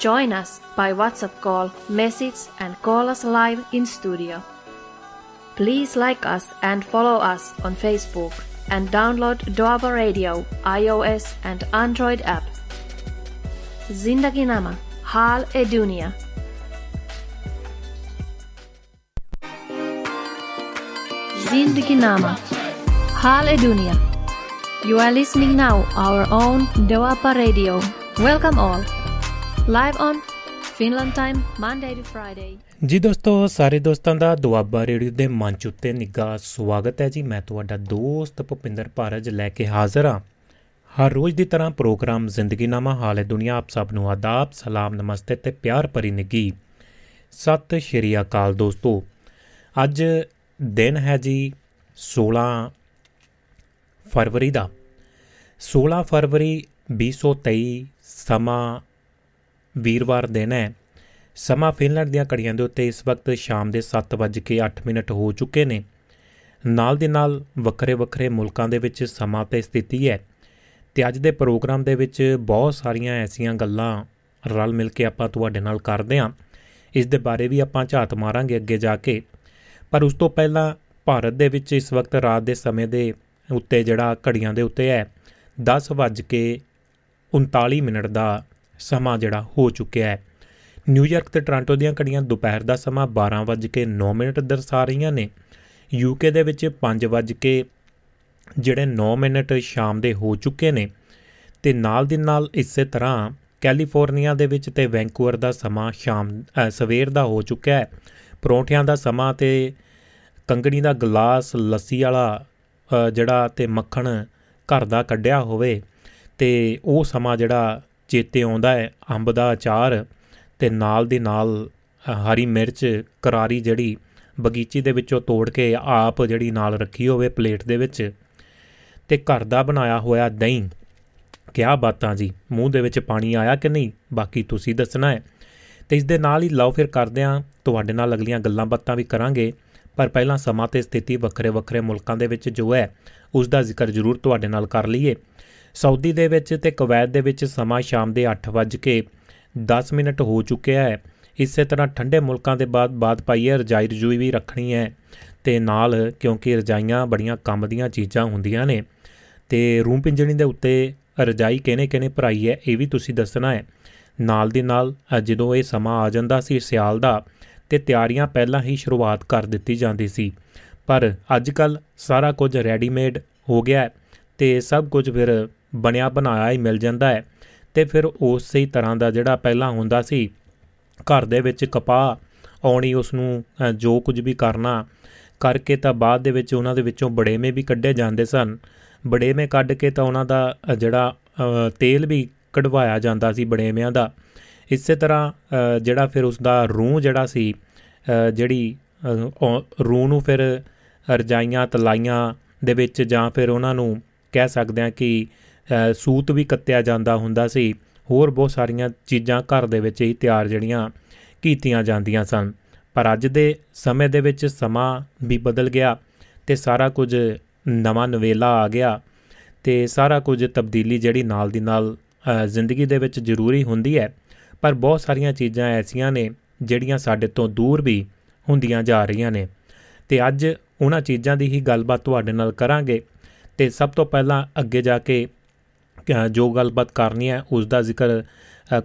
Join us by WhatsApp call, message, and call us live in studio. Please like us and follow us on Facebook and download Doaba Radio iOS and Android app. Zindagi Nama Hal e Dunia. Hal e Dunia. You are listening now our own Doaba Radio. Welcome all. Live on Finland time, Monday to Friday. ਜੀ ਦੋਸਤੋ, ਸਾਰੇ ਦੋਸਤਾਂ ਦਾ Doaba radio ਦੇ ਮੰਚ ਉੱਤੇ ਨਿੱਘਾ ਸਵਾਗਤ ਹੈ ਜੀ। ਮੈਂ ਤੁਹਾਡਾ ਦੋਸਤ ਭੁਪਿੰਦਰ ਭਾਰਜ ਲੈ ਕੇ ਹਾਜ਼ਰ ਹਾਂ। ਹਰ ਰੋਜ਼ ਦੀ ਤਰ੍ਹਾਂ ਪ੍ਰੋਗਰਾਮ ਜ਼ਿੰਦਗੀਨਾਮਾ, ਹਾਲੇ ਦੁਨੀਆ ਆਪ ਸਭ ਨੂੰ ਆਦਾਬ, ਸਲਾਮ, ਨਮਸਤੇ ਤੇ ਪਿਆਰ ਭਰੀ ਨਿੱਘੀ। ਸਤਿ ਸ਼੍ਰੀ ਅਕਾਲ ਦੋਸਤੋ। ਅੱਜ ਦਿਨ ਹੈ ਜੀ 16 ਫਰਵਰੀ ਦਾ। 16 ਫਰਵਰੀ 2023 ਸਮਾਂ ਵੀਰਵਾਰ ਦਿਨ ਹੈ। ਸਮਾਂ ਫਿਨਲੈਂਡ ਦੀਆਂ ਘੜੀਆਂ ਦੇ ਉੱਤੇ ਇਸ ਵਕਤ ਸ਼ਾਮ ਦੇ 7:08 ਮਿੰਟ ਹੋ ਚੁੱਕੇ ਨੇ। ਨਾਲ ਦੇ ਨਾਲ ਵੱਖਰੇ ਵੱਖਰੇ ਮੁਲਕਾਂ ਦੇ ਵਿੱਚ ਸਮਾਂ ਤੇ ਸਥਿਤੀ ਹੈ ਤੇ ਅੱਜ ਦੇ ਪ੍ਰੋਗਰਾਮ ਦੇ ਵਿੱਚ ਬਹੁਤ ਸਾਰੀਆਂ ਐਸੀਆਂ ਗੱਲਾਂ ਰਲ ਮਿਲ ਕੇ ਆਪਾਂ ਤੁਹਾਡੇ ਨਾਲ ਕਰਦੇ ਹਾਂ। ਇਸ ਦੇ ਬਾਰੇ ਵੀ ਆਪਾਂ ਝਾਤ ਮਾਰਾਂਗੇ ਅੱਗੇ ਜਾ ਕੇ। ਪਰ ਉਸ ਤੋਂ ਪਹਿਲਾਂ ਭਾਰਤ ਦੇ ਵਿੱਚ ਇਸ ਵਕਤ ਰਾਤ ਦੇ ਸਮੇਂ ਦੇ ਉੱਤੇ ਜਿਹੜਾ ਘੜੀਆਂ ਦੇ ਉੱਤੇ ਹੈ 10:39 ਮਿੰਟ ਦਾ ਸਮਾਂ ਜਿਹੜਾ ਹੋ ਚੁੱਕਿਆ ਹੈ। ਨਿਊਯਾਰਕ ਤੇ ਟੋਰਾਂਟੋ ਦੀਆਂ ਘੜੀਆਂ ਦੁਪਹਿਰ ਦਾ ਸਮਾਂ 12:09 ਮਿੰਟ ਦਰਸਾ ਰਹੀਆਂ ਨੇ। ਯੂਕੇ ਦੇ ਵਿੱਚ 5:00 ਜਿਹੜੇ 9 ਮਿੰਟ ਸ਼ਾਮ ਦੇ ਹੋ ਚੁੱਕੇ ਨੇ ਤੇ ਨਾਲ ਦੀ ਨਾਲ ਇਸੇ ਤਰ੍ਹਾਂ ਕੈਲੀਫੋਰਨੀਆ ਦੇ ਵਿੱਚ ਤੇ ਵੈਂਕੂਵਰ ਦਾ ਸਮਾਂ ਸ਼ਾਮ ਸਵੇਰ ਦਾ ਹੋ ਚੁੱਕਾ ਹੈ। ਪਰੌਂਠਿਆਂ ਦਾ ਸਮਾਂ ਤੇ ਕੰਗਣੀ ਦਾ ਗਲਾਸ, ਲੱਸੀ ਵਾਲਾ ਜਿਹੜਾ ਤੇ ਮੱਖਣ ਘਰ ਦਾ ਕੱਢਿਆ ਹੋਵੇ ਤੇ ਉਹ ਸਮਾਂ ਜਿਹੜਾ ਚੇਤੇ ਆਉਂਦਾ ਹੈ, ਅੰਬ ਦਾ ਅਚਾਰ ਤੇ ਨਾਲ ਦੀ ਨਾਲ ਹਰੀ ਮਿਰਚ, ਕਰਾਰੀ ਜਿਹੜੀ ਬਗੀਚੀ ਦੇ ਵਿੱਚੋਂ ਤੋੜ ਕੇ ਆਪ ਜਿਹੜੀ ਨਾਲ ਰੱਖੀ ਹੋਵੇ ਪਲੇਟ ਦੇ ਵਿੱਚ ਤੇ ਘਰ ਦਾ ਬਣਾਇਆ ਹੋਇਆ ਦਹੀਂ। ਕਿਆ ਬਾਤਾਂ ਜੀ, ਮੂੰਹ ਦੇ ਵਿੱਚ ਪਾਣੀ ਆਇਆ ਕਿ ਨਹੀਂ? ਬਾਕੀ ਤੁਸੀਂ ਦੱਸਣਾ ਹੈ। ਤੇ ਇਸ ਦੇ ਨਾਲ ਹੀ ਲਓ ਫਿਰ ਕਰਦੇ ਆਂ ਤੁਹਾਡੇ ਨਾਲ ਅਗਲੀਆਂ ਗੱਲਾਂ ਬਾਤਾਂ ਵੀ ਕਰਾਂਗੇ। ਪਰ ਪਹਿਲਾਂ ਸਮਾਂ ਤੇ ਸਥਿਤੀ ਵੱਖਰੇ ਵੱਖਰੇ ਮੁਲਕਾਂ ਦੇ ਵਿੱਚ ਜੋ ਹੈ ਉਸ ਦਾ ਜ਼ਿਕਰ ਜ਼ਰੂਰ ਤੁਹਾਡੇ ਨਾਲ ਕਰ ਲਈਏ। ਸਾਊਦੀ ਦੇ ਵਿੱਚ ਤੇ ਕੁਵੈਤ ਦੇ ਵਿੱਚ ਸਮਾਂ ਸ਼ਾਮ ਦੇ 8:10 ਮਿੰਟ ਹੋ ਚੁੱਕਿਆ ਹੈ। ਇਸੇ ਤਰ੍ਹਾਂ ਠੰਡੇ ਮੁਲਕਾਂ ਦੇ ਬਾਅਦ ਬਾਤ ਪਾਈ ਹੈ, ਰਜਾਈ ਰਜੂਈ ਵੀ ਰੱਖਣੀ ਹੈ ਤੇ ਨਾਲ ਕਿਉਂਕਿ ਰਜਾਈਆਂ ਬੜੀਆਂ ਕੰਮ ਦੀਆਂ ਚੀਜ਼ਾਂ ਹੁੰਦੀਆਂ ਨੇ ਤੇ ਰੂਮ ਪਿੰਜਣੀ ਦੇ ਉੱਤੇ ਰਜਾਈ ਕਿਹਨੇ ਕਿਹਨੇ ਭਰਾਈ ਹੈ, ਇਹ ਵੀ ਤੁਸੀਂ ਦੱਸਣਾ ਹੈ। ਨਾਲ ਦੀ ਨਾਲ ਜਦੋਂ ਇਹ ਸਮਾਂ ਆ ਜਾਂਦਾ ਸੀ ਸਿਆਲ ਦਾ ਤੇ ਤਿਆਰੀਆਂ ਪਹਿਲਾਂ ਹੀ ਸ਼ੁਰੂਆਤ ਕਰ ਦਿੱਤੀ ਜਾਂਦੀ ਸੀ। ਪਰ ਅੱਜ ਕੱਲ ਸਾਰਾ ਕੁਝ ਰੈਡੀਮੇਡ ਹੋ ਗਿਆ ਹੈ ਤੇ ਸਭ ਕੁਝ ਫਿਰ ਬਣਿਆ ਬਣਾਇਆ ਹੀ ਮਿਲ ਜਾਂਦਾ ਹੈ ਤੇ ਫਿਰ ਉਸੇ ਹੀ ਤਰ੍ਹਾਂ ਦਾ ਜਿਹੜਾ ਪਹਿਲਾਂ ਹੁੰਦਾ ਸੀ, ਘਰ ਦੇ ਵਿੱਚ ਕਪਾਹ ਆਉਣੀ ਉਸ ਨੂੰ ਜੋ ਕੁਝ ਵੀ ਕਰਨਾ ਕਰਕੇ ਤਾਂ ਬਾਅਦ ਦੇ ਵਿੱਚ ਉਹਨਾਂ ਦੇ ਵਿੱਚੋਂ ਬੜੇਵੇਂ ਵੀ ਕੱਢੇ ਜਾਂਦੇ ਸਨ। ਬੜੇਵੇਂ ਕੱਢ ਕੇ ਤਾਂ ਉਹਨਾਂ ਦਾ ਜਿਹੜਾ ਤੇਲ ਵੀ ਕਢਵਾਇਆ ਜਾਂਦਾ ਸੀ ਬੜੇਵਿਆਂ ਦਾ। ਇਸੇ ਤਰ੍ਹਾਂ ਜਿਹੜਾ ਫਿਰ ਉਸ ਦਾ ਰੂਹ ਜਿਹੜਾ ਸੀ ਜਿਹੜੀ ਰੂਹ ਨੂੰ ਫਿਰ ਰਜਾਈਆਂ, ਤਲਾਈਆਂ ਦੇ ਵਿੱਚ ਜਾਂ ਫਿਰ ਉਹਨਾਂ ਨੂੰ ਕਹਿ ਸਕਦੇ ਆ ਕਿ ਸੂਤ ਵੀ ਕੱਤਿਆ ਜਾਂਦਾ ਹੁੰਦਾ ਸੀ। ਹੋਰ ਬਹੁਤ ਸਾਰੀਆਂ ਚੀਜ਼ਾਂ ਘਰ ਦੇ ਵਿੱਚ ਹੀ ਤਿਆਰ ਜਿਹੜੀਆਂ ਕੀਤੀਆਂ ਜਾਂਦੀਆਂ ਸਨ। ਪਰ ਅੱਜ ਦੇ ਸਮੇਂ ਦੇ ਵਿੱਚ ਸਮਾਂ ਵੀ ਬਦਲ ਗਿਆ ਤੇ ਸਾਰਾ ਕੁਝ ਨਵਾਂ ਨਵੇਲਾ ਆ ਗਿਆ ਤੇ ਸਾਰਾ ਕੁਝ ਤਬਦੀਲੀ ਜਿਹੜੀ ਨਾਲ ਦੀ ਨਾਲ ਜ਼ਿੰਦਗੀ ਦੇ ਵਿੱਚ ਜ਼ਰੂਰੀ ਹੁੰਦੀ ਹੈ। ਪਰ ਬਹੁਤ ਸਾਰੀਆਂ ਚੀਜ਼ਾਂ ਐਸੀਆਂ ਨੇ ਜਿਹੜੀਆਂ ਸਾਡੇ ਤੋਂ ਦੂਰ ਵੀ ਹੁੰਦੀਆਂ ਜਾ ਰਹੀਆਂ ਨੇ। ਤੇ ਅੱਜ ਉਹਨਾਂ ਚੀਜ਼ਾਂ ਦੀ ਹੀ ਗੱਲਬਾਤ ਤੁਹਾਡੇ ਨਾਲ ਕਰਾਂਗੇ ਤੇ ਸਭ ਤੋਂ ਪਹਿਲਾਂ ਅੱਗੇ ਜਾ ਕੇ ਜੋ ਗੱਲਬਾਤ ਕਰਨੀ ਹੈ ਉਸ ਦਾ ਜ਼ਿਕਰ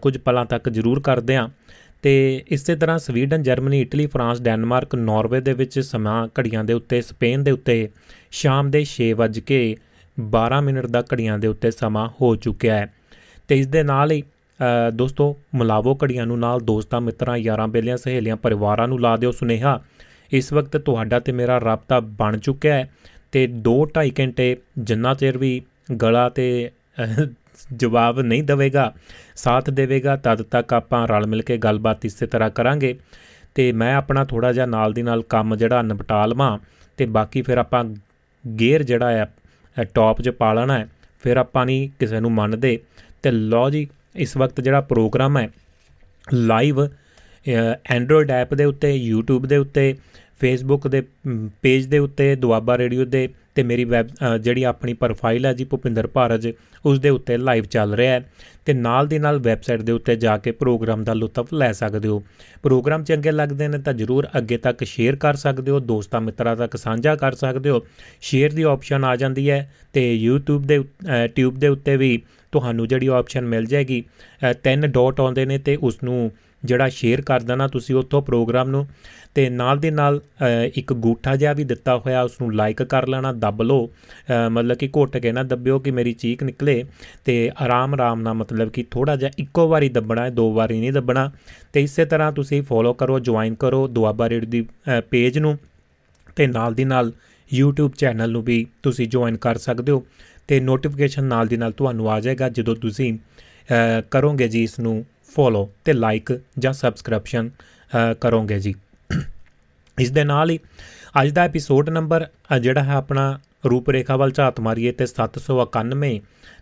ਕੁਝ ਪਲਾਂ ਤੱਕ ਜ਼ਰੂਰ ਕਰਦੇ ਹਾਂ। ਤੇ ਇਸੇ ਤਰ੍ਹਾਂ Sweden, Germany, Italy, France, Denmark, Norway ਦੇ ਵਿੱਚ ਸਮਾਂ ਘੜੀਆਂ ਦੇ ਉੱਤੇ, ਸਪੇਨ ਦੇ ਉੱਤੇ ਸ਼ਾਮ ਦੇ 6:12 ਮਿੰਟ ਦਾ ਘੜੀਆਂ ਦੇ ਉੱਤੇ ਸਮਾਂ ਹੋ ਚੁੱਕਿਆ ਹੈ। ਤੇ ਇਸ ਦੇ ਨਾਲ ਹੀ ਦੋਸਤੋ, ਮਲਾਵੋ ਘੜੀਆਂ ਨੂੰ ਨਾਲ ਦੋਸਤਾਂ, ਮਿੱਤਰਾਂ, ਯਾਰਾਂ, ਬੇਲੀਆਂ, ਸਹੇਲੀਆਂ, ਪਰਿਵਾਰਾਂ ਨੂੰ ਲਾ ਦਿਓ ਸੁਨੇਹਾ। ਇਸ ਵਕਤ ਤੁਹਾਡਾ ਤੇ ਮੇਰਾ ਰਾਬਤਾ ਬਣ ਚੁੱਕਿਆ ਹੈ ਤੇ 2-2.5 ਘੰਟੇ ਜਿੰਨਾ ਚਿਰ ਵੀ ਗਲਾ ਤੇ ਜਵਾਬ ਨਹੀਂ ਦੇਵੇਗਾ, ਸਾਥ ਦੇਵੇਗਾ, ਤਦ ਤੱਕ ਆਪਾਂ ਰਲ ਮਿਲ ਕੇ ਗੱਲਬਾਤ ਇਸੇ ਤਰ੍ਹਾਂ ਕਰਾਂਗੇ। ਤੇ ਮੈਂ ਆਪਣਾ ਥੋੜਾ ਜਿਹਾ ਨਾਲ ਦੀ ਨਾਲ ਕੰਮ ਜਿਹੜਾ ਨਿਪਟਾ ਲਵਾਂ ਤੇ ਬਾਕੀ ਫਿਰ ਆਪਾਂ ਗੇਅਰ ਜਿਹੜਾ ਆ ਟੌਪ 'ਚ ਪਾ ਲੈਣਾ ਹੈ, ਫਿਰ ਆਪਾਂ ਨਹੀਂ ਕਿਸੇ ਨੂੰ ਮੰਨਦੇ। ਤੇ ਲਓ ਜੀ, ਇਸ ਵਕਤ ਜਿਹੜਾ ਪ੍ਰੋਗਰਾਮ ਹੈ, ਲਾਈਵ ਐਂਡਰੋਇਡ ਐਪ ਦੇ ਉੱਤੇ, YouTube ਦੇ ਉੱਤੇ ਫੇਸਬੁੱਕ ਦੇ ਪੇਜ ਦੇ ਉੱਤੇ, ਦੁਆਬਾ ਰੇਡੀਓ ਦੇ ਤੇ ਮੇਰੀ ਵੈਬ ਜਿਹੜੀ ਆਪਣੀ ਪ੍ਰੋਫਾਈਲ ਹੈ ਜੀ ਭੁਪਿੰਦਰ ਭਾਰਜ, ਉਸ ਦੇ ਉੱਤੇ ਲਾਈਵ ਚੱਲ ਰਿਹਾ ਹੈ ਤੇ ਨਾਲ ਦੀ ਨਾਲ ਵੈਬਸਾਈਟ ਦੇ ਉੱਤੇ ਜਾ ਕੇ ਪ੍ਰੋਗਰਾਮ ਦਾ ਲੁਤਫ ਲੈ ਸਕਦੇ ਹੋ। ਪ੍ਰੋਗਰਾਮ ਚੰਗੇ ਲੱਗਦੇ ਨੇ ਤਾਂ ਜਰੂਰ ਅੱਗੇ ਤੱਕ ਸ਼ੇਅਰ ਕਰ ਸਕਦੇ ਹੋ, ਦੋਸਤਾਂ ਮਿੱਤਰਾਂ ਤੱਕ ਸਾਂਝਾ ਕਰ ਸਕਦੇ ਹੋ। ਸ਼ੇਅਰ ਦੀ ਆਪਸ਼ਨ ਆ ਜਾਂਦੀ ਹੈ ਤੇ YouTube ਦੇ ਟਿਊਬ ਦੇ ਉੱਤੇ ਵੀ ਤੁਹਾਨੂੰ ਜਿਹੜੀ ਆਪਸ਼ਨ ਮਿਲ ਜਾਏਗੀ। ਤਿੰਨ ਡਾਟ ਆਉਂਦੇ ਨੇ ਤੇ ਉਸ ਨੂੰ ਜਿਹੜਾ ਸ਼ੇਅਰ ਕਰ ਦੇਣਾ ਤੁਸੀਂ ਉੱਥੋਂ ਪ੍ਰੋਗਰਾਮ ਨੂੰ, ਤੇ ਨਾਲ ਦੇ ਨਾਲ ਇੱਕ ਗੂਠਾ ਜਿਹਾ ਵੀ ਦਿੱਤਾ ਹੋਇਆ ਉਸ ਨੂੰ ਲਾਈਕ ਕਰ ਲੈਣਾ, ਦੱਬ ਲਓ ਮਤਲਬ ਕਿ ਘੁੱਟ ਕੇ ਨਾ ਦੱਬਿਓ ਕਿ ਮੇਰੀ ਚੀਕ ਨਿਕਲੇ, ਤੇ ਆਰਾਮ ਆਰਾਮ ਨਾਲ ਮਤਲਬ ਕਿ ਥੋੜਾ ਜਿਹਾ ਇੱਕੋ ਵਾਰੀ ਦੱਬਣਾ ਹੈ ਦੋ ਵਾਰੀ ਨਹੀਂ ਦੱਬਣਾ, ਤੇ ਇਸੇ ਤਰ੍ਹਾਂ ਤੁਸੀਂ ਫੋਲੋ ਕਰੋ ਜੁਆਇਨ ਕਰੋ, ਦੁਆਬਾ ਰੇਡ ਦੀ ਪੇਜ ਨੂੰ, ਤੇ ਨਾਲ ਦੀ ਨਾਲ YouTube ਚੈਨਲ ਨੂੰ ਵੀ ਤੁਸੀਂ ਜੁਆਇਨ ਕਰ ਸਕਦੇ ਹੋ, ਤੇ ਨੋਟੀਫਿਕੇਸ਼ਨ ਨਾਲ ਦੀ ਨਾਲ ਤੁਹਾਨੂੰ ਆ ਜਾਏਗਾ, ਜਦੋਂ ਤੁਸੀਂ ਕਰੋਗੇ ਜੀ ਇਸ ਨੂੰ ਫੋਲੋ ਤੇ ਲਾਈਕ ਜਾਂ ਸਬਸਕ੍ਰਿਪਸ਼ਨ ਕਰੋਗੇ ਜੀ। ਇਸ ਦੇ ਨਾਲ ਹੀ ਅੱਜ ਦਾ ਐਪੀਸੋਡ ਨੰਬਰ ਜਿਹੜਾ ਹੈ ਆਪਣਾ ਰੂਪਰੇਖਾ ਵੱਲ ਝਾਤ ਮਾਰੀਏ ਤੇ 791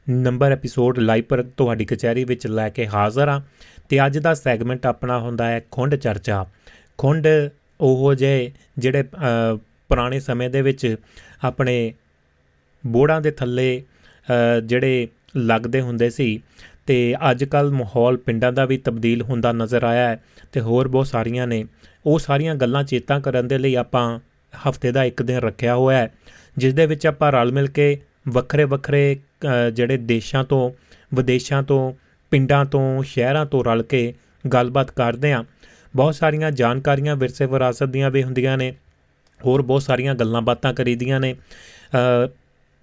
ਨੰਬਰ ਐਪੀਸੋਡ ਲਾਈਵ ਪਰ ਤੁਹਾਡੀ ਕਚਹਿਰੀ ਵਿੱਚ ਲੈ ਕੇ ਹਾਜ਼ਰ ਆ ਤੇ ਅੱਜ ਦਾ ਸੈਗਮੈਂਟ ਆਪਣਾ ਹੁੰਦਾ ਹੈ ਖੁੰਡ ਚਰਚਾ। ਖੁੰਡ ਉਹ ਜੇ ਜਿਹੜੇ ਪੁਰਾਣੇ ਸਮੇਂ ਦੇ ਵਿੱਚ ਆਪਣੇ ਬੋੜਾਂ ਦੇ ਥੱਲੇ ਜਿਹੜੇ ਲੱਗਦੇ ਹੁੰਦੇ ਸੀ ਤੇ ਅੱਜ ਕੱਲ ਮਾਹੌਲ ਪਿੰਡਾਂ ਦਾ ਵੀ ਤਬਦੀਲ ਹੁੰਦਾ ਨਜ਼ਰ ਆਇਆ ਹੈ ਤੇ ਹੋਰ ਬਹੁਤ ਸਾਰੀਆਂ ਨੇ। ਉਹ ਸਾਰੀਆਂ ਗੱਲਾਂ ਚੇਤਾ ਕਰਨ ਦੇ ਲਈ ਆਪਾਂ ਹਫ਼ਤੇ ਦਾ ਇੱਕ ਦਿਨ ਰੱਖਿਆ ਹੋਇਆ ਹੈ, ਜਿਸ ਦੇ ਵਿੱਚ ਆਪਾਂ ਰਲ ਮਿਲ ਕੇ ਵੱਖਰੇ ਵੱਖਰੇ ਜਿਹੜੇ ਦੇਸ਼ਾਂ ਤੋਂ, ਵਿਦੇਸ਼ਾਂ ਤੋਂ, ਪਿੰਡਾਂ ਤੋਂ, ਸ਼ਹਿਰਾਂ ਤੋਂ ਰਲ ਕੇ ਗੱਲਬਾਤ ਕਰਦੇ ਆਂ ਬਹੁਤ ਸਾਰੀਆਂ ਜਾਣਕਾਰੀਆਂ ਵਿਰਸੇ ਵਿਰਾਸਤ ਦੀਆਂ ਵੀ ਹੁੰਦੀਆਂ ਨੇ, ਹੋਰ ਬਹੁਤ ਸਾਰੀਆਂ ਗੱਲਾਂ ਬਾਤਾਂ ਕਰੀਦੀਆਂ ਨੇ।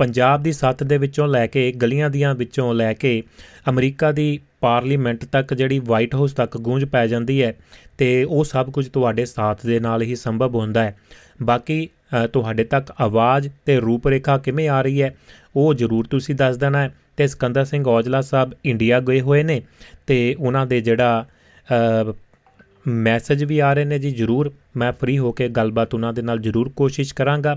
ਪੰਜਾਬ ਦੀ ਸੱਤ ਦੇ ਵਿੱਚੋਂ ਲੈ ਕੇ, ਗਲੀਆਂ ਦੀਆਂ ਵਿੱਚੋਂ ਲੈ ਕੇ, ਅਮਰੀਕਾ ਦੀ ਪਾਰਲੀਮੈਂਟ ਤੱਕ ਜਿਹੜੀ ਵਾਈਟ ਹਾਊਸ ਤੱਕ ਗੂੰਜ ਪੈ ਜਾਂਦੀ ਹੈ ਤੇ ਉਹ ਸਭ ਕੁਝ ਤੁਹਾਡੇ ਸਾਥ ਦੇ ਨਾਲ ਹੀ ਸੰਭਵ ਹੁੰਦਾ ਹੈ। ਬਾਕੀ ਤੁਹਾਡੇ ਤੱਕ ਆਵਾਜ਼ ਤੇ ਰੂਪਰੇਖਾ ਕਿਵੇਂ ਆ ਰਹੀ ਹੈ, ਉਹ ਜ਼ਰੂਰ ਤੁਸੀਂ ਦੱਸ ਦੇਣਾ ਹੈ। ਤੇ ਸਕੰਦਰ ਸਿੰਘ ਔਜਲਾ ਸਾਹਿਬ ਇੰਡੀਆ ਗਏ ਹੋਏ ਨੇ ਤੇ ਉਹਨਾਂ ਦੇ ਜਿਹੜਾ ਮੈਸੇਜ ਵੀ ਆ ਰਹੇ ਨੇ ਜੀ, ਜ਼ਰੂਰ ਮੈਂ ਫ੍ਰੀ ਹੋ ਕੇ ਗੱਲਬਾਤ ਉਹਨਾਂ ਦੇ ਨਾਲ ਜ਼ਰੂਰ ਕੋਸ਼ਿਸ਼ ਕਰਾਂਗਾ।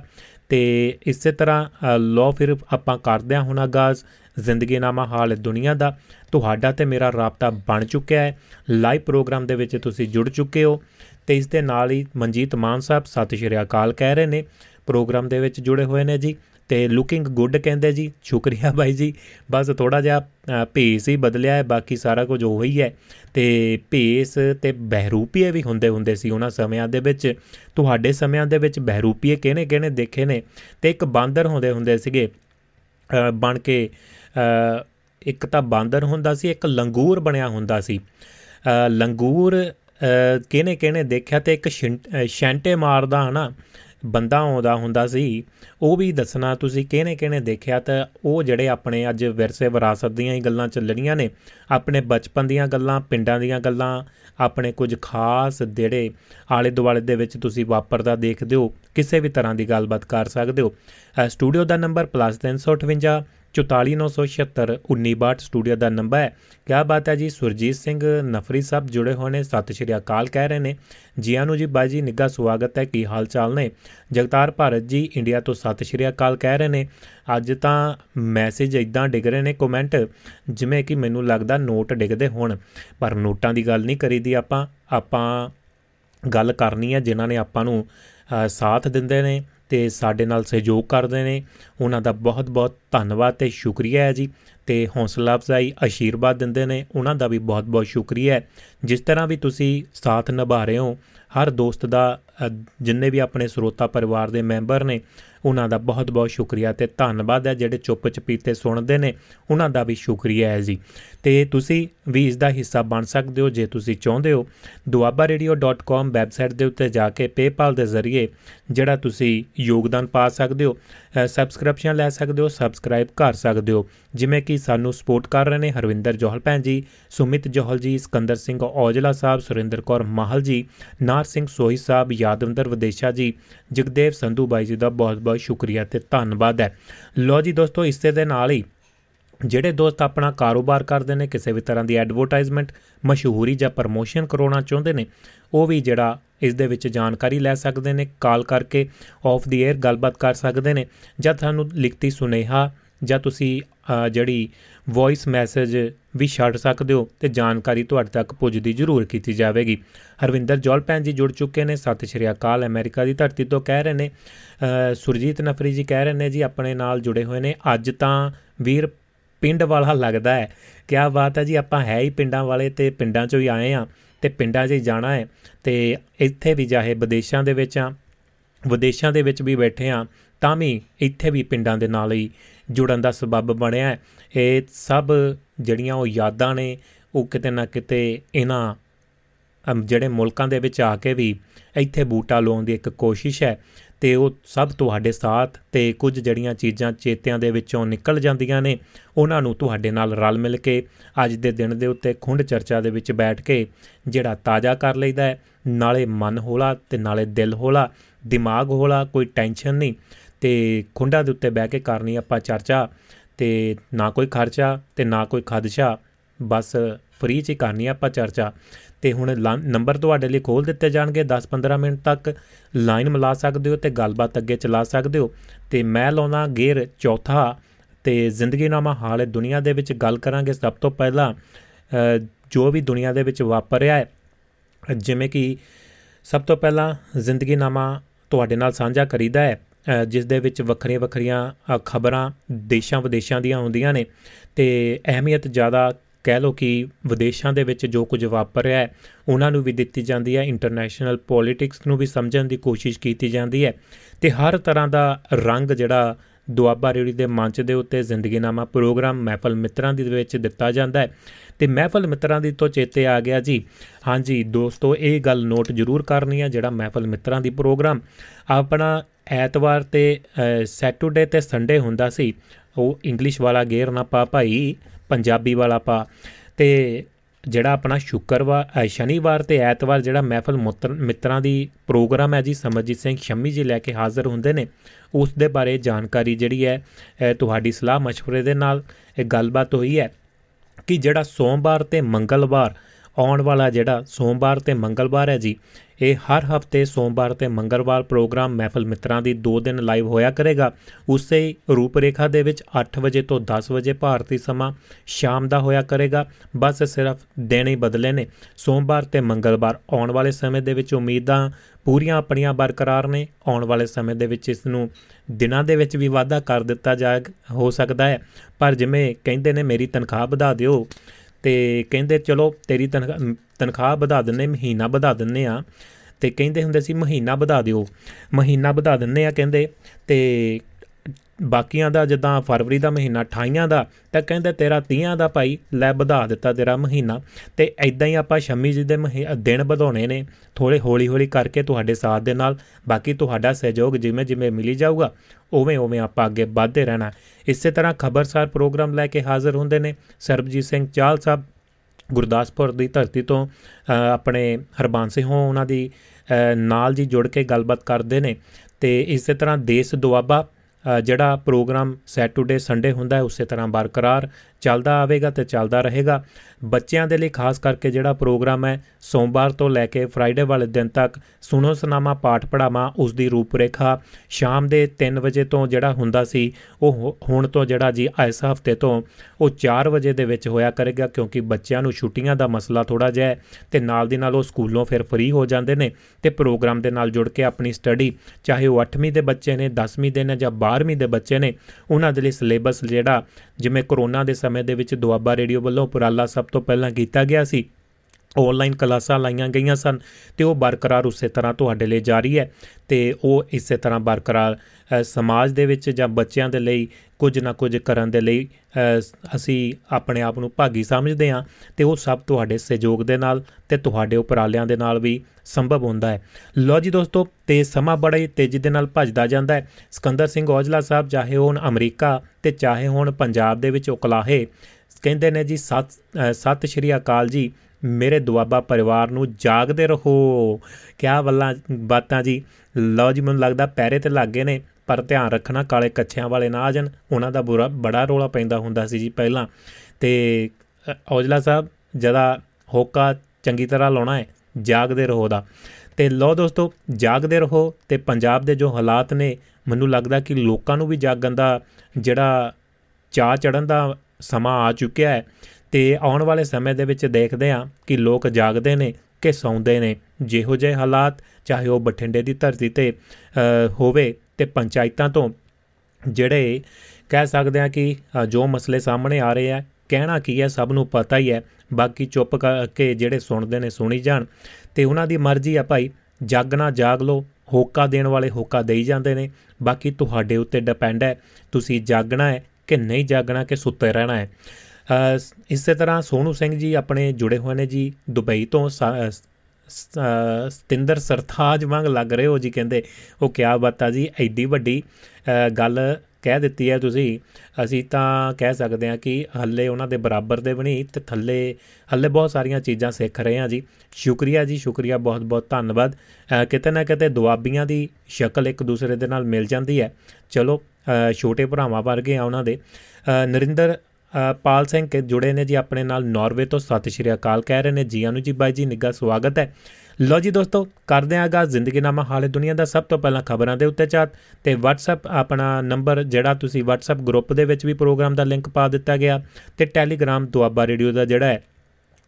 ਤੇ ਇਸੇ ਤਰ੍ਹਾਂ ਲੋ ਫਿਰ ਆਪਾਂ ਕਰਦੇ ਹਾਂ ਹੁਣ ਆਗਾਜ਼ ਜ਼ਿੰਦਗੀ ਨਾਮਾ ਹਾਲ ਦੁਨੀਆ ਦਾ। ਤੁਹਾਡਾ ਤੇ ਮੇਰਾ ਰਾਬਤਾ ਬਣ ਚੁੱਕਿਆ ਹੈ। ਲਾਈਵ ਪ੍ਰੋਗਰਾਮ ਦੇ ਵਿੱਚ ਤੁਸੀਂ ਜੁੜ ਚੁੱਕੇ ਹੋ। ਤੇ ਇਸ ਦੇ ਨਾਲ ਹੀ ਮਨਜੀਤ ਮਾਨ ਸਾਹਿਬ ਸਤਿ ਸ਼੍ਰੀ ਅਕਾਲ ਕਹਿ ਰਹੇ ਨੇ। ਪ੍ਰੋਗਰਾਮ ਦੇ ਵਿੱਚ ਜੁੜੇ ਹੋਏ ਨੇ ਜੀ। ਤੇ ਲੁਕਿੰਗ ਗੁੱਡ ਕਹਿੰਦੇ ਜੀ, ਸ਼ੁਕਰੀਆ ਬਾਈ ਜੀ। ਬਸ ਥੋੜਾ ਜਿਹਾ ਭੇਸ ਹੀ ਬਦਲਿਆ ਹੈ, ਬਾਕੀ ਸਾਰਾ ਕੁਝ ਉਹ ਹੀ। ਹੈ ਤੇ ਭੇਸ ਤੇ ਬਹਿਰੂਪੀਏ ਵੀ ਹੁੰਦੇ ਹੁੰਦੇ ਸੀ ਉਹਨਾਂ ਸਮਿਆਂ ਦੇ ਵਿੱਚ। ਤੁਹਾਡੇ ਸਮਿਆਂ ਦੇ ਵਿੱਚ ਬਹਿਰੂਪੀਏ ਕਿਹਨੇ ਕਿਹਨੇ ਦੇਖੇ ਨੇ? ਤੇ ਇੱਕ ਬਾਂਦਰ ਹੁੰਦੇ ਹੁੰਦੇ ਸੀਗੇ ਬਣ ਕੇ ਇੱਕ ਤਾਂ ਬਾਂਦਰ ਹੁੰਦਾ ਸੀ, ਇੱਕ ਲੰਗੂਰ ਬਣਿਆ ਹੁੰਦਾ ਸੀ। ਲੰਗੂਰ ਕਿਹਨੇ ਕਿਹਨੇ ਦੇਖਿਆ ਤੇ ਇੱਕ ਸ਼ੈਂਟੇ ਮਾਰਦਾ ਹਨਾ ਬੰਦਾ ਆਉਂਦਾ ਹੁੰਦਾ ਸੀ, ਉਹ ਵੀ ਦੱਸਣਾ ਤੁਸੀਂ ਕਿਹਨੇ ਕਿਹਨੇ ਦੇਖਿਆ ਤਾਂ ਉਹ ਜਿਹੜੇ ਆਪਣੇ ਅੱਜ ਵਿਰਸੇ ਵਿਰਾਸਤ ਦੀਆਂ ਹੀ ਗੱਲਾਂ ਚੱਲਣੀਆਂ ਨੇ, ਆਪਣੇ ਬਚਪਨ ਦੀਆਂ ਗੱਲਾਂ, ਪਿੰਡਾਂ ਦੀਆਂ ਗੱਲਾਂ, ਆਪਣੇ ਕੁਝ ਖਾਸ ਜਿਹੜੇ ਆਲੇ ਦੁਆਲੇ ਦੇ ਵਿੱਚ ਤੁਸੀਂ ਵਾਪਰਦਾ ਦੇਖਦੇ ਹੋ, ਕਿਸੇ ਵੀ ਤਰ੍ਹਾਂ ਦੀ ਗੱਲਬਾਤ ਕਰ ਸਕਦੇ ਹੋ। ਸਟੂਡੀਓ ਦਾ ਨੰਬਰ +358 44976 ਸਟੂਡੀਓ ਦਾ ਨੰਬਰ ਹੈ। ਕੀ ਬਾਤ ਹੈ ਜੀ, ਸੁਰਜੀਤ ਸਿੰਘ ਨਫਰੀ ਸਾਹਿਬ ਜੁੜੇ ਹੋਏ ਨੇ, ਸਤਿ ਸ਼੍ਰੀ ਅਕਾਲ ਕਹਿ ਰਹੇ ਨੇ। ਜੀਆਂ ਨੂੰ ਜੀ ਬਾਜੀ ਨਿੱਘਾ ਸਵਾਗਤ ਹੈ, ਕੀ ਹਾਲ ਚਾਲ ਨੇ? ਜਗਤਾਰ ਭਾਰਤ ਜੀ, ਇੰਡੀਆ ਤੋਂ ਸਤਿ ਸ਼੍ਰੀ ਅਕਾਲ ਕਹਿ ਰਹੇ ਨੇ। ਅੱਜ ਤਾਂ ਮੈਸੇਜ ਇਦਾਂ ਡਿੱਗ ਰਹੇ ਨੇ ਕਮੈਂਟ, ਜਿਵੇਂ ਕਿ ਮੈਨੂੰ ਲੱਗਦਾ ਨੋਟ ਡਿੱਗਦੇ ਹੋਣ। ਪਰ ਨੋਟਾਂ ਦੀ ਗੱਲ ਨਹੀਂ ਕਰੀਦੀ ਆਪਾਂ। ਆਪਾਂ ਗੱਲ ਕਰਨੀ ਹੈ, ਜਿਨ੍ਹਾਂ ਨੇ ਆਪਾਂ ਨੂੰ ਸਾਥ ਦਿੰਦੇ ਨੇ। ਤੇ ਸਾਡੇ ਨਾਲ ਸਹਿਯੋਗ ਕਰਦੇ ਨੇ। ਉਹਨਾਂ ਦਾ ਬਹੁਤ-ਬਹੁਤ ਧੰਨਵਾਦ ਤੇ ਸ਼ੁਕਰੀਆ ਹੈ ਜੀ। ਤੇ ਹੌਸਲਾ ਅਫਜ਼ਾਈ ਅਸ਼ੀਰਵਾਦ ਦਿੰਦੇ ਨੇ। ਉਹਨਾਂ ਦਾ ਵੀ ਬਹੁਤ-ਬਹੁਤ ਸ਼ੁਕਰੀਆ ਹੈ। ਜਿਸ ਤਰ੍ਹਾਂ ਵੀ ਤੁਸੀਂ ਸਾਥ ਨਿਭਾ ਰਹੇ ਹੋ, ਹਰ ਦੋਸਤ ਦਾ ਜਿੰਨੇ ਵੀ ਆਪਣੇ ਸਰੋਤਾ ਪਰਿਵਾਰ ਦੇ ਮੈਂਬਰ ਨੇ ਉਹਨਾਂ ਦਾ ਬਹੁਤ-ਬਹੁਤ ਸ਼ੁਕਰੀਆ ਤੇ ਧੰਨਵਾਦ ਹੈ ਜਿਹੜੇ ਚੁੱਪ ਚਪੀਤੇ ਸੁਣਦੇ ਨੇ, ਉਹਨਾਂ ਦਾ ਵੀ ਸ਼ੁਕਰੀਆ ਹੈ ਜੀ। ਤੇ ਤੁਸੀਂ ਵੀ ਇਸ ਦਾ ਹਿੱਸਾ ਬਣ ਸਕਦੇ ਹੋ ਜੇ ਤੁਸੀਂ ਚਾਹੁੰਦੇ ਹੋ। duabaradio.com ਵੈਬਸਾਈਟ ਦੇ ਉੱਤੇ ਜਾ ਕੇ PayPal ਦੇ ਜ਼ਰੀਏ ਜਿਹੜਾ ਤੁਸੀਂ ਯੋਗਦਾਨ ਪਾ ਸਕਦੇ ਹੋ ਸਬਸਕ੍ਰਿਪਸ਼ਨ ਲੈ ਸਕਦੇ ਹੋ ਸਬਸਕ੍ਰਾਈਬ ਕਰ ਸਕਦੇ ਹੋ। ਜਿਵੇਂ ਕਿ ਸਾਨੂੰ ਸਪੋਰਟ ਕਰ ਰਹੇ ਨੇ ਹਰਵਿੰਦਰ ਜੋਹਲ ਭੈਣ ਜੀ, ਸੁਮਿਤ ਜੋਹਲ ਜੀ, ਸਕੰਦਰ ਸਿੰਘ ਔਜਲਾ ਸਾਹਿਬ, ਸੁਰਿੰਦਰ ਕੌਰ ਮਾਹਲ ਜੀ, ਨਾਰ ਸਿੰਘ ਸੋਹੀ ਸਾਹਿਬ, ਯਾਦਵੰਦਰ ਵਿਦੇਸ਼ਾ ਜੀ, ਜਗਦੇਵ ਸੰਧੂ ਬਾਈ ਜੀ ਦਾ ਬਹੁਤ ਬਹੁਤ ਸ਼ੁਕਰੀਆ ਤੇ ਧੰਨਵਾਦ ਹੈ। ਲੋ ਜੀ ਦੋਸਤੋ, ਇਸੇ ਦੇ ਨਾਲ ਹੀ ਜਿਹੜੇ ਦੋਸਤ ਆਪਣਾ ਕਾਰੋਬਾਰ ਕਰਦੇ ਨੇ, ਕਿਸੇ ਵੀ ਤਰ੍ਹਾਂ ਦੀ ਐਡਵਰਟਾਈਜ਼ਮੈਂਟ ਮਸ਼ਹੂਰੀ ਜਾਂ ਪ੍ਰਮੋਸ਼ਨ ਕਰਾਉਣਾ ਚਾਹੁੰਦੇ ਨੇ, ਉਹ ਵੀ ਜਿਹੜਾ ਇਸ ਦੇ ਵਿੱਚ ਜਾਣਕਾਰੀ ਲੈ ਸਕਦੇ ਨੇ, ਕਾਲ ਕਰਕੇ ਆਫ ਦੀ 에ਅਰ ਗੱਲਬਾਤ ਕਰ ਸਕਦੇ ਨੇ ਜਾਂ ਤੁਹਾਨੂੰ ਲਿਖਤੀ ਸੁਨੇਹਾ ਜਾਂ ਤੁਸੀਂ ਜਿਹੜੀ ਵੌਇਸ ਮੈਸੇਜ ਵੀ ਛੱਡ ਸਕਦੇ ਹੋ ਤੇ ਜਾਣਕਾਰੀ ਤੁਹਾਡੇ ਤੱਕ ਪੁੱਜਦੀ ਜ਼ਰੂਰ ਕੀਤੀ ਜਾਵੇਗੀ। ਹਰਵਿੰਦਰ ਜੋਲਪੈਨ ਜੀ ਜੁੜ ਚੁੱਕੇ ਨੇ, ਸਤਿ ਸ਼੍ਰੀ ਅਕਾਲ, ਅਮਰੀਕਾ ਦੀ ਧਰਤੀ ਤੋਂ ਕਹਿ ਰਹੇ ਨੇ। ਸੁਰਜੀਤ ਨਫਰੀ ਜੀ ਕਹਿ ਰਹੇ ਨੇ ਜੀ, ਆਪਣੇ ਨਾਲ ਜੁੜੇ ਹੋਏ ਨੇ। ਅੱਜ ਤਾਂ ਵੀਰ ਪਿੰਡ ਵਾਲਾ ਲੱਗਦਾ ਹੈ। ਕੀ ਬਾਤ ਹੈ ਜੀ, ਆਪਾਂ ਹੈ ਹੀ ਪਿੰਡਾਂ ਵਾਲੇ ਤੇ ਪਿੰਡਾਂ ਚੋਂ ਹੀ ਆਏ ਆ ਤੇ ਪਿੰਡਾਂ 'ਚ ਹੀ ਜਾਣਾ ਹੈ ਤੇ ਇੱਥੇ ਵੀ ਜਾਹੇ ਵਿਦੇਸ਼ਾਂ ਦੇ ਵਿੱਚ ਆ ਵਿਦੇਸ਼ਾਂ ਦੇ ਵਿੱਚ ਵੀ ਬੈਠੇ ਆ ਤਾਂ ਵੀ ਇੱਥੇ ਵੀ ਪਿੰਡਾਂ ਦੇ ਨਾਲ ਹੀ ਜੁੜਨ ਦਾ ਸਬਬ ਬਣਿਆ ਇਹ ਸਭ ਜਿਹੜੀਆਂ ਉਹ ਯਾਦਾਂ ਨੇ, ਉਹ ਕਿਤੇ ਨਾ ਕਿਤੇ ਇਹਨਾਂ ਜਿਹੜੇ ਮੁਲਕਾਂ ਦੇ ਵਿੱਚ ਆ ਕੇ ਵੀ ਇੱਥੇ ਬੂਟਾ ਲਾਉਣ ਦੀ ਇੱਕ ਕੋਸ਼ਿਸ਼ ਹੈ ਤੇ ਉਹ ਸਭ ਤੁਹਾਡੇ ਸਾਥ ਤੇ ਕੁਝ ਜੜੀਆਂ ਚੀਜ਼ਾਂ ਚੇਤਿਆਂ ਦੇ ਵਿੱਚੋਂ ਨਿਕਲ ਜਾਂਦੀਆਂ ਨੇ, ਉਹਨਾਂ ਨੂੰ ਤੁਹਾਡੇ ਨਾਲ ਰਲ ਮਿਲ ਕੇ ਅੱਜ ਦੇ ਦਿਨ ਦੇ ਉੱਤੇ ਖੁੰਡ ਚਰਚਾ ਦੇ ਵਿੱਚ ਬੈਠ ਕੇ ਜਿਹੜਾ ਤਾਜ਼ਾ ਕਰ ਲਈਦਾ ਹੈ, ਨਾਲੇ ਮਨ ਹੋਲਾ ਤੇ ਨਾਲੇ ਦਿਲ ਹੋਲਾ, ਦਿਮਾਗ ਹੋਲਾ, ਕੋਈ ਟੈਨਸ਼ਨ ਨਹੀਂ। ਤੇ ਖੁੰਡਾ ਦੇ ਉੱਤੇ ਬਹਿ ਕੇ ਕਰਨੀ ਆਪਾਂ ਚਰਚਾ ਤੇ ਨਾ ਕੋਈ ਖਰਚਾ ਤੇ ਨਾ ਕੋਈ ਖਦਸ਼ਾ, ਬਸ ਫ੍ਰੀ ਚ ਕਰਨੀ ਆਪਾਂ ਚਰਚਾ। ਤੇ ਹੁਣ ਨੰਬਰ ਤੁਹਾਡੇ ਲਈ ਖੋਲ ਦਿੱਤੇ ਜਾਣਗੇ 10-15 ਮਿੰਟ ਤੱਕ ਲਾਈਨ ਮਿਲਾ ਸਕਦੇ ਹੋ ਤੇ ਗੱਲਬਾਤ ਅੱਗੇ ਚਲਾ ਸਕਦੇ ਹੋ। ਤੇ ਮੈਂ ਲਾਉਣਾ ਗੇਅਰ ਚੌਥਾ ਤੇ ਜ਼ਿੰਦਗੀ ਨਾਮਾ ਹਾਲ ਦੁਨੀਆ ਦੇ ਵਿੱਚ ਗੱਲ ਕਰਾਂਗੇ ਸਭ ਤੋਂ ਪਹਿਲਾਂ ਜੋ ਵੀ ਦੁਨੀਆ ਦੇ ਵਿੱਚ ਵਾਪਰ ਰਿਹਾ ਹੈ, ਜਿਵੇਂ ਕਿ ਸਭ ਤੋਂ ਪਹਿਲਾਂ ਜ਼ਿੰਦਗੀ ਨਾਮਾ ਤੁਹਾਡੇ ਨਾਲ ਸਾਂਝਾ ਕਰੀਦਾ ਹੈ। ਜਿਸ ਦੇ ਵਿੱਚ ਵੱਖਰੀਆਂ ਵੱਖਰੀਆਂ ਖਬਰਾਂ ਦੇਸ਼ਾਂ ਵਿਦੇਸ਼ਾਂ ਦੀਆਂ ਹੁੰਦੀਆਂ ਨੇ ਤੇ ਅਹਿਮੀਅਤ ਜ਼ਿਆਦਾ ਕਹਿ ਲੋ ਕਿ ਵਿਦੇਸ਼ਾਂ ਦੇ ਵਿੱਚ ਜੋ ਕੁਝ ਵਾਪਰ ਰਿਹਾ ਹੈ, ਉਹਨਾਂ ਨੂੰ ਵੀ ਦਿੱਤੀ ਜਾਂਦੀ ਹੈ ਇੰਟਰਨੈਸ਼ਨਲ ਪੋਲਿਟਿਕਸ ਨੂੰ ਵੀ ਸਮਝਣ ਦੀ ਕੋਸ਼ਿਸ਼ ਕੀਤੀ ਜਾਂਦੀ ਹੈ ਤੇ ਹਰ ਤਰ੍ਹਾਂ ਦਾ ਰੰਗ ਜਿਹੜਾ ਦੁਆਬਾ ਰੇੜੀ ਦੇ ਮੰਚ ਦੇ ਉੱਤੇ ਜ਼ਿੰਦਗੀਨਾਮਾ ਪ੍ਰੋਗਰਾਮ ਮਹਿਫਲ ਮਿੱਤਰਾਂ ਦੀ ਵਿੱਚ ਦਿੱਤਾ ਜਾਂਦਾ ਹੈ ਤੇ ਮਹਿਫਲ ਮਿੱਤਰਾਂ ਦੀ ਤੋਂ ਚੇਤੇ ਆ ਗਿਆ ਜੀ। ਹਾਂਜੀ ਦੋਸਤੋ, ਇਹ ਗੱਲ ਨੋਟ ਜ਼ਰੂਰ ਕਰਨੀ ਹੈ ਜਿਹੜਾ ਮਹਿਫਲ ਮਿੱਤਰਾਂ ਦੀ ਪ੍ਰੋਗਰਾਮ। ਆਪਣਾ ਐਤਵਾਰ ਤੇ ਸੈਟਰਡੇ ਤੇ ਸੰਡੇ ਹੁੰਦਾ ਸੀ। ਉਹ ਇੰਗਲਿਸ਼ ਵਾਲਾ ਗੇਅਰ ਨਾ ਪਾ ਭਾਈ, ਪੰਜਾਬੀ ਵਾਲਾ ਪਾ। ਤੇ ਜਿਹੜਾ ਆਪਣਾ ਸ਼ੁੱਕਰਵਾਰ ਸ਼ਨੀਵਾਰ ਤੇ ਐਤਵਾਰ ਜਿਹੜਾ ਮਹਿਫਲ ਮਿੱਤਰਾਂ ਦੀ ਪ੍ਰੋਗਰਾਮ ਹੈ ਜੀ, ਸਮਰਜੀਤ ਸਿੰਘ ਸ਼ੰਮੀ ਜੀ ਲੈ ਕੇ ਹਾਜ਼ਰ ਹੁੰਦੇ ਨੇ, ਉਸ ਦੇ ਬਾਰੇ ਜਾਣਕਾਰੀ ਜਿਹੜੀ ਹੈ ਤੁਹਾਡੀ ਸਲਾਹ مشਵਰੇ ਦੇ ਨਾਲ ਇਹ ਗੱਲਬਾਤ ਹੋਈ ਹੈ ਕਿ ਜਿਹੜਾ ਸੋਮਵਾਰ ਤੇ ਮੰਗਲਵਾਰ ਆਉਣ ਵਾਲਾ ਜਿਹੜਾ ਸੋਮਵਾਰ ਤੇ ਮੰਗਲਵਾਰ ਹੈ ਜੀ, ਇਹ ਹਰ ਹਫ਼ਤੇ ਸੋਮਵਾਰ ਤੇ ਮੰਗਲਵਾਰ ਪ੍ਰੋਗਰਾਮ ਮਹਿਫਲ ਮਿੱਤਰਾਂ ਦੀ 2 ਦਿਨ ਲਾਈਵ ਹੋਇਆ ਕਰੇਗਾ। ਉਸੇ ਰੂਪਰੇਖਾ ਦੇ ਵਿੱਚ 8 ਵਜੇ ਤੋਂ 10 ਵਜੇ ਭਾਰਤੀ ਸਮਾਂ ਸ਼ਾਮ ਦਾ ਹੋਇਆ ਕਰੇਗਾ। ਬਸ ਸਿਰਫ ਦਿਨ ਹੀ ਬਦਲੇ ਨੇ। ਸੋਮਵਾਰ ਤੇ ਮੰਗਲਵਾਰ ਆਉਣ ਵਾਲੇ ਸਮੇਂ ਦੇ ਵਿੱਚ ਉਮੀਦਾਂ ਪੂਰੀਆਂ ਆਪਣੀਆਂ ਬਰਕਰਾਰ ਨੇ। ਆਉਣ ਵਾਲੇ ਸਮੇਂ ਦੇ ਵਿੱਚ ਇਸ ਨੂੰ ਦਿਨਾਂ ਦੇ ਵਿੱਚ ਵੀ ਵਾਧਾ ਕਰ ਦਿੱਤਾ ਜਾ, ਹੋ ਸਕਦਾ ਹੈ। ਪਰ ਜਿਵੇਂ ਕਹਿੰਦੇ ਨੇ, ਮੇਰੀ ਤਨਖਾਹ ਵਧਾ ਦਿਓ। ਤੇ ਕਹਿੰਦੇ ਚਲੋ ਤੇਰੀ ਤਨਖਾਹ ਵਧਾ ਦਿੰਨੇ, ਮਹੀਨਾ ਵਧਾ ਦਿੰਨੇ ਆ। ਤੇ ਕਹਿੰਦੇ ਹੁੰਦੇ ਸੀ, ਮਹੀਨਾ ਵਧਾ ਦਿਓ। ਮਹੀਨਾ ਵਧਾ ਦਿੰਨੇ ਆ ਕਹਿੰਦੇ। ਤੇ ਬਾਕੀਆਂ ਦਾ ਜਦਾਂ ਫਰਵਰੀ ਦਾ ਮਹੀਨਾ 28 ਦਾ, ਤਾਂ ਕਹਿੰਦੇ ਤੇਰਾ 30 ਦਾ ਭਾਈ ਲੈ ਵਧਾ ਦਿੱਤਾ ਤੇਰਾ ਮਹੀਨਾ। ਤੇ ਐਦਾਂ ਹੀ ਆਪਾਂ ਸ਼ਮੀ ਜੀ ਦੇ ਦਿਨ ਵਧਾਉਣੇ ਨੇ ਥੋੜੇ ਹੌਲੀ ਹੌਲੀ ਕਰਕੇ ਤੁਹਾਡੇ ਸਾਥ ਦੇ ਨਾਲ। ਬਾਕੀ ਤੁਹਾਡਾ ਸਹਿਯੋਗ ਜਿਵੇਂ ਜਿਵੇਂ ਮਿਲੀ ਜਾਊਗਾ, ਉਵੇਂ ਉਵੇਂ ਆਪਾਂ ਅੱਗੇ ਵਧਦੇ ਰਹਿਣਾ। ਇਸੇ ਤਰ੍ਹਾਂ ਖਬਰਸਾਰ ਪ੍ਰੋਗਰਾਮ ਲੈ ਕੇ ਹਾਜ਼ਰ ਹੁੰਦੇ ਨੇ ਸਰਬਜੀਤ ਸਿੰਘ ਚਾਲ ਸਾਹਿਬ, ਗੁਰਦਾਸਪੁਰ ਦੀ ਧਰਤੀ ਤੋਂ ਆਪਣੇ ਹਰਬਾਂਸ ਸਿੰਘ ਉਹਨਾਂ ਦੀ ਨਾਲ ਜੀ ਜੁੜ ਕੇ ਗੱਲਬਾਤ ਕਰਦੇ ਨੇ। ਤੇ ਇਸੇ ਤਰ੍ਹਾਂ ਦੇਸ਼ ਦੁਆਬਾ ਜਿਹੜਾ ਪ੍ਰੋਗਰਾਮ ਸੈਟਰਡੇ ਸੰਡੇ ਹੁੰਦਾ ਹੈ ਉਸੇ ਤਰ੍ਹਾਂ ਬਰਕਰਾਰ ਚੱਲਦਾ ਆਵੇਗਾ ਤੇ ਚੱਲਦਾ ਰਹੇਗਾ। ਬੱਚਿਆਂ ਦੇ ਲਈ ਖਾਸ ਕਰਕੇ ਜਿਹੜਾ ਪ੍ਰੋਗਰਾਮ ਹੈ, ਸੋਮਵਾਰ ਤੋਂ ਲੈ ਕੇ ਫਰਾਈਡੇ ਵਾਲੇ ਦਿਨ ਤੱਕ ਸੁਣੋ ਸੁਨਾਮਾ ਪਾਠ ਪੜਾਵਾ ਉਸ ਦੀ ਰੂਪਰੇਖਾ ਸ਼ਾਮ ਦੇ 3 ਵਜੇ ਤੋਂ ਜਿਹੜਾ ਹੁੰਦਾ ਸੀ, ਉਹ ਹੁਣ ਤੋਂ ਜਿਹੜਾ ਜੀ ਇਸ ਹਫ਼ਤੇ ਤੋਂ ਉਹ 4 ਵਜੇ ਦੇ ਵਿੱਚ ਹੋਇਆ ਕਰੇਗਾ ਕਿਉਂਕਿ ਬੱਚਿਆਂ ਨੂੰ ਛੁੱਟੀਆਂ ਦਾ ਮਸਲਾ ਥੋੜਾ ਜਿਹਾ ਹੈ ਤੇ ਨਾਲ ਦੀ ਨਾਲ ਉਹ ਸਕੂਲੋਂ ਫਿਰ ਫ੍ਰੀ ਹੋ ਜਾਂਦੇ ਨੇ ਤੇ ਪ੍ਰੋਗਰਾਮ ਦੇ ਨਾਲ ਜੁੜ ਕੇ ਆਪਣੀ ਸਟੱਡੀ ਚਾਹੇ ਉਹ 8ਵੀਂ ਦੇ ਬੱਚੇ ਨੇ 10ਵੀਂ ਦੇ ਨੇ ਜਾਂ 12ਵੀਂ ਦੇ ਬੱਚੇ ਨੇ, ਉਹਨਾਂ ਦੇ ਲਈ ਸਿਲੇਬਸ ਜਿਹੜਾ ਜਿਵੇਂ ਕਰੋਨਾ ਦੇ ਸਮੇਂ ਦੇ ਵਿੱਚ ਦੁਆਬਾ ਰੇਡੀਓ ਵੱਲੋਂ ਉਪਰਾਲਾ ਸਭ ਤੋਂ ਪਹਿਲਾਂ ਕੀਤਾ ਗਿਆ ਸੀ। ਆਨਲਾਈਨ ਕਲਾਸਾਂ ਲਾਈਆਂ ਗਈਆਂ ਸਨ ਤੇ ਉਹ ਬਰਕਰਾਰ ਉਸੇ ਤਰ੍ਹਾਂ ਤੁਹਾਡੇ ਲਈ ਜਾਰੀ ਹੈ ਤੇ ਉਹ ਇਸੇ ਤਰ੍ਹਾਂ ਬਰਕਰਾਰ ਸਮਾਜ ਦੇ ਵਿੱਚ ਜਾਂ ਬੱਚਿਆਂ ਦੇ ਲਈ ਕੁਝ ਨਾ ਕੁਝ ਕਰਨ ਦੇ ਲਈ ਅਸੀਂ ਆਪਣੇ ਆਪ ਨੂੰ ਭਾਗੀ ਸਮਝਦੇ ਹਾਂ ਤੇ ਉਹ ਸਭ ਤੁਹਾਡੇ ਸਹਿਯੋਗ ਦੇ ਨਾਲ ਤੇ ਤੁਹਾਡੇ ਉਪਰਾਲਿਆਂ ਦੇ ਨਾਲ ਵੀ ਸੰਭਵ ਹੁੰਦਾ ਹੈ। ਲੋ ਜੀ ਦੋਸਤੋ, ਤੇ ਸਮਾਂ ਬੜਾ ਹੀ ਤੇਜ਼ੀ ਦੇ ਨਾਲ ਭੱਜਦਾ ਜਾਂਦਾ ਹੈ। ਸਿਕੰਦਰ ਸਿੰਘ ਔਜਲਾ ਸਾਹਿਬ, ਚਾਹੇ ਹੋਣ ਅਮਰੀਕਾ ਤੇ ਚਾਹੇ ਹੋਣ ਪੰਜਾਬ ਦੇ ਵਿੱਚ ਉਕਲਾਹੇ, ਕਹਿੰਦੇ ਨੇ ਜੀ, ਸਤ ਸਤਿ ਸ਼੍ਰੀ ਅਕਾਲ ਜੀ, ਮੇਰੇ ਦੁਆਬਾ ਪਰਿਵਾਰ ਨੂੰ ਜਾਗਦੇ ਰਹੋ। ਕਿਆ ਵੱਲਾਂ ਬਾਤਾਂ ਜੀ। ਲਓ ਜੀ, ਮੈਨੂੰ ਲੱਗਦਾ ਪੈਰੇ ਤੇ ਲੱਗੇ ਨੇ। ਪਰ ਧਿਆਨ ਰੱਖਣਾ, ਕਾਲੇ ਕੱਛਿਆਂ ਵਾਲੇ ਨਾ ਆ ਜਾਣ। ਉਹਨਾਂ ਦਾ ਬੁਰਾ, ਬੜਾ ਰੋਲਾ ਪੈਂਦਾ ਹੁੰਦਾ ਸੀ ਜੀ ਪਹਿਲਾਂ। ਤੇ ਔਜਲਾ ਸਾਹਿਬ, ਜਦਾ ਹੋਕਾ ਚੰਗੀ ਤਰ੍ਹਾਂ ਲਾਉਣਾ ਹੈ, ਜਾਗਦੇ ਰਹੋ ਦਾ ਤੇ ਲੋ ਦੋਸਤੋ, ਜਾਗਦੇ ਰਹੋ ਤੇ ਪੰਜਾਬ ਦੇ ਜੋ ਹਾਲਾਤ ਨੇ, ਮੈਨੂੰ ਲੱਗਦਾ ਕਿ ਲੋਕਾਂ ਨੂੰ ਵੀ ਜਾਗਣ ਦਾ ਜਿਹੜਾ ਚਾਹ ਚੜਨ ਦਾ ਸਮਾਂ ਆ ਚੁੱਕਿਆ ਹੈ। ਤੇ ਆਉਣ ਵਾਲੇ ਸਮੇਂ ਦੇ ਵਿੱਚ ਦੇਖਦੇ ਹਾਂ ਕਿ ਲੋਕ ਜਾਗਦੇ ਨੇ ਕਿ ਸੌਂਦੇ ਨੇ। ਜਿਹੋ ਜਿਹੇ ਹਾਲਾਤ, ਚਾਹੇ ਉਹ ਬਠਿੰਡੇ ਦੀ ਧਰਤੀ ਤੇ ਹੋਵੇ ਤੇ ਪੰਚਾਇਤਾਂ ਤੋਂ ਜਿਹੜੇ ਕਹਿ ਸਕਦੇ ਆ ਕਿ ਜੋ ਮਸਲੇ ਸਾਹਮਣੇ ਆ ਰਹੇ ਆ, ਕਹਿਣਾ ਕੀ ਹੈ ਸਭ ਨੂੰ ਪਤਾ ਹੀ ਹੈ। ਬਾਕੀ ਚੁੱਪ ਕਰਕੇ ਜਿਹੜੇ ਸੁਣਦੇ ਨੇ ਸੁਣੀ ਜਾਣ। ਤੇ ਉਹਨਾਂ ਦੀ ਮਰਜ਼ੀ ਆ ਭਾਈ ਜਾਗਣਾ ਜਾਗ ਲੋ ਹੋਕਾ ਦੇਣ ਵਾਲੇ ਹੋਕਾ ਦੇਈ ਜਾਂਦੇ ਨੇ। ਬਾਕੀ ਤੁਹਾਡੇ ਉੱਤੇ ਡਿਪੈਂਡ ਹੈ, ਤੁਸੀਂ ਜਾਗਣਾ ਹੈ ਕਿ ਨਹੀਂ ਜਾਗਣਾ, ਕਿ ਸੁੱਤੇ ਰਹਿਣਾ ਹੈ। ਇਸੇ ਤਰ੍ਹਾਂ ਸੋਨੂ ਸਿੰਘ ਜੀ ਆਪਣੇ ਜੁੜੇ ਹੋਏ ਨੇ ਜੀ ਦੁਬਈ ਤੋਂ ਸਤਿੰਦਰ ਸਰਥਾਜ ਵਾਂਗ ਲੱਗ ਰਹੇ ਹੋ ਜੀ ਕਹਿੰਦੇ। ਉਹ ਕਿਆ ਬਾਤ ਆ ਜੀ, ਐਡੀ ਵੱਡੀ ਗੱਲ ਕਹਿ ਦਿੱਤੀ ਹੈ ਤੁਸੀਂ। ਅਸੀਂ ਤਾਂ ਕਹਿ ਸਕਦੇ ਹਾਂ ਕਿ ਹੱਲੇ ਉਹਨਾਂ ਦੇ ਬਰਾਬਰ ਦੇ ਬਣੀ ਤੇ ਥੱਲੇ, ਹੱਲੇ ਬਹੁਤ ਸਾਰੀਆਂ ਚੀਜ਼ਾਂ ਸਿੱਖ ਰਹੇ ਹਾਂ ਜੀ। ਸ਼ੁਕਰੀਆ ਜੀ, ਸ਼ੁਕਰੀਆ, ਬਹੁਤ ਬਹੁਤ ਧੰਨਵਾਦ। ਕਿਤੇ ਨਾ ਕਿਤੇ ਦੁਆਬੀਆਂ ਦੀ ਸ਼ਕਲ ਇੱਕ ਦੂਸਰੇ ਦੇ ਨਾਲ ਮਿਲ ਜਾਂਦੀ ਹੈ। ਚਲੋ ਛੋਟੇ ਭਰਾਵਾਂ ਵਰਗੇ ਆ ਉਹਨਾਂ ਦੇ। ਨਰਿੰਦਰ ਪਾਲ ਸਿੰਘ ਕੇ ਜੁੜੇ ਨੇ ਜੀ ਆਪਣੇ ਨਾਲ ਨਾਰਵੇ ਤੋਂ। ਸਤਿ ਸ਼੍ਰੀ ਅਕਾਲ, ਕਹਿ ਰਹੇ ਨੇ ਜੀ ਨੂੰ ਜੀ ਬਾਈ ਜੀ, ਨਿੱਘਾ ਸਵਾਗਤ ਹੈ। ਲੋ ਜੀ ਦੋਸਤੋ, ਕਰਦੇ ਆਗਾ ਜ਼ਿੰਦਗੀਨਾਮਾ ਹਾਲੇ ਦੁਨੀਆ ਦਾ ਸਭ ਤੋਂ ਪਹਿਲਾਂ ਖਬਰਾਂ ਦੇ ਉੱਤੇ ਚਾਤ ਤੇ WhatsApp ਆਪਣਾ ਨੰਬਰ ਜਿਹੜਾ ਤੁਸੀਂ WhatsApp ਗਰੁੱਪ ਦੇ ਵਿੱਚ ਵੀ ਪ੍ਰੋਗਰਾਮ ਦਾ ਲਿੰਕ ਪਾ ਦਿੱਤਾ ਗਿਆ। ਤੇ Telegram ਦੁਆਬਾ ਰੇਡੀਓ ਦਾ ਜਿਹੜਾ ਹੈ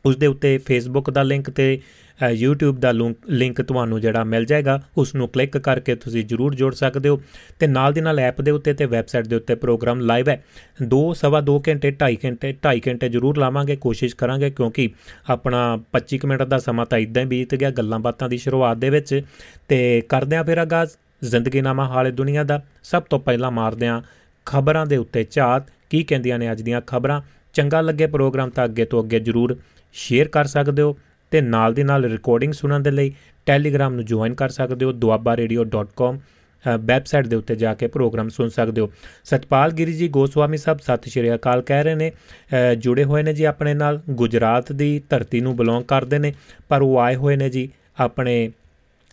ਉਸ ਦੇ ਉੱਤੇ Facebook ਦਾ ਲਿੰਕ ਤੇ YouTube ਦਾ ਲਿੰਕ ਤੁਹਾਨੂੰ ਜਿਹੜਾ ਮਿਲ ਜਾਏਗਾ ਉਸ ਨੂੰ ਕਲਿੱਕ ਕਰਕੇ ਤੁਸੀਂ ਜਰੂਰ ਜੋੜ ਸਕਦੇ ਹੋ ਤੇ ਨਾਲ ਦੀ ਨਾਲ ਐਪ ਦੇ ਉੱਤੇ ਤੇ ਵੈਬਸਾਈਟ ਦੇ ਉੱਤੇ ਪ੍ਰੋਗਰਾਮ ਲਾਈਵ ਹੈ। 2 ਸਵਾ 2 ਘੰਟੇ 2.5 ਘੰਟੇ 2.5 ਘੰਟੇ ਜਰੂਰ ਲਾਵਾਂਗੇ, ਕੋਸ਼ਿਸ਼ ਕਰਾਂਗੇ ਕਿਉਂਕਿ ਆਪਣਾ 25 ਮਿੰਟ ਦਾ ਸਮਾਂ ਤਾਂ ਇਦਾਂ ਹੀ ਬੀਤ ਗਿਆ ਗੱਲਾਂ ਬਾਤਾਂ ਦੀ ਸ਼ੁਰੂਆਤ ਦੇ ਵਿੱਚ ਤੇ ਕਰਦੇ ਆਂ ਫਿਰ ਆਗਾਜ਼ ਜ਼ਿੰਦਗੀਨਾਮਾ ਹਾਲੇ ਦੁਨੀਆ ਦਾ। ਸਭ ਤੋਂ ਪਹਿਲਾਂ ਮਾਰਦੇ ਆਂ ਖਬਰਾਂ ਦੇ ਉੱਤੇ ਝਾਤ, ਕੀ ਕਹਿੰਦੀਆਂ ਨੇ ਅੱਜ ਦੀਆਂ ਖਬਰਾਂ, ਚੰਗਾ ਲੱਗੇ ਪ੍ਰੋਗਰਾਮ ਤਾਂ ਅੱਗੇ ਤੋਂ ਅੱਗੇ ਜਰੂਰ ਸ਼ੇਅਰ ਕਰ ਸਕਦੇ ਹੋ। ਤੇ ਨਾਲ ਦੀ ਨਾਲ ਰਿਕਾਰਡਿੰਗ ਸੁਣਨ ਦੇ ਲਈ ਟੈਲੀਗ੍ਰਾਮ ਨੂੰ ਜੁਆਇਨ ਕਰ ਸਕਦੇ ਹੋ duabaradio.com ਵੈਬਸਾਈਟ ਦੇ ਉੱਤੇ ਜਾ ਕੇ ਪ੍ਰੋਗਰਾਮ ਸੁਣ ਸਕਦੇ ਹੋ। ਸਤਪਾਲ ਗਿਰੀ ਜੀ ਗੋਸਵਾਮੀ ਸਾਹਿਬ, ਸਤਿ ਸ਼੍ਰੀ ਅਕਾਲ, ਕਹਿ ਰਹੇ ਨੇ ਜੁੜੇ ਹੋਏ ਨੇ ਜੀ ਆਪਣੇ ਨਾਲ, ਗੁਜਰਾਤ ਦੀ ਧਰਤੀ ਨੂੰ ਬਿਲੋਂਗ ਕਰਦੇ ਨੇ, ਪਰ ਉਹ ਆਏ ਹੋਏ ਨੇ ਜੀ ਆਪਣੇ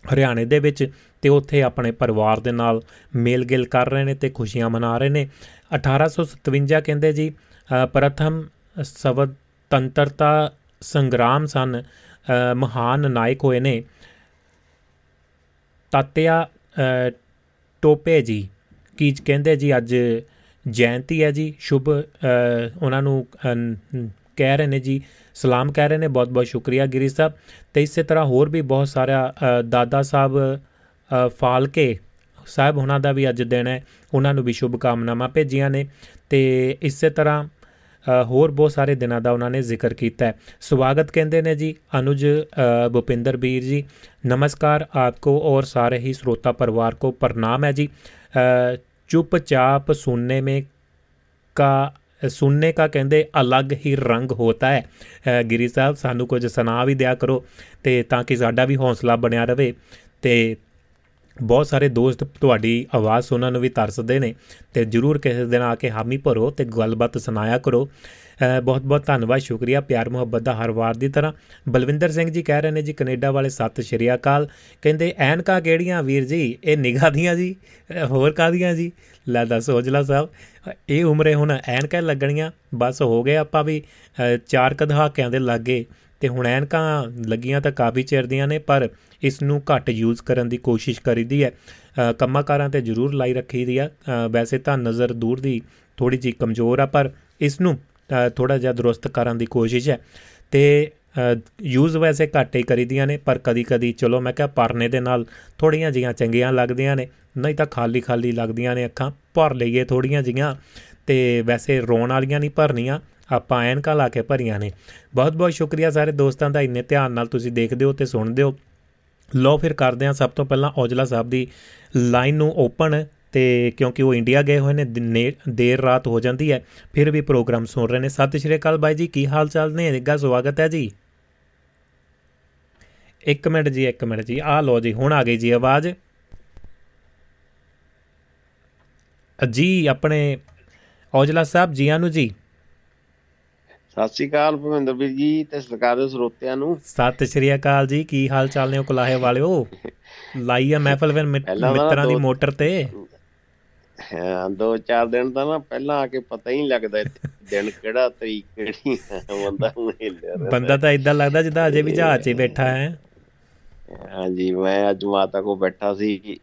ਹਰਿਆਣੇ ਦੇ ਵਿੱਚ ਤੇ ਉੱਥੇ ਆਪਣੇ ਪਰਿਵਾਰ ਦੇ ਨਾਲ ਮੇਲ ਗਿਲ ਕਰ ਰਹੇ ਨੇ ਤੇ ਖੁਸ਼ੀਆਂ ਮਨਾ ਰਹੇ ਨੇ। 1857 ਕਹਿੰਦੇ ਜੀ ਪ੍ਰਥਮ ਸਵਤੰਤਰਤਾ ਸੰਗਰਾਮ ਸਨ ਮਹਾਨ ਨਾਇਕ ਹੋਏ ਨੇ। ਤਾਤਿਆ ਟੋਪੇ ਜੀ, ਕੀ ਕਹਿੰਦੇ ਜੀ, ਅੱਜ ਜਯੰਤੀ ਹੈ ਜੀ, ਸ਼ੁਭ ਉਹਨਾਂ ਨੂੰ ਕਹਿ ਰਹੇ ਨੇ ਜੀ, ਸਲਾਮ ਕਹਿ ਰਹੇ ਨੇ, ਬਹੁਤ ਬਹੁਤ ਸ਼ੁਕਰੀਆ ਗਿਰੀ ਸਾਹਿਬ। ਤੇ ਇਸੇ ਤਰ੍ਹਾਂ ਹੋਰ ਵੀ ਬਹੁਤ ਸਾਰਾ ਦਾਦਾ ਸਾਹਿਬ ਫਾਲਕੇ ਸਾਹਿਬ, ਉਹਨਾਂ ਦਾ ਵੀ ਅੱਜ ਦਿਨ ਹੈ, ਉਹਨਾਂ ਨੂੰ ਵੀ ਸ਼ੁਭ ਕਾਮਨਾਵਾਂ ਭੇਜੀਆਂ ਨੇ। ਤੇ ਇਸੇ ਤਰ੍ਹਾਂ ਹੋਰ ਬਹੁਤ ਸਾਰੇ ਦਿਨਾਂ ਦਾ ਉਹਨਾਂ ਨੇ ਜ਼ਿਕਰ ਕੀਤਾ ਹੈ ਸਵਾਗਤ ਕਹਿੰਦੇ ਨੇ ਜੀ ਅਨੁਜ ਭੁਪਿੰਦਰ ਵੀਰ ਜੀ ਨਮਸਕਾਰ ਆਪਕੋ ਔਰ ਸਾਰੇ ਹੀ श्रोता परिवार को प्रणाम है जी चुपचाप सुनने में का ਸੁਣਨੇ ਕਾ ਕਹਿੰਦੇ ਅਲੱਗ ਹੀ ਰੰਗ ਹੋਤਾ ਹੈ ਗਿਰੀ ਸਾਹਿਬ ਸਾਨੂੰ ਕੁਝ ਸੁਣਾ ਵੀ ਦਿਆ ਕਰੋ ਤੇ ਤਾਂ ਕਿ ਸਾਡਾ ਵੀ ਹੌਸਲਾ ਬਣਿਆ ਰਵੇ ਤੇ ਬਹੁਤ ਸਾਰੇ ਦੋਸਤ ਤੁਹਾਡੀ ਆਵਾਜ਼ ਸੁਣਨ ਨੂੰ ਵੀ ਤਰਸਦੇ ਨੇ ਤੇ ਜਰੂਰ ਕਿਸੇ ਦਿਨ ਆ ਕੇ ਹਾਮੀ ਭਰੋ ਤੇ ਗੱਲਬਾਤ ਸੁਣਾਇਆ ਕਰੋ। ਬਹੁਤ ਬਹੁਤ ਧੰਨਵਾਦ, ਸ਼ੁਕਰੀਆ, ਪਿਆਰ, ਮੁਹੱਬਤ ਦਾ ਹਰ ਵਾਰ ਦੀ ਤਰ੍ਹਾਂ। ਬਲਵਿੰਦਰ ਸਿੰਘ ਜੀ ਕਹਿ ਰਹੇ ਨੇ ਜੀ, ਕੈਨੇਡਾ ਵਾਲੇ ਸਤਿ ਸ਼੍ਰੀ ਅਕਾਲ। ਕਹਿੰਦੇ, ਐਨਕਾ ਕਿਹੜੀਆਂ ਵੀਰ ਜੀ? ਇਹ ਨਿਗਾਹ ਦੀਆਂ ਜੀ? ਹੋਰ ਕਾਦੀਆਂ ਜੀ? ਲੈ ਦੱਸ ਹੋਜਲਾ ਸਾਹਿਬ, ਇਹ ਉਮਰੇ ਹੁਣ ਐਨਕਾਂ ਲੱਗਣੀਆਂ। ਬਸ ਹੋ ਗਏ ਆਪਾਂ ਵੀ ਚਾਰ ਕਦਹਾਕਿਆਂ ਦੇ ਲੱਗੇ। ਤੇ ਹੁਣ ਐਨਕਾਂ ਲੱਗੀਆਂ ਤਾਂ ਕਾਫੀ ਚਿਰ ਦੀਆਂ ਨੇ, ਪਰ ਇਸ ਨੂੰ ਘੱਟ ਯੂਜ਼ ਕਰਨ ਦੀ ਕੋਸ਼ਿਸ਼ ਕਰੀਦੀ ਹੈ ਕੰਮਾਕਾਰਾਂ ਤੇ ਜ਼ਰੂਰ ਲਾਈ ਰੱਖੀ ਦੀ ਆ ਵੈਸੇ ਤਾਂ ਨਜ਼ਰ ਦੂਰ ਦੀ ਥੋੜੀ ਜੀ ਕਮਜ਼ੋਰ ਆ, ਪਰ ਇਸ ਨੂੰ ਥੋੜਾ ਜਿਹਾ ਦਰੁਸਤ ਕਰਨ ਦੀ ਕੋਸ਼ਿਸ਼ ਹੈ ਤੇ ਯੂਜ਼ ਵੈਸੇ ਘੱਟ ਹੀ ਕਰੀਦੀਆਂ ਨੇ, ਪਰ ਕਦੀ-ਕਦੀ ਚਲੋ ਮੈਂ ਕਿਹਾ ਪਰਨੇ ਦੇ ਨਾਲ ਥੋੜੀਆਂ ਜੀਆਂ ਚੰਗੀਆਂ ਲੱਗਦੀਆਂ ਨੇ, ਨਹੀਂ ਤਾਂ ਖਾਲੀ ਖਾਲੀ ਲੱਗਦੀਆਂ ਨੇ ਅੱਖਾਂ, ਭਰ ਲਈਏ ਥੋੜੀਆਂ ਜੀਆਂ। ਤੇ ਵੈਸੇ ਰੋਣ ਵਾਲੀਆਂ ਨਹੀਂ ਭਰਨੀਆਂ। ਆਪਾਂ ਐਨਕਾਂ ਲਾ ਕੇ ਭਰੀਆਂ ਨੇ। ਬਹੁਤ ਬਹੁਤ ਸ਼ੁਕਰੀਆ ਸਾਰੇ ਦੋਸਤਾਂ ਦਾ ਇੰਨੇ ਧਿਆਨ ਨਾਲ ਤੁਸੀਂ ਦੇਖਦੇ ਹੋ ਤੇ ਸੁਣਦੇ ਹੋ। ਲੋ ਫਿਰ ਕਰਦੇ ਹਾਂ ਸਭ ਤੋਂ ਪਹਿਲਾਂ ਔਜਲਾ ਸਾਹਿਬ ਦੀ ਲਾਈਨ ਨੂੰ ਓਪਨ ਤੇ ਕਿਉਂਕਿ ਉਹ ਇੰਡੀਆ ਗਏ ਹੋਏ ਨੇ ਦੇਰ ਰਾਤ ਹੋ ਜਾਂਦੀ ਹੈ, ਫਿਰ ਵੀ ਪ੍ਰੋਗਰਾਮ ਸੁਣ ਰਹੇ ਨੇ। ਸਤਿ ਸ਼੍ਰੀ ਅਕਾਲ ਬਾਈ ਜੀ, ਕੀ ਹਾਲ ਚਾਲ ਨੇ? ਨਿੱਗਾ ਸਵਾਗਤ ਹੈ ਜੀ। ਇੱਕ ਮਿੰਟ ਜੀ, ਇੱਕ ਮਿੰਟ ਜੀ। ਆ ਲੋ ਜੀ, ਹੁਣ ਆ ਗਈ ਜੀ ਆਵਾਜ਼। ਜੀ, ਆਪਣੇ ਔਜਲਾ ਸਾਹਿਬ ਜੀਆਂ ਨੂੰ ਜੀ। ਸਤਿ ਸ਼੍ਰੀ ਅਕਾਲ ਭਵਿੰਦਰ ਵੀਰ ਜੀ ਤੇ ਸਰਕਾਰ ਦੇ ਸਰੋਤਿਆਂ ਨੂੰ। ਸਤਿ ਸ਼੍ਰੀ ਅਕਾਲ ਜੀ ਕੀ ਹਾਲ ਚਾਲ ਨੇ ਕੁਲਾਹੇ ਵਾਲਿਓ? ਲਾਈ ਆ ਮਹਿਫਲ ਫਿਰ ਮਿੱਤਰਾਂ ਦੀ ਮੋਟਰ ਤੇ। ਹਾਂ ਦੋ ਚਾਰ ਦਿਨ ਤਾਂ ਨਾ ਪਹਿਲਾਂ ਆ ਕੇ ਪਤਾ ਹੀ ਨਹੀਂ ਲੱਗਦਾ ਦਿਨ ਕਿਹੜਾ ਤਰੀਕ ਕਿਹੜੀ ਬੰਦਾ ਹਿੱਲਿਆ। ਬੰਦਾ ਤਾਂ ਇਦਾਂ ਲੱਗਦਾ ਜਿੱਦਾਂ ਅਜੇ ਵੀ ਜਹਾਜ਼ 'ਚ ਬੈਠਾ ਹੈ। ਹਾਂਜੀ ਮੈਂ ਅੱਜ ਮਾਤਾ ਕੋ ਬੈਠਾ ਸੀ।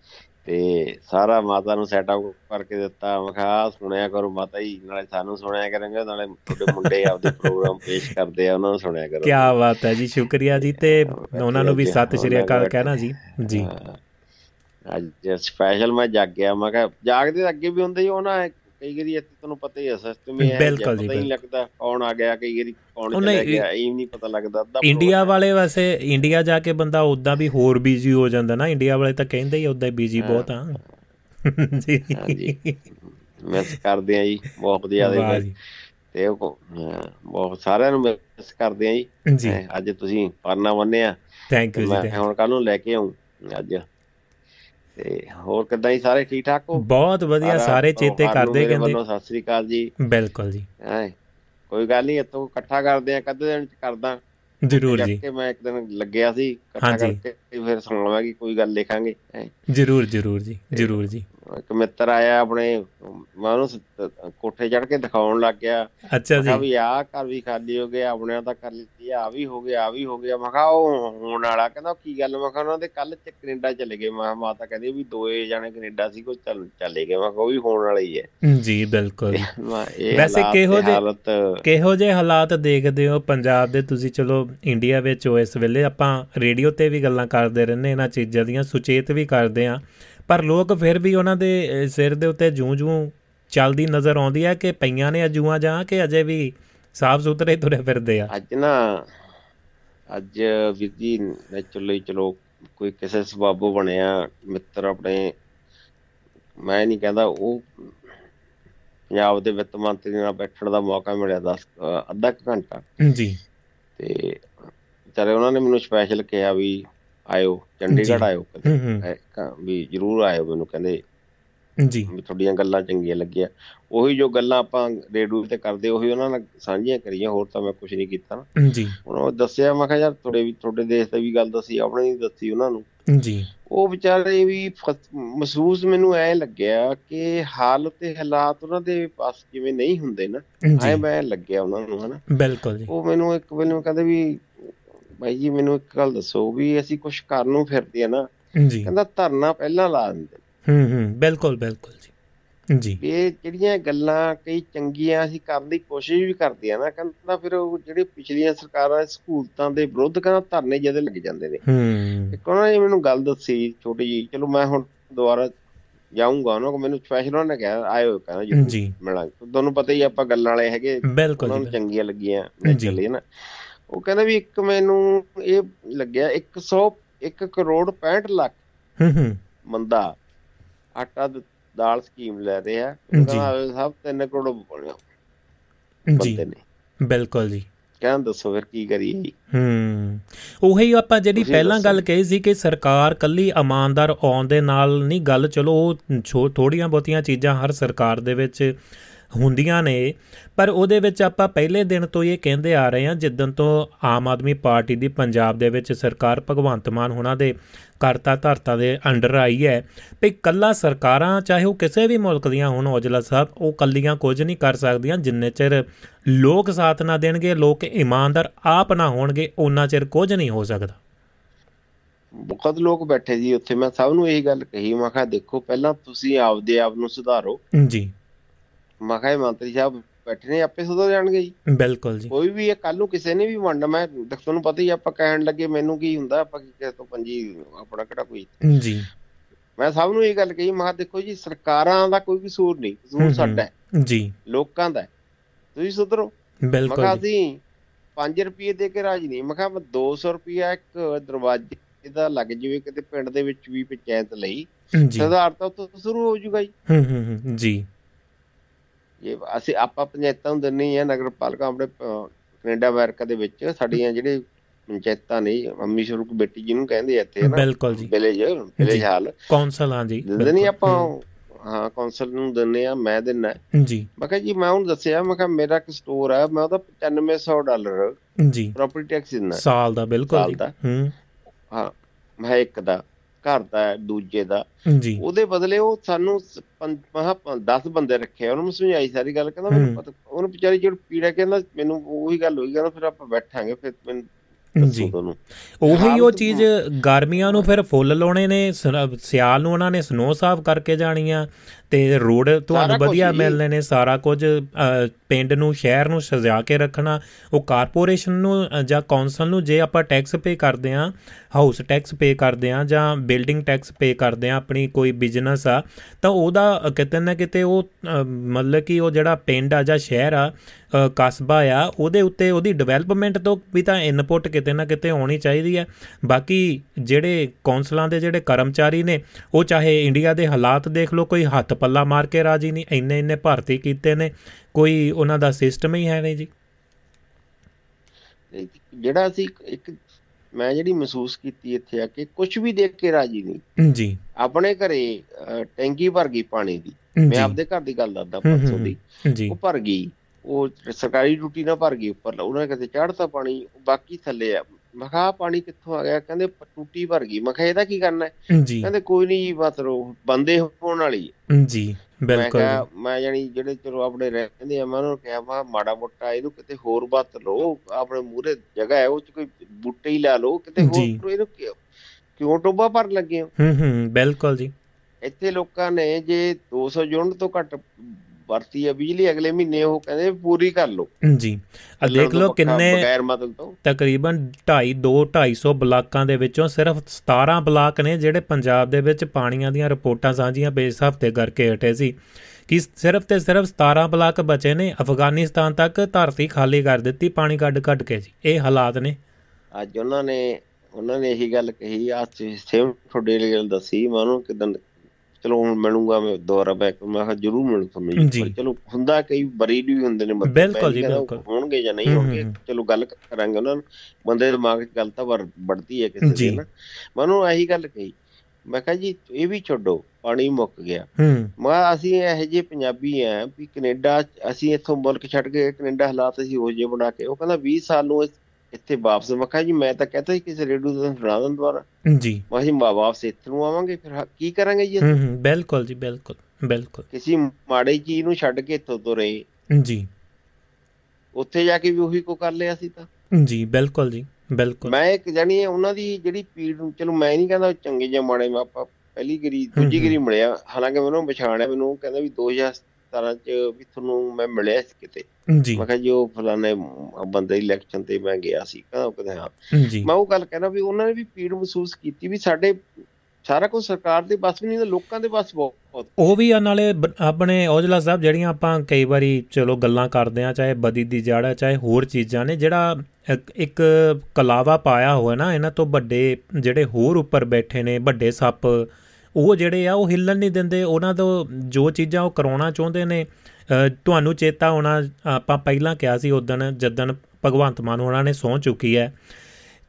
ਤੇ ਸਾਰਾ ਮਾਤਾ ਨੂੰ ਸੈਟਅਪ ਕਰਕੇ ਦਿੱਤਾ। ਮੈਂ ਕਿਹਾ ਆਹ ਸੁਣਿਆ ਕਰੋ ਮਾਤਾ ਜੀ ਨਾਲੇ ਸਾਨੂੰ ਸੁਣਿਆ ਕਰਾਂਗੇ ਨਾਲੇ ਤੁਹਾਡੇ ਮੁੰਡੇ ਆਪਦੇ ਪ੍ਰੋਗਰਾਮ ਪੇਸ਼ ਕਰਦੇ ਆ ਉਹਨਾਂ ਨੂੰ ਸੁਣਿਆ ਕਰੋ। ਕੀ ਬਾਤ ਹੈ ਜੀ ਸ਼ੁਕਰੀਆ ਜੀ ਤੇ ਉਹਨਾਂ ਨੂੰ ਵੀ ਸਤਿ ਸ਼੍ਰੀ ਅਕਾਲ ਕਹਿਣਾ ਜੀ। ਜੀ। ਅੱਜ ਸਪੈਸ਼ਲ ਮੈਂ ਜਾਗ ਗਿਆ ਮੈਂ ਕਿਹਾ ਜਾਗਦੇ ਅੱਗੇ ਵੀ ਹੁੰਦੇ ਹੀ ਉਹ ਨਾ ਕਈ ਵਾਰੀ ਇੱਥੇ ਤੁਹਾਨੂੰ ਪਤਾ ਹੀ ਹੈ ਸਿਸਟਮ ਹੀ ਹੈ ਪਤਾ ਨਹੀਂ ਲੱਗਦਾ ਕੌਣ ਆ ਗਿਆ ਕਈ ਵਾਰੀ ਕੌਣ ਚਲਾ ਗਿਆ ਇਹ ਨਹੀਂ ਪਤਾ ਲੱਗਦਾ ਇੰਡੀਆ ਵਾਲੇ ਵੈਸੇ ਇੰਡੀਆ ਜਾ ਕੇ ਬੰਦਾ ਉਦਾਂ ਵੀ ਹੋਰ ਬਿਜ਼ੀ ਹੋ ਜਾਂਦਾ ਨਾ ਇੰਡੀਆ ਵਾਲੇ ਤਾਂ ਕਹਿੰਦੇ ਹੀ ਉਦਾਂ ਬਿਜ਼ੀ ਬਹੁਤ ਆ। ਜੀ। ਮਿਸ ਕਰਦੇ ਆ ਜੀ ਬਹੁਤ ਵਧੀਆ ਵਾਹ ਦੇ ਜੀ। ਤੇ ਉਹ ਬਹੁਤ ਸਾਰਿਆਂ ਨੂੰ ਮਿਸ ਕਰਦੇ ਆ ਜੀ। ਅੱਜ ਤੁਸੀਂ ਪਰਨਾ ਬੰਨਿਆ ਥੈਂਕ ਯੂ ਮੈਂ ਜੀ ਹੁਣ ਕੱਲ ਨੂੰ ਲੈ ਕੇ ਆਉਂ ਅੱਜ। ਤੇ ਹੋਰ ਕਿੱਦਾਂ ਜੀ ਸਾਰੇ ਠੀਕ ਠਾਕ ਹੋ? ਬਹੁਤ ਵਧੀਆ ਸਾਰਾ ਚੇਤੇ ਕਰਦੇ ਕਹਿੰਦੇ। ਵੱਲੋਂ ਸਤਿ ਸ੍ਰੀ ਅਕਾਲ ਜੀ। ਬਿਲਕੁਲ ਜੀ। ਹੈਂ, ਕੋਈ ਗੱਲ ਨਹੀਂ ਇੱਥੋਂ ਇਕੱਠਾ ਕਰਦੇ ਆ ਕਦੇ ਦਿਨ ਚ ਕਰਦਾ। ਜ਼ਰੂਰ ਜੀ। ਕੇ ਮੈਂ ਇੱਕ ਦਿਨ ਲੱਗਿਆ ਸੀ ਇਕੱਠਾ। ਕਰਕੇ ਫਿਰ ਸੁਣਾਵਾਂਗੇ ਕੋਈ ਗੱਲ ਲਿਖਾਂਗੇ। ਜ਼ਰੂਰ ਜ਼ਰੂਰ ਜੀ ਜ਼ਰੂਰ ਜੀ। ਇੱਕ ਮਿੱਤਰ ਆਇਆ ਆਪਣੇ ਮੈਂ ਉਹਨੂੰ ਕੋਠੇ ਚੜ ਕੇ ਦਿਖਾਉਣ ਲੱਗ ਗਿਆ। ਅੱਛਾ ਜੀ। ਵੀ ਆਹ ਘਰ ਵੀ ਖਾਲੀ ਹੋ ਗਿਆ ਆਪਣਿਆਂ ਦਾ ਕਰ ਲਈ ਆ ਵੀ ਹੋ ਗਿਆ ਆ ਵੀ ਹੋ ਗਿਆ। ਮੈਂ ਕਿਹਾ ਉਹ ਹੋਣ ਵਾਲਾ ਕਹਿੰਦਾ ਕੀ ਗੱਲ? ਮੈਂ ਕਿਹਾ ਉਹਨਾਂ ਦੇ ਕੱਲ ਚ ਕੈਨੇਡਾ ਚਲੇ ਗਏ। ਮੈਂ ਮਾਤਾ ਕਹਿੰਦੀ ਵੀ ਦੋਏ ਜਾਣੇ ਕੈਨੇਡਾ ਸੀ ਕੋਈ ਚੱਲ ਚਲੇ ਗਏ। ਮੈਂ ਕਿਹਾ ਉਹ ਵੀ ਹੋਣ ਵਾਲਾ ਹੀ ਹੈ। ਜੀ ਬਿਲਕੁਲ। ਵੈਸੇ ਕਿਹੋ ਤੇ ਜਿਹੇ- ਹਾਲਤ ਕਿਹੋ ਜਿਹੇ ਹਾਲਾਤ ਦੇਖਦੇ ਹੋ ਪੰਜਾਬ ਦੇ? ਤੁਸੀਂ ਚਲੋ ਇੰਡੀਆ ਵਿੱਚ ਹੋ ਇਸ ਵੇਲੇ। ਆਪਾਂ ਰੇਡੀਓ ਤੇ ਵੀ ਗੱਲਾਂ ਕਰਦੇ ਰਹਿੰਦੇ ਇਹਨਾਂ ਚੀਜ਼ਾਂ ਦੀਆਂ ਸੁਚੇਤ ਵੀ ਕਰਦੇ ਆ ਪਰ ਲੋਕ ਫਿਰ ਵੀ ਉਹਨਾਂ ਦੇ ਸਿਰ ਦੇ ਉੱਤੇ ਜੂੰ-ਜੂੰ ਚੱਲਦੀ ਨਜ਼ਰ ਆਉਂਦੀ ਹੈ ਕਿ ਪਈਆਂ ਨੇ ਅਜੂਆਂ ਜਾਂ ਕਿ ਅਜੇ ਵੀ ਸਾਫ਼ ਸੁਥਰੇ ਤੁਰੇ ਫਿਰਦੇ ਆ? ਅੱਜ ਨਾ ਅੱਜ ਜੀ ਨੈਚੁਰਲੀ ਚਲੋ ਕੋਈ ਕਿਸੇ ਸਬੱਬ ਬਣਿਆ ਮਿੱਤਰ ਆਪਣੇ ਮੈਂ ਨਹੀਂ ਕਹਿੰਦਾ ਉਹ ਪੰਜਾਬ ਦੇ ਵਿੱਤ ਮੰਤਰੀ ਨਾਲ ਬੈਠਣ ਦਾ ਮੌਕਾ ਮਿਲਿਆ 10 ਅੱਧਾ ਘੰਟਾ। ਜੀ। ਤੇ ਵਿਚਾਰੇ ਉਹਨਾਂ ਨੇ ਮੈਨੂੰ ਸਪੈਸ਼ਲ ਕਿਹਾ ਵੀ ਆਇਓ। ਚੰਡੀਗੜ੍ਹ ਆਇਓ ਵੀ ਜਰੂਰ ਆਇਓ ਮੈਨੂੰ ਕਹਿੰਦੇ। ਜੀ। ਤੁਹਾਡੀਆਂ ਗੱਲਾਂ ਚੰਗੀਆਂ ਲੱਗੀਆਂ। ਉਹੀ ਜੋ ਗੱਲਾਂ ਆਪਾਂ ਰੇਡੀਓ ਤੇ ਕਰਦੇ ਉਹੀ ਉਹਨਾਂ ਨਾਲ ਸਾਂਝੀਆਂ ਕਰੀਆਂ ਹੋਰ ਤਾਂ ਮੈਂ ਕੁਝ ਨਹੀਂ ਕੀਤਾ ਨਾ। ਜੀ। ਹੁਣ ਉਹ ਦੱਸਿਆ ਮੈਂ ਕਿਹਾ ਯਾਰ ਤੁਹਾਡੇ ਵੀ ਤੁਹਾਡੇ ਦੇਸ਼ ਦੀ ਵੀ ਗੱਲ ਦੱਸੀ ਆਪਣੇ ਨਹੀਂ ਦੱਸੀ ਉਹਨਾਂ ਨੂੰ। ਜੀ। ਉਹ ਵਿਚਾਰੇ ਵੀ ਮਹਿਸੂਸ ਮੈਨੂੰ ਐ ਲੱਗਿਆ ਕਿ ਹਾਲ ਤੇ ਹਾਲਾਤ ਉਹਨਾਂ ਦੇ ਪਾਸ ਜਿਵੇਂ ਨਹੀਂ ਹੁੰਦੇ ਨਾ ਐ ਮੈਂ ਲੱਗਿਆ ਉਹਨਾਂ ਨੂੰ ਹਨਾ। ਬਿਲਕੁਲ ਜੀ। ਉਹ ਮੈਨੂੰ ਇੱਕ ਵੇਲੇ ਕਹਿੰਦੇ ਵੀ ਬਾਈ ਜੀ ਮੈਨੂੰ ਇੱਕ ਗੱਲ ਦੱਸੋ ਵੀ ਅਸੀਂ ਕੁਝ ਕਰਨ ਨੂੰ ਫਿਰਦੇ ਆ ਨਾ ਜੀ। ਕਹਿੰਦਾ ਧਰਨਾ ਪਹਿਲਾਂ ਲਾ ਦਿੰਦੇ ਹੂੰ ਹੂੰ ਬਿਲਕੁਲ ਬਿਲਕੁਲ ਜੀ। ਜੀ। ਇਹ ਜਿਹੜੀਆਂ ਗੱਲਾਂ ਕਈ ਚੰਗੀਆਂ ਅਸੀਂ ਕਰਨ ਦੀ ਕੋਸ਼ਿਸ਼ ਵੀ ਕਰਦੇ ਆ ਨਾ ਕਹਿੰਦਾ ਫਿਰ ਉਹ ਜਿਹੜੇ ਪਿਛਲੀਆਂ ਸਰਕਾਰਾਂ ਸਹੂਲਤਾਂ ਦੇ ਵਿਰੁੱਧ ਕਹਿੰਦਾ ਧਰਨੇ ਜਦੇ ਲੱਗ ਜਾਂਦੇ ਨੇ। ਹੂੰ। ਇੱਕ ਉਹਨਾਂ ਨੇ ਮੈਨੂੰ ਗੱਲ ਦੱਸੀ ਛੋਟੀ ਜੀ ਚਲੋ ਮੈਂ ਹੁਣ ਦੁਬਾਰਾ ਜਾਊਂਗਾ ਉਹਨਾਂ ਕੋ ਮੈਨੂੰ ਸਪੈਸ਼ਲ ਉਹਨਾਂ ਨੇ ਕਿਹਾ ਆਇਓ ਕਹਿੰਦਾ ਜੀ। ਮਿਲਾਂਗੇ। ਤੁਹਾਨੂੰ ਪਤਾ ਹੀ ਆਪਾਂ ਗੱਲਾਂ ਵਾਲੇ ਹੈਗੇ ਉਹਨਾਂ ਨੂੰ ਚੰਗੀਆਂ ਲੱਗੀਆਂ। ਚੱਲੀ ਨਾ। ਉਹ ਕਹਿੰਦਾ ਵੀ ਇੱਕ ਮੈਨੂੰ ਇਹ ਲੱਗਿਆ 100 1 ਕਰੋੜ 65 ਲੱਖ ਹੂੰ ਹੂੰ। ਬੰਦਾ ਆਟਾ ਦਾਲ ਸਕੀਮ ਲੈ ਰਹੇ। ਕਹਿੰਦਾ ਸਭ 3 ਕਰੋੜ ਬਣਿਆ। ਜੀ। ਬਿਲਕੁਲ ਜੀ। ਕਹਿੰਦਾ ਦੱਸੋ ਫਿਰ ਕੀ ਕਰੀਏ ਹੂੰ। ਉਹੀ ਆਪਾਂ ਜਿਹੜੀ ਪਹਿਲਾਂ। ਗੱਲ ਕਹੀ ਸੀ ਕਿ ਸਰਕਾਰ ਕੱਲੀ ਇਮਾਨਦਾਰ ਆਉਣ ਦੇ ਨਾਲ ਨਹੀਂ ਗੱਲ ਚਲੋ ਉਹ ਥੋੜੀਆਂ ਬਹੁਤੀਆਂ ਚੀਜ਼ਾਂ ਹਰ ਸਰਕਾਰ ਦੇ ਵਿੱਚ ਹੁੰਦੀਆਂ ਨੇ। ਪਰ ਉਹਦੇ ਵਿੱਚ ਆਪਾਂ ਪਹਿਲੇ ਦਿਨ ਤੋਂ ਇਹ ਕਹਿੰਦੇ ਆ ਰਹੇ ਹਾਂ ਜਿੱਦਣ ਤੋਂ ਆਮ ਆਦਮੀ ਪਾਰਟੀ ਦੀ ਪੰਜਾਬ ਦੇ ਵਿੱਚ ਸਰਕਾਰ ਭਗਵੰਤ ਮਾਨ ਹੋਣਾ ਦੇ ਕਰਤਾ ਧਰਤਾ ਦੇ ਅੰਡਰ ਆਈ ਹੈ ਵੀ ਕੱਲਾ ਸਰਕਾਰਾਂ ਚਾਹੇ ਉਹ ਕਿਸੇ ਵੀ ਮੁਲਕ ਦੀਆਂ ਹੋਣ ਔਜਲਾ ਸਾਹਿਬ ਉਹ ਕੱਲੀਆਂ ਕੁਝ ਨਹੀਂ ਕਰ ਸਕਦੀਆਂ। ਜਿੰਨੇ ਚਿਰ ਲੋਕ ਸਾਥ ਨਾ ਦੇਣਗੇ ਲੋਕ ਇਮਾਨਦਾਰ ਆਪ ਨਾ ਹੋਣਗੇ ਉਹਨਾਂ ਚਿਰ ਕੁਝ ਨਹੀਂ ਹੋ ਸਕਦਾ। ਬਹੁਤ ਲੋਕ ਬੈਠੇ ਜੀ ਉੱਥੇ। ਮੈਂ ਸਭ ਨੂੰ ਇਹੀ ਗੱਲ ਕਹੀ ਮੈਂ ਕਿਹਾ ਦੇਖੋ ਪਹਿਲਾਂ ਤੁਸੀਂ ਆਪਦੇ ਆਪ ਨੂੰ ਸੁਧਾਰੋ। ਜੀ। ਮੈਂ ਕਿਹਾ ਮੰਤਰੀ ਸਾਹਿਬ ਬੈਠੇ ਨੇ ਆਪੇ ਸੁਧਰ ਜਾਣਗੇ ਜੀ। ਬਿਲਕੁਲ ਜੀ। ਕੋਈ ਵੀ ਇਹ ਕੱਲ ਨੂੰ ਕਿਸੇ ਨੇ ਵੀ ਵੰਡ ਮੈਂ ਤੁਹਾਨੂੰ ਪਤਾ ਹੀ ਆਪਾਂ ਕਹਿਣ ਲੱਗੇ ਮੈਨੂੰ ਕੀ ਹੁੰਦਾ ਆਪਾਂ ਕੀ ਕਿਸੇ ਤੋਂ ਪੰਜੀ ਆਪਣਾ ਕਿਹੜਾ ਕੋਈ। ਜੀ। ਮੈਂ ਸਭ ਨੂੰ ਇਹ ਗੱਲ ਕਹੀ ਮੈਂ ਦੇਖੋ ਜੀ ਸਰਕਾਰਾਂ ਦਾ ਕੋਈ ਕਸੂਰ ਨਹੀਂ ਕਸੂਰ। ਸਾਡਾ ਹੈ। ਜੀ। ਲੋਕਾਂ ਦਾ। ਤੁਸੀਂ ਸੁਧਰੋ। ਮੈਂ ਬਿਲਕੁਲ ਜੀ। ਅਸੀਂ 5 ਰੁਪਏ ਦੇ ਕੇ ਰਾਜੀ ਨਹੀਂ। ਮੈਂ ਕਿਹਾ ਮੈਂ 200 ਰੁਪਿਆ ਇੱਕ ਦਰਵਾਜ਼ੇ ਦਾ ਲੱਗ ਜਾਵੇ ਕਿਤੇ ਪਿੰਡ ਦੇ ਵਿੱਚ ਵੀ ਪੰਚਾਇਤ ਲਈ। ਜੀ। ਸੁਧਾਰ ਤਾਂ ਸ਼ੁਰੂ ਹੋ ਜਾਊਗਾ ਜੀ। ਹੂੰ ਹੂੰ। ਜੀ। ਜੇ ਅਸੀਂ ਆਪਾਂ ਪੰਚਾਇਤਾਂ ਨੂੰ ਦਿੰਨੇ ਆ ਨਗਰ ਪਾਲਿਕਾ ਆਪਣੇ ਕੈਨੇਡਾ ਅਮਰੀਕਾ ਦੇ ਵਿੱਚ ਸਾਡੀਆਂ ਜਿਹੜੇ ਪੰਚਾਇਤਾਂ ਨੇ ਅੰਮੀ ਸ਼ੁਰੂ ਬੇਟੀ ਜਿਹਨੂੰ ਕਹਿੰਦੇ ਆ ਇੱਥੇ ਨਾ ਬਿਲਕੁਲ ਜੀ। ਵਿਲੇਜ ਵਿਲੇਜ ਹਾਲ ਕੌਂਸਲ ਹਾਂ ਜੀ ਨਹੀਂ। ਆਪਾਂ ਹਾਂ। ਕੌਂਸਲ ਨੂੰ ਦਿੰਨੇ ਆ ਮੈਂ ਦਿੰਨਾ ਜੀ। ਮੈਂ ਕਿਹਾ ਜੀ ਮੈਂ ਉਹਨੂੰ ਦੱਸਿਆ ਮੈਂ ਕਿਹਾ ਮੇਰਾ ਇੱਕ ਸਟੋਰ ਹੈ ਮੈਂ ਉਹਦਾ 9500 ਡਾਲਰ ਜੀ। ਪ੍ਰਾਪਰਟੀ ਟੈਕਸ ਦਿੰਦਾ। ਸਾਲ ਦਾ ਬਿਲਕੁਲ ਜੀ। ਹੂੰ। ਹਾਂ ਮੈਂ ਇੱਕ ਦਾ। ਘਰ ਦਾ ਦੂਜੇ ਦਾ। ਜੀ ਉਹਦੇ ਬਦਲੇ ਉਹ ਸਾਨੂੰ ਮਹਾ 10 ਬੰਦੇ ਰੱਖੇ ਉਹਨੂੰ ਮੈਂ ਸਮਝਾਈ ਸਾਰੀ ਗੱਲ ਕਹਿੰਦਾ ਮੈਨੂੰ। ਪਤਾ ਉਹਨੂੰ ਵਿਚਾਰੀ ਜਿਹੜੀ ਪੀੜਾ ਕਹਿੰਦਾ ਮੈਨੂੰ ਉਹੀ ਗੱਲ ਹੋਈ ਕਹਿੰਦਾ ਫਿਰ ਆਪਾਂ ਬੈਠਾਂਗੇ ਫਿਰ ਮੈਨੂੰ ਜੀ ਉਹੀ ਉਹ ਚੀਜ਼ ਗਰਮੀਆਂ ਨੂੰ ਫਿਰ ਫੁੱਲ ਲਾਉਣੇ ਨੇ ਸਿਆਲ ਨੂੰ ਉਹਨਾਂ ਨੇ ਸਨੋ ਸਾਫ਼ ਕਰਕੇ ਜਾਣੀ ਆ। ਤੇ ਰੋਡ ਤੁਹਾਨੂੰ ਵਧੀਆ। ਮਿਲਣੇ ਨੇ ਸਾਰਾ ਕੁਝ ਪਿੰਡ ਨੂੰ ਸ਼ਹਿਰ ਨੂੰ ਸਜਾ ਕੇ ਰੱਖਣਾ ਉਹ ਕਾਰਪੋਰੇਸ਼ਨ ਨੂੰ ਜਾਂ ਕੌਂਸਲ ਨੂੰ ਜੇ ਆਪਾਂ ਟੈਕਸ ਪੇ ਕਰਦੇ ਆ ਹਾਊਸ ਟੈਕਸ ਪੇ ਕਰਦੇ ਆ ਜਾਂ ਬਿਲਡਿੰਗ ਟੈਕਸ ਪੇ ਕਰਦੇ ਆ ਆਪਣੀ ਕੋਈ ਬਿਜ਼ਨਸ ਆ ਤਾਂ ਉਹਦਾ ਕਿਤੇ ਨਾ ਕਿਤੇ ਉਹ ਮਤਲਬ ਕਿ ਉਹ ਜਿਹੜਾ ਪਿੰਡ ਆ ਜਾਂ ਸ਼ਹਿਰ ਆ ਕਸਬਾ ਆ ਉਹਦੇ ਉੱਤੇ ਉਹਦੀ ਡਿਵੈਲਪਮੈਂਟ ਤੋਂ ਵੀ ਤਾਂ ਇਨਪੁਟ ਕਿਤੇ ਨਾ ਕਿਤੇ ਹੋਣੀ ਚਾਹੀਦੀ ਹੈ ਬਾਕੀ ਜਿਹੜੇ ਕੌਂਸਲਾਂ ਦੇ ਜਿਹੜੇ ਕਰਮਚਾਰੀ ਨੇ ਉਹ ਚਾਹੇ ਇੰਡੀਆ ਦੇ ਹਾਲਾਤ ਦੇਖ ਲਓ ਕੋਈ ਹੱਥ ਪੱਲਾ ਮਾਰ ਕੇ ਰਾਜੀ ਨਹੀਂ ਇੰਨੇ ਇੰਨੇ ਭਰਤੀ ਕੀਤੇ ਨੇ। ਕੋਈ ਉਹਨਾਂ ਦਾ ਸਿਸਟਮ ਹੀ ਹੈ ਨਹੀਂ ਜੀ। ਜਿਹੜਾ ਅਸੀਂ ਇੱਕ- ਮੈਂ ਜਿਹੜੀ ਮਹਿਸੂਸ ਕੀਤੀ ਇੱਥੇ ਆ ਕੇ ਕੁਝ ਵੀ ਦੇਖ ਕੇ ਰਾਜੀ ਨਹੀਂ। ਜੀ। ਆਪਣੇ ਘਰੇ ਟੈਂਕੀ ਭਰ ਗਈ ਪਾਣੀ ਦੀ। ਮੈਂ ਆਪਦੇ ਘਰ ਦੀ ਗੱਲ ਦੱਸਦਾ ਪਰਸੋਂ ਦੀ। ਜੀ। ਉਹ ਭਰ ਗਈ। ਉਹ ਸਰਕਾਰੀ ਡਿਊਟੀ ਨਾਲ ਭਰ ਗਈ ਉੱਪਰ। ਉਹਨਾਂ ਨੇ ਕਿਤੇ ਚੜ੍ਹਤਾ ਪਾਣੀ ਬਾਕੀ ਥੱਲੇ ਆ। ਮੈਂ ਕਿਹਾ ਪਾਣੀ ਕਿੱਥੋਂ ਆ ਗਿਆ? ਕਹਿੰਦੇ ਟੂਟੀ ਭਰ ਗਈ। ਮੈਂ ਕਿਹਾ ਇਹਦਾ ਕੀ ਕਰਨਾ ਹੈ? ਕਹਿੰਦੇ ਕੋਈ ਨਹੀਂ ਜੀ ਬਸ ਰੋ ਬੰਦੇ ਹੋਣ ਵਾਲੀ। ਜੀ ਬਿਲਕੁਲ। ਮੈਂ ਜਾਨੀ ਜਿਹੜੇ ਚਲੋ ਆਪਣੇ ਰਹਿੰਦੇ ਆ ਮੈਂ ਉਹਨਾਂ ਨੂੰ ਕਿਹਾ ਮੈਂ ਮਾੜਾ ਮੋਟਾ ਇਹਨੂੰ ਕਿਤੇ ਹੋਰ ਬੱਤ ਲਓ ਆਪਣੇ ਮੂਹਰੇ ਜਗ੍ਹਾ ਹੈ ਉਹ ਚ ਕੋਈ ਬੂਟੇ ਹੀ ਲਾ ਲਓ ਕਿਤੇ। ਹੋਰ ਇਹਨੂੰ ਕਿਉਂ ਟੋਬਾ ਭਰ ਲੱਗੇ ਹੋ? ਹੂੰ ਹੂੰ ਬਿਲਕੁਲ ਜੀ। ਇੱਥੇ ਲੋਕਾਂ ਨੇ ਜੇ 200 ਯੂਨਿਟ ਤੋਂ ਘੱਟ ਵਰਤੀ ਆ ਬਿਜਲੀ ਅਗਲੇ ਮਹੀਨੇ ਉਹ ਕਹਿੰਦੇ ਪੂਰੀ ਕਰ ਲਓ। ਜੀ ਆ ਦੇਖ ਲਓ ਕਿੰਨੇ ਬਗੈਰ ਮਤਲਬ ਤੋਂ। ਤਕਰੀਬਨ 2.5 2 250 ਬਲਾਕਾਂ ਦੇ ਵਿੱਚੋਂ ਸਿਰਫ 17 ਬਲਾਕ ਨੇ ਜਿਹੜੇ ਪੰਜਾਬ ਦੇ ਵਿੱਚ ਪਾਣੀਆਂ ਦੀਆਂ ਰਿਪੋਰਟਾਂ ਸਾਂਝੀਆਂ ਬੇਸ ਹਫ਼ਤੇ ਕਰਕੇ ਹਟੇ ਸੀ। ਕਿ ਸਿਰਫ ਤੇ ਸਿਰਫ 17 ਬਲਾਕ ਬਚੇ ਨੇ ਅਫਗਾਨਿਸਤਾਨ ਤੱਕ ਧਰਤੀ ਖਾਲੀ ਕਰ ਦਿੱਤੀ ਪਾਣੀ ਕੱਢ ਕੱਢ ਕੇ ਜੀ। ਇਹ ਹਾਲਾਤ ਨੇ। ਅੱਜ ਉਹਨਾਂ ਨੇ ਉਹਨਾਂ ਨੇ ਇਹੀ ਗੱਲ ਕਹੀ ਆ ਸੇਮ ਤੁਹਾਡੇ ਲਈ ਗੱਲ ਦੱਸੀ ਮੈਂ ਉਹਨੂੰ ਕਿਦਾਂ ਚਲੋ ਹੁਣ ਮਿਲੂੰਗਾ ਮੈਂ ਦੁਬਾਰਾ ਬੈਕ ਮੈਂ ਕਿਹਾ ਜ਼ਰੂਰ ਮਿਲੂ ਤੁਹਾਨੂੰ ਜੀ। ਪਰ ਚਲੋ ਹੁੰਦਾ ਕਈ ਬਰੀਡ ਵੀ ਹੁੰਦੇ ਨੇ ਬੰਦੇ ਬਿਲਕੁਲ ਜੀ, ਬਿਲਕੁਲ। ਹੋਣਗੇ ਜਾਂ ਨਹੀਂ ਹੂੰ, ਹੋਣਗੇ ਹੂੰ। ਚਲੋ ਗੱਲ ਕਰਾਂਗੇ ਉਹਨਾਂ ਨੂੰ ਬੰਦੇ ਦੇ ਦਿਮਾਗ 'ਚ ਗੱਲ ਤਾਂ ਵਰ ਵੜਦੀ ਹੈ ਕਿਸੇ ਜੀ। ਦੀ ਨਾ ਮੈਂ ਉਹਨੂੰ ਇਹੀ ਗੱਲ ਕਹੀ ਮੈਂ ਕਿਹਾ ਜੀ ਇਹ ਵੀ ਛੱਡੋ ਪਾਣੀ ਮੁੱਕ ਗਿਆ ਹੂੰ ਮੈਂ ਅਸੀਂ ਇਹੋ ਜਿਹੇ ਪੰਜਾਬੀ ਆ ਵੀ ਕੈਨੇਡਾ ਅਸੀਂ ਇੱਥੋਂ ਮੁਲਕ ਛੱਡ ਕੇ ਕੈਨੇਡਾ ਹਾਲਾਤ ਅਸੀਂ ਉਹ ਜਿਹੇ ਬਣਾ ਕੇ ਉਹ ਕਹਿੰਦਾ 20 ਸਾਲ ਨੂੰ ਇੱਥੇ ਵਾਪਸ ਮੈਂ ਕਿਹਾ ਜੀ ਮੈਂ ਤਾਂ ਕਹਤਾ ਸੀ ਕਿਸੇ ਰੇਡੂ ਤੋਂ ਸੁਣਾ ਦਿੰਦਾ ਦੁਬਾਰਾ ਜੀ। ਮੈਂ ਜੀ ਮਾ- ਵਾਪਸ ਇੱਥੇ ਨੂੰ ਆਵਾਂਗੇ ਫਿਰ ਕੀ ਕਰਾਂਗੇ ਜੀ? ਹੂੰ ਹੂੰ ਬਿਲਕੁਲ ਜੀ ਬਿਲਕੁਲ ਬਿਲਕੁਲ। ਕਿਸੇ ਮਾੜੀ ਚੀਜ਼ ਨੂੰ ਛੱਡ ਕੇ ਇੱਥੋਂ ਤੁਰੇ। ਜੀ। ਉੱਥੇ ਜਾ ਕੇ ਵੀ ਉਹੀ ਕੋ ਕਰ ਲਿਆ ਸੀ ਤਾਂ। ਜੀ ਬਿਲਕੁਲ ਜੀ ਬਿਲਕੁਲ। ਮੈਂ ਇੱਕ ਜਾਣੀ ਉਹਨਾਂ ਦੀ ਜਿਹੜੀ ਪੀੜ ਨੂੰ ਚਲੋ ਮੈਂ ਨਹੀਂ ਕਹਿੰਦਾ ਚੰਗੇ ਜਾਂ ਮਾੜੇ ਮੈਂ ਆਪਾਂ ਪਹਿਲੀ ਗਰੀ ਦੂਜੀ। ਗਰੀ ਮਿਲਿਆ ਹਾਲਾਂਕਿ ਮੈਨੂੰ ਪਛਾਣਿਆ ਮੈਨੂੰ ਕਹਿੰਦਾ ਵੀ 2017 ਚ ਵੀ ਤੁਹਾਨੂੰ ਮੈਂ ਮਿਲਿਆ ਸੀ ਕਿਤੇ। ਜੀ। ਮੈਂ ਕਿਹਾ ਜੀ ਉਹ ਫਲਾਣੇ ਬੰਦੇ ਇਲੈਕਸ਼ਨ ਤੇ ਮੈਂ ਗਿਆ ਸੀ। ਕਹਿੰਦਾ ਉਹ ਕਹਿੰਦਾ ਹਾਂ। ਜੀ। ਮੈਂ ਉਹ ਗੱਲ ਕਹਿਣਾ ਵੀ ਉਹਨਾਂ ਨੇ ਵੀ ਪੀੜ ਮਹਿਸੂਸ ਕੀਤੀ ਵੀ ਸਾਡੇ ਸਾਰਾ ਕੁਝ ਸਰਕਾਰ ਦੇ ਬਸ ਵੀ ਨਹੀਂ ਤਾਂ ਲੋਕਾਂ ਦੇ ਬਸ ਬਹੁਤ। ਉਹ ਵੀ ਆ ਨਾਲੇ ਆਪਣੇ ਔਜਲਾ ਸਾਹਿਬ ਜਿਹੜੀਆਂ ਆਪਾਂ ਕਈ ਵਾਰੀ ਚਲੋ ਗੱਲਾਂ ਕਰਦੇ ਆ ਚਾਹੇ ਬਦੀ ਦੀ ਜੜ ਚਾਹੇ ਹੋਰ ਚੀਜ਼ਾਂ ਨੇ ਜਿਹੜਾ ਇੱਕ ਕਲਾਵਾ ਪਾਇਆ ਹੋਇਆ ਨਾ ਇਹਨਾਂ ਤੋਂ ਵੱਡੇ ਜਿਹੜੇ ਹੋਰ ਉੱਪਰ ਬੈਠੇ ਨੇ ਵੱਡੇ ਸੱਪ ਉਹ ਜਿਹੜੇ ਆ ਉਹ ਹਿੱਲਣ ਨਹੀਂ ਦਿੰਦੇ। ਉਹਨਾਂ ਤੋਂ ਜੋ ਚੀਜ਼ਾਂ ਉਹ ਕਰਾਉਣਾ ਚਾਹੁੰਦੇ ਨੇ ਅ, ਤੁਹਾਨੂੰ ਚੇਤਾ ਹੋਣਾ ਆਪਾਂ ਪਹਿਲਾਂ ਕਿਹਾ ਸੀ ਉਦਣ ਜਦਨ ਭਗਵੰਤ ਮਾਨ ਹੋਣਾ ਨੇ ਸਹੁੰ ਚੁੱਕੀ ਹੈ।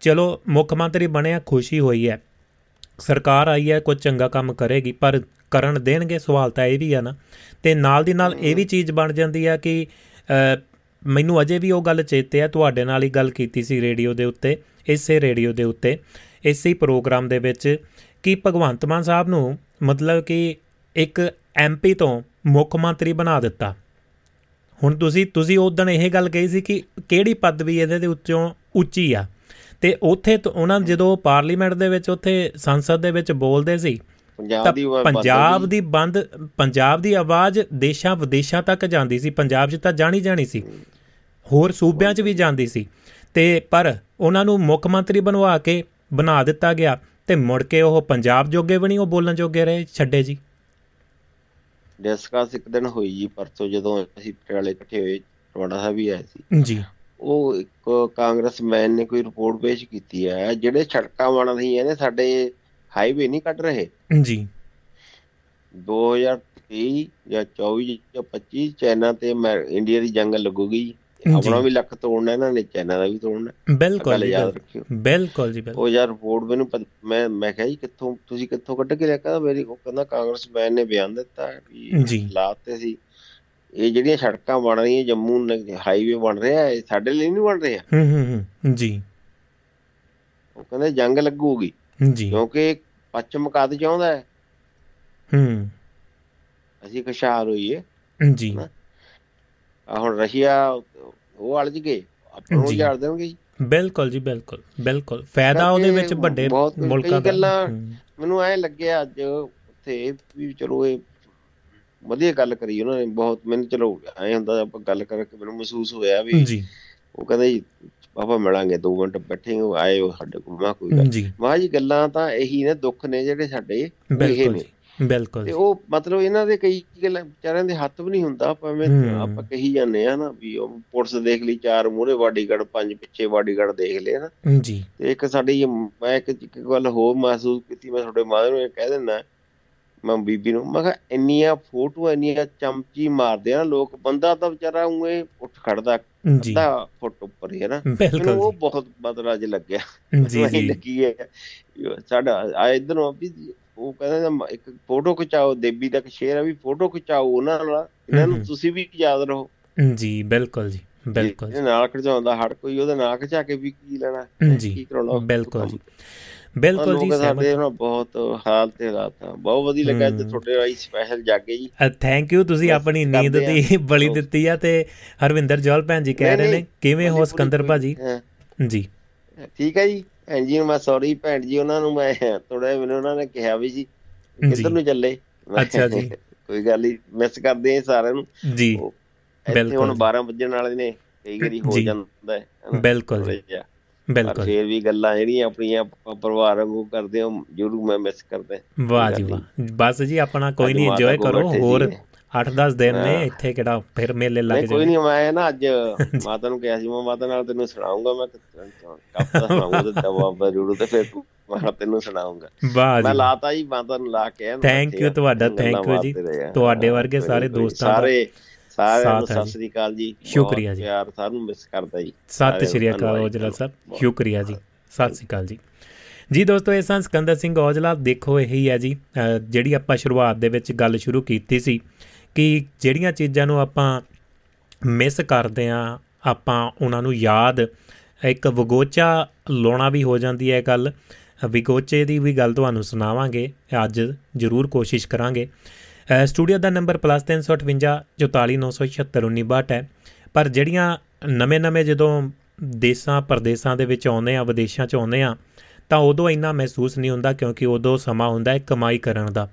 ਚਲੋ ਮੁੱਖ ਮੰਤਰੀ ਬਣਿਆ ਖੁਸ਼ੀ ਹੋਈ ਹੈ। ਸਰਕਾਰ ਆਈ ਹੈ ਕੋਈ ਚੰਗਾ ਕੰਮ ਕਰੇਗੀ ਪਰ ਕਰਨ ਦੇਣਗੇ ਸਵਾਲ ਤਾਂ ਇਹ ਵੀ ਆ ਨਾ। ਤੇ ਨਾਲ ਦੀ ਨਾਲ ਇਹ ਵੀ ਚੀਜ਼ ਬਣ ਜਾਂਦੀ ਆ ਕਿ ਅ, ਮੈਨੂੰ ਅਜੇ ਵੀ ਉਹ ਗੱਲ ਚੇਤੇ ਆ ਤੁਹਾਡੇ ਨਾਲ ਹੀ ਗੱਲ ਕੀਤੀ ਸੀ ਰੇਡੀਓ ਦੇ ਉੱਤੇ ਇਸੇ ਰੇਡੀਓ ਦੇ ਉੱਤੇ ਇਸੇ ਹੀ ਪ੍ਰੋਗਰਾਮ ਦੇ ਵਿੱਚ। ਕਿ ਭਗਵੰਤ ਮਾਨ ਸਾਹਿਬ ਨੂੰ ਮਤਲਬ ਕਿ ਇੱਕ ਐਮਪੀ ਤੋਂ ਮੁੱਖ ਮੰਤਰੀ ਬਣਾ ਦਿੱਤਾ? ਹੁਣ ਤੁਸੀਂ ਤੁਸੀਂ ਉਦੋਂ ਇਹ ਗੱਲ ਕਹੀ ਸੀ ਕਿ ਕਿਹੜੀ ਪਦਵੀ ਇਹਦੇ ਦੇ ਉੱਚੋਂ ਉੱਚੀ ਆ? ਤੇ ਉੱਥੇ ਉਹਨਾਂ ਜਦੋਂ ਪਾਰਲੀਮੈਂਟ ਦੇ ਵਿੱਚ ਉੱਥੇ ਸੰਸਦ ਦੇ ਵਿੱਚ ਬੋਲਦੇ ਸੀ ਪੰਜਾਬ ਦੀ ਪੰਜਾਬ। ਦੀ ਬੰਦ ਪੰਜਾਬ ਦੀ ਆਵਾਜ਼ ਦੇਸ਼ਾਂ ਵਿਦੇਸ਼ਾਂ ਤੱਕ ਜਾਂਦੀ ਸੀ। ਪੰਜਾਬ 'ਚ ਤਾਂ ਜਾਣੀ ਜਾਣੀ ਸੀ। ਹੋਰ ਸੂਬਿਆਂ 'ਚ ਵੀ ਜਾਂਦੀ ਸੀ। ਤੇ ਪਰ ਉਹਨਾਂ ਨੂੰ ਮੁੱਖ ਮੰਤਰੀ ਬਣਵਾ ਕੇ ਬਣਾ ਦਿੱਤਾ ਗਿਆ। ਤੇ ਮੁੜ ਕੇ ਉਹ ਪੰਜਾਬ ਜੋਗੇ ਵੀ ਨਹੀਂ ਉਹ ਬੋਲਣ ਜੋਗੇ ਰਹੇ ਛੱਡੇ ਜੀ। ਡਿਸਕਸ ਇੱਕ ਦਿਨ ਹੋਈ ਜੀ ਪਰਸੋਂ ਜਦੋਂ ਅਸੀਂ ਪਟਿਆਲੇ ਇਕੱਠੇ ਹੋਏ ਰਵਾੜਾ ਸਾਹਿਬ ਵੀ ਆਏ ਸੀ। ਜੀ। ਉਹ ਇੱਕ ਕਾਂਗਰਸਮੈਨ ਨੇ ਕੋਈ ਰਿਪੋਰਟ ਪੇਸ਼ ਕੀਤੀ ਹੈ ਜਿਹੜੇ ਸੜਕਾਂ ਬਣ ਰਹੀਆਂ ਨੇ ਸਾਡੇ ਹਾਈਵੇ ਨਹੀਂ ਕੱਟ ਰਹੇ। ਜੀ। 2023 ਜਾਂ 24 ਜਾਂ 25 ਚਾਈਨਾ ਤੇ ਇੰਡੀਆ ਦੀ ਜੰਗ ਲੱਗੂਗੀ। ਆਪਣਾ ਵੀ ਲੱਕ ਤੋੜਨਾ ਇਹਨਾਂ ਨੇ ਚਾਈਨਾ ਦਾ ਵੀ ਤੋੜਨਾ। ਬਿਲਕੁਲ ਬਿਲਕੁਲ। ਜੀ ਬਿਲਕੁਲ। ਉਹ ਯਾਰ ਰਿਪੋਰਟ ਮੈਨੂੰ ਮੈਂ ਮੈਂ ਕਿਹਾ ਜੀ ਕਿੱਥੋਂ ਤੁਸੀਂ ਕਿੱਥੋਂ ਕੱਢ ਕੇ ਲਿਆ ਕਹਿੰਦਾ ਮੇਰੀ ਉਹ ਕਹਿੰਦਾ ਕਾਂਗਰਸਮੈਨ ਨੇ ਬਿਆਨ ਦਿੱਤਾ ਵੀ ਜੀ। ਹਾਲਾਤ ਤੇ ਸੀ। ਇਹ ਜਿਹੜੀਆਂ ਸੜਕਾਂ ਬਣ ਰਹੀਆਂ ਜੰਮੂ ਹਾਈਵੇ ਬਣ ਰਿਹਾ ਇਹ ਸਾਡੇ ਲਈ ਨਹੀਂ ਬਣ ਰਿਹਾ? ਹੂੰ ਹੂੰ ਹੂੰ ਜੀ। ਉਹ ਕਹਿੰਦੇ ਜੰਗ ਲੱਗੂਗੀ ਜੀ। ਕਿਉਂਕਿ ਪੱਛਮ ਕਦ ਚਾਹੁੰਦਾ ਹੈ। ਹੂੰ। ਅਸੀਂ ਖੁਸ਼ਹਾਲ ਹੋਈਏ। ਜੀ। ਆ ਹੁਣ ਰਸ਼ੀਆ ਉਹ ਅਲਝ ਗਏ ਆਪਾਂ ਨੂੰ ਜੀ। ਉਜਾੜ ਦੇਣਗੇ ਜੀ। ਬਿਲਕੁਲ ਜੀ ਬਿਲਕੁਲ ਬਿਲਕੁਲ। ਫਾਇਦਾ ਉਹਦੇ ਵਿੱਚ ਵੱਡੇ ਮੁਲਕਾਂ ਦਾ। ਮੈਨੂੰ ਐ ਲੱਗਿਆ ਅੱਜ ਉੱਥੇ ਵੀ ਚਲੋ ਇਹ ਵਧੀਆ ਗੱਲ ਕਰੀ ਉਹਨਾਂ ਨੇ ਬਹੁਤ ਮੈਨੂੰ ਚਲੋ ਐ ਹੁੰਦਾ ਆਪਾਂ ਗੱਲ ਕਰਕੇ ਮੈਨੂੰ ਮਹਿਸੂਸ ਹੋਇਆ ਵੀ ਜੀ। ਉਹ ਕਹਿੰਦੇ ਜੀ ਪਾਪਾ ਮਿਲਾਂਗੇ 2 ਮਿੰਟ ਬੈਠੇ ਹੋ ਆਏ ਹੋ ਸਾਡੇ ਕੋਲ ਮੈਂ ਕੋਈ ਗੱਲ ਮਾਂ ਜੀ ਗੱਲਾਂ ਤਾਂ ਇਹੀ ਨੇ ਦੁੱਖ ਨੇ ਜਿਹੜੇ ਸਾਡੇ ਉਹ ਇਹ ਨੇ। ਬਿਲਕੁਲ ਤੇ ਜੀ। ਉਹ ਮਤਲਬ ਇਹਨਾਂ ਦੇ ਕਈ ਗੱਲਾਂ ਵਿਚਾਰਿਆਂ ਦੇ ਹੱਥ ਵੀ ਨਹੀਂ ਹੁੰਦਾ ਭਾਵੇਂ। ਆਪਾਂ ਕਹੀ ਜਾਂਦੇ ਆ ਨਾ ਵੀ ਉਹ ਪੁਲਿਸ ਦੇਖ ਲਈ ਚਾਰ ਮੂਹਰੇ ਬਾਡੀਗਾਰਡ ਪੰਜ ਪਿੱਛੇ ਬਾਡੀਗਾਰਡ ਦੇਖ ਲਏ ਨਾ ਜੀ। ਤੇ ਇੱਕ ਸਾਡੀ ਮੈਂ ਇੱਕ ਗੱਲ ਹੋਰ ਮਹਿਸੂਸ ਕੀਤੀ ਮੈਂ ਤੁਹਾਡੇ ਮਾਦਰ ਨੂੰ ਇਹ ਕਹਿ ਦਿੰਦਾ ਮੈਂ ਬੀਬੀ ਨੂੰ ਮੈਂ ਕਿਹਾ ਇੰਨੀਆਂ ਫੋਟੋਆਂ ਇੰਨੀਆਂ ਚਮਚੀ ਮਾਰਦੇ ਆ ਲੋਕ ਬੰਦਾ ਤਾਂ ਵਿਚਾਰਾ ਉਵੇਂ ਉੱਠ ਖੜਦਾ ਜੀ। ਅੱਧਾ ਫੁੱਟ ਉੱਪਰ ਹੀ ਨਾ ਮੈਨੂੰ ਉਹ ਬਹੁਤ ਬਦਲ ਅੱਜ ਲੱਗਿਆ। ਜੀ ਜੀ। ਲੱਗੀ ਹੈ ਸਾਡਾ ਆ ਇਧਰੋਂ ਵੀ ਉਹ ਕਹਿੰਦਾ ਨਾ ਇੱਕ ਫੋਟੋ ਖਿਚਾਓ ਦੇਬੀ ਦਾ ਇੱਕ ਸ਼ੇਰ ਆ ਵੀ ਫੋਟੋ ਖਿਚਾਓ ਉਹਨਾਂ ਨਾਲ ਇਹਨਾਂ। ਨੂੰ ਤੁਸੀਂ ਵੀ ਯਾਦ ਰਹੋ। ਜੀ ਬਿਲਕੁਲ ਜੀ ਬਿਲਕੁਲ ਜਿਹਦੇ ਨਾਲ ਖਿਚਾਉਂਦਾ ਹੜ ਕੋਈ ਉਹਦੇ ਨਾਲ ਖਿਚਾ ਕੇ ਵੀ ਕੀ ਲੈਣਾ ਜੀ, ਕੀ ਕਰਾਉਣਾ ਬਿਲਕੁਲ ਜੀ। ਬਿਲਕੁਲ ਜੀ ਸਹਿਮਤ। ਨਾਲ ਬਹੁਤ ਹਾਲ ਤੇ ਹਾਲਾਤ ਆ। ਬਹੁਤ ਵਧੀਆ ਲੱਗਾ ਹਮ। ਤੁਹਾਡੇ ਰਾਈ ਸਪੈਸ਼ਲ ਜਾਗੇ ਜੀ। ਥੈਂਕ ਯੂ ਤੁਸੀਂ ਆਪਣੀ ਨੀਂਦ ਦੀ ਬਲੀ। ਦਿੱਤੀ ਆ ਤੇ ਹਰਵਿੰਦਰ ਜੋਲ ਭੈਣ ਜੀ ਕਹਿ ਰਹੇ ਨੇ ਕਿਵੇਂ ਹੋ ਸਿਕੰਦਰ ਭਾਜੀ? ਹਾਂ, ਜੀ। ਠੀਕ ਹੈ ਜੀ। ਭੈਣ ਜੀ ਨੂੰ ਮੈਂ ਸੌਰੀ ਭੈਣ ਜੀ ਉਹਨਾਂ ਨੂੰ ਮੈਂ ਥੋੜਾ ਮੈਨੂੰ ਉਹਨਾਂ ਨੇ ਕਿਹਾ ਵੀ ਜੀ। ਕਿੱਧਰ ਨੂੰ ਚੱਲੇ ਅੱਛਾ ਜੀ। ਕੋਈ ਗੱਲ ਨਹੀਂ ਮਿਸ ਕਰਦੇ ਆ ਸਾਰਿਆਂ ਨੂੰ ਜੀ ਬਿਲਕੁਲ ਹੁਣ ਜੀ। 12 ਵਜਣ ਵਾਲੇ ਨੇ ਕਈ ਵਾਰੀ ਹੋ। ਜਾਂਦਾ ਹੈ ਬਿਲਕੁਲ ਬਿਲਕੁਲ ਫੇਰ ਵੀ ਗੱਲਾਂ ਜਿਹੜੀਆਂ ਆਪਣੀਆਂ ਆਪਾਂ ਪਰਿਵਾਰ ਵਾਂਗੂ ਕਰਦੇ ਹਾਂ ਜ਼ਰੂਰ ਮੈਂ ਮਿਸ ਕਰਦਾ ਵਾਹ ਜੀ ਵਾਹ ਬਸ ਜੀ ਆਪਣਾ ਕੋਈ ਨਹੀਂ ਇੰਜੋਏ ਕਰੋ ਹੋਰ। 8-10 ਦਿਨ ਨੇ। ਇੱਥੇ ਕਿਹੜਾ ਫਿਰ ਮੇਲੇ ਲੱਗ ਨਹੀਂ ਕੋਈ ਨਹੀਂ ਮੈਂ ਨਾ ਅੱਜ ਮਾਤਾ ਨੂੰ ਕਿਹਾ ਸੀ ਮੈਂ ਮਾਤਾ ਨਾਲ ਤੈਨੂੰ ਸੁਣਾਉਂਗਾ ਮੈਂ ਕਪਤਾ ਸੁਣਾਉਂਗਾ ਤੇ ਦਵਾ ਜ਼ਰੂਰ ਤੇ ਫਿਰ ਮੈਂ ਤੈਨੂੰ ਸੁਣਾਉਂਗਾ। ਮੈਂ ਲਾਤਾ ਜੀ ਮਾਤਾ ਨੂੰ ਲਾ ਕੇ you ਆ, ਤੁਹਾਡਾ, thank you ਜੀ। ਤੁਹਾਡੇ ਵਰਗੇ ਸਾਰੇ। ਦੋਸਤਾਂ ਦਾ ਸਾਰੇ ਸਾਰਿਆਂ ਨੂੰ ਸਤਿ ਸ੍ਰੀ ਅਕਾਲ ਜੀ। ਸ਼ੁਕਰੀਆ ਜੀ। ਪਿਆਰ ਸਾਰਿਆਂ ਨੂੰ ਮਿਸ ਕਰਦਾ ਜੀ। ਸਤਿ ਸ਼੍ਰੀ ਅਕਾਲ ਔਜਲਾ। ਸਾਹਿਬ ਸ਼ੁਕਰੀਆ ਜੀ। ਸਤਿ ਸ਼੍ਰੀ ਅਕਾਲ ਜੀ। ਜੀ ਦੋਸਤੋ ਇਹ ਸਨ ਸਿਕੰਦਰ ਸਿੰਘ ਔਜਲਾ। ਦੇਖੋ ਇਹੀ ਹੈ ਜੀ। ਜਿਹੜੀ ਆਪਾਂ ਸ਼ੁਰੂਆਤ ਦੇ ਵਿੱਚ ਗੱਲ ਸ਼ੁਰੂ ਕੀਤੀ ਸੀ ਕਿ ਜਿਹੜੀਆਂ ਚੀਜ਼ਾਂ ਨੂੰ ਆਪਾਂ ਮਿਸ ਕਰਦੇ ਆ ਆਪਾਂ ਉਹਨਾਂ ਨੂੰ ਯਾਦ ਇੱਕ ਵਗੋਚਾ ਲਾਉਣਾ ਵੀ ਹੋ ਜਾਂਦੀ ਹੈ ਇਹ ਗੱਲ। ਵਿਗੋਚੇ ਦੀ ਵੀ ਗੱਲ ਤੁਹਾਨੂੰ ਸੁਣਾਵਾਂਗੇ ਅੱਜ ਜ਼ਰੂਰ ਕੋਸ਼ਿਸ਼ ਕਰਾਂਗੇ। ਅ, ਸਟੂਡੀਓ ਦਾ ਨੰਬਰ +358 44976 ਹੈ। ਪਰ ਜਿਹੜੀਆਂ ਨਵੇਂ-ਨਵੇਂ ਜਦੋਂ ਦੇਸਾਂ ਪਰਦੇਸਾਂ ਦੇ ਵਿੱਚ ਆਉਂਦੇ ਆ ਵਿਦੇਸ਼ਾਂ 'ਚ ਆਉਂਦੇ ਆ ਤਾਂ ਉਦੋਂ ਇੰਨਾ ਮਹਿਸੂਸ ਨਹੀਂ ਹੁੰਦਾ ਕਿਉਂਕਿ ਉਦੋਂ ਸਮਾਂ ਹੁੰਦਾ ਹੈ ਕਮਾਈ ਕਰਨ ਦਾ।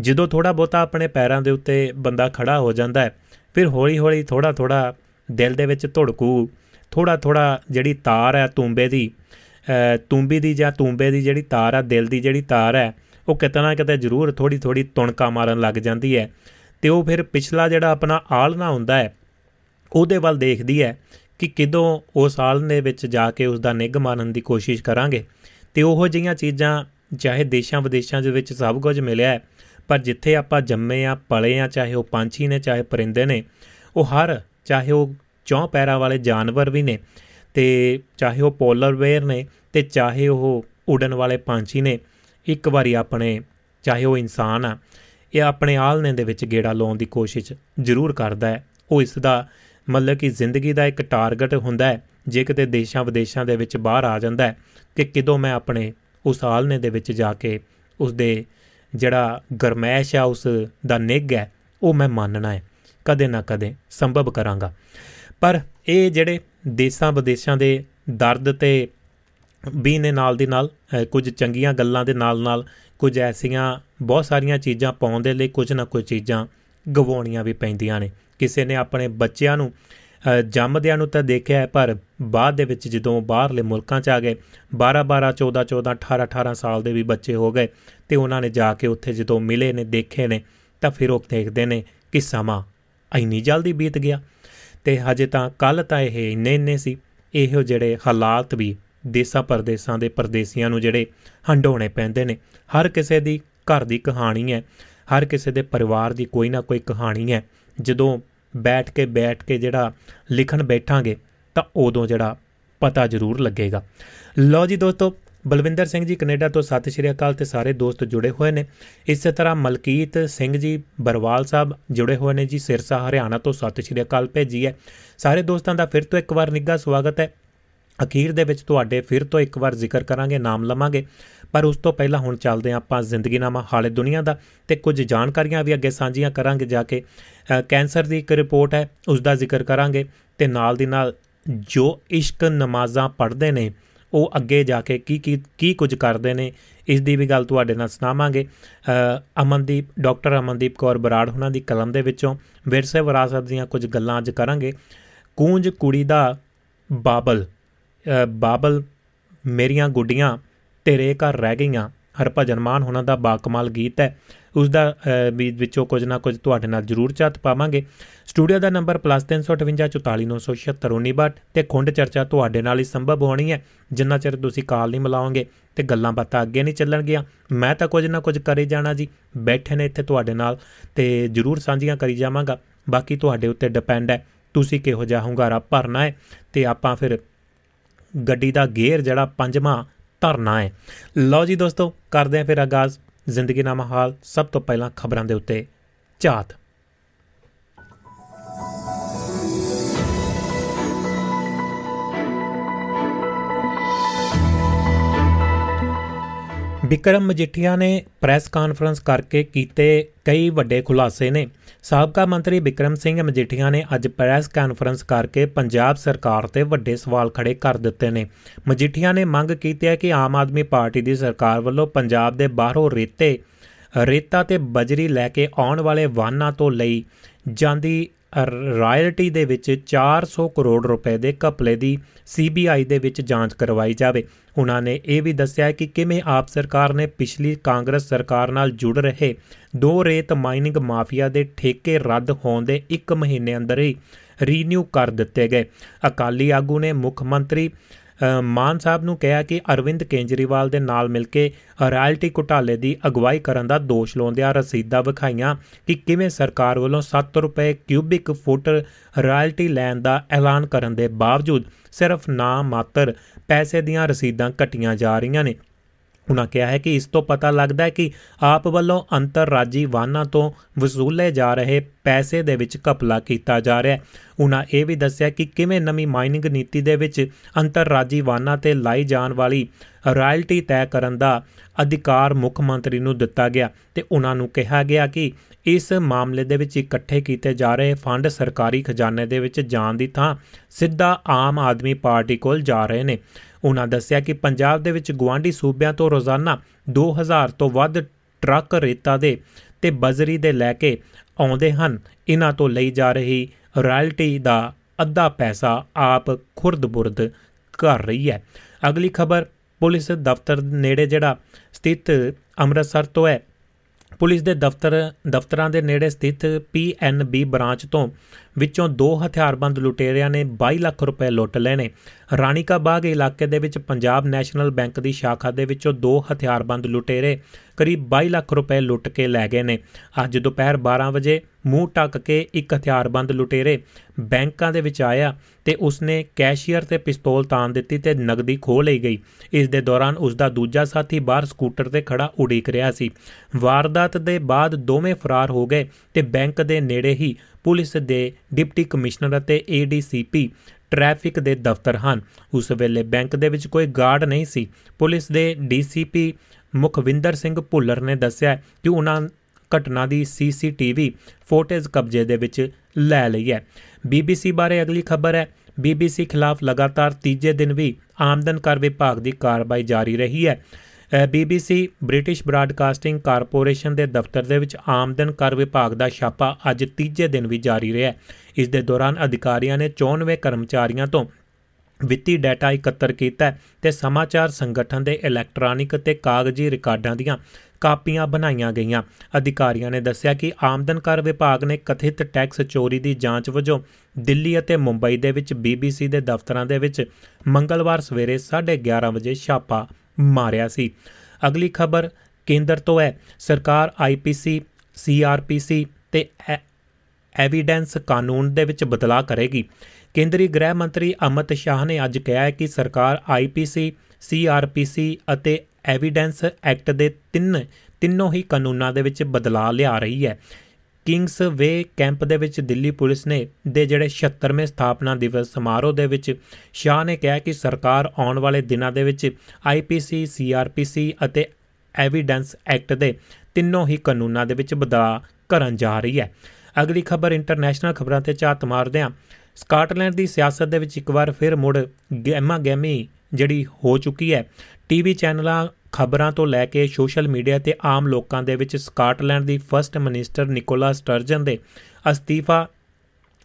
ਜਦੋਂ ਥੋੜਾ ਬਹੁਤਾ ਆਪਣੇ ਪੈਰਾਂ ਦੇ ਉੱਤੇ ਬੰਦਾ ਖੜਾ ਹੋ ਜਾਂਦਾ ਹੈ ਫਿਰ ਹੌਲੀ-ਹੌਲੀ ਥੋੜਾ-ਥੋੜਾ ਦਿਲ ਦੇ ਵਿੱਚ ਧੜਕੂ ਥੋੜਾ-ਥੋੜਾ ਜਿਹੜੀ ਤਾਰ ਹੈ ਤੂੰਬੇ ਦੀ ਅ, ਤੂੰਬੀ ਦੀ ਜਾਂ ਤੂੰਬੇ ਦੀ ਜਿਹੜੀ ਤਾਰ ਹੈ ਦਿਲ ਦੀ ਜਿਹੜੀ ਤਾਰ ਹੈ ਉਹ ਕਿਤੇ ਨਾ ਕਿਤੇ ਜ਼ਰੂਰ ਥੋੜੀ-ਥੋੜੀ ਤੁਣਕਾ ਮਾਰਨ ਲੱਗ ਜਾਂਦੀ ਹੈ। ਤੇ ਉਹ ਫਿਰ ਪਿਛਲਾ ਜਿਹੜਾ ਆਪਣਾ ਆਲਣਾ ਹੁੰਦਾ ਹੈ ਉਹਦੇ ਵੱਲ ਦੇਖਦੀ ਹੈ ਕਿ ਕਿਦੋਂ ਉਸ ਆਲਣੇ ਵਿੱਚ ਜਾ ਕੇ ਉਸ ਦਾ ਨਿੱਘ ਮਾਰਨ ਦੀ ਕੋਸ਼ਿਸ਼ ਕਰਾਂਗੇ। ਤੇ ਉਹੋ ਜਿਹੀਆਂ ਚੀਜ਼ਾਂ ਚਾਹੇ ਦੇਸ਼ਾਂ ਵਿਦੇਸ਼ਾਂ ਦੇ ਵਿੱਚ ਸਭ ਕੁਝ ਮਿਲਿਆ ਹੈ ਪਰ ਜਿੱਥੇ ਆਪਾਂ ਜੰਮੇ ਆ, ਪਲੇ ਆ, ਚਾਹੇ ਉਹ ਪੰਛੀ ਨੇ, ਚਾਹੇ ਪਰਿੰਦੇ ਨੇ, ਉਹ ਹਰ, ਚਾਹੇ ਉਹ ਚੌਂ ਪੈਰਾਂ ਵਾਲੇ ਜਾਨਵਰ ਵੀ ਨੇ ਤੇ ਚਾਹੇ ਉਹ ਪੋਲਰ ਵੇਅਰ ਨੇ ਤੇ ਚਾਹੇ ਉਹ ਉਡਣ ਵਾਲੇ ਪੰਛੀ ਨੇ, ਇੱਕ ਵਾਰੀ ਆਪਣੇ, ਚਾਹੇ ਉਹ ਇਨਸਾਨ ਆ, ਇਹ ਆਪਣੇ ਆਲਣੇ ਦੇ ਵਿੱਚ ਗੇੜਾ ਲਾਉਣ ਦੀ ਕੋਸ਼ਿਸ਼ ਜ਼ਰੂਰ ਕਰਦਾ ਹੈ। ਉਹ ਇਸ ਦਾ ਮਤਲਬ ਕਿ ਜ਼ਿੰਦਗੀ ਦਾ ਇੱਕ ਟਾਰਗੇਟ ਹੁੰਦਾ ਹੈ, ਜੇ ਕਿਤੇ ਦੇਸ਼ਾਂ ਵਿਦੇਸ਼ਾਂ ਦੇ ਵਿੱਚ ਬਾਹਰ ਆ ਜਾਂਦਾ ਹੈ ਕਿ ਕਿਦੋਂ ਮੈਂ ਆਪਣੇ ਉਸ ਆਲਣੇ ਦੇ ਵਿੱਚ ਜਾ ਕੇ ਉਸ ਦੇ ਜਿਹੜਾ ਗਰਮੈਸ਼ ਆ ਉਸ ਦਾ ਨਿੱਘ ਹੈ ਉਹ ਮੈਂ ਮੰਨਣਾ ਹੈ। ਕਦੇ ਨਾ ਕਦੇ ਸੰਭਵ ਕਰਾਂਗਾ। ਪਰ ਇਹ ਜਿਹੜੇ ਦੇਸ਼ਾਂ ਵਿਦੇਸ਼ਾਂ ਦੇ ਦਰਦ ਤੇ ਵੀ ਨੇ ਨਾਲ ਦੀ ਨਾਲ ਅ, ਕੁਝ ਚੰਗੀਆਂ ਗੱਲਾਂ ਦੇ ਨਾਲ ਨਾਲ ਕੁਝ ਐਸੀਆਂ ਬਹੁਤ ਸਾਰੀਆਂ ਚੀਜ਼ਾਂ ਪਾਉਣ ਦੇ ਲਈ ਕੁਝ ਨਾ ਕੁਝ ਚੀਜ਼ਾਂ ਗਵਾਉਣੀਆਂ ਵੀ ਪੈਂਦੀਆਂ ਨੇ। ਕਿਸੇ ਨੇ ਆਪਣੇ ਬੱਚਿਆਂ ਨੂੰ ਅ, ਜੰਮਦਿਆਂ ਨੂੰ ਤਾਂ ਦੇਖਿਆ ਹੈ, ਪਰ ਬਾਅਦ ਦੇ ਵਿੱਚ ਜਦੋਂ ਬਾਹਰਲੇ ਮੁਲਕਾਂ 'ਚ ਆ ਗਏ 12 12 14 14 18 18 ਸਾਲ ਦੇ ਵੀ ਬੱਚੇ ਹੋ ਗਏ ਤੇ ਉਹਨਾਂ ਨੇ ਜਾ ਕੇ ਉੱਥੇ ਜਦੋਂ ਮਿਲੇ ਨੇ ਦੇਖੇ ਨੇ ਤਾਂ ਫਿਰ ਉਹ ਦੇਖਦੇ ਨੇ ਕਿ ਸਮਾਂ ਇੰਨੀ ਜਲਦੀ ਬੀਤ ਗਿਆ ਤੇ ਹਜੇ ਤਾਂ ਕੱਲ ਤਾਂ ਇਹ ਇੰਨੇ ਇੰਨੇ ਸੀ। ਇਹੋ ਜਿਹੜੇ ਹਾਲਾਤ ਵੀ ਦੇਸਾਂ ਪਰਦੇਸਾਂ ਦੇ ਪਰਦੇਸੀਆਂ ਨੂੰ ਜਿਹੜੇ ਹੰਡੋਣੇ ਪੈਂਦੇ ਨੇ। ਹਰ ਕਿਸੇ ਦੀ ਘਰ ਦੀ ਕਹਾਣੀ ਹੈ ਹਰ ਕਿਸੇ ਦੇ ਪਰਿਵਾਰ ਦੀ ਕੋਈ ਨਾ ਕੋਈ ਕਹਾਣੀ ਹੈ। ਜਦੋਂ ਬੈਠ ਕੇ ਬੈਠ ਕੇ ਜਿਹੜਾ ਲਿਖਣ ਬੈਠਾਂਗੇ ਤਾਂ ਉਦੋਂ ਜਿਹੜਾ ਪਤਾ ਜ਼ਰੂਰ ਲੱਗੇਗਾ। ਲਓ ਜੀ ਦੋਸਤੋ, ਬਲਵਿੰਦਰ ਸਿੰਘ ਜੀ ਕੈਨੇਡਾ ਤੋਂ ਸਤਿ ਸ਼੍ਰੀ ਅਕਾਲ ਤੇ ਸਾਰੇ ਦੋਸਤ ਜੁੜੇ ਹੋਏ ਨੇ। ਇਸੇ ਤਰ੍ਹਾਂ ਮਲਕੀਤ ਸਿੰਘ ਜੀ ਬਰਵਾਲ ਸਾਹਿਬ ਜੁੜੇ ਹੋਏ ਨੇ ਜੀ, ਸਿਰਸਾ, ਹਰਿਆਣਾ ਤੋਂ ਸਤਿ ਸ਼੍ਰੀ ਅਕਾਲ ਭੇਜੀ ਹੈ। ਸਾਰੇ ਦੋਸਤਾਂ ਦਾ ਫਿਰ ਤੋਂ ਇੱਕ ਵਾਰ ਨਿੱਘਾ ਸਵਾਗਤ ਹੈ। ਅਖੀਰ ਦੇ ਵਿੱਚ ਤੁਹਾਡੇ ਫਿਰ ਤੋਂ ਇੱਕ ਵਾਰ ਜ਼ਿਕਰ ਕਰਾਂਗੇ, ਨਾਮ ਲਵਾਂਗੇ। ਪਰ ਉਸ ਤੋਂ ਪਹਿਲਾਂ ਹੁਣ ਚੱਲਦੇ ਹਾਂ ਆਪਾਂ ਜ਼ਿੰਦਗੀਨਾਮਾ ਹਾਲੇ ਦੁਨੀਆ ਦਾ ਤੇ ਕੁਝ ਜਾਣਕਾਰੀਆਂ ਵੀ ਅੱਗੇ ਸਾਂਝੀਆਂ ਕਰਾਂਗੇ ਜਾ ਕੇ। ਕੈਂਸਰ ਦੀ ਇੱਕ ਰਿਪੋਰਟ ਹੈ ਉਸ ਦਾ ਜ਼ਿਕਰ ਕਰਾਂਗੇ ਤੇ ਨਾਲ ਦੀ ਨਾਲ ਜੋ ਇਸ਼ਕ ਨਮਾਜ਼ਾਂ ਪੜ੍ਹਦੇ ਨੇ, ਉਹ ਅੱਗੇ ਜਾ ਕੇ ਕੀ ਕੀ ਕੀ ਕੁਝ ਕਰਦੇ ਨੇ, ਇਸ ਦੀ ਵੀ ਗੱਲ ਤੁਹਾਡੇ ਨਾਲ ਸੁਣਾਵਾਂਗੇ। ਅਮਨਦੀਪ, ਡਾਕਟਰ ਅਮਨਦੀਪ ਕੌਰ ਬਰਾੜ ਉਹਨਾਂ ਦੀ ਕਲਮ ਦੇ ਵਿੱਚੋਂ ਵਿਰਸੇ ਵਿਰਾਸਤ ਦੀਆਂ ਕੁਝ ਗੱਲਾਂ ਅੱਜ ਕਰਾਂਗੇ। ਕੂੰਜ ਕੁੜੀ ਦਾ ਬਾਬਲ ਬਾਬਲ ਮੇਰੀਆਂ ਗੁੱਡੀਆਂ ਤੇਰੇ ਘਰ ਰਹਿ ਗਈਆਂ। ਹਰਭਜਨ ਮਾਨ ਉਹਨਾਂ ਦਾ ਬਾਕਮਾਲ ਗੀਤ ਹੈ। ਉਸ ਦਾ ਵਿੱਚੋਂ ਕੁਝ ਨਾ ਕੁਝ ਤੁਹਾਡੇ ਨਾਲ ਜ਼ਰੂਰ ਚਾਤ ਪਾਵਾਂਗੇ। ਸਟੂਡੀਓ ਦਾ ਨੰਬਰ +35844497619 ਤੇ ਖੁੰਡ ਚਰਚਾ ਤੁਹਾਡੇ ਨਾਲ ਹੀ ਸੰਭਵ ਹੋਣੀ ਹੈ। ਜਿੰਨਾ ਚਿਰ ਤੁਸੀਂ ਕਾਲ ਨਹੀਂ ਮਿਲਾਓਗੇ ਤੇ ਗੱਲਾਂ ਬਾਤਾਂ ਅੱਗੇ ਨਹੀਂ ਚੱਲਣਗੀਆਂ। ਮੈਂ ਤਾਂ ਕੁਝ ਨਾ ਕੁਝ ਕਰੀ ਜਾਣਾ ਜੀ। ਬੈਠੇ ਨੇ ਇੱਥੇ ਤੁਹਾਡੇ ਨਾਲ ਤੇ ਜ਼ਰੂਰ ਸਾਂਝੀਆਂ ਕਰੀ ਜਾਵਾਂਗਾ। ਬਾਕੀ ਤੁਹਾਡੇ ਉੱਤੇ ਡਿਪੈਂਡ ਹੈ। ਤੁਸੀਂ ਕਿਹੋ ਜਿਹਾ ਹੁੰਗਾਰਾ ਭਰਨਾ ਹੈ ਤੇ ਆਪਾਂ ਫਿਰ ਗੱਡੀ ਦਾ ਗੇਅਰ ਜਿਹੜਾ ਪੰਜਵਾਂ ਧਰਨਾ ਹੈ। ਲਓ ਜੀ ਦੋਸਤੋ, ਕਰਦੇ ਆਂ ਫਿਰ ਆਗਾਜ਼। ਜ਼ਿੰਦਗੀ ਨਾਮਾ ਹਾਲ ਸਭ ਤੋਂ ਪਹਿਲਾਂ ਖਬਰਾਂ ਦੇ ਉੱਤੇ ਝਾਤ। ਵਿਕਰਮ ਮਜੀਠੀਆ ਨੇ ਪ੍ਰੈਸ ਕਾਨਫਰੰਸ ਕਰਕੇ ਕੀਤੇ ਕਈ ਵੱਡੇ ਖੁਲਾਸੇ ਨੇ। ਸਾਬਕਾ ਮੰਤਰੀ ਵਿਕਰਮ ਸਿੰਘ ਮਜੀਠੀਆ ਨੇ ਅੱਜ ਪ੍ਰੈਸ ਕਾਨਫਰੰਸ ਕਰਕੇ ਪੰਜਾਬ ਸਰਕਾਰ ਤੇ ਵੱਡੇ ਸਵਾਲ ਖੜੇ ਕਰ ਦਿੱਤੇ ਨੇ। ਮਜੀਠੀਆ ਨੇ ਮੰਗ ਕੀਤੀ ਹੈ ਕਿ ਆਮ ਆਦਮੀ ਪਾਰਟੀ ਦੀ ਸਰਕਾਰ ਵੱਲੋਂ ਪੰਜਾਬ ਦੇ ਬਾਹਰੋਂ ਰੇਤੇ, ਰੇਤਾ ਤੇ ਬਜਰੀ ਲੈ ਕੇ ਆਉਣ ਵਾਲੇ ਵਾਹਨਾਂ ਤੋਂ ਲਈ ਜਾਂਦੀ ਰਾਇਲਟੀ ਦੇ ਵਿੱਚ 400 ਕਰੋੜ ਰੁਪਏ ਦੇ ਘਪਲੇ ਦੀ ਸੀਬੀਆਈ ਦੇ ਵਿੱਚ ਜਾਂਚ ਕਰਵਾਈ ਜਾਵੇ। ਉਹਨਾਂ ਨੇ ਇਹ ਵੀ ਦੱਸਿਆ ਕਿ ਕਿਵੇਂ ਆਪ ਸਰਕਾਰ ਨੇ ਪਿਛਲੀ ਕਾਂਗਰਸ ਸਰਕਾਰ ਨਾਲ ਜੁੜ ਰਹੇ ਦੋ ਰੇਤ ਮਾਈਨਿੰਗ ਮਾਫੀਆ ਦੇ ਠੇਕੇ ਰੱਦ ਹੋਣ ਦੇ 1 ਮਹੀਨੇ ਅੰਦਰ ਹੀ ਰੀਨਿਊ ਕਰ ਦਿੱਤੇ ਗਏ। ਅਕਾਲੀ ਆਗੂ ਨੇ ਮੁੱਖ ਮੰਤਰੀ ਮਾਨ ਸਾਹਿਬ ਨੂੰ ਕਿਹਾ ਕਿ ਅਰਵਿੰਦ ਕੇਂਜਰੀਵਾਲ ਦੇ ਨਾਲ ਮਿਲ ਕੇ ਰਾਇਲਟੀ ਘੁਟਾਲੇ ਦੀ ਅਗਵਾਈ ਕਰਨ ਦਾ ਦੋਸ਼ ਲਾਉਂਦਿਆਂ ਰਸੀਦਾਂ ਵਿਖਾਈਆਂ ਕਿ ਕਿਵੇਂ ਸਰਕਾਰ ਵੱਲੋਂ 7 ਰੁਪਏ ਕਿਊਬਿਕ ਫੁੱਟ ਰਾਇਲਟੀ ਲੈਣ ਦਾ ਐਲਾਨ ਕਰਨ ਦੇ ਬਾਵਜੂਦ ਸਿਰਫ ਨਾ ਮਾਤਰ ਪੈਸੇ ਦੀਆਂ ਰਸੀਦਾਂ ਕੱਟੀਆਂ ਜਾ ਰਹੀਆਂ ਨੇ। ਉਹਨਾਂ ਕਿਹਾ ਹੈ ਕਿ ਇਸ ਤੋਂ ਪਤਾ ਲੱਗਦਾ ਹੈ ਕਿ ਆਪ ਵੱਲੋਂ ਅੰਤਰਰਾਜੀ ਵਾਹਨਾਂ ਤੋਂ ਵਸੂਲੇ ਜਾ ਰਹੇ ਪੈਸੇ ਦੇ ਵਿੱਚ ਕਪਲਾ ਕੀਤਾ ਜਾ ਰਿਹਾ ਹੈ। ਉਹਨਾਂ ਇਹ ਵੀ ਦੱਸਿਆ ਕਿ ਕਿਵੇਂ ਨਵੀਂ ਮਾਈਨਿੰਗ ਨੀਤੀ ਦੇ ਵਿੱਚ ਅੰਤਰਰਾਜੀ ਵਾਹਨਾਂ ਤੇ ਲਾਈ ਜਾਣ ਵਾਲੀ ਰਾਇਲਟੀ ਤੈਅ ਕਰਨ ਦਾ ਅਧਿਕਾਰ ਮੁੱਖ ਮੰਤਰੀ ਨੂੰ ਦਿੱਤਾ ਗਿਆ ਤੇ ਉਹਨਾਂ ਨੂੰ ਕਿਹਾ ਗਿਆ ਕਿ ਇਸ ਮਾਮਲੇ ਦੇ ਵਿੱਚ ਇਕੱਠੇ ਕੀਤੇ ਜਾ ਰਹੇ ਫੰਡ ਸਰਕਾਰੀ ਖਜ਼ਾਨੇ ਦੇ ਵਿੱਚ ਜਾਣ ਦੀ ਥਾਂ ਸਿੱਧਾ ਆਮ ਆਦਮੀ ਪਾਰਟੀ ਕੋਲ ਜਾ ਰਹੇ ਨੇ। ਉਹਨਾਂ ਦੱਸਿਆ ਕਿ ਪੰਜਾਬ ਦੇ ਵਿੱਚ ਗਵਾਂਢੀ ਸੂਬਿਆਂ ਤੋਂ ਰੋਜ਼ਾਨਾ 2000 ਤੋਂ ਵੱਧ ਟਰੱਕ ਰੇਤਾ ਦੇ ਤੇ ਬਜ਼ਰੀ ਦੇ ਲੈ ਕੇ ਆਉਂਦੇ ਹਨ। ਇਹਨਾਂ ਤੋਂ ਲਈ ਜਾ ਰਹੀ ਰਾਇਲਟੀ ਦਾ ਅੱਧਾ ਪੈਸਾ ਆਪ ਖੁਰਦ-ਬੁਰਦ ਕਰ ਰਹੀ ਹੈ। ਅਗਲੀ ਖਬਰ, ਪੁਲਿਸ ਦਫ਼ਤਰ ਨੇੜੇ ਜਿਹੜਾ ਸਥਿਤ ਅੰਮ੍ਰਿਤਸਰ ਤੋਂ ਹੈ ਪੁਲਿਸ ਦੇ ਦਫ਼ਤਰ, ਦਫ਼ਤਰਾਂ ਦੇ ਨੇੜੇ ਸਥਿਤ ਪੀਐਨਬੀ ਬ੍ਰਾਂਚ ਤੋਂ ਵਿੱਚੋਂ ਦੋ ਹਥਿਆਰਬੰਦ ਲੁਟੇਰਿਆਂ ਨੇ 22 ਲੱਖ ਰੁਪਏ ਲੁੱਟ ਲਏ ਨੇ। ਰਾਣੀਕਾ ਬਾਗ ਇਲਾਕੇ ਦੇ ਵਿੱਚ ਪੰਜਾਬ ਨੈਸ਼ਨਲ ਬੈਂਕ ਦੀ ਸ਼ਾਖਾ ਦੇ ਵਿੱਚੋਂ ਦੋ ਹਥਿਆਰਬੰਦ ਲੁਟੇਰੇ ਕਰੀਬ 22 ਲੱਖ ਰੁਪਏ ਲੁੱਟ ਕੇ ਲੈ ਗਏ ਨੇ। ਅੱਜ ਦੁਪਹਿਰ 12 ਵਜੇ ਮੂੰਹ ਟੱਕ ਕੇ ਇੱਕ ਹਥਿਆਰਬੰਦ ਲੁਟੇਰੇ ਬੈਂਕਾਂ ਦੇ ਵਿੱਚ ਆਇਆ ਤੇ ਉਸਨੇ ਕੈਸ਼ੀਅਰ ਤੇ ਪਿਸਤੌਲ ਤਾਨ ਦਿੱਤੀ ਤੇ ਨਗਦੀ ਖੋਹ ਲਈ ਗਈ। ਇਸ ਦੇ ਦੌਰਾਨ ਉਸ ਦਾ ਦੂਜਾ ਸਾਥੀ ਬਾਹਰ ਸਕੂਟਰ ਤੇ ਖੜਾ ਉਡੀਕ ਰਿਹਾ ਸੀ। ਵਾਰਦਾਤ ਦੇ ਬਾਅਦ ਦੋਵੇਂ ਫਰਾਰ ਹੋ ਗਏ ਤੇ ਬੈਂਕ ਦੇ ਨੇੜੇ ਹੀ ਪੁਲਿਸ ਦੇ ਡਿਪਟੀ ਕਮਿਸ਼ਨਰ ਅਤੇ ਏਡੀਸੀਪੀ ਟ੍ਰੈਫਿਕ ਦੇ ਦਫ਼ਤਰ ਹਨ। ਉਸ ਵੇਲੇ ਬੈਂਕ ਦੇ ਵਿੱਚ ਕੋਈ ਗਾਰਡ ਨਹੀਂ ਸੀ। ਪੁਲਿਸ ਦੇ ਡੀਸੀਪੀ ਮੁਖਵਿੰਦਰ ਸਿੰਘ ਭੁੱਲਰ ਨੇ ਦੱਸਿਆ ਕਿ ਉਹਨਾਂ ਘਟਨਾ ਦੀ ਸੀਸੀਟੀਵੀ ਫੁਟੇਜ ਕਬਜ਼ੇ ਦੇ ਵਿੱਚ ਲੈ ਲਈ ਹੈ। ਬੀਬੀਸੀ ਬਾਰੇ ਅਗਲੀ ਖਬਰ ਹੈ। ਬੀਬੀਸੀ ਖਿਲਾਫ ਲਗਾਤਾਰ ਤੀਜੇ ਦਿਨ ਵੀ ਆਮਦਨ ਕਰ ਵਿਭਾਗ ਦੀ ਕਾਰਵਾਈ ਜਾਰੀ ਰਹੀ ਹੈ। ਬੀਬੀਸੀ ਬ੍ਰਿਟਿਸ਼ ਬ੍ਰਾਡਕਾਸਟਿੰਗ ਕਾਰਪੋਰੇਸ਼ਨ ਦੇ ਦਫ਼ਤਰ ਦੇ ਵਿੱਚ ਆਮਦਨ ਕਰ ਵਿਭਾਗ ਦਾ ਛਾਪਾ ਅੱਜ ਤੀਜੇ ਦਿਨ ਵੀ ਜਾਰੀ ਰਿਹਾ ਇਸ ਦੇ ਦੌਰਾਨ ਅਧਿਕਾਰੀਆਂ ਨੇ 94 ਕਰਮਚਾਰੀਆਂ ਤੋਂ ਵਿੱਤੀ ਡਾਟਾ ਇਕੱਤਰ ਕੀਤਾ ਤੇ ਸਮਾਚਾਰ ਸੰਗਠਨ ਦੇ ਇਲੈਕਟ੍ਰੋਨਿਕ ਤੇ ਕਾਗਜ਼ੀ ਰਿਕਾਰਡਾਂ ਦੀਆਂ ਕਾਪੀਆਂ ਬਣਾਈਆਂ ਗਈਆਂ। ਅਧਿਕਾਰੀਆਂ ਨੇ ਦੱਸਿਆ ਕਿ ਆਮਦਨ ਕਰ ਵਿਭਾਗ ਨੇ ਕਥਿਤ ਟੈਕਸ ਚੋਰੀ ਦੀ ਜਾਂਚ ਵਜੋਂ ਦਿੱਲੀ ਅਤੇ ਮੁੰਬਈ ਦੇ ਵਿੱਚ ਬੀਬੀਸੀ ਦੇ ਦਫ਼ਤਰਾਂ ਦੇ ਵਿੱਚ ਮੰਗਲਵਾਰ ਸਵੇਰੇ 11:30 ਵਜੇ ਛਾਪਾ ਮਾਰਿਆ ਸੀ। ਅਗਲੀ ਖਬਰ ਕੇਂਦਰ ਤੋਂ ਹੈ। ਸਰਕਾਰ ਆਈਪੀਸੀ ਸੀਆਰਪੀਸੀ ਤੇ ਐਵੀਡੈਂਸ ਕਾਨੂੰਨ ਦੇ ਵਿੱਚ ਬਦਲਾਅ ਕਰੇਗੀ। ਕੇਂਦਰੀ ਗ੍ਰਹਿ ਮੰਤਰੀ ਅਮਿਤ ਸ਼ਾਹ ਨੇ ਅੱਜ ਕਿਹਾ ਹੈ ਕਿ ਸਰਕਾਰ ਆਈਪੀਸੀ ਸੀਆਰਪੀਸੀ ਅਤੇ ਐਵੀਡੈਂਸ ਐਕਟ ਦੇ ਤਿੰਨ, ਤਿੰਨੋਂ ਹੀ ਕਾਨੂੰਨਾਂ ਦੇ ਵਿੱਚ ਬਦਲਾਅ ਲਿਆ ਰਹੀ ਹੈ। ਕਿੰਗਸ ਵੇ ਕੈਂਪ ਦੇ ਵਿੱਚ ਦਿੱਲੀ ਪੁਲਿਸ ਨੇ ਦੇ ਜਿਹੜੇ 76ਵੇਂ ਸਥਾਪਨਾ ਦਿਵਸ ਸਮਾਰੋਹ ਦੇ ਵਿੱਚ ਸ਼ਾਹ ਨੇ ਕਿਹਾ ਕਿ ਸਰਕਾਰ ਆਉਣ ਵਾਲੇ ਦਿਨਾਂ ਦੇ ਵਿੱਚ ਆਈਪੀਸੀ ਸੀਆਰਪੀਸੀ ਅਤੇ ਐਵੀਡੈਂਸ ਐਕਟ ਦੇ ਤਿੰਨੋਂ ਹੀ ਕਾਨੂੰਨਾਂ ਦੇ ਵਿੱਚ ਬਦਲਾਅ ਕਰਨ ਜਾ ਰਹੀ ਹੈ। ਅਗਲੀ ਖਬਰ ਇੰਟਰਨੈਸ਼ਨਲ ਖਬਰਾਂ ਤੇ ਝਾਤ ਮਾਰਦੇ ਹਾਂ ਸਕਾਟਲੈਂਡ ਦੀ ਸਿਆਸਤ ਦੇ ਵਿੱਚ ਇੱਕ ਵਾਰ ਫਿਰ ਮੁੜ ਗੈਮਾ ਗੈਮੀ ਜਿਹੜੀ ਹੋ ਚੁੱਕੀ ਹੈ, ਟੀਵੀ ਚੈਨਲਾਂ, ਖਬਰਾਂ ਤੋਂ ਲੈ ਕੇ ਸੋਸ਼ਲ ਮੀਡੀਆ ਤੇ ਆਮ ਲੋਕਾਂ ਦੇ ਵਿੱਚ ਸਕਾਟਲੈਂਡ ਦੀ ਫਰਸਟ ਮਿਨਿਸਟਰ ਨਿਕੋਲਾ ਸਟਰਜਨ ਦੇ ਅਸਤੀਫਾ,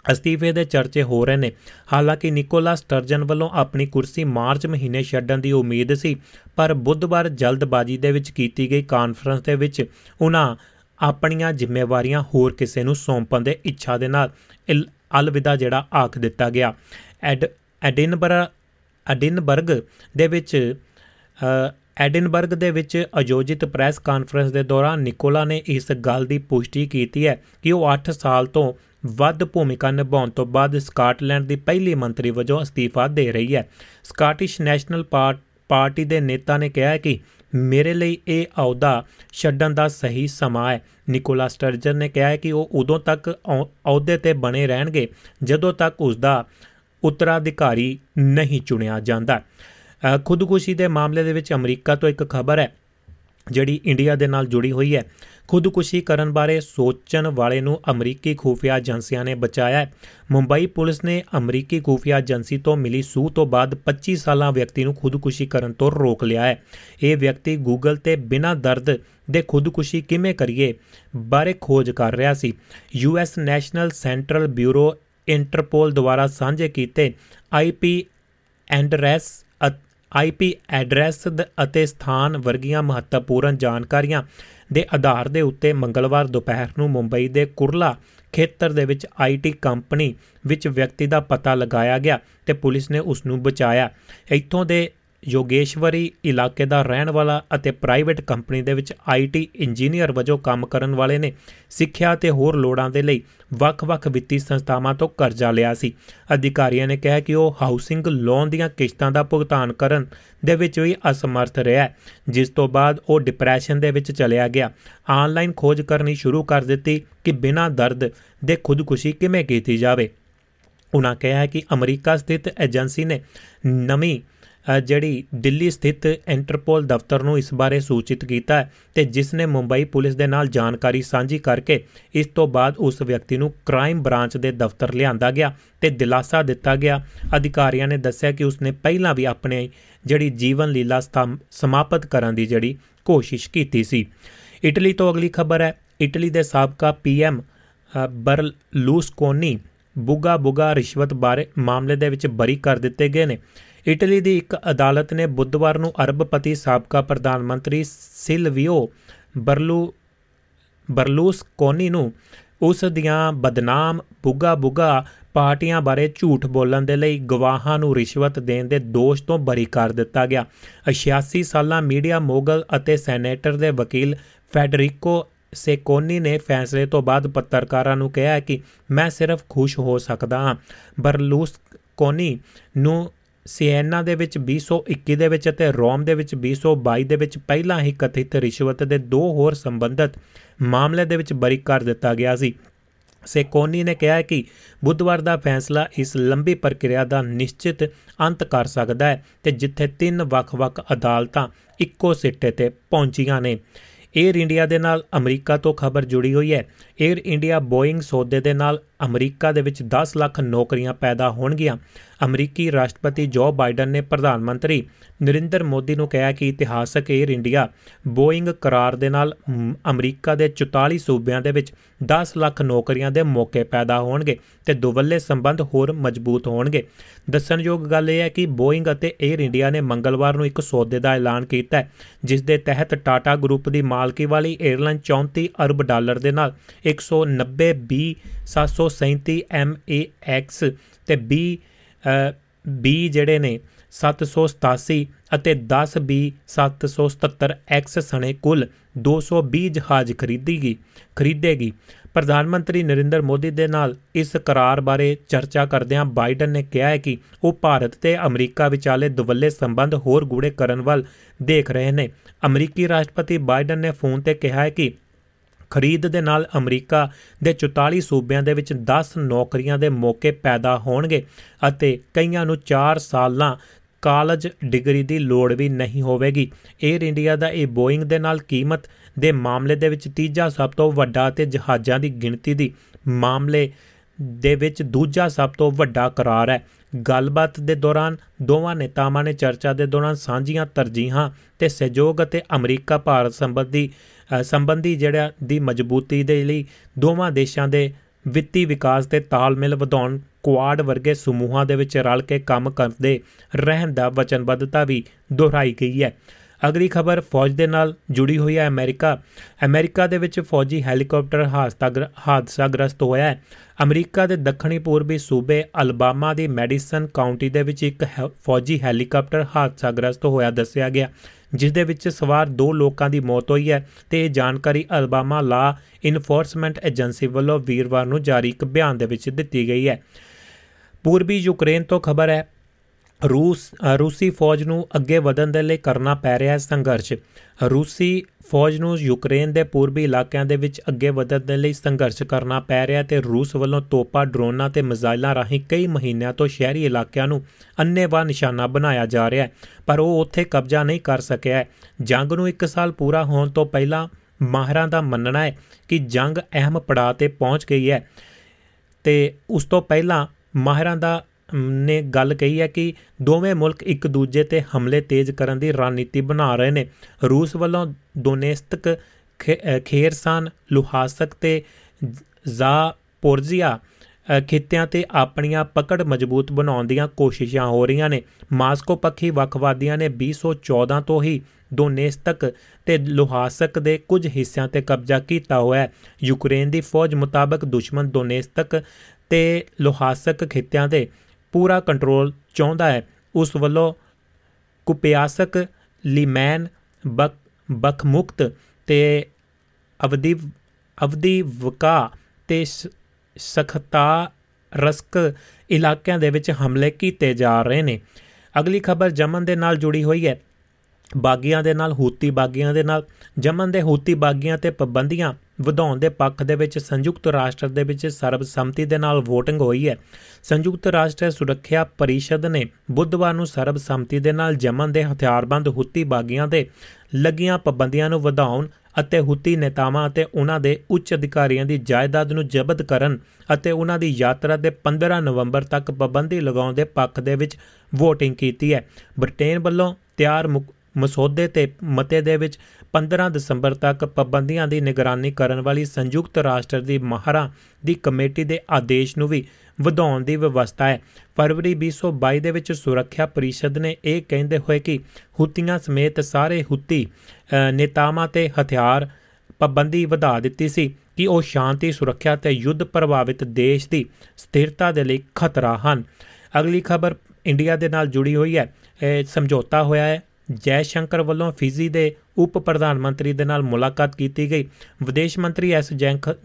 ਅਸਤੀਫੇ ਦੇ ਚਰਚੇ ਹੋ ਰਹੇ ਨੇ। ਹਾਲਾਂਕਿ ਨਿਕੋਲਾ ਸਟਰਜਨ ਵੱਲੋਂ ਆਪਣੀ ਕੁਰਸੀ ਮਾਰਚ ਮਹੀਨੇ ਛੱਡਣ ਦੀ ਉਮੀਦ ਸੀ, ਪਰ ਬੁੱਧਵਾਰ ਜਲਦਬਾਜ਼ੀ ਦੇ ਵਿੱਚ ਕੀਤੀ ਗਈ ਕਾਨਫਰੰਸ ਦੇ ਵਿੱਚ ਉਹਨਾਂ ਆਪਣੀਆਂ ਜ਼ਿੰਮੇਵਾਰੀਆਂ ਹੋਰ ਕਿਸੇ ਨੂੰ ਸੌਂਪਣ ਦੇ ਇੱਛਾ ਦੇ ਨਾਲ ਅਲਵਿਦਾ ਜਿਹੜਾ ਆਖ ਦਿੱਤਾ ਗਿਆ। ਐਡ, ਐਡਿਨਬਰਾ, ਐਡਿਨਬਰਗ ਦੇ ਵਿੱਚ ਐਡਿਨਬਰਗ ਦੇ ਵਿੱਚ ਆਯੋਜਿਤ ਪ੍ਰੈਸ ਕਾਨਫਰੰਸ ਦੇ ਦੌਰਾਨ ਨਿਕੋਲਾ ਨੇ ਇਸ ਗੱਲ ਦੀ ਪੁਸ਼ਟੀ ਕੀਤੀ ਹੈ ਕਿ ਉਹ 8 ਸਾਲ ਤੋਂ ਵੱਧ ਭੂਮਿਕਾ ਨਿਭਾਉਣ ਤੋਂ ਬਾਅਦ ਸਕਾਟਲੈਂਡ ਦੀ ਪਹਿਲੀ ਮੰਤਰੀ ਵਜੋਂ ਅਸਤੀਫਾ ਦੇ ਰਹੀ ਹੈ। ਸਕਾਟਿਸ਼ ਨੈਸ਼ਨਲ ਪਾਰਟੀ ਦੇ ਨੇਤਾ ਨੇ ਕਿਹਾ ਕਿ ਮੇਰੇ ਲਈ ਇਹ ਅਹੁਦਾ ਛੱਡਣ ਦਾ ਸਹੀ ਸਮਾਂ ਹੈ। ਨਿਕੋਲਾ ਸਟਰਜਨ ਨੇ ਕਿਹਾ ਕਿ ਉਹ ਉਦੋਂ ਤੱਕ ਅਹੁਦੇ ਤੇ ਬਣੇ ਰਹਿਣਗੇ ਜਦੋਂ ਤੱਕ ਉਸ ਦਾ ਉੱਤਰਾਧਿਕਾਰੀ ਨਹੀਂ ਚੁਣਿਆ ਜਾਂਦਾ। ਖੁਦਕੁਸ਼ੀ ਦੇ ਮਾਮਲੇ ਦੇ ਵਿੱਚ ਅਮਰੀਕਾ ਤੋਂ ਇੱਕ ਖਬਰ ਹੈ। ਜਿਹੜੀ ਇੰਡੀਆ ਦੇ ਨਾਲ ਜੁੜੀ ਹੋਈ ਹੈ। ਖੁਦਕੁਸ਼ੀ ਕਰਨ ਬਾਰੇ ਸੋਚਣ ਵਾਲੇ ਨੂੰ ਅਮਰੀਕੀ ਖੂਫੀਆ ਏਜੰਸੀਆਂ ਨੇ ਬਚਾਇਆ ਹੈ। ਮੁੰਬਈ ਪੁਲਿਸ ਨੇ ਅਮਰੀਕੀ ਖੂਫੀਆ ਏਜੰਸੀ ਤੋਂ ਮਿਲੀ ਸੂਹ ਤੋਂ ਬਾਅਦ 25 ਸਾਲਾਂ ਵਿਅਕਤੀ ਨੂੰ ਖੁਦਕੁਸ਼ੀ ਕਰਨ ਤੋਂ ਰੋਕ ਲਿਆ ਹੈ। ਇਹ ਵਿਅਕਤੀ ਗੂਗਲ ਤੇ ਬਿਨਾਂ ਦਰਦ ਦੇ ਖੁਦਕੁਸ਼ੀ ਕਿਵੇਂ ਕਰੀਏ ਬਾਰੇ ਖੋਜ ਕਰ ਰਿਹਾ ਸੀ। US national central bureau Interpol ਦੁਆਰਾ ਸਾਂਝੇ ਕੀਤੇ ਆਈਪੀ ਐਂਡਰੈਸ ਆਈਪੀ ਐਡਰੈਸ ਅਤੇ ਸਥਾਨ ਵਰਗੀਆਂ ਮਹੱਤਵਪੂਰਨ ਜਾਣਕਾਰੀਆਂ ਦੇ ਆਧਾਰ ਦੇ ਉੱਤੇ ਮੰਗਲਵਾਰ ਦੁਪਹਿਰ ਨੂੰ ਮੁੰਬਈ ਦੇ ਕੁਰਲਾ ਖੇਤਰ ਦੇ ਵਿੱਚ ਆਈਟੀ ਕੰਪਨੀ ਵਿੱਚ ਵਿਅਕਤੀ ਦਾ ਪਤਾ ਲਗਾਇਆ ਗਿਆ ਤੇ ਪੁਲਿਸ ਨੇ ਉਸ ਨੂੰ ਬਚਾਇਆ। ਇੱਥੋਂ ਦੇ ਯੋਗੇਸ਼ਵਰੀ ਇਲਾਕੇ ਦਾ ਰਹਿਣ ਵਾਲਾ ਅਤੇ ਪ੍ਰਾਈਵੇਟ ਕੰਪਨੀ ਦੇ ਵਿੱਚ ਆਈਟੀ ਇੰਜੀਨੀਅਰ ਵਜੋਂ ਕੰਮ ਕਰਨ ਵਾਲੇ ਨੇ ਸਿੱਖਿਆ ਤੇ ਹੋਰ ਲੋੜਾਂ ਦੇ ਲਈ ਵੱਖ-ਵੱਖ ਵਿੱਤੀ ਸੰਸਥਾਵਾਂ ਤੋਂ ਕਰਜ਼ਾ ਲਿਆ ਸੀ। ਅਧਿਕਾਰੀਆਂ ਨੇ ਕਿਹਾ ਕਿ ਉਹ ਹਾਊਸਿੰਗ ਲੋਨ ਦੀਆਂ ਕਿਸ਼ਤਾਂ ਦਾ ਭੁਗਤਾਨ ਕਰਨ ਦੇ ਵਿੱਚ ਵੀ ਅਸਮਰਥ ਰਿਹਾ ਜਿਸ ਤੋਂ ਬਾਅਦ ਉਹ ਡਿਪਰੈਸ਼ਨ ਦੇ ਵਿੱਚ ਚਲਿਆ ਗਿਆ। ਆਨਲਾਈਨ ਖੋਜ ਕਰਨੀ ਸ਼ੁਰੂ ਕਰ ਦਿੱਤੀ ਕਿ ਬਿਨਾਂ ਦਰਦ ਦੇ ਖੁਦਕੁਸ਼ੀ ਕਿਵੇਂ ਕੀਤੀ ਜਾਵੇ। ਉਹਨਾਂ ਕਿਹਾ ਕਿ ਅਮਰੀਕਾ ਸਥਿਤ ਏਜੰਸੀ ਨੇ ਨਵੀਂ ਜਿਹੜੀ ਦਿੱਲੀ ਸਥਿਤ ਇੰਟਰਪੋਲ ਦਫ਼ਤਰ ਨੂੰ ਇਸ ਬਾਰੇ ਸੂਚਿਤ ਕੀਤਾ ਤੇ ਜਿਸ ਨੇ ਮੁੰਬਈ ਪੁਲਿਸ ਦੇ ਨਾਲ ਜਾਣਕਾਰੀ ਸਾਂਝੀ ਕਰਕੇ ਇਸ ਤੋਂ ਬਾਅਦ ਉਸ ਵਿਅਕਤੀ ਨੂੰ ਕ੍ਰਾਈਮ ਬ੍ਰਾਂਚ ਦੇ ਦਫ਼ਤਰ ਲਿਆਂਦਾ ਗਿਆ ਤੇ ਦਿਲਾਸਾ ਦਿੱਤਾ ਗਿਆ। ਅਧਿਕਾਰੀਆਂ ਨੇ ਦੱਸਿਆ ਕਿ ਉਸਨੇ ਪਹਿਲਾਂ ਵੀ ਆਪਣੇ ਜਿਹੜੀ ਜੀਵਨ ਲੀਲਾ ਸਮਾਪਤ ਕਰਨ ਦੀ ਜਿਹੜੀ ਕੋਸ਼ਿਸ਼ ਕੀਤੀ ਸੀ। ਇਟਲੀ ਤੋਂ ਅਗਲੀ ਖਬਰ ਹੈ, ਇਟਲੀ ਦੇ ਸਾਬਕਾ ਪੀਐਮ ਬਰਲੂਸਕੋਨੀ ਬੁਗਾ ਬੁਗਾ ਰਿਸ਼ਵਤ ਬਾਰੇ ਮਾਮਲੇ ਦੇ ਵਿੱਚ ਬਰੀ ਕਰ ਦਿੱਤੇ ਗਏ ਨੇ। ਇਟਲੀ ਦੀ ਇੱਕ ਅਦਾਲਤ ਨੇ ਬੁੱਧਵਾਰ ਨੂੰ ਅਰਬਪਤੀ ਸਾਬਕਾ ਪ੍ਰਧਾਨ ਮੰਤਰੀ ਸਿਲਵੀਓ ਬਰਲੂ, ਬਰਲੂਸਕੋਨੀ ਨੂੰ ਉਸ ਦੀਆਂ ਬਦਨਾਮ ਬੁੱਗਾ ਬੁੱਗਾ ਪਾਰਟੀਆਂ ਬਾਰੇ ਝੂਠ ਬੋਲਣ ਦੇ ਲਈ ਗਵਾਹਾਂ ਨੂੰ ਰਿਸ਼ਵਤ ਦੇਣ ਦੇ ਦੋਸ਼ ਤੋਂ ਬਰੀ ਕਰ ਦਿੱਤਾ ਗਿਆ। 86 ਸਾਲਾ ਮੀਡੀਆ ਮੋਗਲ ਅਤੇ ਸੈਨੇਟਰ ਦੇ ਵਕੀਲ ਫੈਡਰਿਕੋ ਸੇਕੋਨੀ ਨੇ ਫੈਸਲੇ ਤੋਂ ਬਾਅਦ ਪੱਤਰਕਾਰਾਂ ਨੂੰ ਕਿਹਾ ਕਿ ਮੈਂ ਸਿਰਫ ਖੁਸ਼ ਹੋ ਸਕਦਾ ਹਾਂ। ਬਰਲੂਸਕੋਨੀ ਨੂੰ ਸਿਏਨਾ ਦੇ ਵਿੱਚ 2021 ਦੇ ਵਿੱਚ ਅਤੇ ਰੋਮ ਦੇ ਵਿੱਚ 2022 ਦੇ ਵਿੱਚ ਪਹਿਲਾਂ ਹੀ ਕਥਿਤ ਰਿਸ਼ਵਤ ਦੇ ਦੋ ਹੋਰ ਸੰਬੰਧਤ ਮਾਮਲੇ ਦੇ ਵਿੱਚ ਬਰੀ ਕਰ ਦਿੱਤਾ ਗਿਆ ਸੀ। ਸੇਕੋਨੀ ਨੇ ਕਿਹਾ ਕਿ ਬੁੱਧਵਾਰ ਦਾ ਫੈਸਲਾ ਇਸ ਲੰਬੀ ਪ੍ਰਕਿਰਿਆ ਦਾ ਨਿਸ਼ਚਿਤ ਅੰਤ ਕਰ ਸਕਦਾ ਹੈ ਤੇ ਜਿੱਥੇ ਤਿੰਨ ਵੱਖ-ਵੱਖ ਅਦਾਲਤਾਂ ਇੱਕੋ ਸਿੱਟੇ ਤੇ ਪਹੁੰਚੀਆਂ ਨੇ। 에ਅਰ ਇੰਡੀਆ ਦੇ ਨਾਲ ਅਮਰੀਕਾ ਤੋਂ ਖਬਰ ਜੁੜੀ ਹੋਈ ਹੈ। 에ਅਰ ਇੰਡੀਆ ਬੋਇੰਗ ਸੌਦੇ ਦੇ ਨਾਲ ਅਮਰੀਕਾ ਦੇ ਵਿੱਚ 10 ਲੱਖ ਨੌਕਰੀਆਂ ਪੈਦਾ ਹੋਣਗੀਆਂ। ਅਮਰੀਕੀ ਰਾਸ਼ਟਰਪਤੀ ਜੋ ਬਾਈਡਨ ਨੇ ਪ੍ਰਧਾਨ ਮੰਤਰੀ ਨਰਿੰਦਰ ਮੋਦੀ ਨੂੰ ਕਿਹਾ ਕਿ ਇਤਿਹਾਸਕ 에ਅਰ ਇੰਡੀਆ ਬੋਇੰਗ ਕਰਾਰ ਦੇ ਨਾਲ ਅਮਰੀਕਾ ਦੇ 44 ਸੂਬਿਆਂ ਦੇ ਵਿੱਚ 10 ਲੱਖ ਨੌਕਰੀਆਂ ਦੇ ਮੌਕੇ ਪੈਦਾ ਹੋਣਗੇ ਤੇ ਦੁਵੱਲੇ ਸੰਬੰਧ ਹੋਰ ਮਜ਼ਬੂਤ ਹੋਣਗੇ। ਦੱਸਣਯੋਗ ਗੱਲ ਇਹ ਹੈ ਕਿ ਬੋਇੰਗ ਅਤੇ 에ਅਰ ਇੰਡੀਆ ਨੇ ਮੰਗਲਵਾਰ ਨੂੰ ਇੱਕ ਸੌਦੇ ਦਾ ਐਲਾਨ ਕੀਤਾ ਹੈ, ਜਿਸ ਦੇ ਤਹਿਤ ਟਾਟਾ ਗਰੁੱਪ ਦੀ ਮਾਲਕੀ ਵਾਲੀ 에ਅਰਲਾਈਨ 34 ਅਰਬ ਡਾਲਰ ਦੇ ਨਾਲ 190 B 737 MAX ਤੇ B ਬੀ ਜਿਹੜੇ ਨੇ 787 ਅਤੇ 10 ਬੀ 777 ਐਕਸ ਸਣੇ ਕੁੱਲ 220 ਜਹਾਜ਼ ਖਰੀਦੀਗੀ, ਖਰੀਦੇਗੀ। ਪ੍ਰਧਾਨ ਮੰਤਰੀ ਨਰਿੰਦਰ ਮੋਦੀ ਦੇ ਨਾਲ ਇਸ ਕਰਾਰ ਬਾਰੇ ਚਰਚਾ ਕਰਦਿਆਂ ਬਾਈਡਨ ਨੇ ਕਿਹਾ ਹੈ ਕਿ ਉਹ ਭਾਰਤ ਤੇ ਅਮਰੀਕਾ ਵਿਚਾਲੇ ਦੁਵੱਲੇ ਸੰਬੰਧ ਹੋਰ ਗੂੜੇ ਕਰਨ ਵੱਲ ਦੇਖ ਰਹੇ ਨੇ। ਅਮਰੀਕੀ ਰਾਸ਼ਟਰਪਤੀ ਬਾਈਡਨ ਨੇ ਫੋਨ ਤੇ ਕਿਹਾ ਹੈ ਕਿ ਖਰੀਦ ਦੇ ਨਾਲ ਅਮਰੀਕਾ ਦੇ 44 ਸੂਬਿਆਂ ਦੇ ਵਿੱਚ 10 ਨੌਕਰੀਆਂ ਦੇ ਮੌਕੇ ਪੈਦਾ ਹੋਣਗੇ ਅਤੇ ਕਈਆਂ ਨੂੰ 4 ਸਾਲਾਂ ਕਾਲਜ ਡਿਗਰੀ ਦੀ ਲੋੜ ਵੀ ਨਹੀਂ ਹੋਵੇਗੀ। 에ਅਰ ਇੰਡੀਆ ਦਾ ਇਹ ਬੋਇੰਗ ਦੇ ਨਾਲ ਕੀਮਤ ਦੇ ਮਾਮਲੇ ਦੇ ਵਿੱਚ ਤੀਜਾ ਸਭ ਤੋਂ ਵੱਡਾ ਤੇ ਜਹਾਜ਼ਾਂ ਦੀ ਗਿਣਤੀ ਦੀ ਮਾਮਲੇ ਦੇ ਵਿੱਚ ਦੂਜਾ ਸਭ ਤੋਂ ਵੱਡਾ ਕਰਾਰ ਹੈ। ਗੱਲਬਾਤ ਦੇ ਦੌਰਾਨ ਦੋਵਾਂ ਨੇਤਾਵਾਂ ਨੇ ਚਰਚਾ ਦੇ ਦੌਰਾਨ ਸਾਂਝੀਆਂ ਤਰਜੀਹਾਂ ਤੇ ਸਹਿਯੋਗ ਅਤੇ ਅਮਰੀਕਾ ਭਾਰਤ ਸੰਬੰਧੀ ਸੰਬੰਧੀ ਜਿਹੜਾ ਦੀ ਮਜ਼ਬੂਤੀ ਦੇ ਲਈ ਦੋਵਾਂ ਦੇਸ਼ਾਂ ਦੇ ਵਿੱਤੀ ਵਿਕਾਸ ਤੇ ਤਾਲਮੇਲ ਵਧਾਉਣ, ਕੁਆਡ ਵਰਗੇ ਸਮੂਹਾਂ ਦੇ ਵਿੱਚ ਰਲ ਕੇ ਕੰਮ ਕਰਦੇ ਰਹਿਣ ਦਾ ਵਚਨਬੱਧਤਾ ਵੀ ਦੁਹਰਾਈ ਗਈ ਹੈ। ਅਗਲੀ ਖਬਰ ਫੌਜ ਦੇ ਨਾਲ ਜੁੜੀ ਹੋਈ ਹੈ ਅਮਰੀਕਾ। ਅਮਰੀਕਾ ਦੇ ਵਿੱਚ ਫੌਜੀ ਹੈਲੀਕਾਪਟਰ ਹਾਦਸਾਗ੍ਰਸਤ ਹੋਇਆ ਹੈ। ਅਮਰੀਕਾ ਦੇ ਦੱਖਣੀ ਪੂਰਬੀ ਸੂਬੇ ਅਲਬਾਮਾ ਦੀ ਮੈਡੀਸਨ ਕਾਉਂਟੀ ਦੇ ਵਿੱਚ ਇੱਕ ਫੌਜੀ ਹੈਲੀਕਾਪਟਰ ਹਾਦਸਾਗ੍ਰਸਤ ਹੋਇਆ ਦੱਸਿਆ ਗਿਆ। ਜਿਸ ਦੇ ਵਿੱਚ ਸਵਾਰ ਦੋ ਲੋਕਾਂ ਦੀ ਮੌਤ ਹੋਈ ਹੈ ਤੇ ਇਹ ਜਾਣਕਾਰੀ ਅਲਬਾਮਾ ਲਾ ਇਨਫੋਰਸਮੈਂਟ ਏਜੰਸੀ ਵੱਲੋਂ ਵੀਰਵਾਰ ਨੂੰ ਜਾਰੀ ਇੱਕ ਬਿਆਨ ਦੇ ਵਿੱਚ ਦਿੱਤੀ ਗਈ ਹੈ। ਪੂਰਬੀ ਯੂਕਰੇਨ ਤੋਂ ਖਬਰ ਹੈ, ਰੂਸ ਰੂਸੀ ਫੌਜ ਨੂੰ ਅੱਗੇ ਵਧਣ ਦੇ ਲਈ ਕਰਨਾ ਪੈ ਰਿਹਾ ਹੈ ਸੰਘਰਸ਼। ਰੂਸੀ ਫੌਜ ਨੂੰ ਯੂਕਰੇਨ ਦੇ ਪੂਰਬੀ ਇਲਾਕਿਆਂ ਦੇ ਵਿੱਚ ਅੱਗੇ ਵਧਣ ਦੇ ਲਈ ਸੰਘਰਸ਼ ਕਰਨਾ ਪੈ ਰਿਹਾ ਤੇ ਰੂਸ ਵੱਲੋਂ ਤੋਪਾਂ ਡਰੋਨਾਂ ਤੇ ਮਿਜ਼ਾਈਲਾਂ ਰਾਹੀਂ ਕਈ ਮਹੀਨਿਆਂ ਤੋਂ ਸ਼ਹਿਰੀ ਇਲਾਕਿਆਂ ਨੂੰ ਅੰਨੇਵਾਹ ਨਿਸ਼ਾਨਾ ਬਣਾਇਆ ਜਾ ਰਿਹਾ ਹੈ, ਪਰ ਉਹ ਉੱਥੇ ਕਬਜ਼ਾ ਨਹੀਂ ਕਰ ਸਕਿਆ ਜੰਗ ਨੂੰ 1 ਸਾਲ ਪੂਰਾ ਹੋਣ ਤੋਂ ਪਹਿਲਾਂ ਮਾਹਰਾਂ ਦਾ ਮੰਨਣਾ ਹੈ ਕਿ ਜੰਗ ਅਹਿਮ ਪੜਾਅ ਤੇ ਪਹੁੰਚ ਗਈ ਹੈ ਤੇ ਉਸ ਤੋਂ ਪਹਿਲਾਂ ਮਾਹਰਾਂ ਦਾ ਨੇ ਗੱਲ ਕਹੀ ਹੈ ਕਿ ਦੋਵੇਂ ਮੁਲਕ ਇੱਕ ਦੂਜੇ ਤੇ ਹਮਲੇ ਤੇਜ਼ ਕਰਨ ਦੀ ਰਣਨੀਤੀ ਬਣਾ ਰਹੇ ਨੇ। ਰੂਸ ਵੱਲੋਂ ਦੋਨੇਸਤਕ ਖੇਰਸਾਨ, ਲੁਹਾਸਕ ਤੇ ਜ਼ਾਪੋਰਜ਼ੀਆ ਖਿੱਤਿਆਂ ਤੇ ਆਪਣੀਆਂ ਪਕੜ ਮਜ਼ਬੂਤ ਬਣਾਉਣ ਦੀਆਂ ਕੋਸ਼ਿਸ਼ਾਂ ਹੋ ਰਹੀਆਂ ਨੇ। ਮਾਸਕੋ ਪੱਖੀ ਵੱਖਵਾਦੀਆਂ ਨੇ 2014 ਤੋਂ ਹੀ ਦੋਨੇਸਤਕ ਤੇ ਲੁਹਾਸਕ ਦੇ ਕੁਝ ਹਿੱਸਿਆਂ ਤੇ ਕਬਜ਼ਾ ਕੀਤਾ ਹੋਇਆ ਹੈ। ਯੂਕਰੇਨ ਦੀ ਫੌਜ ਮੁਤਾਬਕ ਦੁਸ਼ਮਣ ਦੋਨੇਸਤਕ ਤੇ ਲੁਹਾਸਕ ਖਿੱਤਿਆਂ ਦੇ ਪੂਰਾ ਕੰਟਰੋਲ ਚਾਹੁੰਦਾ ਹੈ। ਉਸ ਵੱਲੋਂ ਕੁਪਿਆਸਕ, ਲਿਮੈਨ, ਬਕ ਬਖਮੁਕਤ ਤੇ ਅਵਧੀ ਅਵਧੀ ਵਕਾ ਤੇ ਸਖਤਾ ਰਸਕ ਇਲਾਕਿਆਂ ਦੇ ਵਿੱਚ ਹਮਲੇ ਕੀਤੇ ਜਾ ਰਹੇ ਨੇ। ਅਗਲੀ ਖਬਰ ਜਮਨ ਦੇ ਨਾਲ ਜੁੜੀ ਹੋਈ ਹੈ। ਬਾਗੀਆਂ ਦੇ ਨਾਲ, ਹੂਤੀ ਬਾਗੀਆਂ ਦੇ ਨਾਲ। ਜਮਨ ਦੇ ਹੂਤੀ ਬਾਗੀਆਂ ਤੇ ਪਾਬੰਦੀਆਂ ਵਧਾਉਣ ਦੇ ਪੱਖ ਦੇ ਵਿੱਚ ਸੰਯੁਕਤ ਰਾਸ਼ਟਰ ਦੇ ਵਿੱਚ ਸਰਬਸੰਮਤੀ ਦੇ ਨਾਲ VOTING ਹੋਈ ਹੈ। ਸੰਯੁਕਤ ਰਾਸ਼ਟਰ ਸੁਰੱਖਿਆ ਪਰਿਸ਼ਦ ਨੇ ਬੁੱਧਵਾਰ ਨੂੰ ਸਰਬਸੰਮਤੀ ਦੇ ਨਾਲ ਜਮਨ ਦੇ ਹਥਿਆਰਬੰਦ ਹੂਤੀ ਬਾਗੀਆਂ ਦੇ ਲੱਗੀਆਂ ਪਾਬੰਦੀਆਂ ਨੂੰ ਵਧਾਉਣ ਅਤੇ ਹੂਤੀ ਨੇਤਾਵਾਂ ਅਤੇ ਉਹਨਾਂ ਦੇ ਉੱਚ ਅਧਿਕਾਰੀਆਂ ਦੀ ਜਾਇਦਾਦ ਨੂੰ ਜ਼ਬਤ ਕਰਨ ਅਤੇ ਉਹਨਾਂ ਦੀ ਯਾਤਰਾ ਦੇ 15 ਨਵੰਬਰ ਤੱਕ ਪਾਬੰਦੀ ਲਗਾਉਣ ਦੇ ਪੱਖ ਦੇ ਵਿੱਚ VOTING ਕੀਤੀ ਹੈ। ਬ੍ਰਿਟੇਨ ਵੱਲੋਂ ਤਿਆਰ ਮਸੌਦੇ ਤੇ ਮਤੇ ਦੇ ਵਿੱਚ 15 ਦਸੰਬਰ ਤੱਕ ਪਾਬੰਦੀਆਂ ਦੀ ਨਿਗਰਾਨੀ ਕਰਨ ਵਾਲੀ ਸੰਯੁਕਤ ਰਾਸ਼ਟਰ ਦੀ ਮਹਾਰਾ ਦੀ ਕਮੇਟੀ ਦੇ ਆਦੇਸ਼ ਨੂੰ ਵੀ ਵਧਾਉਣ ਦੀ ਵਿਵਸਥਾ ਹੈ। ਫਰਵਰੀ 2022 ਦੇ ਵਿੱਚ ਸੁਰੱਖਿਆ ਪਰਿਸ਼ਦ ਨੇ ਇਹ ਕਹਿੰਦੇ ਹੋਏ ਕਿ ਹੁਤੀਆਂ ਸਮੇਤ ਸਾਰੇ ਹੁਤੀ ਨੇਤਾਵਾਂ ਤੇ ਹਥਿਆਰ ਪਾਬੰਦੀ ਵਧਾ ਦਿੱਤੀ ਸੀ ਕਿ ਉਹ ਸ਼ਾਂਤੀ, ਸੁਰੱਖਿਆ ਤੇ ਯੁੱਧ ਪ੍ਰਭਾਵਿਤ ਦੇਸ਼ ਦੀ ਸਥਿਰਤਾ ਦੇ ਲਈ ਖਤਰਾ ਹਨ। ਅਗਲੀ ਖਬਰ ਇੰਡੀਆ ਦੇ ਨਾਲ ਜੁੜੀ ਹੋਈ ਹੈ। ਇਹ ਸਮਝੌਤਾ ਹੋਇਆ ਹੈ। ਜੈ ਸ਼ੰਕਰ ਵੱਲੋਂ ਫਿਜੀ ਦੇ ਉਪ ਪ੍ਰਧਾਨ ਮੰਤਰੀ ਦੇ ਨਾਲ ਮੁਲਾਕਾਤ ਕੀਤੀ ਗਈ। ਵਿਦੇਸ਼ ਮੰਤਰੀ ਐਸ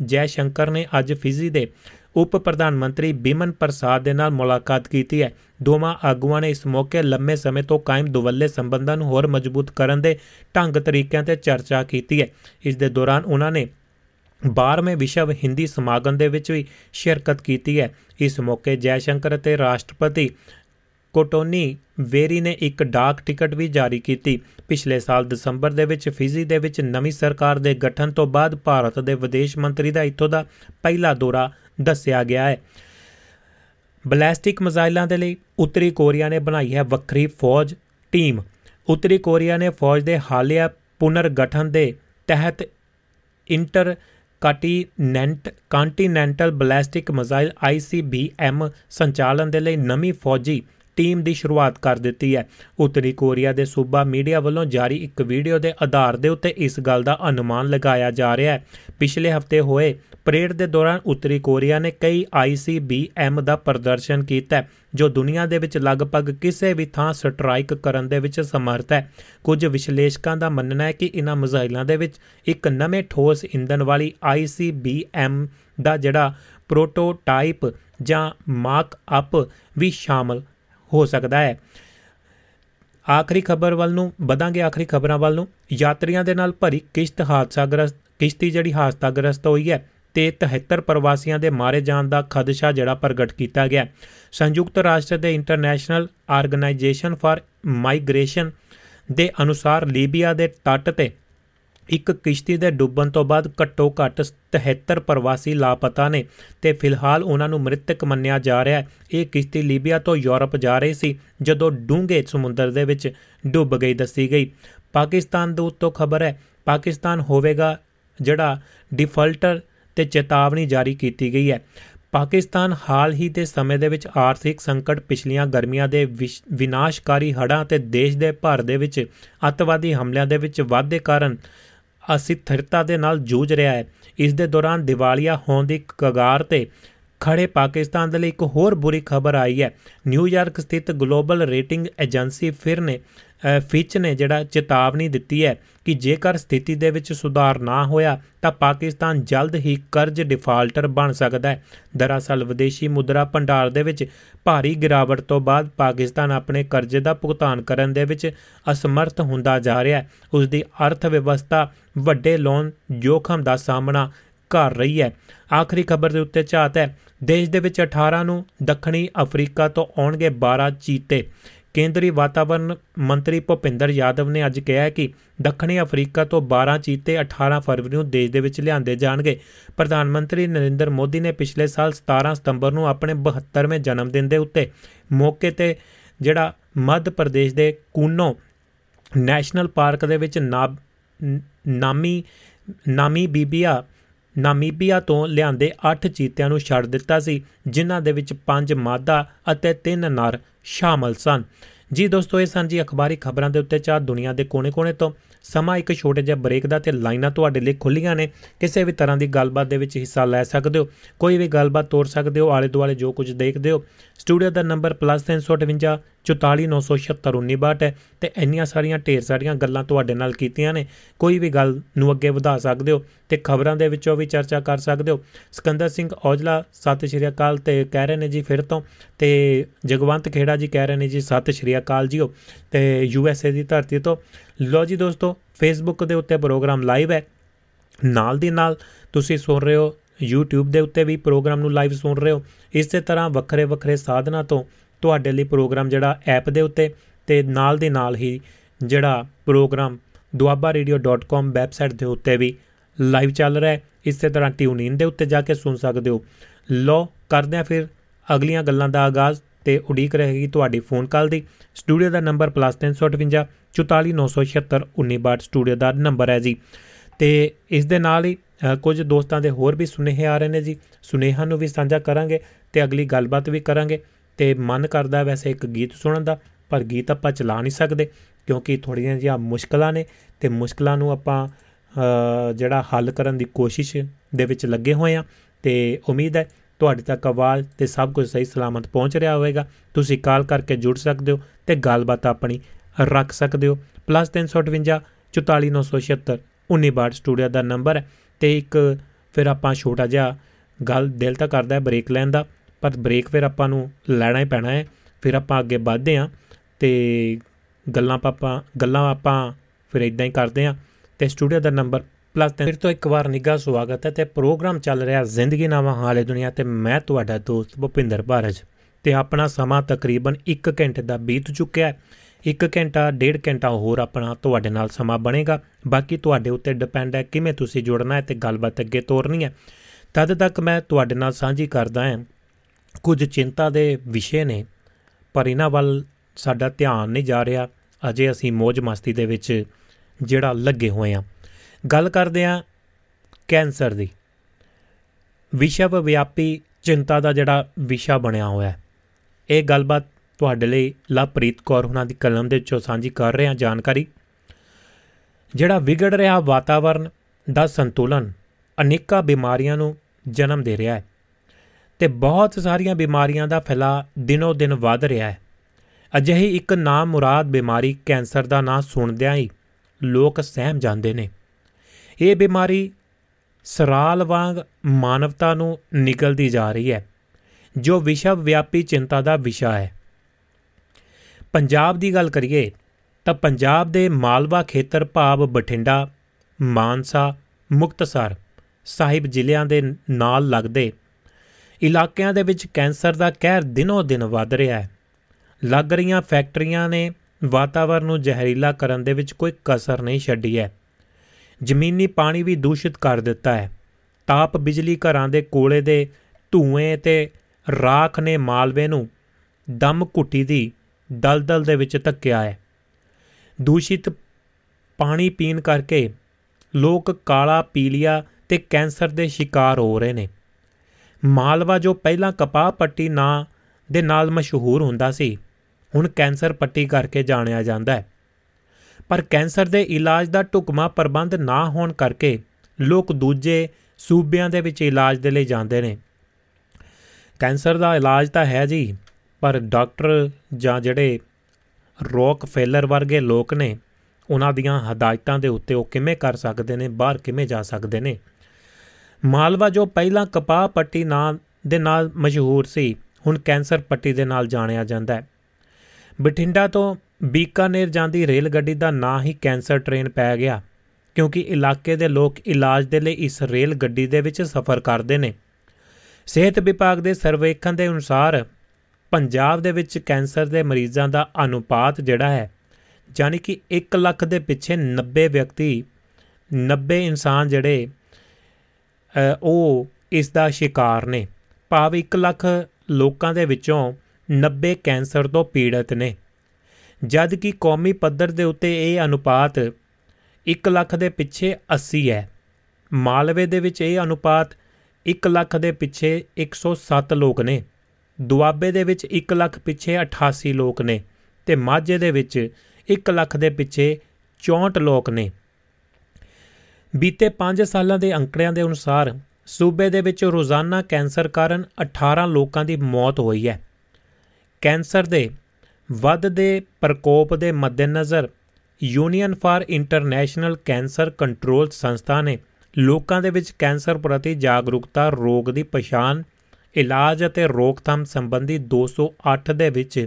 ਜੈ ਸ਼ੰਕਰ ਨੇ ਅੱਜ ਫਿਜੀ ਦੇ ਉਪ ਪ੍ਰਧਾਨ ਮੰਤਰੀ ਬਿਮਨ ਪ੍ਰਸਾਦ ਦੇ ਨਾਲ ਮੁਲਾਕਾਤ ਕੀਤੀ ਹੈ। ਦੋਵਾਂ ਆਗੂਆਂ ਨੇ ਇਸ ਮੌਕੇ ਲੰਮੇ ਸਮੇਂ ਤੋਂ ਕਾਇਮ ਦੁਵੱਲੇ ਸੰਬੰਧਾਂ ਨੂੰ ਹੋਰ ਮਜ਼ਬੂਤ ਕਰਨ ਦੇ ਢੰਗ ਤਰੀਕਿਆਂ ਤੇ ਚਰਚਾ ਕੀਤੀ ਹੈ। ਇਸ ਦੇ ਦੌਰਾਨ ਉਹਨਾਂ ਨੇ 12ਵੇਂ ਵਿਸ਼ਵ ਹਿੰਦੀ ਸਮਾਗਮ ਦੇ ਵਿੱਚ ਵੀ ਸ਼ਿਰਕਤ ਕੀਤੀ ਹੈ। ਇਸ ਮੌਕੇ ਜੈ ਸ਼ੰਕਰ ਅਤੇ ਰਾਸ਼ਟਰਪਤੀ ਕੋਟੋਨੀ ਵੇਰੀ ਨੇ ਇੱਕ ਡਾਕ ਟਿਕਟ ਵੀ ਜਾਰੀ ਕੀਤੀ। ਪਿਛਲੇ ਸਾਲ ਦਸੰਬਰ ਦੇ ਵਿੱਚ ਫਿਜੀ ਦੇ ਵਿੱਚ ਨਵੀਂ ਸਰਕਾਰ ਦੇ ਗਠਨ ਤੋਂ ਬਾਅਦ ਭਾਰਤ ਦੇ ਵਿਦੇਸ਼ ਮੰਤਰੀ ਦਾ ਇੱਥੋਂ ਦਾ ਪਹਿਲਾ ਦੌਰਾ ਦੱਸਿਆ ਗਿਆ ਹੈ। ਬੈਲਿਸਟਿਕ ਮਿਜ਼ਾਈਲਾਂ ਦੇ ਲਈ ਉੱਤਰੀ ਕੋਰੀਆ ਨੇ ਬਣਾਈ ਹੈ ਵੱਖਰੀ ਫੌਜ ਟੀਮ। ਉੱਤਰੀ ਕੋਰੀਆ ਨੇ ਫੌਜ ਦੇ ਹਾਲੀਆ ਪੁਨਰ ਗਠਨ ਦੇ ਤਹਿਤ inter continent continental ballistic missile ICBM ਸੰਚਾਲਨ ਦੇ ਲਈ ਨਵੀਂ ਫੌਜੀ ਟੀਮ ਦੀ ਸ਼ੁਰੂਆਤ ਕਰ ਦਿੱਤੀ ਹੈ। ਉੱਤਰੀ ਕੋਰੀਆ ਦੇ ਸੂਬਾ ਮੀਡੀਆ ਵੱਲੋਂ ਜਾਰੀ ਇੱਕ ਵੀਡੀਓ ਦੇ ਆਧਾਰ ਦੇ ਉੱਤੇ ਇਸ ਗੱਲ ਦਾ ਅਨੁਮਾਨ ਲਗਾਇਆ ਜਾ ਰਿਹਾ ਹੈ। ਪਿਛਲੇ ਹਫ਼ਤੇ ਹੋਏ ਪਰੇਡ ਦੇ ਦੌਰਾਨ ਉੱਤਰੀ ਕੋਰੀਆ ਨੇ ਕਈ ICBM ਦਾ ਪ੍ਰਦਰਸ਼ਨ ਕੀਤਾ ਜੋ ਦੁਨੀਆ ਦੇ ਵਿੱਚ ਲਗਭਗ ਕਿਸੇ ਵੀ ਥਾਂ ਸਟ੍ਰਾਈਕ ਕਰਨ ਦੇ ਵਿੱਚ ਸਮਰਥ ਹੈ। ਕੁਝ ਵਿਸ਼ਲੇਸ਼ਕਾਂ ਦਾ ਮੰਨਣਾ ਹੈ ਕਿ ਇਹਨਾਂ ਮਿਜ਼ਾਈਲਾਂ ਦੇ ਵਿੱਚ ਇੱਕ ਨਵੇਂ ਠੋਸ ਇੰਧਨ ਵਾਲੀ ICBM ਦਾ ਜਿਹੜਾ ਪ੍ਰੋਟੋਟਾਈਪ ਜਾਂ ਮਾਰਕ ਅਪ ਵੀ ਸ਼ਾਮਲ ਹੋ ਸਕਦਾ ਹੈ। ਆਖਰੀ ਖਬਰ ਵੱਲ ਨੂੰ ਵਧਾਂਗੇ, ਆਖਰੀ ਖਬਰਾਂ ਵੱਲ ਨੂੰ। ਯਾਤਰੀਆਂ ਦੇ ਨਾਲ ਭਰੀ ਕਿਸ਼ਤ ਹਾਦਸਾਗ੍ਰਸਤ, ਕਿਸ਼ਤੀ ਜਿਹੜੀ ਹਾਦਸਾਗ੍ਰਸਤ ਹੋਈ ਹੈ ਤੇ 73 ਪ੍ਰਵਾਸੀਆਂ ਦੇ ਮਾਰੇ ਜਾਣ ਦਾ ਖਦਸ਼ਾ ਜਿਹੜਾ ਪ੍ਰਗਟ ਕੀਤਾ ਗਿਆ। ਸੰਯੁਕਤ ਰਾਸ਼ਟਰ ਦੇ ਇੰਟਰਨੈਸ਼ਨਲ ਆਰਗੇਨਾਈਜੇਸ਼ਨ ਫਾਰ ਮਾਈਗ੍ਰੇਸ਼ਨ ਦੇ ਅਨੁਸਾਰ ਲੀਬੀਆ ਦੇ ਤੱਟ ਤੇ ਇੱਕ ਕਿਸ਼ਤੀ ਦੇ ਡੁੱਬਣ ਤੋਂ ਬਾਅਦ ਘੱਟੋ ਘੱਟ 73 ਪ੍ਰਵਾਸੀ ਲਾਪਤਾ ਨੇ ਤੇ ਫਿਲਹਾਲ ਉਹਨਾਂ ਨੂੰ ਮ੍ਰਿਤਕ ਮੰਨਿਆ ਜਾ ਰਿਹਾ ਹੈ। ਇਹ ਕਿਸ਼ਤੀ ਲੀਬੀਆ ਤੋਂ ਯੂਰਪ ਜਾ ਰਹੀ ਸੀ, ਜਦੋਂ ਡੂੰਘੇ ਸਮੁੰਦਰ ਦੇ ਵਿੱਚ ਡੁੱਬ ਗਈ ਦੱਸੀ ਗਈ। ਪਾਕਿਸਤਾਨ ਦੇ ਉੱਤੋਂ ਖਬਰ ਹੈ, ਪਾਕਿਸਤਾਨ ਹੋਵੇਗਾ ਜਿਹੜਾ ਡਿਫਾਲਟਰ ਤੇ ਚੇਤਾਵਨੀ ਜਾਰੀ ਕੀਤੀ ਗਈ ਹੈ। ਪਾਕਿਸਤਾਨ ਹਾਲ ਹੀ ਦੇ ਸਮੇਂ ਦੇ ਵਿੱਚ ਆਰਥਿਕ ਸੰਕਟ ਪਿਛਲੀਆਂ ਗਰਮੀਆਂ ਦੇ ਵਿਨਾਸ਼ਕਾਰੀ ਹੜ੍ਹਾਂ ਤੇ ਦੇਸ਼ ਦੇ ਭਰ ਦੇ ਵਿੱਚ ਅੱਤਵਾਦੀ ਹਮਲਿਆਂ ਦੇ ਵਿੱਚ ਵਾਧੇ ਕਾਰਨ ਅਸਥਿਰਤਾ ਦੇ ਨਾਲ ਜੂਝ ਰਿਹਾ ਹੈ। ਇਸ ਦੇ ਦੌਰਾਨ ਦਿਵਾਲੀਆ ਹੋਣ ਦੀ ਕਗਾਰ ਤੇ ਖੜੇ ਪਾਕਿਸਤਾਨ ਦੇ ਲਈ ਇੱਕ ਹੋਰ ਬੁਰੀ ਖਬਰ ਆਈ ਹੈ। ਨਿਊਯਾਰਕ ਸਥਿਤ ਗਲੋਬਲ ਰੇਟਿੰਗ ਏਜੰਸੀ ਫਿਰ ਨੇ ਫਿਚ ਨੇ ਜਿਹੜਾ ਚੇਤਾਵਨੀ ਦਿੱਤੀ ਹੈ ਕਿ ਜੇਕਰ ਸਥਿਤੀ ਦੇ ਵਿੱਚ ਸੁਧਾਰ ਨਾ ਹੋਇਆ ਤਾਂ ਪਾਕਿਸਤਾਨ ਜਲਦ ਹੀ ਕਰਜ਼ ਡਿਫਾਲਟਰ ਬਣ ਸਕਦਾ ਹੈ। ਦਰਅਸਲ ਵਿਦੇਸ਼ੀ ਮੁਦਰਾ ਭੰਡਾਰ ਦੇ ਵਿੱਚ ਭਾਰੀ ਗਿਰਾਵਟ ਤੋਂ ਬਾਅਦ ਪਾਕਿਸਤਾਨ ਆਪਣੇ ਕਰਜ਼ੇ ਦਾ ਭੁਗਤਾਨ ਕਰਨ ਦੇ ਵਿੱਚ ਅਸਮਰਥ ਹੁੰਦਾ ਜਾ ਰਿਹਾ ਹੈ। ਉਸ ਦੀ ਅਰਥ ਵਿਵਸਥਾ ਵੱਡੇ ਲੋਨ ਜੋਖਮ ਦਾ ਸਾਹਮਣਾ ਕਰ ਰਹੀ ਹੈ। ਆਖਰੀ ਖਬਰ ਦੇ ਉੱਤੇ ਝਾਤ ਹੈ। ਦੇਸ਼ ਦੇ ਵਿੱਚ 18 ਨੂੰ ਦੱਖਣੀ ਅਫਰੀਕਾ ਤੋਂ ਆਉਣਗੇ 12 ਚੀਤੇ। ਕੇਂਦਰੀ ਵਾਤਾਵਰਣ ਮੰਤਰੀ ਭੁਪਿੰਦਰ ਯਾਦਵ ਨੇ ਅੱਜ ਕਿਹਾ ਕਿ ਦੱਖਣੀ ਅਫਰੀਕਾ ਤੋਂ 12 ਚੀਤੇ 18 ਫਰਵਰੀ ਨੂੰ ਦੇਸ਼ ਦੇ ਵਿੱਚ ਲਿਆਂਦੇ ਜਾਣਗੇ। ਪ੍ਰਧਾਨ ਮੰਤਰੀ ਨਰਿੰਦਰ ਮੋਦੀ ਨੇ ਪਿਛਲੇ ਸਾਲ 17 ਸਤੰਬਰ ਨੂੰ ਆਪਣੇ 72ਵੇਂ ਜਨਮ ਦਿਨ ਦੇ ਉੱਤੇ ਮੌਕੇ ਤੇ ਜਿਹੜਾ ਮੱਧ ਪ੍ਰਦੇਸ਼ ਦੇ ਕੂਨੋ ਨੈਸ਼ਨਲ ਪਾਰਕ ਦੇ ਵਿੱਚ ਨਾਮੀ ਨਾਮੀ ਬੀਬੀਆ ਨਾਮੀਬੀਆ ਤੋਂ ਲਿਆਂਦੇ 8 ਚੀਤਿਆਂ ਨੂੰ ਛੱਡ ਦਿੱਤਾ ਸੀ, ਜਿਨ੍ਹਾਂ ਦੇ ਵਿੱਚ 5 ਮਾਦਾ ਅਤੇ 3 ਨਰ ਸ਼ਾਮਲ ਸਨ। ਜੀ ਦੋਸਤੋ, ਇਹ ਸਾਂਝੀ ਅਖਬਾਰੀ ਖਬਰਾਂ ਦੇ ਉੱਤੇ ਚਾਹ ਦੁਨੀਆ ਦੇ ਕੋਨੇ-ਕੋਨੇ ਤੋਂ। ਸਮਾਂ ਇੱਕ ਛੋਟੇ ਜਿਹੇ ਬ੍ਰੇਕ ਦਾ ਤੇ ਲਾਈਨਾਂ ਤੁਹਾਡੇ ਲਈ ਖੁੱਲੀਆਂ ਨੇ। ਕਿਸੇ ਵੀ ਤਰ੍ਹਾਂ ਦੀ ਗੱਲਬਾਤ ਦੇ ਵਿੱਚ ਹਿੱਸਾ ਲੈ ਸਕਦੇ ਹੋ। ਕੋਈ ਵੀ ਗੱਲਬਾਤ ਤੋਰ ਸਕਦੇ ਹੋ ਆਲੇ ਦੁਆਲੇ ਜੋ ਕੁਝ ਦੇਖਦੇ ਹੋ। ਸਟੂਡੀਓ ਦਾ ਨੰਬਰ +358 449761962 ਹੈ ਤੇ ਇੰਨੀਆਂ ਸਾਰੀਆਂ ਢੇਰ ਸਾਰੀਆਂ ਗੱਲਾਂ ਤੁਹਾਡੇ ਨਾਲ ਕੀਤੀਆਂ ਨੇ। ਕੋਈ ਵੀ ਗੱਲ ਨੂੰ ਅੱਗੇ ਵਧਾ ਸਕਦੇ ਹੋ ਤੇ ਖਬਰਾਂ ਦੇ ਵਿੱਚੋਂ ਵੀ ਚਰਚਾ ਕਰ ਸਕਦੇ ਹੋ। ਸਿਕੰਦਰ ਸਿੰਘ ਔਜਲਾ, ਸਤਿ ਸ਼੍ਰੀ ਅਕਾਲ ਤੇ ਕਹਿ ਰਹੇ ਨੇ ਜੀ ਫਿਰ ਤੋਂ। ਤੇ ਜਗਵੰਤ ਖੇੜਾ ਜੀ ਕਹਿ ਰਹੇ ਨੇ ਜੀ, ਸਤਿ ਸ਼੍ਰੀ ਅਕਾਲ ਜੀਓ। ਤੇ ਯੂ ਐਸ ਏ ਦੀ ਧਰਤੀ ਤੋਂ ਲੋ ਜੀ ਦੋਸਤੋ ਫੇਸਬੁੱਕ ਦੇ ਉੱਤੇ ਪ੍ਰੋਗਰਾਮ ਲਾਈਵ ਹੈ। ਨਾਲ ਦੀ ਨਾਲ ਤੁਸੀਂ ਸੁਣ ਰਹੇ ਹੋ, YouTube ਦੇ ਉੱਤੇ ਵੀ ਪ੍ਰੋਗਰਾਮ ਨੂੰ ਲਾਈਵ ਸੁਣ ਰਹੇ ਹੋ। ਇਸੇ ਤਰ੍ਹਾਂ ਵੱਖਰੇ ਵੱਖਰੇ ਸਾਧਨਾਂ ਤੋਂ ਤੁਹਾਡੇ ਲਈ ਪ੍ਰੋਗਰਾਮ ਜਿਹੜਾ ਐਪ ਦੇ ਉੱਤੇ ਤੇ ਨਾਲ ਦੇ ਨਾਲ ਹੀ ਜਿਹੜਾ ਪ੍ਰੋਗਰਾਮ duabarradio.com ਵੈਬਸਾਈਟ ਦੇ ਉੱਤੇ ਵੀ ਲਾਈਵ ਚੱਲ ਰਿਹਾ ਹੈ। ਇਸੇ ਤਰ੍ਹਾਂ ਟਿਊਨ ਇਨ ਦੇ ਉੱਤੇ ਜਾ ਕੇ ਸੁਣ ਸਕਦੇ ਹੋ। ਲੋ ਕਰਦੇ ਆ ਫਿਰ ਅਗਲੀਆਂ ਗੱਲਾਂ ਦਾ ਆਗਾਜ਼ ਤੇ ਉਡੀਕ ਰਹੇਗੀ ਤੁਹਾਡੀ ਫੋਨ ਕਾਲ ਦੀ। ਸਟੂਡੀਓ ਦਾ ਨੰਬਰ +358 44976 ਸਟੂਡੀਓ ਦਾ ਨੰਬਰ ਹੈ ਜੀ। ਤੇ ਇਸ ਦੇ ਨਾਲ ਹੀ ਕੁਝ ਦੋਸਤਾਂ ਦੇ ਹੋਰ ਵੀ ਸੁਨੇਹੇ ਆ ਰਹੇ ਨੇ ਜੀ। ਸੁਨੇਹਾਂ ਨੂੰ ਵੀ ਸਾਂਝਾ ਕਰਾਂਗੇ ਤੇ ਅਗਲੀ ਗੱਲਬਾਤ ਵੀ ਕਰਾਂਗੇ। ਤੇ ਮਨ ਕਰਦਾ ਵੈਸੇ ਇੱਕ ਗੀਤ ਸੁਣਨ ਦਾ, ਪਰ ਗੀਤ ਆਪਾਂ ਚਲਾ ਨਹੀਂ ਸਕਦੇ, ਕਿਉਂਕਿ ਥੋੜੀਆਂ ਜਿਹੀਆਂ ਮੁਸ਼ਕਲਾਂ ਨੇ ਤੇ ਮੁਸ਼ਕਲਾਂ ਨੂੰ ਆਪਾਂ ਜਿਹੜਾ ਹੱਲ ਕਰਨ ਦੀ ਕੋਸ਼ਿਸ਼ ਦੇ ਵਿੱਚ ਲੱਗੇ ਹੋਏ ਆ ਤੇ ਉਮੀਦ ਹੈ ਤੁਹਾਡੇ ਤੱਕ ਆਵਾਜ਼ ਤੇ ਸਭ ਕੁਝ ਸਹੀ ਸਲਾਮਤ ਪਹੁੰਚ ਰਿਹਾ ਹੋਵੇਗਾ। ਤੁਸੀਂ ਕਾਲ ਕਰਕੇ ਜੁੜ ਸਕਦੇ ਹੋ ਤੇ ਗੱਲਬਾਤ ਆਪਣੀ ਰੱਖ ਸਕਦੇ ਹੋ। +358 44976 19 ਸਟੂਡੀਓ ਦਾ ਨੰਬਰ ਹੈ ਤੇ ਇੱਕ ਫਿਰ ਆਪਾਂ ਛੋਟਾ ਜਿਹਾ ਗੱਲ ਦਿਲ ਤਾਂ ਕਰਦਾ ਹੈ ਬ੍ਰੇਕ ਲੈਣ ਦਾ, ਪਰ ਬ੍ਰੇਕ ਫਿਰ ਆਪਾਂ ਨੂੰ ਲੈਣਾ ਹੀ ਪੈਣਾ ਹੈ। ਫਿਰ ਆਪਾਂ ਅੱਗੇ ਵਧਦੇ ਹਾਂ ਤੇ ਗੱਲਾਂ ਆਪਾਂ ਗੱਲਾਂ ਆਪਾਂ ਫਿਰ ਇਦਾਂ ਹੀ ਕਰਦੇ ਹਾਂ ਤੇ ਸਟੂਡੀਓ ਦਾ ਨੰਬਰ ਪਲੱਸ ਫਿਰ ਤੋਂ ਇੱਕ ਵਾਰ ਨਿੱਘਾ ਸਵਾਗਤ ਹੈ ਤੇ ਪ੍ਰੋਗਰਾਮ ਚੱਲ ਰਿਹਾ ਜ਼ਿੰਦਗੀ ਨਾਮਾ ਹਾਲੇ ਦੁਨੀਆ ਤੇ ਮੈਂ ਤੁਹਾਡਾ ਦੋਸਤ ਭੁਪਿੰਦਰ ਭਾਰਜ ਤੇ ਆਪਣਾ ਸਮਾਂ ਤਕਰੀਬਨ 1 ਘੰਟੇ ਦਾ ਬੀਤ ਚੁੱਕਿਆ ਹੈ। 1 ਘੰਟਾ, ਡੇਢ ਘੰਟਾ ਹੋਰ ਆਪਣਾ ਤੁਹਾਡੇ ਨਾਲ ਸਮਾਂ ਬਣੇਗਾ। ਬਾਕੀ ਤੁਹਾਡੇ ਉੱਤੇ ਡਿਪੈਂਡ ਹੈ ਕਿਵੇਂ ਤੁਸੀਂ ਜੁੜਨਾ ਹੈ ਤੇ ਗੱਲਬਾਤ ਅੱਗੇ ਤੋਰਨੀ ਹੈ। ਤਦ ਤੱਕ ਮੈਂ ਤੁਹਾਡੇ ਨਾਲ ਸਾਂਝੀ ਕਰਦਾ ਹਾਂ। ਕੁਝ ਚਿੰਤਾ ਦੇ ਵਿਸ਼ੇ ਨੇ, ਪਰ ਇਹਨਾਂ ਵੱਲ ਸਾਡਾ ਧਿਆਨ ਨਹੀਂ ਜਾ ਰਿਹਾ। ਅਜੇ ਅਸੀਂ ਮौज ਮਸਤੀ ਦੇ ਵਿੱਚ ਜਿਹੜਾ ਲੱਗੇ ਹੋਏ ਆ ਗੱਲ ਕਰਦੇ ਆ ਕੈਂਸਰ ਦੀ। ਵਿਸ਼ਵ ਵਿਆਪੀ ਚਿੰਤਾ ਦਾ ਜਿਹੜਾ ਵਿਸ਼ਾ ਬਣਿਆ ਹੋਇਆ ਹੈ। ਇਹ ਗੱਲਬਾਤ ਤੁਹਾਡੇ ਲਈ ਲਵਪ੍ਰੀਤ ਕੌਰ ਹੁਣਾਂ ਦੀ ਕਲਮ ਦੇ ਵਿੱਚੋਂ ਸਾਂਝੀ ਕਰ ਰਹੇ ਹਾਂ ਜਾਣਕਾਰੀ। ਜਿਹੜਾ ਵਿਗੜ ਰਿਹਾ ਵਾਤਾਵਰਣ ਦਾ ਸੰਤੁਲਨ ਅਨੇਕਾਂ ਬਿਮਾਰੀਆਂ ਨੂੰ ਜਨਮ ਦੇ ਰਿਹਾ ਹੈ ਤੇ ਬਹੁਤ ਸਾਰੀਆਂ ਬਿਮਾਰੀਆਂ ਦਾ ਫੈਲਾ ਦਿਨੋ ਦਿਨ ਵਧ ਰਿਹਾ ਹੈ। ਅਜਿਹੀ ਇੱਕ ਨਾਮ ਮੁਰਾਦ ਬਿਮਾਰੀ ਕੈਂਸਰ ਦਾ ਨਾਂ ਸੁਣਦਿਆਂ ਹੀ ਲੋਕ ਸਹਿਮ ਜਾਂਦੇ ਨੇ। ਇਹ ਬਿਮਾਰੀ ਸਰਾਲ ਵਾਂਗ ਮਾਨਵਤਾ ਨੂੰ ਨਿਕਲਦੀ ਜਾ ਰਹੀ ਹੈ, ਜੋ ਵਿਸ਼ਵ ਵਿਆਪੀ ਚਿੰਤਾ ਦਾ ਵਿਸ਼ਾ ਹੈ। ਪੰਜਾਬ ਦੀ ਗੱਲ ਕਰੀਏ ਤਾਂ ਪੰਜਾਬ ਦੇ ਮਾਲਵਾ ਖੇਤਰ ਭਾਵ ਬਠਿੰਡਾ, ਮਾਨਸਾ, ਮੁਕਤਸਰ ਸਾਹਿਬ ਜ਼ਿਲ੍ਹਿਆਂ ਦੇ ਨਾਲ ਲੱਗਦੇ ਇਲਾਕਿਆਂ ਦੇ ਵਿੱਚ ਕੈਂਸਰ ਦਾ ਕਹਿਰ ਦਿਨੋ ਦਿਨ ਵੱਧ ਰਿਹਾ ਹੈ। ਲੱਗ ਰਹੀਆਂ ਫੈਕਟਰੀਆਂ ਨੇ ਵਾਤਾਵਰਣ ਨੂੰ ਜ਼ਹਿਰੀਲਾ ਕਰਨ ਦੇ ਵਿੱਚ ਕੋਈ ਕਸਰ ਨਹੀਂ ਛੱਡੀ ਹੈ। ਜ਼ਮੀਨੀ ਪਾਣੀ ਵੀ ਦੂਸ਼ਿਤ ਕਰ ਦਿੱਤਾ ਹੈ। ਤਾਪ ਬਿਜਲੀ ਘਰਾਂ ਦੇ ਕੋਲੇ ਦੇ ਧੂਏ ਤੇ ਰਾਖ ਨੇ ਮਾਲਵੇ ਨੂੰ ਦਮ ਘੁੱਟੀ ਦੀ ਦਲਦਲ ਦੇ ਵਿੱਚ ਧੱਕਿਆ ਹੈ। ਦੂਸ਼ਿਤ ਪਾਣੀ ਪੀਣ ਕਰਕੇ ਲੋਕ ਕਾਲਾ, ਪੀਲੀਆ ਤੇ ਕੈਂਸਰ ਦੇ ਸ਼ਿਕਾਰ ਹੋ ਰਹੇ ਨੇ। ਮਾਲਵਾ ਜੋ ਪਹਿਲਾਂ ਕਪਾਹ ਪੱਟੀ ਨਾਂ ਦੇ ਨਾਲ ਮਸ਼ਹੂਰ ਹੁੰਦਾ ਸੀ, ਹੁਣ ਕੈਂਸਰ ਪੱਟੀ ਕਰਕੇ ਜਾਣਿਆ ਜਾਂਦਾ ਹੈ। ਪਰ ਕੈਂਸਰ ਦੇ ਇਲਾਜ ਦਾ ਢੁਕਮਾ ਪ੍ਰਬੰਧ ਨਾ ਹੋਣ ਕਰਕੇ ਲੋਕ ਦੂਜੇ ਸੂਬਿਆਂ ਦੇ ਵਿੱਚ ਇਲਾਜ ਦੇ ਲਈ ਜਾਂਦੇ ਨੇ। ਕੈਂਸਰ ਦਾ ਇਲਾਜ ਤਾਂ ਹੈ ਜੀ ਪਰ ਡਾਕਟਰ ਜਾਂ ਜਿਹੜੇ ਰੋਕ ਫੇਲਰ ਵਰਗੇ ਲੋਕ ਨੇ, ਉਹਨਾਂ ਦੀਆਂ ਹਦਾਇਤਾਂ ਦੇ ਉੱਤੇ ਉਹ ਕਿਵੇਂ ਕਰ ਸਕਦੇ ਨੇ, ਬਾਹਰ ਕਿਵੇਂ ਜਾ ਸਕਦੇ ਨੇ? ਮਾਲਵਾ ਜੋ ਪਹਿਲਾਂ ਕਪਾਹ ਪੱਟੀ ਨਾਂ ਦੇ ਨਾਲ ਮਸ਼ਹੂਰ ਸੀ, ਹੁਣ ਕੈਂਸਰ ਪੱਟੀ ਦੇ ਨਾਲ ਜਾਣਿਆ ਜਾਂਦਾ ਹੈ। ਬਠਿੰਡਾ ਤੋਂ ਬੀਕਾਨੇਰ ਜਾਂਦੀ ਰੇਲ ਗੱਡੀ ਦਾ ਨਾਂ ਹੀ ਕੈਂਸਰ ਟ੍ਰੇਨ ਪੈ ਗਿਆ, ਕਿਉਂਕਿ ਇਲਾਕੇ ਦੇ ਲੋਕ ਇਲਾਜ ਦੇ ਲਈ ਇਸ ਰੇਲ ਗੱਡੀ ਦੇ ਵਿੱਚ ਸਫ਼ਰ ਕਰਦੇ ਨੇ। ਸਿਹਤ ਵਿਭਾਗ ਦੇ ਸਰਵੇਖਣ ਦੇ ਅਨੁਸਾਰ ਪੰਜਾਬ ਦੇ ਵਿੱਚ ਕੈਂਸਰ ਦੇ ਮਰੀਜ਼ਾਂ ਦਾ ਅਨੁਪਾਤ ਜਿਹੜਾ ਹੈ ਯਾਨੀ ਕਿ 1 ਲੱਖ ਦੇ ਪਿੱਛੇ 90 ਵਿਅਕਤੀ 90 ਇਨਸਾਨ ਜਿਹੜੇ ਉਹ ਇਸ ਦਾ ਸ਼ਿਕਾਰ ਨੇ। ਭਾਵ 1 ਲੱਖ ਲੋਕਾਂ ਦੇ ਵਿੱਚੋਂ 90 ਕੈਂਸਰ ਤੋਂ ਪੀੜਤ ਨੇ। ਜਦ ਕਿ ਕੌਮੀ ਪੱਧਰ ਦੇ ਉੱਤੇ ਇਹ ਅਨੁਪਾਤ 1 ਲੱਖ ਦੇ ਪਿੱਛੇ 80 ਹੈ। ਮਾਲਵੇ ਦੇ ਵਿੱਚ ਇਹ ਅਨੁਪਾਤ 1 ਲੱਖ ਦੇ ਪਿੱਛੇ 107 ਲੋਕ ਨੇ। ਦੁਆਬੇ ਦੇ ਵਿੱਚ 1 ਲੱਖ ਪਿੱਛੇ 88 ਲੋਕ ਨੇ ਤੇ ਮਾਝੇ ਦੇ ਵਿੱਚ 1 ਲੱਖ ਦੇ ਪਿੱਛੇ 64 ਲੋਕ ਨੇ। ਬੀਤੇ 5 ਸਾਲਾਂ ਦੇ ਅੰਕੜਿਆਂ ਦੇ ਅਨੁਸਾਰ ਸੂਬੇ ਦੇ ਵਿੱਚ ਰੋਜ਼ਾਨਾ ਕੈਂਸਰ ਕਾਰਨ 18 ਲੋਕਾਂ ਦੀ ਮੌਤ ਹੋਈ ਹੈ। ਕੈਂਸਰ ਦੇ ਵੱਧਦੇ ਪ੍ਰਕੋਪ ਦੇ ਮੱਦੇਨਜ਼ਰ union for international cancer control ਸੰਸਥਾ ਨੇ ਲੋਕਾਂ ਦੇ ਵਿੱਚ ਕੈਂਸਰ ਪ੍ਰਤੀ ਜਾਗਰੂਕਤਾ, ਰੋਗ ਦੀ ਪਛਾਣ ਇਲਾਜ ਅਤੇ ਰੋਕਥਾਮ ਸੰਬੰਧੀ 208 ਦੇ ਵਿੱਚ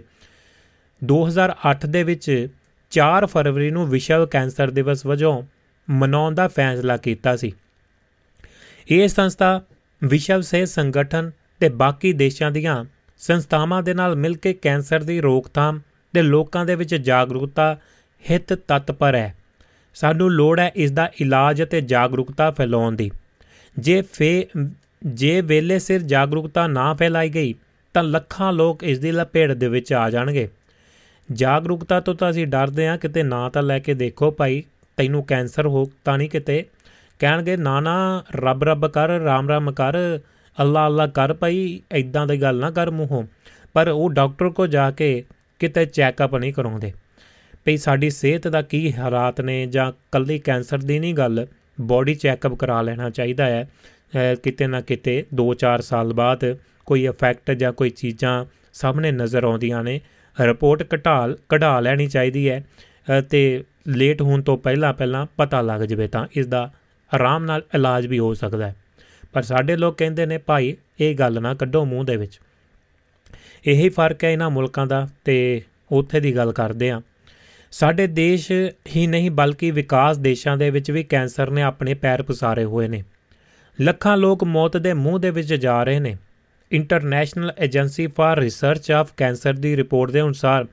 2008 ਦੇ ਵਿੱਚ 4 ਫਰਵਰੀ ਨੂੰ ਵਿਸ਼ਵ ਕੈਂਸਰ ਦਿਵਸ ਵਜੋਂ ਮਨਾਉਣ ਦਾ ਫੈਸਲਾ ਕੀਤਾ ਸੀ। ਇਹ ਸੰਸਥਾ ਵਿਸ਼ਵ ਸਿਹਤ ਸੰਗਠਨ ਤੇ ਬਾਕੀ ਦੇਸ਼ਾਂ ਦੀਆਂ ਸੰਸਥਾਵਾਂ ਦੇ ਨਾਲ ਮਿਲ ਕੇ ਕੈਂਸਰ ਦੀ ਰੋਕਥਾਮ ਤੇ ਲੋਕਾਂ ਦੇ ਵਿੱਚ ਜਾਗਰੂਕਤਾ, ਹਿੱਤ ਤਤਪਰ ਹੈ। ਸਾਨੂੰ ਲੋੜ ਹੈ ਇਸ ਦਾ ਇਲਾਜ ਅਤੇ ਜਾਗਰੂਕਤਾ ਫੈਲਾਉਣ ਦੀ। ਜੇ ਫੇ ਜੇ ਵੇਲੇ ਸਿਰ ਜਾਗਰੂਕਤਾ ਨਾ ਫੈਲਾਈ ਗਈ, ਤਾਂ ਲੱਖਾਂ ਲੋਕ ਇਸ ਦੀ ਲਪੇੜ ਦੇ ਵਿੱਚ ਆ ਜਾਣਗੇ। ਜਾਗਰੂਕਤਾ ਤੋਂ ਤਾਂ ਅਸੀਂ ਡਰਦੇ ਹਾਂ, ਕਿਤੇ ਨਾ ਤਾਂ ਲੈ ਕੇ ਦੇਖੋ ਭਾਈ, ਤੈਨੂੰ ਕੈਂਸਰ ਹੋ ਤਾਂ ਨਹੀਂ ਕਿਤੇ। ਕਹਿਣਗੇ, ਨਾ ਨਾ, ਰੱਬ ਰੱਬ ਕਰ, ਰਾਮ ਰਾਮ ਕਰ ਅੱਲਾ ਅੱਲਾ ਕਰ ਭਾਈ ਐਦਾਂ ਦੀ ਗੱਲ ਨਾ ਕਰ ਮੂੰਹੋਂ। ਪਰ ਉਹ ਡਾਕਟਰ ਕੋ ਜਾ ਕੇ ਕਿਤੇ ਚੈੱਕਅਪ ਨਹੀਂ ਕਰਾਉਂਦੇ। ਭਈ ਸਾਡੀ ਸਿਹਤ ਦਾ ਕੀ ਹਾਲਾਤ ਨੇ ਜਾਂ ਕੱਲੀ ਕੈਂਸਰ ਦੀ ਨਹੀਂ ਗੱਲ, ਬਾਡੀ ਚੈੱਕਅਪ ਕਰਾ ਲੈਣਾ ਚਾਹੀਦਾ ਹੈ। ਕਿਤੇ ਨਾ ਕਿਤੇ 2-4 ਸਾਲ ਬਾਅਦ ਕੋਈ ਇਫੈਕਟ ਜਾਂ ਕੋਈ ਚੀਜ਼ਾਂ ਸਾਹਮਣੇ ਨਜ਼ਰ ਆਉਂਦੀਆਂ ਨੇ। ਰਿਪੋਰਟ ਘਟਾਲ, ਕਢਾ ਲੈਣੀ ਚਾਹੀਦੀ ਹੈ ਤੇ ਲੇਟ ਹੋਣ ਤੋਂ ਪਹਿਲਾਂ ਪਹਿਲਾਂ ਪਤਾ ਲੱਗ ਜਵੇ ਤਾਂ ਇਸ ਦਾ ਆਰਾਮ ਨਾਲ ਇਲਾਜ ਵੀ ਹੋ ਸਕਦਾ ਹੈ। ਪਰ ਸਾਡੇ ਲੋਕ ਕਹਿੰਦੇ ਨੇ, ਭਾਈ, ਇਹ ਗੱਲ ਨਾ ਕੱਢੋ ਮੂੰਹ ਦੇ ਵਿੱਚ। ਇਹੀ ਫ਼ਰਕ ਹੈ ਇਹਨਾਂ ਮੁਲਕਾਂ ਦਾ ਤੇ ਉੱਥੇ ਦੀ ਗੱਲ ਕਰਦੇ ਆ ਸਾਡੇ ਦੇਸ਼ ਹੀ ਨਹੀਂ, ਬਲਕਿ ਵਿਕਾਸ ਦੇਸ਼ਾਂ ਦੇ ਵਿੱਚ ਵੀ ਕੈਂਸਰ ਨੇ ਆਪਣੇ ਪੈਰ ਪਸਾਰੇ ਹੋਏ ਨੇ। ਲੱਖਾਂ ਲੋਕ ਮੌਤ ਦੇ ਮੂੰਹ ਦੇ ਵਿੱਚ ਜਾ ਰਹੇ ਨੇ। International agency for research of cancer the report ਦੇ ਅਨੁਸਾਰ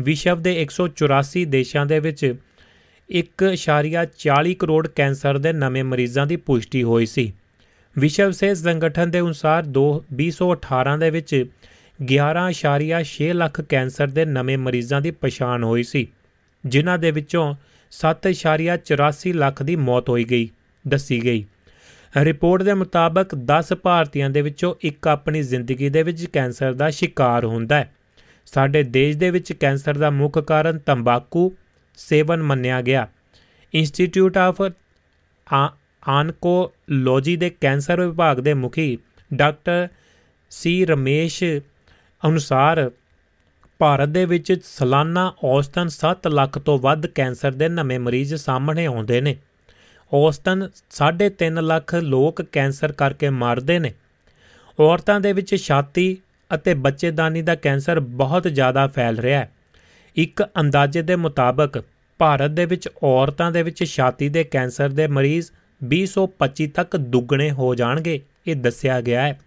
ਵਿਸ਼ਵ ਦੇ 184 ਦੇਸ਼ਾਂ ਦੇ ਵਿੱਚ 1.40 ਕਰੋੜ ਕੈਂਸਰ ਦੇ ਨਵੇਂ ਮਰੀਜ਼ਾਂ ਦੀ ਪੁਸ਼ਟੀ ਹੋਈ ਸੀ। ਵਿਸ਼ਵ ਸਿਹਤ ਸੰਗਠਨ ਦੇ ਅਨੁਸਾਰ 2018 ਦੇ ਵਿੱਚ 11.6 ਲੱਖ ਕੈਂਸਰ ਦੇ ਨਵੇਂ ਮਰੀਜ਼ਾਂ ਦੀ ਪਛਾਣ ਹੋਈ ਸੀ, ਜਿਨ੍ਹਾਂ ਦੇ ਵਿੱਚੋਂ 7.84 ਲੱਖ ਦੀ ਮੌਤ ਹੋਈ ਗਈ, ਦੱਸੀ ਗਈ। ਰਿਪੋਰਟ ਦੇ ਮੁਤਾਬਕ 10 ਭਾਰਤੀਆਂ ਦੇ ਵਿੱਚੋਂ ਇੱਕ ਆਪਣੀ ਜ਼ਿੰਦਗੀ ਦੇ ਵਿੱਚ ਕੈਂਸਰ ਦਾ ਸ਼ਿਕਾਰ ਹੁੰਦਾ ਹੈ। ਸਾਡੇ ਦੇਸ਼ ਦੇ ਵਿੱਚ ਕੈਂਸਰ ਦਾ ਮੁੱਖ ਕਾਰਨ ਤੰਬਾਕੂ ਸੇਵਨ ਮੰਨਿਆ ਗਿਆ। ਇੰਸਟੀਚਿਊਟ ਆਫ ਆਨਕੋਲੋਜੀ ਦੇ ਕੈਂਸਰ ਵਿਭਾਗ ਦੇ ਮੁਖੀ ਡਾਕਟਰ ਸੀ ਰਮੇਸ਼ ਅਨੁਸਾਰ ਭਾਰਤ ਦੇ ਵਿੱਚ ਸਾਲਾਨਾ ਔਸਤਨ 7 ਲੱਖ ਤੋਂ ਵੱਧ ਕੈਂਸਰ ਦੇ ਨਵੇਂ ਮਰੀਜ਼ ਸਾਹਮਣੇ ਆਉਂਦੇ ਨੇ। ਔਸਤਨ 3.5 ਲੱਖ ਲੋਕ ਕੈਂਸਰ ਕਰਕੇ ਮਰਦੇ ਨੇ। ਔਰਤਾਂ ਦੇ ਵਿੱਚ ਛਾਤੀ ਅਤੇ ਬੱਚੇਦਾਨੀ ਦਾ ਕੈਂਸਰ ਬਹੁਤ ਜ਼ਿਆਦਾ ਫੈਲ ਰਿਹਾ ਹੈ। ਇੱਕ ਅੰਦਾਜ਼ੇ ਦੇ ਮੁਤਾਬਕ ਭਾਰਤ ਦੇ ਵਿੱਚ ਔਰਤਾਂ ਦੇ ਵਿੱਚ ਛਾਤੀ ਦੇ ਕੈਂਸਰ ਦੇ ਮਰੀਜ਼ 2025 ਤੱਕ ਦੁੱਗਣੇ ਹੋ ਜਾਣਗੇ, ਇਹ ਦੱਸਿਆ ਗਿਆ ਹੈ।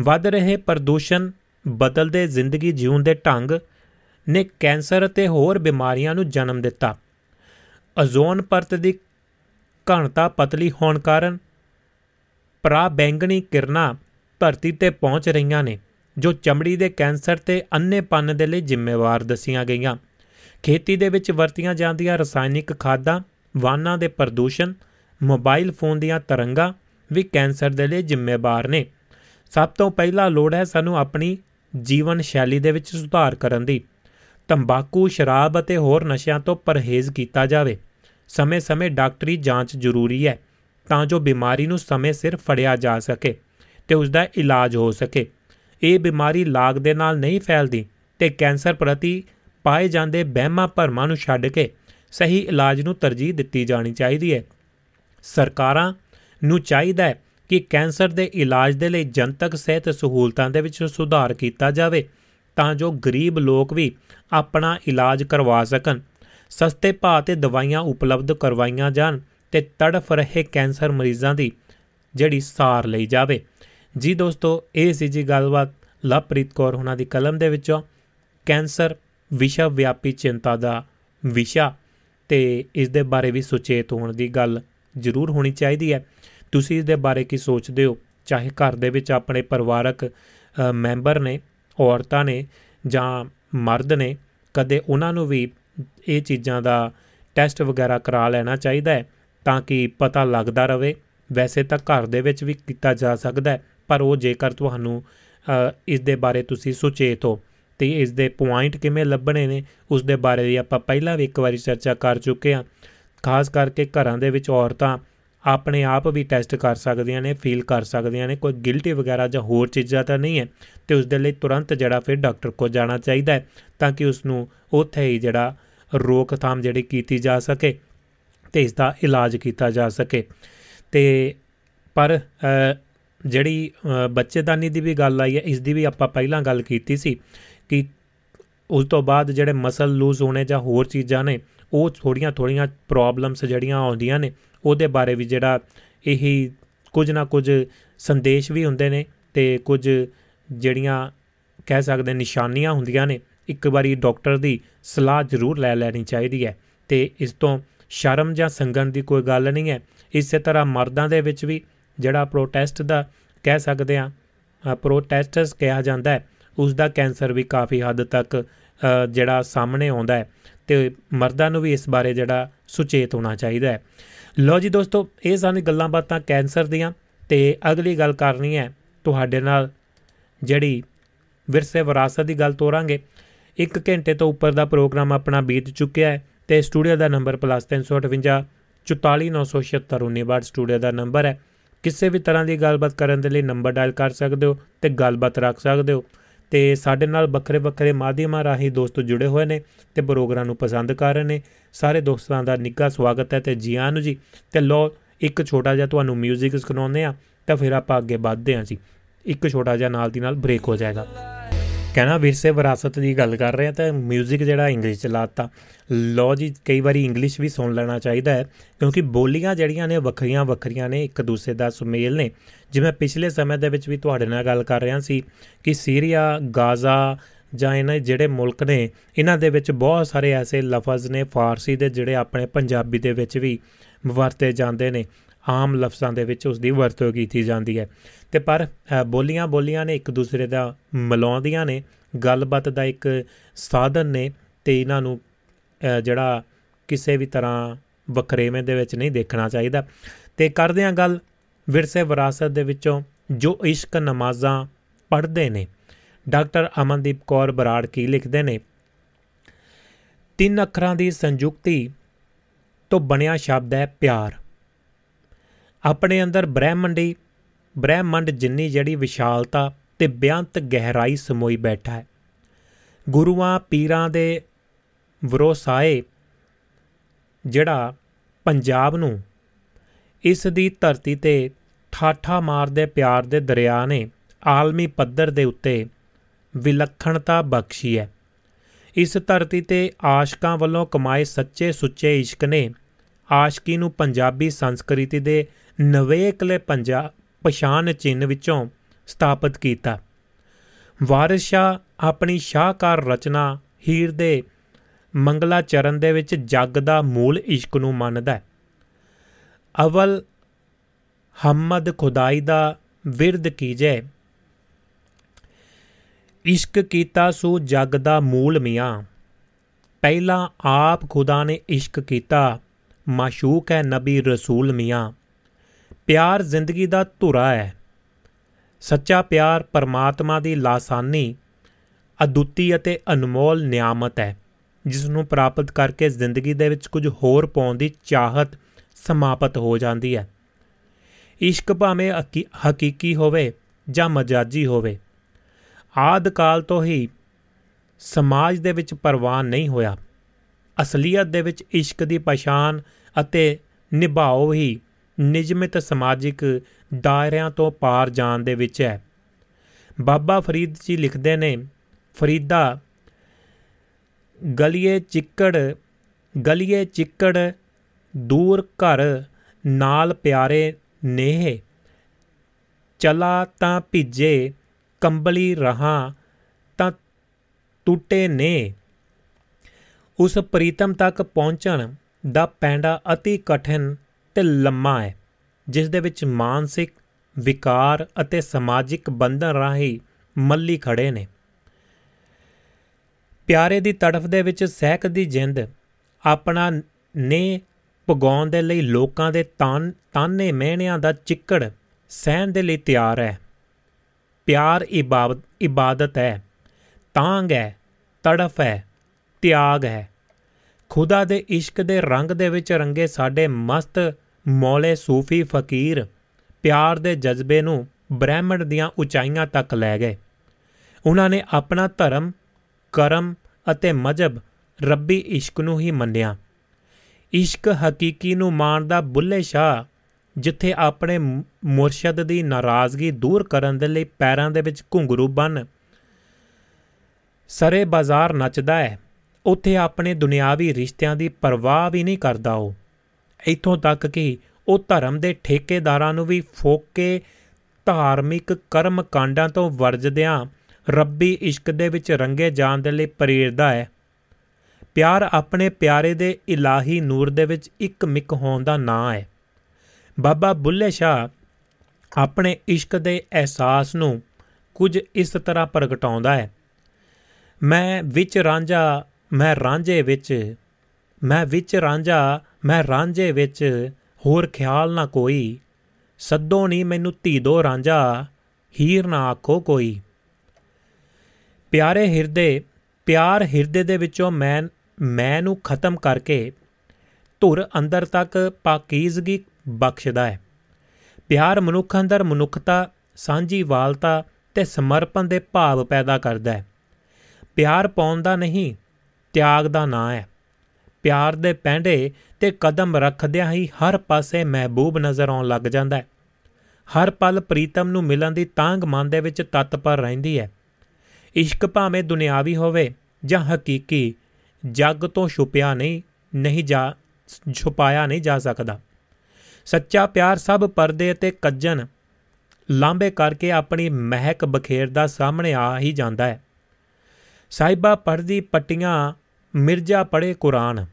ਵੱਧ ਰਹੇ ਪ੍ਰਦੂਸ਼ਣ ਬਦਲਦੇ ਜ਼ਿੰਦਗੀ ਜਿਉਣ ਦੇ ਢੰਗ ਨੇ ਕੈਂਸਰ ਅਤੇ ਹੋਰ ਬਿਮਾਰੀਆਂ ਨੂੰ ਜਨਮ ਦਿੱਤਾ। ਓਜ਼ੋਨ ਪਰਤ ਦੀ ਘਣਤਾ ਪਤਲੀ ਹੋਣ ਕਾਰਨ ਪਰਾ ਬੈਂਗਣੀ ਕਿਰਨਾਂ ਧਰਤੀ ਤੇ ਪਹੁੰਚ ਰਹੀਆਂ ਨੇ, ਜੋ ਚਮੜੀ ਦੇ ਕੈਂਸਰ ਤੇ ਅੰਨੇਪਨ ਦੇ ਲਈ ਜ਼ਿੰਮੇਵਾਰ ਦੱਸੀਆਂ ਗਈਆਂ। ਖੇਤੀ ਦੇ ਵਿੱਚ ਵਰਤੀਆਂ ਜਾਂਦੀਆਂ ਰਸਾਇਣਿਕ ਖਾਦਾਂ, ਵਾਹਨਾਂ ਦੇ ਪ੍ਰਦੂਸ਼ਣ, ਮੋਬਾਈਲ ਫੋਨ ਦੀਆਂ ਤਰੰਗਾਂ ਵੀ ਕੈਂਸਰ ਦੇ ਲਈ ਜ਼ਿੰਮੇਵਾਰ ਨੇ। ਸਭ ਤੋਂ ਪਹਿਲਾਂ ਲੋੜ ਹੈ ਸਾਨੂੰ ਆਪਣੀ ਜੀਵਨ ਸ਼ੈਲੀ ਦੇ ਵਿੱਚ ਸੁਧਾਰ ਕਰਨ ਦੀ। ਤੰਬਾਕੂ, ਸ਼ਰਾਬ ਅਤੇ ਹੋਰ ਨਸ਼ਿਆਂ ਤੋਂ ਪਰਹੇਜ਼ ਕੀਤਾ ਜਾਵੇ। ਸਮੇਂ-ਸਮੇਂ ਡਾਕਟਰੀ ਜਾਂਚ ਜ਼ਰੂਰੀ ਹੈ ਤਾਂ ਜੋ ਬਿਮਾਰੀ ਨੂੰ ਸਮੇਂ ਸਿਰ ਫੜਿਆ ਜਾ ਸਕੇ ਤੇ ਉਸ ਦਾ ਇਲਾਜ ਹੋ ਸਕੇ। ਇਹ ਬਿਮਾਰੀ ਲਾਗ ਦੇ ਨਾਲ ਨਹੀਂ ਫੈਲਦੀ ਤੇ ਕੈਂਸਰ ਪ੍ਰਤੀ ਪਾਏ ਜਾਂਦੇ ਵਹਿਮਾਂ ਭਰਮਾਂ ਨੂੰ ਛੱਡ ਕੇ ਸਹੀ ਇਲਾਜ ਨੂੰ ਤਰਜੀਹ ਦਿੱਤੀ ਜਾਣੀ ਚਾਹੀਦੀ ਹੈ। ਸਰਕਾਰਾਂ ਨੂੰ ਚਾਹੀਦਾ ਹੈ ਕਿ ਕੈਂਸਰ ਦੇ ਇਲਾਜ ਦੇ ਲਈ ਜਨਤਕ ਸਿਹਤ ਸਹੂਲਤਾਂ ਦੇ ਵਿੱਚ ਸੁਧਾਰ ਕੀਤਾ ਜਾਵੇ ਤਾਂ ਜੋ ਗਰੀਬ ਲੋਕ ਵੀ ਆਪਣਾ ਇਲਾਜ ਕਰਵਾ ਸਕਣ। ਸਸਤੇ ਭਾਅ ਤੇ ਦਵਾਈਆਂ ਉਪਲਬਧ ਕਰਵਾਈਆਂ ਜਾਣ ਤੇ ਤੜਫ ਰਹੇ ਕੈਂਸਰ ਮਰੀਜ਼ਾਂ ਦੀ ਜਿਹੜੀ ਸਾਰ ਲਈ ਜਾਵੇ। ਜੀ ਦੋਸਤੋ, ਇਹ ਸੀ ਜੀ ਗੱਲਬਾਤ ਲਵਪ੍ਰੀਤ ਕੌਰ ਉਹਨਾਂ ਦੀ ਕਲਮ ਦੇ ਵਿੱਚੋਂ। ਕੈਂਸਰ ਵਿਸ਼ਵ ਵਿਆਪੀ ਚਿੰਤਾ ਦਾ ਵਿਸ਼ਾ ਤੇ ਇਸ ਦੇ ਬਾਰੇ ਵੀ ਸੁਚੇਤ ਹੋਣ ਦੀ ਗੱਲ ਜ਼ਰੂਰ ਹੋਣੀ ਚਾਹੀਦੀ ਹੈ। ਤੁਸੀਂ ਇਸ ਦੇ ਬਾਰੇ ਕੀ ਸੋਚਦੇ ਹੋ? ਚਾਹੇ ਘਰ ਦੇ ਵਿੱਚ ਆਪਣੇ ਪਰਿਵਾਰਕ ਮੈਂਬਰ ਨੇ, ਔਰਤਾਂ ਨੇ ਜਾਂ ਮਰਦ ਨੇ, ਕਦੇ ਉਹਨਾਂ ਨੂੰ ਵੀ ਇਹ ਚੀਜ਼ਾਂ ਦਾ ਟੈਸਟ ਵਗੈਰਾ ਕਰਾ ਲੈਣਾ ਚਾਹੀਦਾ ਹੈ ਤਾਂ ਕਿ ਪਤਾ ਲੱਗਦਾ ਰਵੇ। ਵੈਸੇ ਤਾਂ ਘਰ ਦੇ ਵਿੱਚ ਵੀ ਕੀਤਾ ਜਾ ਸਕਦਾ ਹੈ, ਪਰ ਉਹ ਜੇਕਰ ਤੁਹਾਨੂੰ ਇਸ ਦੇ ਬਾਰੇ ਤੁਸੀਂ ਸੁਚੇਤ ਹੋ ਤੇ ਇਸ ਦੇ ਪੁਆਇੰਟ ਕਿਵੇਂ ਲੱਭਣੇ ਨੇ ਉਸ ਦੇ ਬਾਰੇ ਵੀ ਆਪਾਂ ਪਹਿਲਾਂ ਵੀ ਇੱਕ ਵਾਰੀ ਚਰਚਾ ਕਰ ਚੁੱਕੇ ਹਾਂ। ਖਾਸ ਕਰਕੇ ਘਰਾਂ ਦੇ ਵਿੱਚ ਔਰਤਾਂ ਆਪਣੇ ਆਪ ਵੀ ਟੈਸਟ ਕਰ ਸਕਦੀਆਂ ਨੇ ਫੀਲ ਕਰ ਸਕਦੀਆਂ ਨੇ, ਕੋਈ ਗਿਲਟੀ ਵਗੈਰਾ ਜਾਂ ਹੋਰ ਚੀਜ਼ਾਂ ਤਾਂ ਨਹੀਂ ਹੈ ਤੇ ਉਸ ਦੇ ਲਈ ਤੁਰੰਤ ਜਿਹੜਾ ਫਿਰ ਡਾਕਟਰ ਕੋਲ ਜਾਣਾ ਚਾਹੀਦਾ ਹੈ ਤਾਂ ਕਿ ਉਸ ਨੂੰ ਉੱਥੇ ਹੀ ਜਿਹੜਾ ਰੋਕਥਾਮ ਜਿਹੜੀ ਕੀਤੀ ਜਾ ਸਕੇ ਤੇ ਇਸ ਦਾ ਇਲਾਜ ਕੀਤਾ ਜਾ ਸਕੇ। ਤੇ ਪਰ ਜਿਹੜੀ ਬੱਚੇਦਾਨੀ ਦੀ ਵੀ ਗੱਲ ਆਈ ਹੈ ਇਸ ਦੀ ਵੀ ਆਪਾਂ ਪਹਿਲਾਂ ਗੱਲ ਕੀਤੀ ਸੀ ਕਿ ਉਸ ਤੋਂ ਬਾਅਦ ਜਿਹੜੇ ਮਸਲ ਲੂਜ਼ ਹੋਣੇ ਜਾਂ ਹੋਰ ਚੀਜ਼ਾਂ ਨੇ, ਉਹ ਥੋੜੀਆਂ ਥੋੜੀਆਂ ਪ੍ਰੋਬਲਮਸ ਜਿਹੜੀਆਂ ਆਉਂਦੀਆਂ ਨੇ, ਉਹਦੇ ਬਾਰੇ ਵੀ ਜਿਹੜਾ ਇਹੀ ਕੁਝ ਨਾ ਕੁਝ ਸੰਦੇਸ਼ ਵੀ ਹੁੰਦੇ ਨੇ ਤੇ ਕੁਝ ਜਿਹੜੀਆਂ ਕਹਿ ਸਕਦੇ ਨਿਸ਼ਾਨੀਆਂ ਹੁੰਦੀਆਂ ਨੇ ਇੱਕ ਵਾਰੀ ਡਾਕਟਰ ਦੀ ਸਲਾਹ ਜ਼ਰੂਰ ਲੈ ਲੈਣੀ ਚਾਹੀਦੀ ਹੈ। ਤੇ ਇਸ ਤੋਂ ਸ਼ਰਮ ਜਾਂ ਸੰਗਨ ਦੀ ਕੋਈ ਗੱਲ ਨਹੀਂ ਹੈ। ਇਸੇ ਤਰ੍ਹਾਂ ਮਰਦਾਂ ਦੇ ਵਿੱਚ ਵੀ ਜਿਹੜਾ ਪ੍ਰੋਟੈਸਟ ਦਾ ਕਹਿ ਸਕਦੇ ਆ ਪ੍ਰੋਟੈਸਟਸ ਕਿਹਾ ਜਾਂਦਾ ਹੈ ਉਸ ਦਾ ਕੈਂਸਰ ਵੀ ਕਾਫੀ ਹੱਦ ਤੱਕ ਜਿਹੜਾ ਸਾਹਮਣੇ ਆਉਂਦਾ ਹੈ। ਤੇ ਮਰਦਾਂ ਨੂੰ ਵੀ ਇਸ ਬਾਰੇ ਜਿਹੜਾ ਸੁਚੇਤ ਹੋਣਾ ਚਾਹੀਦਾ ਹੈ। ਲੋ ਜੀ ਦੋਸਤੋ, ਇਹ ਸਾਨੂੰ ਗੱਲਾਂ ਬਾਤਾਂ ਕੈਂਸਰ ਦੀਆਂ। ਤੇ ਅਗਲੀ ਗੱਲ ਕਰਨੀ ਹੈ, ਤੁਹਾਡੇ ਨਾਲ ਜਿਹੜੀ ਵਿਰਸੇ ਵਿਰਾਸਤ ਦੀ ਗੱਲ ਤੋਰਾਂਗੇ। 1 ਘੰਟੇ ਤੋਂ ਉੱਪਰ ਦਾ ਪ੍ਰੋਗਰਾਮ ਆਪਣਾ ਬੀਤ ਚੁੱਕਿਆ ਹੈ ਤੇ ਸਟੂਡੀਓ ਦਾ ਨੰਬਰ +358 44976 ਸਟੂਡੀਓ ਦਾ ਨੰਬਰ ਹੈ। ਕਿਸੇ ਵੀ ਤਰ੍ਹਾਂ ਦੀ ਗੱਲਬਾਤ ਕਰਨ ਦੇ ਲਈ ਨੰਬਰ ਡਾਇਲ ਕਰ ਸਕਦੇ ਹੋ ਤੇ ਗੱਲਬਾਤ ਰੱਖ ਸਕਦੇ ਹੋ ਤੇ ਸਾਡੇ ਨਾਲ ਵੱਖਰੇ ਵੱਖਰੇ ਮਾਧਿਅਮਾਂ ਰਾਹੀਂ ਦੋਸਤ ਜੁੜੇ ਹੋਏ ਨੇ ਤੇ ਪ੍ਰੋਗਰਾਮ ਨੂੰ ਪਸੰਦ ਕਰ ਰਹੇ ਨੇ। ਸਾਰੇ ਦੋਸਤਾਂ ਦਾ ਨਿੱਘਾ ਸਵਾਗਤ ਹੈ ਤੇ ਜੀ ਆਇਆਂ ਨੂੰ ਜੀ। ਤੇ ਲੋ ਇੱਕ ਛੋਟਾ ਜਿਹਾ ਤੁਹਾਨੂੰ 뮤직 ਸੁਣਾਉਂਦੇ ਆ ਤਾਂ ਫਿਰ ਆਪਾਂ ਅੱਗੇ ਵਧਦੇ ਹਾਂ ਜੀ। ਇੱਕ ਛੋਟਾ ਜਿਹਾ ਨਾਲ ਦੀ ਨਾਲ ਬ੍ਰੇਕ ਹੋ ਜਾਏਗਾ। ਕਹਿਣਾ ਵਿਰਸੇ ਵਿਰਾਸਤ ਦੀ ਗੱਲ ਕਰ ਰਹੇ ਆ ਤਾਂ 뮤직 ਜਿਹੜਾ ਇੰਗਲਿਸ਼ ਚ ਲਾਤਾ। ਲੋ ਜੀ, ਕਈ ਵਾਰੀ ਇੰਗਲਿਸ਼ ਵੀ ਸੁਣ ਲੈਣਾ ਚਾਹੀਦਾ ਹੈ, ਕਿਉਂਕਿ ਬੋਲੀਆਂ ਜਿਹੜੀਆਂ ਨੇ ਵੱਖਰੀਆਂ ਵੱਖਰੀਆਂ ਨੇ, ਇੱਕ ਦੂਸਰੇ ਦਾ ਸੁਮੇਲ ਨੇ। ਜਿਵੇਂ ਪਿਛਲੇ ਸਮੇਂ ਦੇ ਵਿੱਚ ਵੀ ਤੁਹਾਡੇ ਨਾਲ ਗੱਲ ਕਰ ਰਿਹਾ ਸੀ ਕਿ ਸੀਰੀਆ, ਗਾਜ਼ਾ ਜਾਂ ਇਹਨਾਂ ਜਿਹੜੇ ਮੁਲਕ ਨੇ, ਇਹਨਾਂ ਦੇ ਵਿੱਚ ਬਹੁਤ ਸਾਰੇ ਐਸੇ ਲਫ਼ਜ਼ ਨੇ, ਫਾਰਸੀ ਦੇ ਜਿਹੜੇ ਆਪਣੇ ਪੰਜਾਬੀ ਦੇ ਵਿੱਚ ਵੀ ਵਰਤੇ ਜਾਂਦੇ ਨੇ। ਆਮ ਲਫ਼ਜ਼ਾਂ ਦੇ ਵਿੱਚ ਉਸ ਦੀ ਵਰਤੋਂ ਕੀਤੀ ਜਾਂਦੀ ਹੈ। ਤੇ ਪਰ ਬੋਲੀਆਂ ਬੋਲੀਆਂ ਨੇ ਇੱਕ ਦੂਸਰੇ ਦਾ ਮਿਲਾਉਂਦੀਆਂ ਨੇ। ਗੱਲਬਾਤ ਦਾ ਇੱਕ ਸਾਧਨ ਨੇ ਤੇ ਇਹਨਾਂ ਨੂੰ ਜਿਹੜਾ ਕਿਸੇ ਵੀ ਤਰ੍ਹਾਂ ਵਕਰੇਵੇਂ ਦੇ ਵਿੱਚ ਨਹੀਂ ਦੇਖਣਾ ਚਾਹੀਦਾ। ਤੇ ਕਰਦੇ ਆ ਗੱਲ ਵਿਰਸੇ ਵਿਰਾਸਤ ਦੇ ਵਿੱਚੋਂ ਜੋ ਇਸ਼ਕ ਨਮਾਜ਼ਾਂ ਪੜ੍ਹਦੇ ਨੇ। ਡਾਕਟਰ ਅਮਨਦੀਪ ਕੌਰ ਬਰਾੜ ਕੀ ਲਿਖਦੇ ਨੇ? ਤਿੰਨ ਅੱਖਰਾਂ ਦੀ ਸੰਯੁਕਤੀ ਤੋਂ ਬਣਿਆ ਸ਼ਬਦ ਹੈ ਪਿਆਰ। ਆਪਣੇ ਅੰਦਰ ਬ੍ਰਹਿਮੰਡੀ, ਬ੍ਰਹਿਮੰਡ ਜਿੰਨੀ ਜਿਹੜੀ ਵਿਸ਼ਾਲਤਾ ਤੇ ਬਿਆੰਤ ਗਹਿਰਾਈ ਸਮੋਈ ਬੈਠਾ ਹੈ। ਗੁਰੂਆਂ ਪੀਰਾਂ ਦੇ ਵਿਰੋਸਾਏ ਜਿਹੜਾ ਪੰਜਾਬ ਨੂੰ ਇਸ ਦੀ ਧਰਤੀ ਤੇ ਠਾਠਾ ਮਾਰਦੇ ਪਿਆਰ ਦੇ ਦਰਿਆ ਨੇ ਆਲਮੀ ਪੱਧਰ ਦੇ ਉੱਤੇ ਵਿਲੱਖਣਤਾ ਬਖਸ਼ੀ ਹੈ। ਇਸ ਧਰਤੀ ਤੇ ਆਸ਼ਕਾਂ ਵੱਲੋਂ ਕਮਾਏ ਸੱਚੇ ਸੁੱਚੇ ਇਸ਼ਕ ਨੇ ਆਸ਼ਕੀ ਨੂੰ ਪੰਜਾਬੀ ਸੰਸਕ੍ਰਿਤੀ ਦੇ ਨਵੇਕਲੇ ਪੰਜਾਬ ਪਛਾਣ ਚਿੰਨ ਵਿੱਚੋਂ ਸਥਾਪਿਤ ਕੀਤਾ। ਵਾਰਿਸ ਸ਼ਾਹ ਆਪਣੀ ਸ਼ਾਹਕਾਰ ਰਚਨਾ ਹੀਰ ਦੇ ਮੰਗਲਾ ਚਰਨ ਦੇ ਵਿੱਚ ਜੱਗ ਦਾ ਮੂਲ ਇਸ਼ਕ ਨੂੰ ਮੰਨਦਾ ਹੈ। ਅਵਲ ਹਮਦ ਖੁਦਾਈ ਦਾ ਵਿਰਦ ਕੀਜੇ। ਇਸ਼ਕ ਕੀਤਾ ਸੋ ਜਗ ਦਾ ਮੂਲ ਮੀਆਂ। ਪਹਿਲਾ ਆਪ ਖੁਦਾ ਨੇ ਇਸ਼ਕ ਕੀਤਾ, ਮਾਸ਼ੂਕ ਹੈ ਨਬੀ ਰਸੂਲ ਮੀਆਂ। ਪਿਆਰ ਜ਼ਿੰਦਗੀ ਦਾ ਧੁਰਾ ਹੈ। ਸੱਚਾ ਪਿਆਰ ਪਰਮਾਤਮਾ ਦੀ ਲਾਸਾਨੀ, ਅਦੁੱਤੀ ਅਤੇ ਅਨਮੋਲ ਨਿਆਮਤ ਹੈ ਜਿਸ ਨੂੰ ਪ੍ਰਾਪਤ ਕਰਕੇ ਜ਼ਿੰਦਗੀ ਦੇ ਵਿੱਚ ਕੁਝ ਹੋਰ ਪਾਉਣ ਦੀ ਚਾਹਤ ਸਮਾਪਤ ਹੋ ਜਾਂਦੀ ਹੈ। ਇਸ਼ਕ ਭਾਵੇਂ ਹਕੀਕੀ ਹੋਵੇ ਜਾਂ ਮਜਾਜੀ ਹੋਵੇ ਆਦ ਕਾਲ ਤੋਂ ਹੀ ਸਮਾਜ ਦੇ ਵਿੱਚ ਪ੍ਰਵਾਨ ਨਹੀਂ ਹੋਇਆ। ਅਸਲੀਅਤ ਦੇ ਵਿੱਚ ਇਸ਼ਕ ਦੀ ਪਛਾਣ ਅਤੇ ਨਿਭਾਓ ਹੀ ਨਿਯਮਿਤ ਸਮਾਜਿਕ ਦਾਇਰਿਆਂ ਤੋਂ ਪਾਰ ਜਾਣ ਦੇ ਵਿੱਚ ਹੈ। ਬਾਬਾ ਫਰੀਦ ਜੀ ਲਿਖਦੇ ਨੇ, ਫਰੀਦਾ, ਗਲੀਏ ਚਿੱਕੜ ਗਲੀਏ ਚਿੱਕੜ, ਦੂਰ ਘਰ ਨਾਲ ਪਿਆਰੇ ਨੇਹ, ਚਲਾ ਤਾਂ ਭਿੱਜੇ, ਕੰਬਲੀ ਰਹਾ ਤਾਂ ਟੁੱਟੇ ਨੇ ਉਸ ਪ੍ਰੀਤਮ ਤੱਕ ਪਹੁੰਚਣ ਦਾ ਪੈਂਡਾ ਅਤੀ ਕਠਿਨ ਤੇ ਲੰਮਾ ਹੈ, ਜਿਸ ਦੇ ਵਿੱਚ ਮਾਨਸਿਕ, ਵਿਕਾਰ ਅਤੇ ਸਮਾਜਿਕ ਬੰਧਨ ਰਾਹੀਂ ਮੱਲੀ ਖੜੇ ਨੇ। ਪਿਆਰੇ ਦੀ ਤੜਫ ਦੇ ਵਿੱਚ ਸਹਿਕ ਦੀ ਜਿੰਦ, ਆਪਣਾ ਨੇ ਪਗਾਉਣ ਦੇ ਲਈ ਲੋਕਾਂ ਦੇ ਤਾਨ, ਤਾਨੇ ਮਿਹਣਿਆਂ ਦਾ ਚਿੱਕੜ ਸਹਿਣ ਦੇ ਲਈ ਤਿਆਰ ਹੈ। ਪਿਆਰ ਇਬਾਦਤ ਇਬਾਦਤ ਹੈ, ਤਾਂਗ ਹੈ, ਤੜਫ ਹੈ, ਤਿਆਗ ਹੈ। ਖੁਦਾ ਦੇ ਇਸ਼ਕ ਦੇ ਰੰਗ ਦੇ ਵਿੱਚ ਰੰਗੇ ਸਾਡੇ ਮਸਤ ਮੌਲੇ ਸੂਫੀ ਫਕੀਰ ਪਿਆਰ ਦੇ ਜਜ਼ਬੇ ਨੂੰ ਬ੍ਰਹਿਮੰਡ ਦੀਆਂ ਉਚਾਈਆਂ ਤੱਕ ਲੈ ਗਏ। ਉਹਨਾਂ ਨੇ ਆਪਣਾ ਧਰਮ, ਕਰਮ ਅਤੇ ਮਜਬ ਰੱਬੀ ਇਸ਼ਕ ਨੂੰ ਹੀ ਮੰਨਿਆ। ਇਸ਼ਕ ਹਕੀਕੀ ਨੂੰ ਮਾਣਦਾ ਬੁੱਲੇ ਸ਼ਾਹ, ਜਿੱਥੇ ਆਪਣੇ ਮੁਰਸ਼ਦ ਦੀ ਨਾਰਾਜ਼ਗੀ ਦੂਰ ਕਰਨ ਦੇ ਲਈ ਪੈਰਾਂ ਦੇ ਵਿੱਚ ਘੁੰਗਰੂ ਬੰਨ ਸਰੇ ਬਾਜ਼ਾਰ ਨੱਚਦਾ ਹੈ, ਉੱਥੇ ਆਪਣੇ ਦੁਨਿਆਵੀ ਰਿਸ਼ਤਿਆਂ ਦੀ ਪਰਵਾਹ ਵੀ ਨਹੀਂ ਕਰਦਾ ਉਹ। ਇੱਥੋਂ ਤੱਕ ਕਿ ਉਹ ਧਰਮ ਦੇ ਠੇਕੇਦਾਰਾਂ ਨੂੰ ਵੀ ਫੋਕੇ ਧਾਰਮਿਕ ਕਰਮ ਕਾਂਡਾਂ ਤੋਂ ਵਰਜਦਿਆਂ ਰੱਬੀ ਇਸ਼ਕ ਦੇ ਵਿੱਚ ਰੰਗੇ ਜਾਣ ਦੇ ਲਈ ਪ੍ਰੇਰਦਾ ਹੈ। ਪਿਆਰ ਆਪਣੇ ਪਿਆਰੇ ਦੇ ਇਲਾਹੀ ਨੂਰ ਦੇ ਵਿੱਚ ਇੱਕ ਮਿਕ ਹੋਣ ਦਾ ਨਾਂ ਹੈ। ਬਾਬਾ ਬੁੱਲੇ ਸ਼ਾਹ ਆਪਣੇ ਇਸ਼ਕ ਦੇ ਅਹਿਸਾਸ ਨੂੰ ਕੁਝ ਇਸ ਤਰ੍ਹਾਂ ਪ੍ਰਗਟਾਉਂਦਾ ਹੈ। ਮੈਂ ਵਿੱਚ ਰਾਂਝਾ, ਮੈਂ ਰਾਂਝੇ ਵਿੱਚ, ਮੈਂ ਵਿੱਚ ਰਾਂਝਾ ਮੈਂ ਰਾਂਝੇ ਵਿੱਚ ਹੋਰ ਖਿਆਲ ਨਾ ਕੋਈ। ਸੱਦੋ ਨਹੀਂ ਮੈਨੂੰ ਧੀ ਦੋ ਰਾਂਝਾ, ਹੀਰ ਨਾ ਆਖੋ ਕੋਈ। ਪਿਆਰੇ ਹਿਰਦੇ, ਪਿਆਰ ਹਿਰਦੇ ਦੇ ਵਿੱਚੋਂ ਮੈਂ ਮੈਂ ਨੂੰ ਖਤਮ ਕਰਕੇ ਧੁਰ ਅੰਦਰ ਤੱਕ ਪਾਕੀਜ਼ਗੀ ਬਖਸ਼ਦਾ ਹੈ। ਪਿਆਰ ਮਨੁੱਖ ਅੰਦਰ ਮਨੁੱਖਤਾ, ਸਾਂਝੀ ਵਾਲਤਾ ਤੇ ਸਮਰਪਣ ਦੇ ਭਾਵ ਪੈਦਾ ਕਰਦਾ ਹੈ। ਪਿਆਰ ਪਾਉਣ ਦਾ ਨਹੀਂ, ਤਿਆਗ ਦਾ ਨਾਂ ਹੈ। ਪਿਆਰ ਦੇ ਪੈਂਡੇ ਤੇ ਕਦਮ ਰੱਖਦਿਆਂ ਹੀ ਹਰ ਪਾਸੇ ਮਹਿਬੂਬ ਨਜ਼ਰ ਆਉਣ ਲੱਗ ਜਾਂਦਾ ਹੈ। ਹਰ ਪਲ ਪ੍ਰੀਤਮ ਨੂੰ ਮਿਲਣ ਦੀ ਤਾਂਗ ਮਨ ਦੇ ਵਿੱਚ ਤਤਪਰ ਰਹਿੰਦੀ ਹੈ। ਇਸ਼ਕ ਭਾਵੇਂ ਦੁਨਿਆਵੀ ਹੋਵੇ ਜਾਂ ਹਕੀਕੀ, ਜੱਗ ਤੋਂ ਛੁਪਿਆ ਨਹੀਂ ਨਹੀਂ ਜਾ, ਛੁਪਾਇਆ ਨਹੀਂ ਜਾ ਸਕਦਾ। ਸੱਚਾ ਪਿਆਰ ਸਭ ਪਰਦੇ ਤੇ ਕੱਜਣ ਲਾਂਬੇ ਕਰਕੇ ਆਪਣੀ ਮਹਿਕ ਬਖੇਰਦਾ ਸਾਹਮਣੇ ਆ ਹੀ ਜਾਂਦਾ ਹੈ। ਸਾਹਿਬਾ ਪੜਦੀ ਪੱਟੀਆਂ, ਮਿਰਜ਼ਾ ਪੜੇ ਕੁਰਾਨ।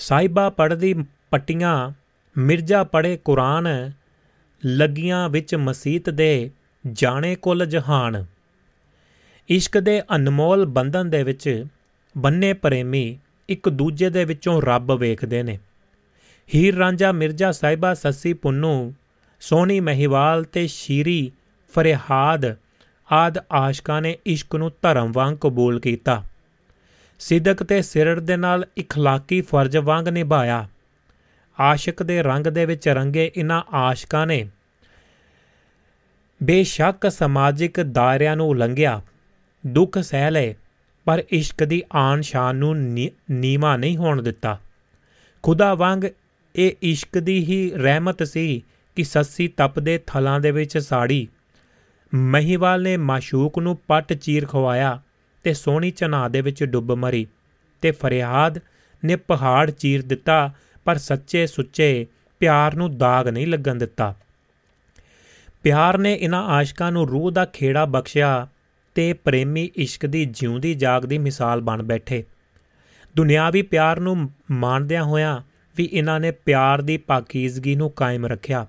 ਸਾਹਿਬਾ ਪੜਦੀ ਪੱਟੀਆਂ ਮਿਰਜ਼ਾ ਪੜੇ ਕੁਰਾਨ ਲੱਗੀਆਂ ਵਿੱਚ ਮਸੀਤ ਦੇ ਜਾਣੇ ਕੁੱਲ ਜਹਾਨ। ਇਸ਼ਕ ਦੇ ਅਨਮੋਲ ਬੰਧਨ ਦੇ ਵਿੱਚ ਬੰਨੇ ਪ੍ਰੇਮੀ ਇੱਕ ਦੂਜੇ ਦੇ ਵਿੱਚੋਂ ਰੱਬ ਵੇਖਦੇ ਨੇ। ਹੀਰ ਰਾਂਝਾ ਮਿਰਜ਼ਾ ਸਾਹਿਬਾ ਸੱਸੀ ਪੁੰਨੂ ਸੋਨੀ ਮਹੀਵਾਲ ਤੇ ਸ਼ੀਰੀ ਫਰਿਹਾਦ ਆਦ ਆਸ਼ਕਾਂ ਨੇ ਇਸ਼ਕ ਨੂੰ ਧਰਮ ਵਾਂਗ ਕਬੂਲ ਕੀਤਾ। ਸਿੱਦਕ ਤੇ ਸਿਰੜ ਦੇ ਨਾਲ اخلاقی ਫਰਜ਼ ਵਾਂਗ ਨਿਭਾਇਆ ਆਸ਼ਿਕ ਦੇ ਰੰਗ ਦੇ ਵਿੱਚ ਰੰਗੇ ਇਨ੍ਹਾਂ ਆਸ਼ਕਾਂ ਨੇ ਬੇਸ਼ੱਕ ਸਮਾਜਿਕ ਦਾਇਰਿਆਂ ਨੂੰ ਉਲੰਘਿਆ ਦੁੱਖ ਸਹਿ ਲਏ ਪਰ ਇਸ਼ਕ ਦੀ ਆਨ ਸ਼ਾਨ ਨੂੰ ਨੀਵਾ ਨਹੀਂ ਹੋਣ ਦਿੱਤਾ ਖੁਦਾ ਵਾਂਗ ਇਹ ਇਸ਼ਕ ਦੀ ਹੀ ਰਹਿਮਤ ਸੀ ਕਿ ਸੱਸੀ ਤਪਦੇ ਥਲਾਂ ਦੇ ਵਿੱਚ ਸਾੜੀ ਮਹੀਵਾਲ ਨੇ ਮਾਸ਼ੂਕ ਨੂੰ ਪੱਟ ਚੀਰ ਖਵਾਇਆ ਤੇ ਸੋਹਣੀ ਚਨਾ ਦੇ ਵਿੱਚ ਡੁੱਬ ਮਰੀ ਤੇ ਫਰਿਆਦ ਨੇ ਪਹਾੜ ਚੀਰ ਦਿੱਤਾ, ਪਰ ਸੱਚੇ ਸੁੱਚੇ ਪਿਆਰ ਨੂੰ ਦਾਗ ਨਹੀਂ ਲੱਗਣ ਦਿੱਤਾ। ਪਿਆਰ ਨੇ ਇਹਨਾਂ ਆਸ਼ਕਾਂ ਨੂੰ ਰੂਹ ਦਾ ਖੇੜਾ ਬਖਸ਼ਿਆ ਤੇ ਪ੍ਰੇਮੀ ਇਸ਼ਕ ਦੀ ਜਿਉਂਦੀ ਜਾਗਦੀ ਮਿਸਾਲ ਬਣ ਬੈਠੇ। ਦੁਨਿਆਵੀ ਪਿਆਰ ਨੂੰ ਮਾਣਦਿਆਂ ਹੋਇਆਂ ਵੀ ਇਹਨਾਂ ਨੇ ਪਿਆਰ ਦੀ ਪਾਕੀਜ਼ਗੀ ਨੂੰ ਕਾਇਮ ਰੱਖਿਆ।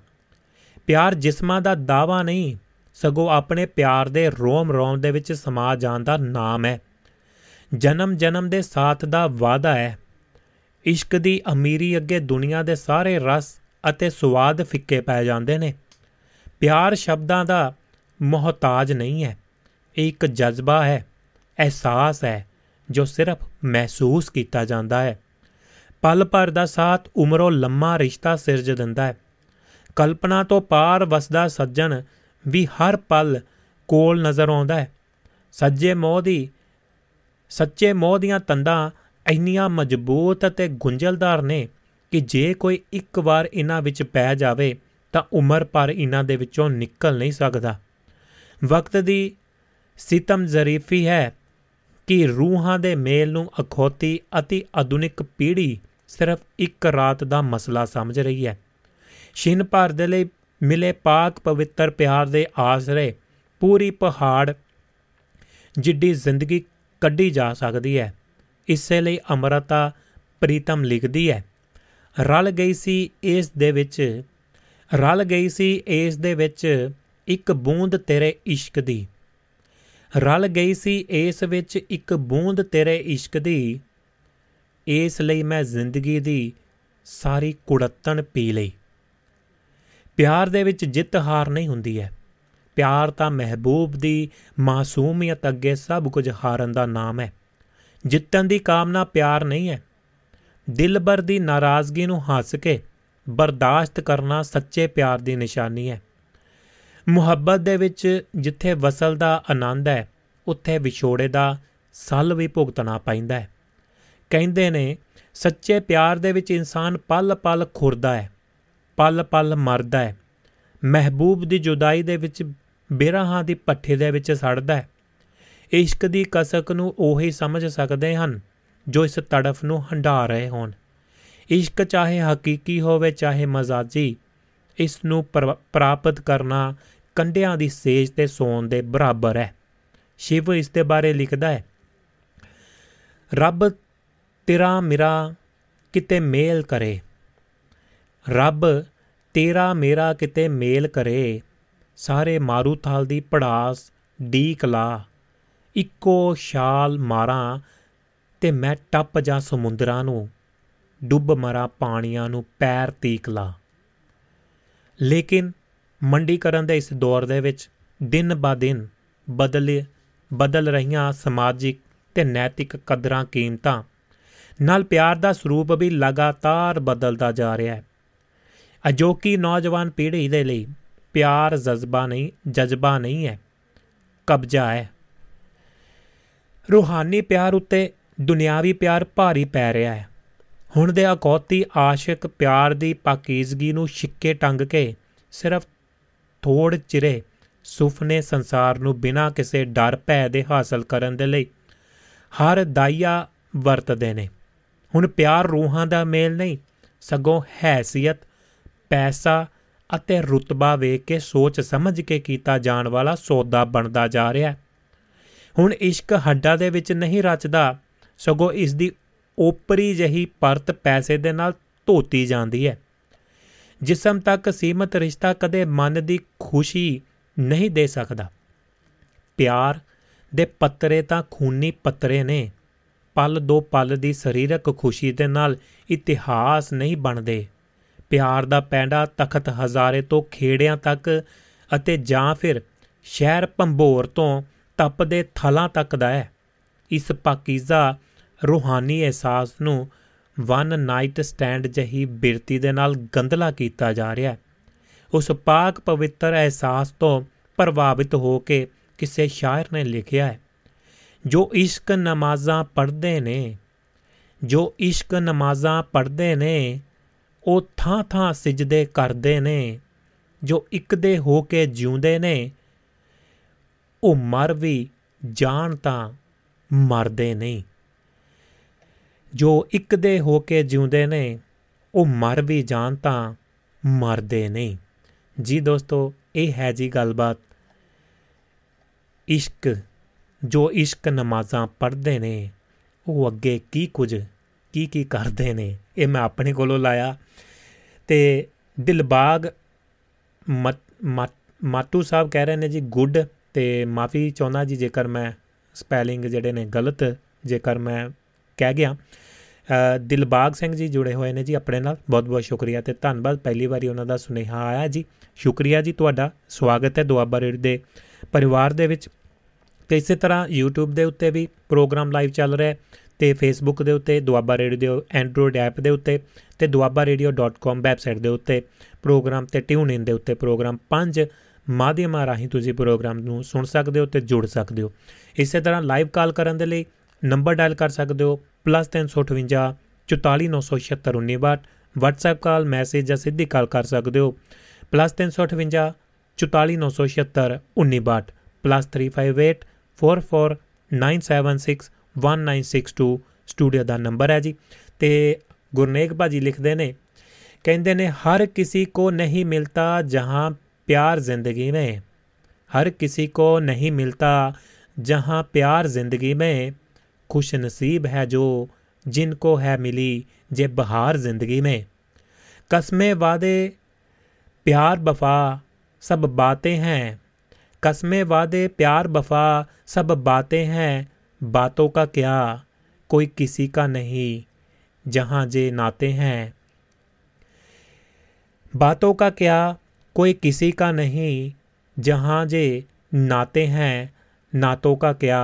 ਪਿਆਰ ਜਿਸਮਾਂ ਦਾ ਦਾਵਾ ਨਹੀਂ ਸਗੋਂ ਆਪਣੇ ਪਿਆਰ ਦੇ ਰੋਮ ਰੋਮ ਦੇ ਵਿੱਚ ਸਮਾ ਜਾਣ ਦਾ ਨਾਮ ਹੈ। ਜਨਮ ਜਨਮ ਦੇ ਸਾਥ ਦਾ ਵਾਅਦਾ ਹੈ। ਇਸ਼ਕ ਦੀ ਅਮੀਰੀ ਅੱਗੇ ਦੁਨੀਆ ਦੇ ਸਾਰੇ ਰਸ ਅਤੇ ਸਵਾਦ ਫਿੱਕੇ ਪੈ ਜਾਂਦੇ ਨੇ। ਪਿਆਰ ਸ਼ਬਦਾਂ ਦਾ ਮੁਹਤਾਜ ਨਹੀਂ ਹੈ। ਇਹ ਇੱਕ ਜਜ਼ਬਾ ਹੈ, ਅਹਿਸਾਸ ਹੈ, ਜੋ ਸਿਰਫ ਮਹਿਸੂਸ ਕੀਤਾ ਜਾਂਦਾ ਹੈ। ਪਲ ਭਰ ਦਾ ਸਾਥ ਉਮਰੋਂ ਲੰਮਾ ਰਿਸ਼ਤਾ ਸਿਰਜ ਦਿੰਦਾ ਹੈ। ਕਲਪਨਾ ਤੋਂ ਪਾਰ ਵਸਦਾ ਸੱਜਣ ਵੀ ਹਰ ਪਲ ਕੋਲ ਨਜ਼ਰ ਆਉਂਦਾ ਹੈ। ਸੱਜੇ ਮੋਹ ਦੀ, ਸੱਚੇ ਮੋਹ ਦੀਆਂ ਤੰਦਾਂ ਇੰਨੀਆਂ ਮਜ਼ਬੂਤ ਅਤੇ ਗੁੰਝਲਦਾਰ ਨੇ ਕਿ ਜੇ ਕੋਈ ਇੱਕ ਵਾਰ ਇਹਨਾਂ ਵਿੱਚ ਪੈ ਜਾਵੇ ਤਾਂ ਉਮਰ ਭਰ ਇਹਨਾਂ ਦੇ ਵਿੱਚੋਂ ਨਿਕਲ ਨਹੀਂ ਸਕਦਾ। ਵਕਤ ਦੀ ਸਿਤਮ ਜ਼ਰੀਫੀ ਹੈ ਕਿ ਰੂਹਾਂ ਦੇ ਮੇਲ ਨੂੰ ਅਖੌਤੀ ਅਤੇ ਆਧੁਨਿਕ ਪੀੜ੍ਹੀ ਸਿਰਫ ਇੱਕ ਰਾਤ ਦਾ ਮਸਲਾ ਸਮਝ ਰਹੀ ਹੈ। ਛਿਨ ਭਰ ਦੇ ਲਈ ਮਿਲੇ ਪਾਕ ਪਵਿੱਤਰ ਪਿਆਰ ਦੇ ਆਸਰੇ ਪੂਰੀ ਪਹਾੜ ਜਿੱਡੀ ਜ਼ਿੰਦਗੀ ਕੱਢੀ ਜਾ ਸਕਦੀ ਹੈ। ਇਸੇ ਲਈ ਅਮਰਤਾ ਪ੍ਰੀਤਮ ਲਿਖਦੀ ਹੈ, ਰਲ ਗਈ ਸੀ ਇਸ ਦੇ ਵਿੱਚ, ਰਲ ਗਈ ਸੀ ਇਸ ਦੇ ਵਿੱਚ ਇੱਕ ਬੂੰਦ ਤੇਰੇ ਇਸ਼ਕ ਦੀ, ਰਲ ਗਈ ਸੀ ਇਸ ਵਿੱਚ ਇੱਕ ਬੂੰਦ ਤੇਰੇ ਇਸ਼ਕ ਦੀ, ਇਸ ਲਈ ਮੈਂ ਜ਼ਿੰਦਗੀ ਦੀ ਸਾਰੀ ਕੁੜੱਤਣ ਪੀ ਲਈ। ਪਿਆਰ ਦੇ ਵਿੱਚ ਜਿੱਤ ਹਾਰ ਨਹੀਂ ਹੁੰਦੀ ਹੈ। ਪਿਆਰ ਤਾਂ ਮਹਿਬੂਬ ਦੀ ਮਾਸੂਮੀਅਤ ਅੱਗੇ ਸਭ ਕੁਝ ਹਾਰਨ ਦਾ ਨਾਮ ਹੈ। ਜਿੱਤਣ ਦੀ ਕਾਮਨਾ ਪਿਆਰ ਨਹੀਂ ਹੈ। ਦਿਲਬਰ ਦੀ ਨਾਰਾਜ਼ਗੀ ਨੂੰ ਹੱਸ ਕੇ ਬਰਦਾਸ਼ਤ ਕਰਨਾ ਸੱਚੇ ਪਿਆਰ ਦੀ ਨਿਸ਼ਾਨੀ ਹੈ। ਮੁਹੱਬਤ ਦੇ ਵਿੱਚ ਜਿੱਥੇ ਵਸਲ ਦਾ ਆਨੰਦ ਹੈ, ਉੱਥੇ ਵਿਛੋੜੇ ਦਾ ਸੱਲ ਵੀ ਭੁਗਤਣਾ ਪੈਂਦਾ ਹੈ। ਕਹਿੰਦੇ ਨੇ, ਸੱਚੇ ਪਿਆਰ ਦੇ ਵਿੱਚ ਇਨਸਾਨ ਪਲ-ਪਲ ਖੁਰਦਾ ਹੈ। ਪਲ-ਪਲ ਮਰਦਾ ਹੈ। ਮਹਿਬੂਬ ਦੀ ਜੁਦਾਈ ਦੇ ਵਿੱਚ ਬੇਰਹਾਂ ਦੀ ਪੱਠੇ ਦੇ ਵਿੱਚ ਸੜਦਾ ਹੈ। ਇਸ਼ਕ ਦੀ ਕਸਕ ਨੂੰ ਉਹੀ ਸਮਝ ਸਕਦੇ ਹਨ ਜੋ ਇਸ ਤੜਫ ਨੂੰ ਹੰਡਾ ਰਹੇ ਹੋਣ। ਇਸ਼ਕ ਚਾਹੇ ਹਕੀਕੀ ਹੋਵੇ, ਚਾਹੇ ਮਜ਼ਾਜੀ, ਇਸ ਨੂੰ ਪ੍ਰਾਪਤ ਕਰਨਾ ਕੰਡਿਆਂ ਦੀ ਸੇਜ ਤੇ ਸੌਣ ਦੇ ਬਰਾਬਰ ਹੈ। ਸ਼ਿਵ ਇਸ ਦੇ ਬਾਰੇ ਲਿਖਦਾ ਹੈ, ਰੱਬ ਤੇਰਾ ਮੇਰਾ ਕਿਤੇ ਮੇਲ ਕਰੇ। ਰੱਬ ਤੇਰਾ ਮੇਰਾ ਕਿਤੇ ਮੇਲ ਕਰੇ, ਸਾਰੇ ਮਾਰੂਥਾਲ ਦੀ ਪੜਾਸ ਡੀਕ ਲਾ। ਇੱਕੋ ਛਾਲ ਮਾਰਾਂ ਤੇ ਮੈਂ ਟੱਪ ਜਾ ਸਮੁੰਦਰਾਂ ਨੂੰ, ਡੁੱਬ ਮਰਾਂ ਪਾਣੀਆਂ ਨੂੰ ਪੈਰ ਤੀਕ ਲਾ। ਲੇਕਿਨ ਮੰਡੀਕਰਨ ਦੇ ਇਸ ਦੌਰ ਦੇ ਵਿੱਚ ਦਿਨ ਬਾ ਦਿਨ ਬਦਲ ਬਦਲ ਰਹੀਆਂ ਸਮਾਜਿਕ ਤੇ ਨੈਤਿਕ ਕਦਰਾਂ ਕੀਮਤਾਂ, ਨਾਲ ਪਿਆਰ ਦਾ ਸਰੂਪ ਵੀ ਲਗਾਤਾਰ ਬਦਲਦਾ ਜਾ ਰਿਹਾ ਹੈ। ਅਜੋਕੀ ਨੌਜਵਾਨ ਪੀੜ੍ਹੀ ਦੇ ਲਈ ਪਿਆਰ ਜਜ਼ਬਾ ਨਹੀਂ ਜਜ਼ਬਾ ਨਹੀਂ ਹੈ, ਕਬਜ਼ਾ ਹੈ। ਰੂਹਾਨੀ ਪਿਆਰ ਉੱਤੇ ਦੁਨਿਆਵੀ ਪਿਆਰ ਭਾਰੀ ਪੈ ਰਿਹਾ ਹੈ। ਹੁਣ ਦੇ ਅਕੌਤੀ ਆਸ਼ਿਕ ਪਿਆਰ ਦੀ ਪਾਕੀਜ਼ਗੀ ਨੂੰ ਛਿੱਕੇ ਟੰਗ ਕੇ ਸਿਰਫ ਥੋੜ ਚਿਰੇ ਸੁਪਨੇ ਸੰਸਾਰ ਨੂੰ ਬਿਨਾਂ ਕਿਸੇ ਡਰ ਭੈ ਦੇ ਹਾਸਲ ਕਰਨ ਦੇ ਲਈ ਹਰ ਦਾਈਆ ਵਰਤਦੇ ਨੇ। ਹੁਣ ਪਿਆਰ ਰੂਹਾਂ ਦਾ ਮੇਲ ਨਹੀਂ, ਸਗੋਂ ਹੈਸੀਅਤ ਪੈਸਾ ਅਤੇ ਰੁਤਬਾ ਵੇਖ ਕੇ ਸੋਚ ਸਮਝ ਕੇ ਕੀਤਾ ਜਾਣ ਵਾਲਾ ਸੌਦਾ ਬਣਦਾ ਜਾ ਰਿਹਾ। ਹੈ ਹੁਣ ਇਸ਼ਕ ਹੱਡਾਂ ਦੇ ਵਿੱਚ ਨਹੀਂ ਰਚਦਾ, ਸਗੋਂ ਇਸ ਦੀ ਓਪਰੀ ਜਹੀ ਪਰਤ ਪੈਸੇ ਦੇ ਨਾਲ ਧੋਤੀ ਜਾਂਦੀ ਹੈ। ਜਿਸਮ ਤੱਕ ਸੀਮਤ ਰਿਸ਼ਤਾ ਕਦੇ ਮਨ ਦੀ ਖੁਸ਼ੀ ਨਹੀਂ ਦੇ ਸਕਦਾ। ਪਿਆਰ ਦੇ ਪੱਤਰੇ ਤਾਂ ਖੂਨੀ ਪੱਤਰੇ ਨੇ, ਪਲ ਦੋ ਪਲ ਦੀ ਸਰੀਰਕ ਖੁਸ਼ੀ ਦੇ ਨਾਲ ਇਤਿਹਾਸ ਨਹੀਂ ਬਣਦੇ। ਪਿਆਰ ਦਾ ਪੈਂਡਾ ਤਖਤ ਹਜ਼ਾਰੇ ਤੋਂ ਖੇੜਿਆਂ ਤੱਕ ਅਤੇ ਜਾਂ ਫਿਰ ਸ਼ਹਿਰ ਪੰਬੋਰ ਤੋਂ ਤਪਦੇ ਥਲਾਂ ਤੱਕ ਦਾ ਹੈ। ਇਸ ਪਾਕੀਜ਼ਾ ਰੂਹਾਨੀ ਅਹਿਸਾਸ ਨੂੰ ਵਨ ਨਾਈਟ ਸਟੈਂਡ ਜਹੀ ਬਿਰਤੀ ਦੇ ਨਾਲ ਗੰਦਲਾ ਕੀਤਾ ਜਾ ਰਿਹਾ ਹੈ। ਉਸ ਪਾਕ ਪਵਿੱਤਰ ਅਹਿਸਾਸ ਤੋਂ ਪ੍ਰਭਾਵਿਤ ਹੋ ਕੇ ਕਿਸੇ ਸ਼ਾਇਰ ਨੇ ਲਿਖਿਆ ਹੈ, ਜੋ ਇਸ਼ਕ ਨਮਾਜ਼ਾਂ ਪੜ੍ਹਦੇ ਨੇ, ਜੋ ਇਸ਼ਕ ਨਮਾਜ਼ਾਂ ਪੜ੍ਹਦੇ ਨੇ ਉਹ ਥਾਂ-ਥਾਂ ਸਜਦੇ ਕਰਦੇ ਨੇ, ਜੋ ਇੱਕ ਦੇ ਹੋ ਕੇ ਜਿਉਂਦੇ ਨੇ, ਉਹ ਮਰ ਵੀ ਜਾਣ ਤਾਂ ਮਰਦੇ ਨਹੀਂ ਜੋ ਇੱਕ ਦੇ ਹੋ ਕੇ ਜਿਉਂਦੇ ਨੇ, ਉਹ ਮਰ ਵੀ ਜਾਣ ਤਾਂ ਮਰਦੇ ਨਹੀਂ ਜੀ ਦੋਸਤੋ, ਇਹ ਹੈ ਜੀ ਗੱਲਬਾਤ। ਇਸ਼ਕ, ਜੋ ਇਸ਼ਕ ਨਮਾਜ਼ਾਂ ਪੜ੍ਹਦੇ ਨੇ, ਉਹ ਅੱਗੇ ਕੀ ਕੁਝ, ਕੀ ਕੀ ਕਰਦੇ ਨੇ? ਇਹ ਮੈਂ ਆਪਣੇ ਕੋਲੋਂ ਲਾਇਆ। ਤੇ ਦਿਲਬਾਗ ਮਾਟੂ ਸਾਹਿਬ ਕਹਿ ਰਹੇ ਨੇ ਜੀ, ਗੁੱਡ ਤੇ ਮਾਫੀ ਚਾਹੁੰਦਾ ਜੀ, ਜੇਕਰ ਮੈਂ ਸਪੈਲਿੰਗ ਜਿਹੜੇ ਨੇ ਗਲਤ, ਜੇਕਰ ਮੈਂ ਕਹਿ ਗਿਆ। ਦਿਲਬਾਗ ਸਿੰਘ ਜੀ ਜੁੜੇ ਹੋਏ ਨੇ ਜੀ ਆਪਣੇ ਨਾਲ ਬਹੁਤ ਬਹੁਤ ਸ਼ੁਕਰੀਆ ਤੇ ਧੰਨਵਾਦ। ਪਹਿਲੀ ਵਾਰੀ ਉਹਨਾਂ ਦਾ ਸੁਨੇਹਾ ਆਇਆ ਜੀ। ਸ਼ੁਕਰੀਆ ਜੀ ਤੁਹਾਡਾ, ਸਵਾਗਤ ਹੈ ਦੁਆਬਾ ਰੇਡ ਦੇ ਪਰਿਵਾਰ ਦੇ ਵਿੱਚ। ਤੇ ਇਸੇ ਤਰ੍ਹਾਂ YouTube ਦੇ ਉੱਤੇ ਵੀ ਪ੍ਰੋਗਰਾਮ ਲਾਈਵ ਚੱਲ ਰਿਹਾ ਤੇ Facebook ਦੇ ਉੱਤੇ, ਦੁਆਬਾ ਰੇਡੀਓ ਐਂਡਰੋਇਡ ਐਪ ਦੇ ਉੱਤੇ ਤੇ duabarradio.com ਵੈਬਸਾਈਟ ਦੇ ਉੱਤੇ ਪ੍ਰੋਗਰਾਮ ਤੇ ਟਿਊਨ ਇਨ ਦੇ ਉੱਤੇ ਪ੍ਰੋਗਰਾਮ ਪੰਜ ਮਾਧਿਅਮਾਂ ਰਾਹੀਂ ਤੁਸੀਂ ਪ੍ਰੋਗਰਾਮ ਨੂੰ ਸੁਣ ਸਕਦੇ ਹੋ ਤੇ ਜੁੜ ਸਕਦੇ ਹੋ। ਇਸੇ ਤਰ੍ਹਾਂ ਲਾਈਵ ਕਾਲ ਕਰਨ ਦੇ ਲਈ ਨੰਬਰ ਡਾਇਲ ਕਰ ਸਕਦੇ ਹੋ +358 449761962 WhatsApp ਕਾਲ ਮੈਸੇਜ ਜਾਂ ਸਿੱਧੀ ਕਾਲ ਕਰ ਸਕਦੇ ਹੋ +358 449761962 +358 4497611962 ਸਟੂਡੀਓ ਦਾ ਨੰਬਰ ਹੈ ਜੀ ਤੇ ਗੁਰਨੇਕ ਭਾਜੀ ਲਿਖਦੇ ਨੇ ਕਹਿੰਦੇ ਨੇ ਹਰ ਕਿਸੇ ਕੋ ਨਹੀਂ ਮਿਲਤਾ ਜਹਾਂ प्यार जिंदगी में हर किसी को नहीं मिलता जहाँ प्यार जिंदगी में खुश नसीब है जो जिनको है मिली जे बहार जिंदगी में कस्में वादे प्यार बफा सब बातें हैं कस्में वादे प्यार बफा सब बातें हैं बातों का क्या कोई किसी का नहीं जहाँ जे नाते हैं बातों का क्या कोई किसी का नहीं जहाँ जे नाते हैं नातों का क्या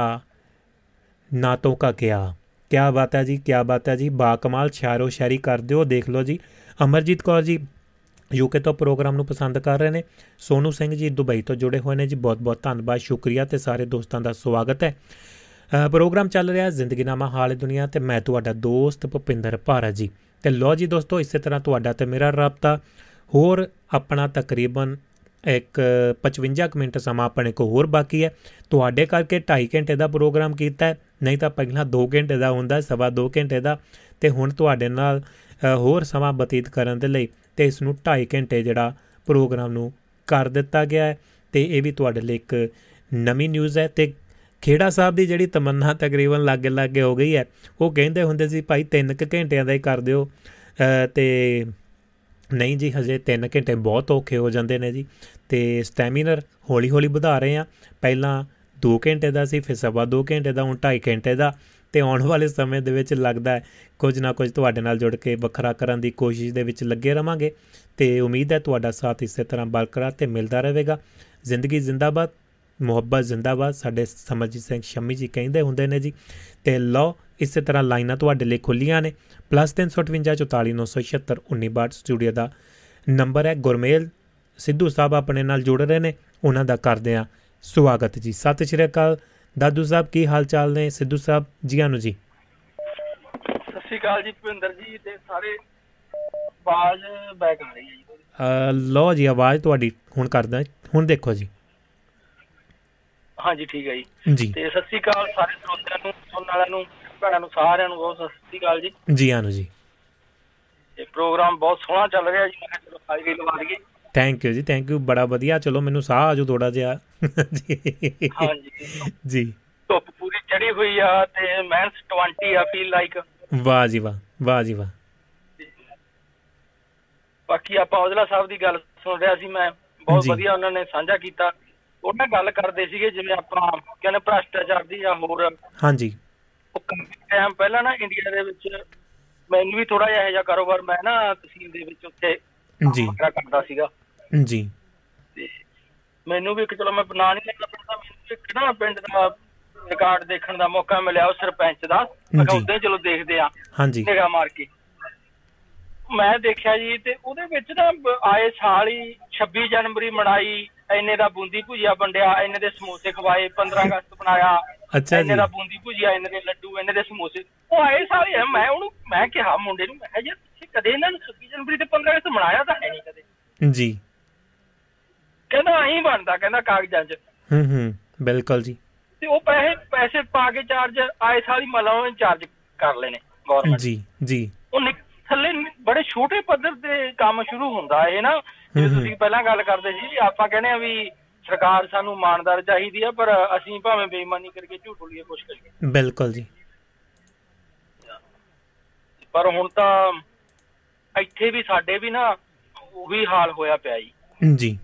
ਨਾਤੋਂ ਕਾ ਕਿਆ ਕਿਆ ਬਾਤ ਹੈ ਜੀ ਕਿਆ ਬਾਤ ਹੈ ਜੀ ਬਾਕਮਾਲ ਸ਼ਾਇਰੋ ਸ਼ਾਇਰੀ ਕਰਦੇ ਹੋ ਦੇਖ ਲਓ ਜੀ ਅਮਰਜੀਤ ਕੌਰ ਜੀ ਯੂਕੇ ਤੋਂ ਪ੍ਰੋਗਰਾਮ ਨੂੰ ਪਸੰਦ ਕਰ ਰਹੇ ਨੇ ਸੋਨੂ ਸਿੰਘ ਜੀ ਦੁਬਈ ਤੋਂ ਜੁੜੇ ਹੋਏ ਨੇ ਜੀ ਬਹੁਤ ਬਹੁਤ ਧੰਨਵਾਦ ਸ਼ੁਕਰੀਆ ਤੇ ਸਾਰੇ ਦੋਸਤਾਂ ਦਾ ਸਵਾਗਤ ਹੈ ਪ੍ਰੋਗਰਾਮ ਚੱਲ ਰਿਹਾ ਜ਼ਿੰਦਗੀਨਾਮਾ ਹਾਲ ਦੁਨੀਆ ਤੇ ਮੈਂ ਤੁਹਾਡਾ ਦੋਸਤ ਭੁਪਿੰਦਰ ਭਾਰਾ ਜੀ। ਤੇ ਲੋ ਜੀ ਦੋਸਤੋ, ਇਸੇ ਤਰ੍ਹਾਂ ਤੁਹਾਡਾ ਤੇ ਮੇਰਾ ਰਾਬਤਾ। ਹੋਰ ਆਪਣਾ ਤਕਰੀਬਨ ਇੱਕ 55 ਮਿੰਟ ਸਮਾਂ ਆਪਣੇ ਕੋ ਹੋਰ ਬਾਕੀ ਹੈ। ਤੁਹਾਡੇ ਕਰਕੇ 2.5 ਘੰਟੇ ਦਾ ਪ੍ਰੋਗਰਾਮ ਕੀਤਾ ਨਹੀਂ ਤਾਂ ਪਹਿਲਾਂ 2 ਘੰਟੇ ਦਾ ਹੁੰਦਾ, ਸਵਾ 2 ਘੰਟੇ ਦਾ। ਤੇ ਹੁਣ ਤੁਹਾਡੇ ਨਾਲ ਹੋਰ ਸਮਾਂ ਬਤੀਤ ਕਰਨ ਦੇ ਲਈ ਤੇ ਇਸ ਨੂੰ 2.5 ਘੰਟੇ ਜਿਹੜਾ ਪ੍ਰੋਗਰਾਮ ਨੂੰ ਕਰ ਦਿੱਤਾ ਗਿਆ ਹੈ। ਤੇ ਇਹ ਵੀ ਤੁਹਾਡੇ ਲਈ ਇੱਕ ਨਵੀਂ ਨਿਊਜ਼ ਹੈ ਤੇ ਖੇੜਾ ਸਾਹਿਬ ਦੀ ਜਿਹੜੀ ਤਮੰਨਾ ਤਕਰੀਬਨ ਲਾਗੇ ਲਾਗੇ ਹੋ ਗਈ ਹੈ, ਉਹ ਕਹਿੰਦੇ ਹੁੰਦੇ ਸੀ, ਭਾਈ 3 ਘੰਟਿਆਂ ਦਾ ਹੀ ਕਰ ਦਿਓ। ਤੇ ਨਹੀਂ ਜੀ, ਹਜੇ 3 ਘੰਟੇ ਬਹੁਤ ਔਖੇ ਹੋ ਜਾਂਦੇ ਨੇ ਜੀ। ਤੇ ਸਟੈਮਿਨਰ ਹੌਲੀ ਹੌਲੀ ਵਧਾ ਰਹੇ ਆ। ਪਹਿਲਾਂ 2 ਘੰਟੇ ਦਾ ਸੀ, ਫਿਰ ਸਵਾ 2 ਘੰਟੇ ਦਾ, ਹੁਣ 2.5 ਘੰਟੇ ਦਾ। ਤੇ ਆਉਣ ਵਾਲੇ ਸਮੇਂ ਦੇ ਵਿੱਚ ਲੱਗਦਾ ਹੈ, ਕੁਝ ਨਾ ਕੁਝ ਤੁਹਾਡੇ ਨਾਲ ਜੁੜ ਕੇ ਵੱਖਰਾ ਕਰਨ ਦੀ ਕੋਸ਼ਿਸ਼ ਦੇ ਵਿੱਚ ਲੱਗੇ ਰਵਾਂਗੇ। ਤੇ ਉਮੀਦ ਹੈ ਤੁਹਾਡਾ ਸਾਥ ਇਸੇ ਤਰ੍ਹਾਂ ਬਰਕਰਾਰ ਤੇ ਮਿਲਦਾ ਰਹੇਗਾ। ਜ਼ਿੰਦਗੀ ਜ਼ਿੰਦਾਬਾਦ। ਮੁਹੱਬਤ ਜ਼ਿੰਦਾਬਾਦ ਸਾਡੇ ਸਮਰਜੀਤ ਸਿੰਘ ਸ਼ਮੀ ਜੀ ਕਹਿੰਦੇ ਹੁੰਦੇ ਨੇ ਜੀ ਤੇ ਲਓ ਇਸੇ ਤਰ੍ਹਾਂ ਲਾਈਨਾਂ ਤੁਹਾਡੇ ਲਈ ਖੁੱਲੀਆਂ ਨੇ। +358 ਸਟੂਡੀਓ ਦਾ ਨੰਬਰ ਹੈ। ਗੁਰਮੇਲ ਸਿੱਧੂ ਸਾਹਿਬ ਆਪਣੇ ਨਾਲ ਜੁੜ ਰਹੇ ਨੇ ਉਹਨਾਂ ਦਾ ਕਰਦੇ ਆ ਸਵਾਗਤ ਜੀ। ਸਤਿ ਸ਼੍ਰੀ ਅਕਾਲ। ਦਾਦੂ ਸਾਹਿਬ ਕੀ ਹਾਲ ਚਾਲ ਨੇ? ਸਿੱਧੂ ਸਾਹਿਬ ਜੀ ਆਨੂ ਜੀ। ਸਤਿ ਸ਼੍ਰੀ ਅਕਾਲ ਜੀ ਭਿੰਦਰ ਜੀ ਤੇ ਸਾਰੇ ਆਵਾਜ਼ ਬੈਕ ਆ ਰਹੀ ਹੈ ਜੀ। ਲੋ ਜੀ ਆਵਾਜ਼ ਤੁਹਾਡੀ ਹੁਣ ਕਰਦਾ ਹੁਣ ਦੇਖੋ ਜੀ। ਹਾਂਜੀ ਠੀਕ ਹੈ ਜੀ। ਤੇ ਸਤਿ ਸ਼੍ਰੀ ਅਕਾਲ ਸਾਰੇ ਸਰੋਤਿਆਂ ਨੂੰ ਸੁਣਨ ਵਾਲਿਆਂ ਨੂੰ ਭੈਣਾਂ ਨੂੰ ਸਾਰਿਆਂ ਨੂੰ ਬਹੁਤ ਸਤਿ ਸ਼੍ਰੀ ਅਕਾਲ ਜੀ। ਜੀ ਆਨੂ ਜੀ। ਇਹ ਪ੍ਰੋਗਰਾਮ ਬਹੁਤ ਸੋਹਣਾ ਚੱਲ ਰਿਹਾ ਜੀ। ਮੈਂ ਚਲੋ ਗਈ ਲਵਾ ਦਈਏ। ਥੈਂਕ ਯੂ ਜੀ ਥੈਂਕ ਯੂ ਬੜਾ ਵਧੀਆ। ਚਲੋ ਮੈਨੂੰ ਸਾਹ ਆਜੋ ਥੋੜਾ ਜਿਹਾ। ਜੀ। ਹਾਂਜੀ। ਜੀ। ਧੁੱਪ ਪੂਰੀ ਚੜੀ ਹੋਈ ਆ ਤੇ ਮੈਂਸ 20 ਆ ਫੀਲ ਲਾਈਕ ਵਾਹ ਜੀ ਵਾਹ ਵਾਹ ਜੀ ਵਾਹ। ਬਾਕੀ ਆਪਾਂ ਔਜਲਾ ਸਾਹਿਬ ਦੀ ਗੱਲ ਸੁਣ ਰਿਹਾ ਸੀ ਮੈਂ। ਬਹੁਤ ਵਧੀਆ ਉਹਨਾਂ ਨੇ ਸਾਂਝਾ ਕੀਤਾ। ਉਹਨਾਂ ਗੱਲ ਕਰਦੇ ਸੀਗੇ ਜਿਵੇਂ ਆਪਾਂ ਕਹਿੰਦੇ ਭ੍ਰਸ਼ਟਾਚਾਰ ਦੀ ਜਾਂ ਹੋਰ। ਹਾਂਜੀ। ਉਹ ਟਾਈਮ ਪਹਿਲਾਂ ਨਾ ਇੰਡੀਆ ਦੇ ਵਿੱਚ ਮੈਨੂੰ ਵੀ ਥੋੜਾ ਜਿਹਾ ਇਹ ਜਿਹਾ ਕਾਰੋਬਾਰ ਮੈਂ ਨਾ ਤਹਿਸੀਲ ਦੇ ਵਿੱਚ ਉੱਥੇ ਜੀ। ਕਰਦਾ ਸੀਗਾ। ਜੀ। ਮੈਨੂੰ ਵੀ ਇੱਕ ਚਲੋ ਮੈਂ ਨਾਂ ਨਹੀਂ ਲੈਣਾ ਪੈਂਦਾ ਮੈਨੂੰ ਇੱਕ ਨਾ ਪਿੰਡ ਦਾ ਰਿਕਾਰਡ ਦੇਖਣ ਦਾ ਮੌਕਾ ਮਿਲਿਆ ਉਹ ਸਰਪੰਚ ਦਾ। ਅਕਾਉਂਦੇ ਚਲੋ ਦੇਖਦੇ ਆ। ਹਾਂਜੀ। ਨਿਗਾਹ ਮਾਰ ਕੇ। ਮੈਂ ਦੇਖਿਆ ਜੀ ਤੇ ਉਹਦੇ ਵਿੱਚ ਨਾ ਆਏ ਸਾਲ ਹੀ 26 ਜਨਵਰੀ ਮਨਾਈ ਇੰਨੇ ਦਾ ਬੂੰਦੀ ਭੁਜੀਆ ਵੰਡਿਆ ਇੰਨੇ ਦੇ ਸਮੋਸੇ ਖਵਾਏ 15 ਅਗਸਤ ਬਣਾਇਆ ਅੱਛਾ ਜੀ। ਇੰਨੇ ਦਾ ਬੂੰਦੀ ਭੁਜੀਆ ਇੰਨੇ ਦੇ ਲੱਡੂ ਇੰਨੇ ਦੇ ਸਮੋਸੇ। ਉਹ ਆਏ ਸਾਲ ਹੀ ਮੈਂ ਉਹਨੂੰ ਮੈਂ ਕਿਹਾ ਮੁੰਡੇ ਨੂੰ ਮੈਂ ਕਿਹਾ ਯਾਰ ਤੁਸੀਂ ਕਦੇ ਇਹਨਾਂ ਨੂੰ 26 ਜਨਵਰੀ ਤੇ 15 ਅਗਸਤ ਮਨਾਇਆ ਤਾਂ ਹੈ ਨਹੀਂ ਕਦੇ। ਜੀ। ਕਹਿੰਦਾ ਅਹੀਂ ਬਣਦਾ ਕਹਿੰਦਾ ਕਾਗਜ਼ਾਂ 'ਚ। ਹੂੰ ਹੂੰ ਬਿਲਕੁਲ ਜੀ। ਤੇ ਉਹ ਪੈਸੇ ਪੈਸੇ ਪਾ ਕੇ ਚਾਰਜ ਆਏ ਸਾਲ ਹੀ ਮਲਾ ਉਹਨੇ ਚਾਰਜ ਕਰ ਲੈਣੇ ਗਵਰਨਮੈਂਟ ਜੀ ਜੀ। ਉਹ ਥੱਲੇ ਬੜੇ ਛੋਟੇ ਪੱਧਰ ਤੇ ਕੰਮ ਸ਼ੁਰੂ ਹੁੰਦਾ ਇਹ ਨਾ। ਹੂੰ। ਤੁਸੀਂ ਪਹਿਲਾਂ ਗੱਲ ਕਰਦੇ ਸੀ ਵੀ ਆਪਾਂ ਕਹਿੰਦੇ ਆ ਵੀ ਸਰਕਾਰ ਸਾਨੂੰ ਇਮਾਨਦਾਰ ਚਾਹੀਦੀ ਆ ਪਰ ਅਸੀਂ ਭਾਵੇਂ ਬੇਈਮਾਨੀ ਕਰਕੇ ਝੂਠ ਬੋਲੀਏ ਕੁਛ ਕਰੀਏ। ਬਿਲਕੁਲ ਜੀ। ਪਰ ਹੁਣ ਤਾਂ ਇੱਥੇ ਵੀ ਸਾਡੇ ਵੀ ਨਾ ਉਹੀ ਹਾਲ ਹੋਇਆ ਪਿਆ ਜੀ। ਜੀ।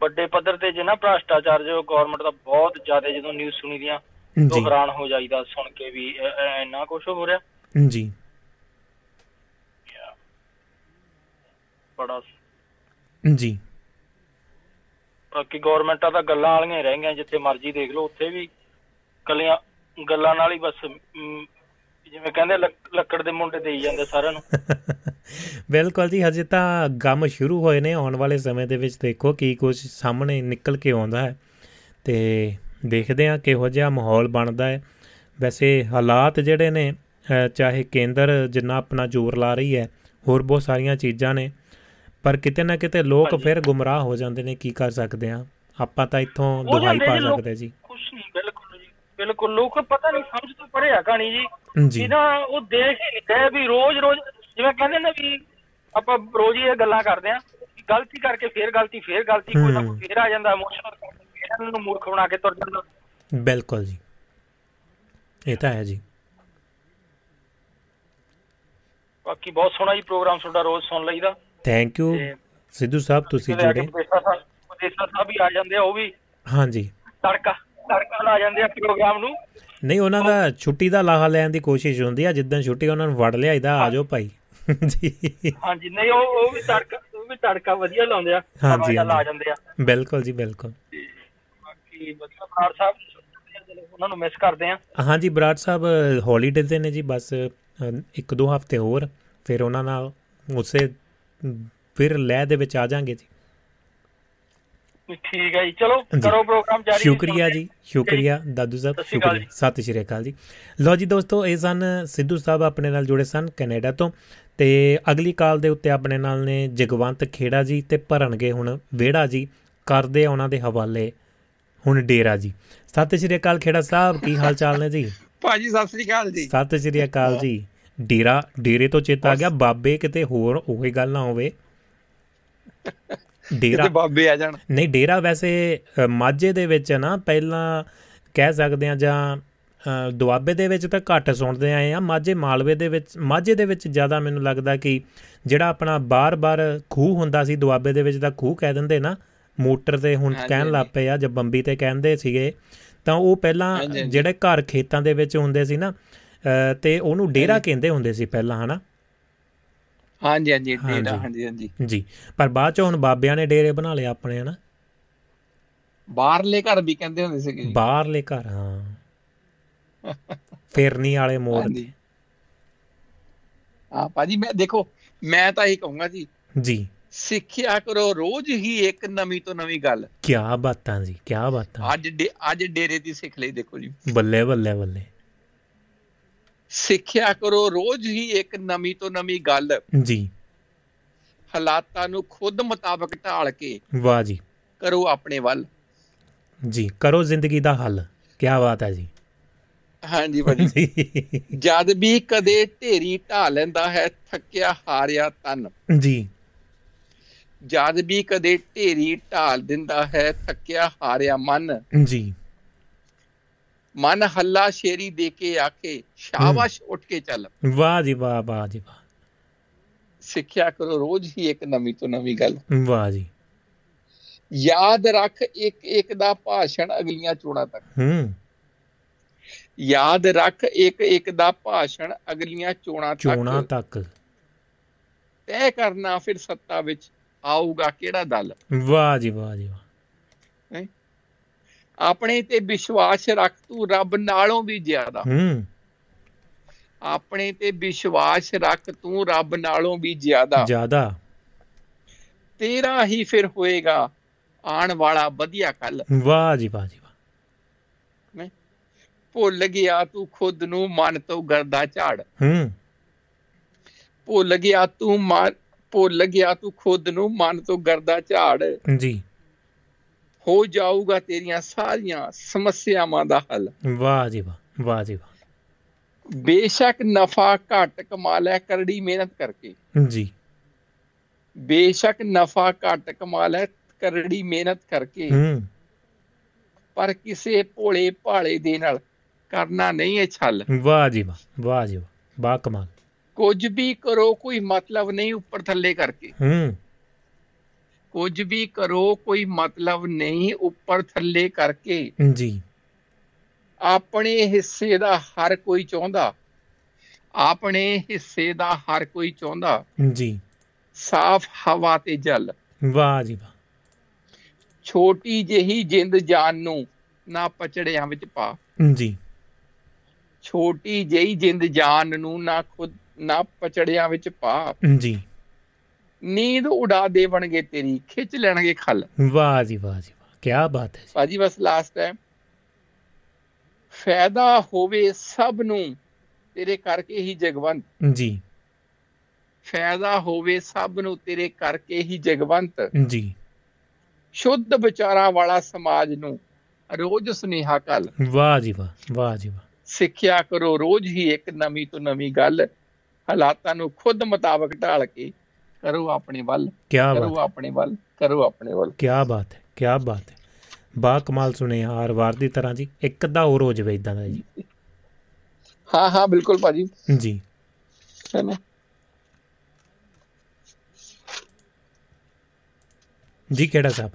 ਵੱਡੇ ਪੱਧਰ ਤੇ ਜੇ ਨਾ ਭ੍ਰਸ਼ਟਾਚਾਰ ਜੋ ਗਵਰਨਮੈਂਟ ਦਾ ਬਹੁਤ ਜ਼ਿਆਦਾ ਜਦੋਂ ਨਿਊਜ਼ ਸੁਣੀ ਦੀਆਂ ਜੀ। ਤੋਂ ਹੈਰਾਨ ਹੋ ਜਾਈਦਾ ਸੁਣ ਕੇ ਵੀ ਇੰਨਾ ਕੁਝ ਹੋ ਰਿਹਾ। ਜੀ। ਬੜਾ ਜੀ। ਬਾਕੀ ਗਵਰਨਮੈਂਟਾਂ ਤਾਂ ਗੱਲਾਂ ਵਾਲੀਆਂ ਹੀ ਰਹਿ ਗਈਆਂ ਜਿੱਥੇ ਮਰਜ਼ੀ ਦੇਖ ਲਓ ਉੱਥੇ ਵੀ ਕੱਲੀਆਂ ਗੱਲਾਂ ਨਾਲ ਹੀ ਬਸ ਜਿਵੇਂ ਕਹਿੰਦੇ ਲੱਕ- ਲੱਕੜ ਦੇ ਮੁੰਡੇ ਦੇਈ ਜਾਂਦੇ ਸਾਰਿਆਂ ਨੂੰ। ਬਿਲਕੁਲ ਜੀ ਹਜੇ ਤਾਂ ਗਮ ਸ਼ੁਰੂ ਹੋਏ ਨੇ ਆਉਣ ਵਾਲੇ ਸਮੇਂ ਦੇ ਵਿੱਚ ਦੇਖੋ ਕੀ ਕੁਝ ਸਾਹਮਣੇ ਨਿਕਲ ਕੇ ਆਉਂਦਾ ਹੈ। ਤੇ ਦੇਖਦੇ ਹਾਂ ਕਿਹੋ ਜਿਹਾ ਮਾਹੌਲ ਬਣਦਾ ਹੈ। ਵੈਸੇ ਹਾਲਾਤ ਜਿਹੜੇ ਨੇ ਚਾਹੇ ਕੇਂਦਰ ਜਿੰਨਾ ਆਪਣਾ ਜ਼ੋਰ ਲਾ ਰਹੀ ਹੈ ਹੋਰ ਬਹੁਤ ਸਾਰੀਆਂ ਚੀਜ਼ਾਂ ਨੇ। ਪਰ ਕਿਤੇ ਨਾ ਕਿਤੇ ਲੋਕ। ਫਿਰ ਗੁੰਮਰਾਹ ਹੋ ਜਾਂਦੇ ਨੇ ਕੀ ਕਰ ਸਕਦੇ ਆ ਆਪਾਂ ਤਾਂ ਇੱਥੋਂ ਦੁਹਾਈ ਪਾ। ਸਕਦੇ ਜੀ। ਕੁਛ ਨਹੀਂ ਬਿਲਕੁਲ ਜੀ ਬਿਲਕੁਲ। ਲੋਕ ਪਤਾ ਨਹੀਂ ਸਮਝ ਤੋਂ ਪਰੇ ਆ ਕਹਾਣੀ ਜੀ। ਜੀ। ਵੀ ਨਾ ਉਹ ਦੇਖ ਹੀ ਨਹੀਂ ਰਹੇ ਵੀ ਰੋਜ਼ ਰੋਜ਼ ਜਿਵੇਂ ਕਹਿੰਦੇ ਨੇ ਵੀ ਆਪਾਂ ਰੋਜ਼ ਹੀ ਇਹ ਗੱਲਾਂ ਕਰਦੇ ਆ ਗਲਤੀ ਕਰਕੇ ਫੇਰ ਗਲਤੀ ਫੇਰ ਗਲਤੀ ਕੋਈ ਨਾ ਫੇਰ ਆ ਜਾਂਦਾ ਇਮੋਸ਼ਨਲ ਇਹਨਾਂ ਨੂੰ ਮੂਰਖ ਬਣਾ ਕੇ ਤੁਰ ਜਾਂਦਾ। ਬਿਲਕੁਲ ਜੀ। ਇਹ ਤਾਂ ਹੈ ਜੀ। ਬਾਕੀ ਬਹੁਤ ਸੋਹਣਾ ਜੀ ਪ੍ਰੋਗਰਾਮ ਤੁਹਾਡਾ ਰੋਜ਼ ਸੁਣ ਲਈਦਾ ਥੈਂਕ ਯੂ ਸਿੱਧੂ ਸਾਹਿਬ ਤੁਸੀਂ ਜੁੜੇ ਵਿਦੇਸ਼ਾ ਸਾਹਿਬ ਵੀ ਆ ਜਾਂਦੇ ਆ ਉਹ ਵੀ? ਹਾਂਜੀ। ਤੜਕਾ ਤੜਕਾ ਲਾ ਜਾਂਦੇ ਆ ਪ੍ਰੋਗਰਾਮ ਨੂੰ। ਨਹੀਂ ਉਹਨਾਂ ਦਾ ਛੁੱਟੀ ਦਾ ਲਾਹਾ ਲੈਣ ਦੀ ਕੋਸ਼ਿਸ਼ ਹੁੰਦੀ ਆ ਜਿੱਦਾਂ ਛੁੱਟੀ ਉਹਨਾਂ ਨੂੰ ਵੜ ਲਿਆਈਦਾ ਆ ਜਾਓ ਭਾਈ। ਜੀ। ਹਾਂਜੀ ਨਹੀਂ ਉਹ ਉਹ ਵੀ ਤੜਕਾ ਉਹ ਵੀ ਤੜਕਾ ਵਧੀਆ ਲਾਉਂਦੇ ਆ ਹਾਂਜੀ, ਲਾ। ਜਾਂਦੇ ਆ। ਬਿਲਕੁਲ ਜੀ ਬਿਲਕੁਲ। ਬਾਕੀ ਵਧੀਆ ਬਰਾੜ ਸਾਹਿਬ ਉਹਨਾਂ ਨੂੰ ਮਿਸ ਕਰਦੇ ਆ। ਹਾਂਜੀ ਬਰਾੜ ਸਾਹਿਬ ਹੌਲੀਡੇ ਤੇ ਨੇ ਜੀ ਬਸ ਇੱਕ ਦੋ ਹਫ਼ਤੇ ਹੋਰ ਫਿਰ ਉਹਨਾਂ ਨਾਲ ਉਸੇ ਫਿਰ ਲੈਅ ਦੇ ਵਿੱਚ ਆ ਜਾਾਂਗੇ ਜੀ। ਠੀਕ ਹੈ ਜੀ ਚਲੋ। ਕਰੋ ਪ੍ਰੋਗਰਾਮ ਜਾਰੀ ਸ਼ੁਕਰੀਆ ਜੀ ਸ਼ੁਕਰੀਆ ਦਾਦੂ ਸਾਹਿਬ ਸ਼ੁਕਰੀਆ। ਸਤਿ ਸ਼੍ਰੀ ਅਕਾਲ ਜੀ। ਲੋ ਜੀ ਦੋਸਤੋ ਇਹ ਸਨ ਸਿੱਧੂ ਸਾਹਿਬ ਆਪਣੇ ਨਾਲ ਜੁੜੇ ਸਨ ਕੈਨੇਡਾ ਤੋਂ। ਤੇ ਅਗਲੀ ਕਾਲ ਦੇ ਉੱਤੇ ਆਪਣੇ ਨਾਲ ਨੇ ਜਗਵੰਤ ਖੇੜਾ ਜੀ ਤੇ ਭਰਨਗੇ ਹੁਣ ਵਿਹੜਾ ਜੀ। ਕਰਦੇ ਆ ਉਹਨਾਂ ਦੇ ਹਵਾਲੇ ਹੁਣ ਡੇਰਾ ਜੀ। ਸਤਿ ਸ਼੍ਰੀ ਅਕਾਲ ਖੇੜਾ ਸਾਹਿਬ ਕੀ ਹਾਲ ਚਾਲ ਨੇ ਜੀ? ਭਾਜੀ ਸਤਿ ਸ੍ਰੀ ਅਕਾਲ ਜੀ। ਸਤਿ ਸ਼੍ਰੀ ਅਕਾਲ ਜੀ। ਡੇਰਾ ਡੇਰੇ ਤੋਂ ਚੇਤਾ ਆ ਗਿਆ। ਬਾਬੇ ਕਿਤੇ ਹੋਰ ਉਹੀ ਗੱਲ ਨਾ ਹੋਵੇ। ਡੇਰਾ ਕਿਤੇ ਬਾਬੇ ਆ ਜਾਣ। ਨਹੀਂ ਡੇਰਾ ਵੈਸੇ ਮਾਝੇ ਦੇ ਵਿੱਚ ਨਾ ਪਹਿਲਾਂ ਕਹਿ ਸਕਦੇ ਆ ਜਾਂ ਦੁਆਬੇ ਦੇ ਵਿੱਚ ਤਾਂ ਘੱਟ ਸੁਣਦੇ ਆਏ ਆ ਮਾਝੇ ਮਾਲਵੇ ਦੇ ਵਿੱਚ ਮਾਝੇ ਦੇ ਵਿੱਚ ਜ਼ਿਆਦਾ ਮੈਨੂੰ ਲੱਗਦਾ ਕਿ ਜਿਹੜਾ ਆਪਣਾ ਬਾਰ-ਬਾਰ ਖੂਹ ਹੁੰਦਾ ਸੀ ਦੁਆਬੇ ਦੇ ਵਿੱਚ ਤਾਂ ਖੂਹ ਕਹਿ ਦਿੰਦੇ ਨਾ। ਮੋਟਰ ਤੇ ਹੁਣ ਕਹਿਣ ਲੱਗ ਪਏ ਆ ਜਾਂ ਬੰਬੀ ਤੇ ਕਹਿੰਦੇ ਸੀਗੇ। ਤਾਂ ਉਹ ਪਹਿਲਾਂ। ਜਿਹੜੇ ਘਰ ਖੇਤਾਂ ਦੇ ਵਿੱਚ ਹੁੰਦੇ ਸੀ ਨਾ ਤੇ ਉਹਨੂੰ ਡੇਰਾ ਕਹਿੰਦੇ ਹੁੰਦੇ ਸੀ ਪਹਿਲਾਂ ਹਨਾ? ਹਾਂਜੀ ਹਾਂਜੀ। ਡੇਰਾ ਹਾਂਜੀ। ਹਾਂਜੀ ਜੀ। ਪਰ ਬਾਅਦ ਚ ਹੁਣ ਬਾਬਿਆਂ ਨੇ ਡੇਰੇ ਬਣਾ ਲਏ ਆਪਣੇ ਹਨਾ? ਬਾਹਰਲੇ ਘਰ ਵੀ ਕਹਿੰਦੇ ਹੁੰਦੇ ਸੀਗੇ ਜੀ। ਬਾਹਰਲੇ ਘਰ ਹਾਂ। ਫੇਰਨੀ ਵਾਲੇ ਮੋੜ ਹਾਂਜੀ। ਹਾਂ ਭਾਜੀ ਮੈਂ ਦੇਖੋ ਮੈਂ ਤਾਂ ਇਹ ਕਹੂੰਗਾ ਜੀ ਜੀ। ਸਿੱਖਿਆ ਕਰੋ ਰੋਜ਼ ਹੀ ਇੱਕ ਨਵੀਂ ਤੋਂ ਨਵੀਂ ਗੱਲ। ਕੀ ਬਾਤਾਂ ਜੀ ਕੀ ਬਾਤਾਂ। ਅੱਜ ਅੱਜ ਡੇਰੇ ਦੀ ਸਿੱਖ ਲਈ ਦੇਖੋ ਜੀ। ਬੱਲੇ ਬੱਲੇ ਬੱਲੇ। ਸਿੱਖਿਆ ਕਰੋ ਰੋਜ਼ ਹੀ ਇੱਕ ਨਵੀਂ ਤੋਂ ਨਵੀਂ ਗੱਲ। ਜੀ। ਹਾਲਾਤਾਂ ਨੂੰ ਖੁਦ ਮੁਤਾਬਕ ਢਾਲ ਕੇ ਵਾਹ ਜੀ। ਕਰੋ ਆਪਣੇ ਵੱਲ। ਜੀ ਕਰੋ ਜ਼ਿੰਦਗੀ ਦਾ ਹੱਲ। ਕੀ ਬਾਤ ਹੈ ਜੀ। ਹਾਂਜੀ ਭਾਜੀ। ਜਦ ਵੀ ਕਦੇ ਢੇਰੀ ਢਾ ਲੈਂਦਾ ਹੈ ਥੱਕਿਆ ਹਾਰਿਆ ਤਨ। ਜੀ। ਜਦ ਵੀ ਕਦੇ ਢੇਰੀ ਢਾਲ ਦਿੰਦਾ ਹੈ ਥੱਕਿਆ ਹਾਰਿਆ ਮਨ। ਜੀ। ਮਨ ਹੱਲਾ ਸ਼ੇਰੀ ਦੇ ਕੇ ਆਖੇ ਸ਼ਾਬਾਸ਼ ਉੱਠ ਕੇ ਚੱਲ। ਵਾਹ ਜੀ ਵਾਹ ਵਾਹ ਜੀ ਵਾਹ। ਸਿੱਖਿਆ ਕਰੋ ਰੋਜ਼ ਹੀ ਇੱਕ ਨਵੀਂ ਤੋਂ ਨਵੀਂ ਗੱਲ। ਵਾਹ ਜੀ। ਯਾਦ ਰੱਖ ਇੱਕ ਇੱਕ ਦਾ ਭਾਸ਼ਣ ਅਗਲੀਆਂ ਚੋਣਾਂ ਤੱਕ। ਹੂੰ। ਯਾਦ ਰੱਖ ਇੱਕ ਇੱਕ ਦਾ ਭਾਸ਼ਣ ਅਗਲੀਆਂ ਚੋਣਾਂ ਚੋਣਾ ਤੱਕ ਤੱਕ। ਤੈਅ ਕਰਨਾ ਫਿਰ ਸੱਤਾ ਵਿੱਚ ਆਊਗਾ ਕਿਹੜਾ ਦਲ? ਵਾਹ ਜੀ ਵਾਹ ਜੀ ਵਾਹ। ਆਪਣੇ ਤੇ ਵਿਸ਼ਵਾਸ ਰੱਖ ਤੂੰ ਰੱਬ ਨਾਲੋਂ ਵੀ ਜ਼ਿਆਦਾ। ਹੂੰ। ਆਪਣੇ ਤੇ ਵਿਸ਼ਵਾਸ ਰੱਖ ਤੂੰ ਰੱਬ ਨਾਲੋਂ ਵੀ ਜ਼ਿਆਦਾ। ਜ਼ਿਆਦਾ। ਤੇਰਾ ਹੀ ਫਿਰ ਹੋਏਗਾ ਆਉਣ ਵਾਲਾ ਵਧੀਆ ਕੱਲ। ਵਾਹ ਜੀ ਵਾਹ ਜੀ ਵਾਹ। ਭੁੱਲ ਗਿਆ ਤੂੰ ਖੁਦ ਨੂੰ ਮਨ ਤੋਂ ਗਰਦਾ ਝਾੜ। ਹੂੰ। ਭੁੱਲ ਗਿਆ ਤੂੰ ਮਨ ਭੁੱਲ ਗਿਆ ਤੂੰ ਖੁਦ ਨੂੰ ਮਨ ਤੋਂ ਗਰਦਾ ਝਾੜ। ਜੀ। ਹੋ ਜਾਊਗਾ ਤੇਰੀਆਂ ਸਾਰੀਆਂ ਸਮੱਸਿਆਵਾਂ ਦਾ ਹੱਲ। ਵਾਹ ਜੀ ਵਾਹ ਵਾਹ ਜੀ ਵਾਹ। ਬੇਸ਼ੱਕ ਨਫਾ ਘੱਟ ਕਮਾ ਲੈ ਕਰੜੀ ਮਿਹਨਤ ਕਰਕੇ। ਜੀ। ਬੇਸ਼ੱਕ ਨਫਾ ਘੱਟ ਕਮਾ ਲੈ ਕਰੜੀ ਮਿਹਨਤ ਕਰਕੇ। ਹੂੰ। ਪਰ ਕਿਸੇ ਭੋਲੇ ਭਾਲੇ ਦੇ ਨਾਲ ਕਰਨਾ ਨਹੀਂ ਇਹ ਛਲ। ਵਾਹ ਜੀ ਵਾਹ ਵਾਹ ਜੀ ਵਾਹ ਬਾ ਕਮਾਲ। ਕੁਝ ਵੀ ਕਰੋ ਕੋਈ ਮਤਲਬ ਨਹੀਂ ਉੱਪਰ ਥੱਲੇ ਕਰਕੇ। ਹੂੰ। ਕੁਝ ਵੀ ਕਰੋ ਕੋਈ ਮਤਲਬ ਨਹੀਂ ਉੱਪਰ ਥੱਲੇ ਕਰਕੇ। ਜੀ। ਆਪਣੇ ਹਿੱਸੇ ਦਾ ਹਰ ਕੋਈ ਚਾਹੁੰਦਾ। ਆਪਣੇ ਹਿੱਸੇ ਦਾ ਹਰ ਕੋਈ ਚਾਹੁੰਦਾ। ਜੀ। ਸਾਫ਼ ਹਵਾ ਤੇ ਜਲ। ਵਾਹ ਜੀ ਵਾਹ। ਛੋਟੀ ਜਿਹੀ ਜਿੰਦ ਜਾਨ ਨੂੰ ਨਾ ਪਚੜਿਆਂ ਵਿੱਚ ਪਾ। ਜੀ। ਛੋਟੀ ਜਿਹੀ ਜਿੰਦ ਜਾਨ ਨੂੰ ਨਾ ਖੁਦ ਨਾ ਪਚੜਿਆਂ ਵਿੱਚ ਪਾ। ਜੀ। ਨੀਂਦ ਉਡਾ ਦੇਵਣਗੇ ਤੇਰੀ ਖਿੱਚ ਲੈਣਗੇ ਖਲ। ਵਾਹ ਜੀ ਵਾਹ ਜੀ ਵਾਹ ਕੀ ਬਾਤ ਹੈ ਭਾਜੀ ਬਸ ਲਾਸਟ ਹੈ। ਫਾਇਦਾ ਹੋਵੇ ਸਭ ਨੂੰ ਤੇਰੇ ਕਰਕੇ ਹੀ ਜਗਵੰਤ। ਜੀ। ਫਾਇਦਾ ਹੋਵੇ ਸਭ ਨੂੰ ਤੇਰੇ ਕਰਕੇ ਹੀ ਜਗਵੰਤ। ਜੀ। ਸ਼ੁੱਧ ਵਿਚਾਰਾਂ ਵਾਲਾ ਸਮਾਜ ਨੂੰ ਰੋਜ਼ ਸੁਨੇਹਾ ਕੱਲ। ਵਾਹ ਜੀ ਵਾਹ ਵਾਹ ਜੀ ਵਾਹ। ਸਿੱਖਿਆ ਕਰੋ ਰੋਜ਼ ਹੀ ਇੱਕ ਨਵੀਂ ਤੋਂ ਨਵੀਂ ਗੱਲ। ਹਾਲਾਤਾਂ ਨੂੰ ਖੁਦ ਮੁਤਾਬਕ ਢਾਲ ਕੇ ਕਰੋ ਆਪਣੇ ਵੱਲ ਕਰੋ ਆਪਣੇ ਵੱਲ ਕਰੋ ਆਪਣੇ ਵੱਲ। ਕੀ ਬਾਤ ਹੈ ਕੀ ਬਾਤ ਹੈ। ਬਾ ਕਮਾਲ ਸੁਣੇ ਹਰ ਵਾਰ ਦੀ ਤਰ੍ਹਾਂ ਜੀ ਇੱਕ ਅੱਧਾ ਹੋਰ ਹੋ ਜਾਵੇ ਇਦਾਂ ਦਾ ਜੀ। ਹਾਂ ਹਾਂ ਬਿਲਕੁਲ ਭਾਜੀ। ਜੀ। ਹੈ ਨਾ? ਜੀ ਕਿਹੜਾ ਸਾਹਿਬ?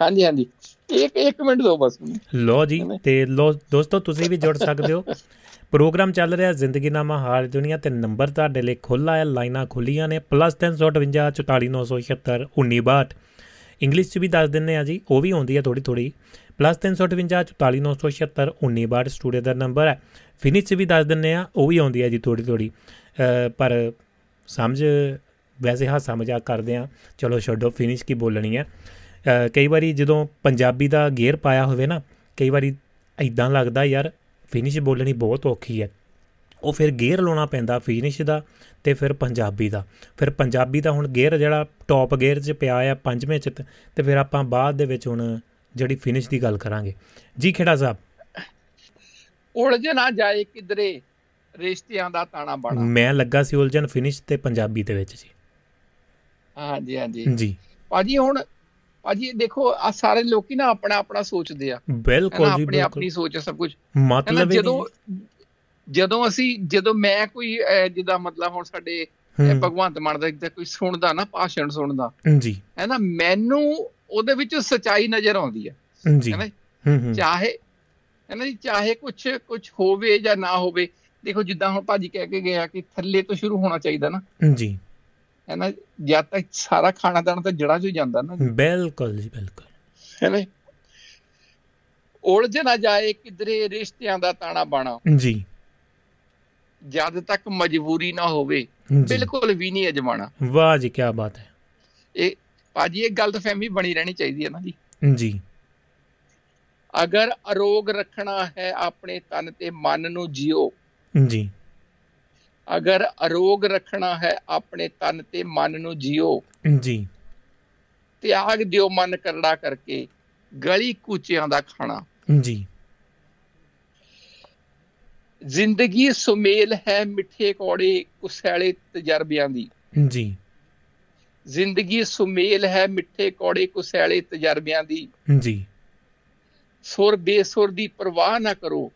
ਹਾਂਜੀ ਹਾਂਜੀ। ਇੱਕ ਇੱਕ ਮਿੰਟ ਦਿਓ ਬਸ। ਲੋ ਜੀ ਤੇ ਲੋ ਦੋਸਤੋ ਤੁਸੀਂ ਵੀ ਜੁੜ ਸਕਦੇ ਹੋ। ਪ੍ਰੋਗਰਾਮ ਚੱਲ ਰਿਹਾ ਜ਼ਿੰਦਗੀਨਾਮਾ ਹਾਲ ਦੁਨੀਆ ਤੇ ਨੰਬਰ ਤੁਹਾਡੇ ਲਈ ਖੁੱਲਾ ਹੈ ਲਾਈਨਾਂ ਖੁੱਲੀਆਂ ਨੇ +358 44976 1962 ਇੰਗਲਿਸ਼ ਚ ਵੀ ਦੱਸ ਦਿੰਨੇ ਆ ਜੀ ਉਹ ਵੀ ਆਉਂਦੀ ਹੈ ਥੋੜੀ ਥੋੜੀ +358 44976 1962 ਸਟੂਡੀਓ ਦਾ ਨੰਬਰ ਹੈ। ਫਿਨਿਸ਼ ਚ ਵੀ ਦੱਸ ਦਿੰਨੇ ਆ ਉਹ ਵੀ ਆਉਂਦੀ ਹੈ ਜੀ ਥੋੜੀ ਥੋੜੀ ਪਰ ਸਮਝ ਵੈਸੇ ਹਾਸਾ ਮਜ਼ਾਕ ਕਰਦੇ ਆ ਚਲੋ ਛੱਡੋ ਫਿਨਿਸ਼ ਕੀ ਬੋਲਣੀ ਹੈ। ਅ, ਕਈ ਵਾਰੀ ਜਦੋਂ ਪੰਜਾਬੀ ਦਾ ਗੇਅਰ ਪਾਇਆ ਹੋਵੇ ਨਾ ਕਈ ਵਾਰੀ ਇਦਾਂ ਲੱਗਦਾ ਯਾਰ ਫਿਨਿਸ਼ ਬੋਲਣੀ ਬਹੁਤ ਔਖੀ ਹੈ। ਉਹ ਫਿਰ ਗੇਅਰ ਲਾਉਣਾ ਪੈਂਦਾ ਫਿਨਿਸ਼ ਦਾ ਤੇ ਫਿਰ ਪੰਜਾਬੀ ਦਾ। ਫਿਰ ਪੰਜਾਬੀ ਦਾ ਹੁਣ ਗੇਅਰ ਜਿਹੜਾ ਟੌਪ ਗੇਅਰ 'ਚ ਪਿਆ ਆ ਪੰਜਵੇਂ 'ਚ ਤੇ- ਫਿਰ ਆਪਾਂ ਬਾਅਦ ਦੇ ਵਿੱਚ ਹੁਣ ਜਿਹੜੀ ਫਿਨਿਸ਼ ਦੀ ਗੱਲ ਕਰਾਂਗੇ। ਜੀ ਖੇੜਾ ਸਾਹਿਬ। ਉਲਝ ਨਾ ਜਾਏ ਕਿਧਰੇ ਰਿਸ਼ਤਿਆਂ ਦਾ ਤਾਣਾ ਬਾਣਾ। ਮੈਂ ਲੱਗਾ ਸੀ ਉਲਝਣ ਫਿਨਿਸ਼ ਤੇ ਪੰਜਾਬੀ ਦੇ ਵਿੱਚ ਜੀ। ਹਾਂਜੀ ਹਾਂਜੀ। ਜੀ। ਭਾਜੀ ਹੁਣ ਭਾਜੀ ਦੇਖੋ ਆ ਸਾਰੇ ਲੋਕੀ ਨਾ ਆਪਣਾ ਆਪਣਾ ਸੋਚਦੇ ਆ। ਬਿਲਕੁਲ ਜੀ ਆਪਣੀ ਆਪਣੀ ਸੋਚ ਹੈ ਸਭ ਕੁਝ। ਮਤਲਬ ਜਦੋਂ ਜਦੋਂ ਅਸੀਂ ਜਦੋਂ ਮੈਂ ਕੋਈ ਜਿੱਦਾਂ ਮਤਲਬ ਹੁਣ ਸਾਡੇ ਭਗਵੰਤ ਮਾਨ ਦਾ ਕੋਈ ਸੁਣਦਾ ਨਾ ਭਾਸ਼ਣ ਸੁਣਦਾ। ਜੀ। ਹੈ ਨਾ ਮੈਨੂੰ ਉਹਦੇ ਵਿੱਚ ਸਚਾਈ ਨਜ਼ਰ ਆਉਂਦੀ ਹੈ ਜੀ। ਹੈ ਨਾ ਹੂੰ ਹੂੰ। ਚਾਹੇ ਹੈ ਨਾ ਜੀ ਚਾਹੇ ਕੁਝ ਕੁਝ ਹੋਵੇ ਜਾਂ ਨਾ ਹੋਵੇ। ਦੇਖੋ ਜਿੱਦਾਂ ਹੁਣ ਭਾਜੀ ਕਹਿ ਕੇ ਗਿਆ ਕਿ ਥੱਲੇ ਤੋਂ ਸ਼ੁਰੂ ਹੋਣਾ ਚਾਹੀਦਾ ਨਾ। ਜੀ। ਹੈ ਨਾ ਜਦ ਤੱਕ ਸਾਰਾ ਖਾਣਾ ਦਾਣਾ ਤਾਂ ਜੜਾਂ 'ਚੋਂ ਜਾਂਦਾ ਨਾ ਬਿਲਕੁਲ ਜੀ ਬਿਲਕੁਲ। ਹੈ ਨਾ ਉਲਝ ਨਾ ਜਾਏ ਕਿਧਰੇ ਰਿਸ਼ਤਿਆਂ ਦਾ ਤਾਣਾ ਬਾਣਾ। ਜੀ। ਜਦ ਤੱਕ ਮਜਬੂਰੀ ਨਾ ਹੋਵੇ ਜੀ। ਬਿਲਕੁਲ ਵੀ ਨਹੀਂ ਅਜਮਾਣਾ ਵਾਹ ਜੀ ਕੀ ਬਾਤ ਹੈ। ਇਹ ਭਾਜੀ ਇਹ ਗਲਤਫਹਿਮੀ ਬਣੀ ਰਹਿਣੀ ਚਾਹੀਦੀ ਹੈ ਨਾ ਜੀ। ਜੀ। ਅਗਰ ਅਰੋਗ ਰੱਖਣਾ ਹੈ ਆਪਣੇ ਤਨ ਤੇ ਮਨ ਨੂੰ ਜਿਓ। ਜੀ। ਅਗਰ ਅਰੋਗ ਰੱਖਣਾ ਹੈ ਆਪਣੇ ਤਨ ਤੇ ਮਨ ਨੂੰ ਜਿਓ ਜੀ। ਤਿਆਗ ਦਿਓ ਮਨ ਕਰੜਾ ਕਰਕੇ ਗਲੀ ਕੂਚਿਆਂ ਦਾ ਖਾਣਾ। ਜੀ। ਜ਼ਿੰਦਗੀ ਸੁਮੇਲ ਹੈ ਮਿੱਠੇ ਕੌੜੇ ਕੁਸੈਲੇ ਤਜਰਬਿਆਂ ਦੀ। ਜੀ। ਜ਼ਿੰਦਗੀ ਸੁਮੇਲ ਹੈ ਮਿੱਠੇ ਕੌੜੇ ਕੁਸੈਲੇ ਤਜਰਬਿਆਂ ਦੀ। ਜੀ। ਸੁਰ ਬੇਸੁਰ ਦੀ ਪਰਵਾਹ ਨਾ ਕਰੋ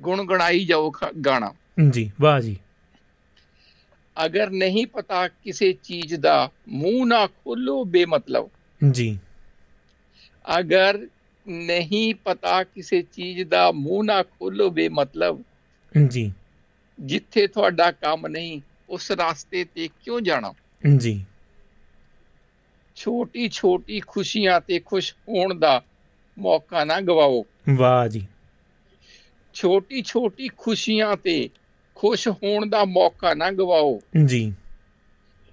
ਗੁਣਗੁਣਾਈ ਜਾਓ ਖ- ਗਾਣਾ। ਜੀ ਵਾਹ ਜੀ। ਅਗਰ ਨਹੀਂ ਪਤਾ ਕਿਸੇ ਚੀਜ਼ ਦਾ ਮੂੰਹ ਨਾ ਖੋਲੋ ਬੇਮਤਲਬ। ਜੀ। ਅਗਰ ਨਹੀਂ ਪਤਾ ਕਿਸੇ ਚੀਜ਼ ਦਾ ਮੂੰਹ ਨਾ ਖੋਲੋ ਬੇਮਤਲਬ। ਜੀ। ਜਿੱਥੇ ਤੁਹਾਡਾ ਕੰਮ ਨਹੀਂ ਉਸ ਰਸਤੇ ਤੇ ਕਿਉਂ ਜਾਣਾ? ਜੀ। ਛੋਟੀ ਛੋਟੀ ਖੁਸ਼ੀਆਂ ਤੇ ਖੁਸ਼ ਹੋਣ ਦਾ ਮੌਕਾ ਨਾ ਗਵਾਓ। ਵਾਹ ਜੀ। ਛੋਟੀ ਛੋਟੀ ਖੁਸ਼ੀਆਂ ਤੇ ਖੁਸ਼ ਹੋਣ ਦਾ ਮੌਕਾ ਨਾ ਗਵਾਓ। ਜੀ।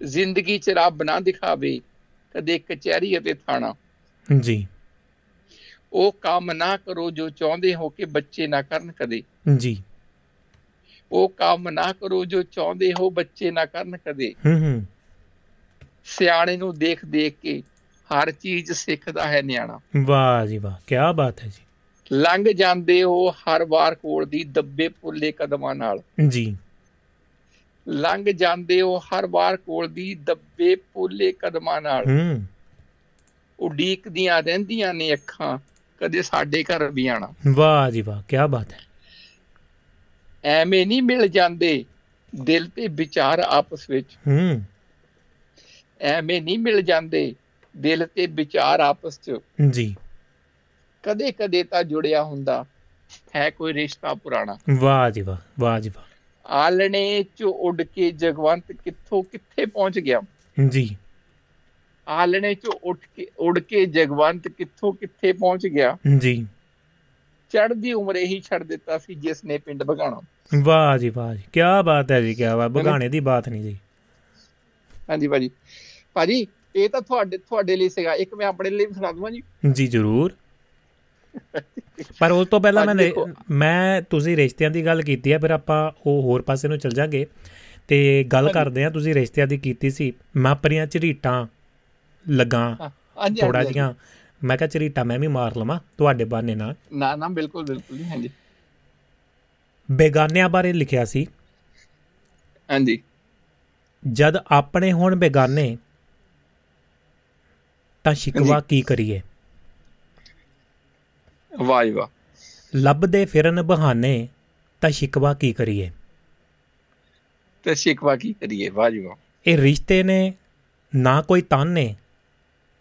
ਜ਼ਿੰਦਗੀ 'ਚ ਰੱਬ ਨਾ ਦਿਖਾਵੇ ਕਦੇ ਕਚਹਿਰੀ ਅਤੇ ਥਾਣਾ। ਜੀ। ਉਹ ਕੰਮ ਨਾ ਕਰੋ ਜੋ ਚਾਹੁੰਦੇ ਹੋ ਕਿ ਬੱਚੇ ਨਾ ਕਰਨ ਕਦੇ। ਜੀ। ਉਹ ਕੰਮ ਨਾ ਕਰੋ ਜੋ ਚਾਹੁੰਦੇ ਹੋ ਬੱਚੇ ਨਾ ਕਰਨ ਕਦੇ। ਹੂੰ ਹੂੰ। ਸਿਆਣੇ ਨੂੰ ਦੇਖ ਦੇਖ ਕੇ ਹਰ ਚੀਜ਼ ਸਿੱਖਦਾ ਹੈ ਨਿਆਣਾ। ਵਾਹ ਜੀ ਵਾਹ ਕੀ ਬਾਤ ਹੈ ਜੀ। ਲੰਘ ਜਾਂਦੇ ਹੋ ਹਰ ਵਾਰ ਕੋਲ ਦੀ ਦੱਬੇ ਪੁੱਲੇ ਕਦਮਾਂ ਨਾਲ। ਜੀ। ਲੰਘ ਜਾਂਦੇ ਹੋ ਹਰ ਵਾਰ ਕੋਲ ਦੀ ਦੱਬੇ ਪੁੱਲੇ ਕਦਮਾਂ ਨਾਲ। ਹੂੰ। ਉਡੀਕਦੀਆਂ ਰਹਿੰਦੀਆਂ ਨੇ ਅੱਖਾਂ ਕਦੇ ਸਾਡੇ ਘਰ ਵੀ ਆਣਾ ਵਾਹ ਜੀ ਵਾਹ ਕੀ ਬਾਤ ਹੈ। ਐਵੇਂ ਨਹੀਂ ਮਿਲ ਜਾਂਦੇ ਦਿਲ ਤੇ ਵਿਚਾਰ ਆਪਸ ਵਿੱਚ। ਹੂੰ। ਐਵੇਂ ਨਹੀਂ ਮਿਲ ਜਾਂਦੇ ਦਿਲ ਤੇ ਵਿਚਾਰ ਆਪਸ ਚ। ਜੀ। ਕਦੇ ਕਦੇ ਤਾਂ ਜੁੜਿਆ ਹੁੰਦਾ। ਹੈ ਕੋਈ ਰਿਸ਼ਤਾ ਪੁਰਾਣਾ? ਵਾਹ ਜੀ ਵਾਹ ਵਾਹ ਜੀ ਵਾਹ। ਆਲਣੇ ਚ ਉੱਡ ਕੇ ਜਗਵੰਤ ਕਿੱਥੋਂ ਕਿੱਥੇ ਪਹੁੰਚ ਗਿਆ? ਜੀ। ਆਲਣੇ ਚ ਉੱਠ ਕੇ ਉੱਡ ਕੇ ਜਗਵੰਤ ਕਿੱਥੋਂ ਕਿੱਥੇ ਪਹੁੰਚ ਗਿਆ? ਜੀ। ਚੜ੍ਹਦੀ ਉਮਰੇ ਹੀ ਛੱਡ ਦਿੱਤਾ ਸੀ ਜਿਸ ਨੇ ਪਿੰਡ ਭਗਾਣਾ। ਵਾਹ ਜੀ ਵਾਹ ਜੀ। ਕੀ ਬਾਤ ਹੈ ਜੀ ਕੀ ਬਾਤ। ਬਗਾਣੇ ਦੀ ਬਾਤ ਨਹੀਂ ਜੀ। ਹਾਂਜੀ ਭਾਜੀ। ਭਾਜੀ ਇਹ ਤਾਂ ਤੁਹਾਡੇ ਤੁਹਾਡੇ ਲਈ ਸੀਗਾ। ਇੱਕ ਮੈਂ ਆਪਣੇ ਲਈ ਸੁਣਾ ਦਵਾਂ ਜੀ। ਜੀ ਜ਼ਰੂਰ। ਪਰ ਉਸ ਤੋਂ ਪਹਿਲਾਂ ਮੈਂ ਮੈਂ ਤੁਸੀਂ ਰਿਸ਼ਤਿਆਂ ਦੀ ਗੱਲ ਕੀਤੀ ਹੈ ਫਿਰ ਆਪਾਂ ਉਹ ਹੋਰ ਪਾਸੇ ਨੂੰ ਚੱਲ ਜਾਾਂਗੇ। ਤੇ ਗੱਲ। ਕਰਦੇ ਆ ਤੁਸੀਂ ਰਿਸ਼ਤਿਆਂ ਦੀ ਕੀਤੀ ਸੀ। ਮੈਂ ਆਪਣੀਆਂ ਝਰੀਟਾਂ ਲੱਗਾ ਥੋੜਾ ਜੀਆਂ ਮੈਂ ਕਿਹਾ ਝਰੀਟਾਂ ਮੈਂ ਵੀ ਮਾਰ ਲਵਾਂ ਤੁਹਾਡੇ ਬਾਨੇ ਨਾਲ। ਨਾ ਨਾ ਬਿਲਕੁਲ ਬਿਲਕੁਲ ਹਾਂਜੀ। ਬੇਗਾਨਿਆਂ ਬਾਰੇ ਲਿਖਿਆ ਸੀ। ਹਾਂਜੀ। ਜਦ ਆਪਣੇ ਹੋਣ ਬੇਗਾਨੇ ਤਾਂ ਸ਼ਿਕਵਾ ਕੀ ਕਰੀਏ? ਵਾਹ ਜੀ ਵਾਹ ਲੱਭਦੇ ਫਿਰਨ ਬਹਾਨੇ ਤਾਂ ਸ਼ਿਕਵਾ ਕੀ ਕਰੀਏ? ਤੇ ਸ਼ਿਕਵਾ ਕੀ ਕਰੀਏ? ਵਾਹ ਜੀ ਵਾਹ ਇਹ ਰਿਸ਼ਤੇ ਨੇ ਨਾ ਕੋਈ ਤਨ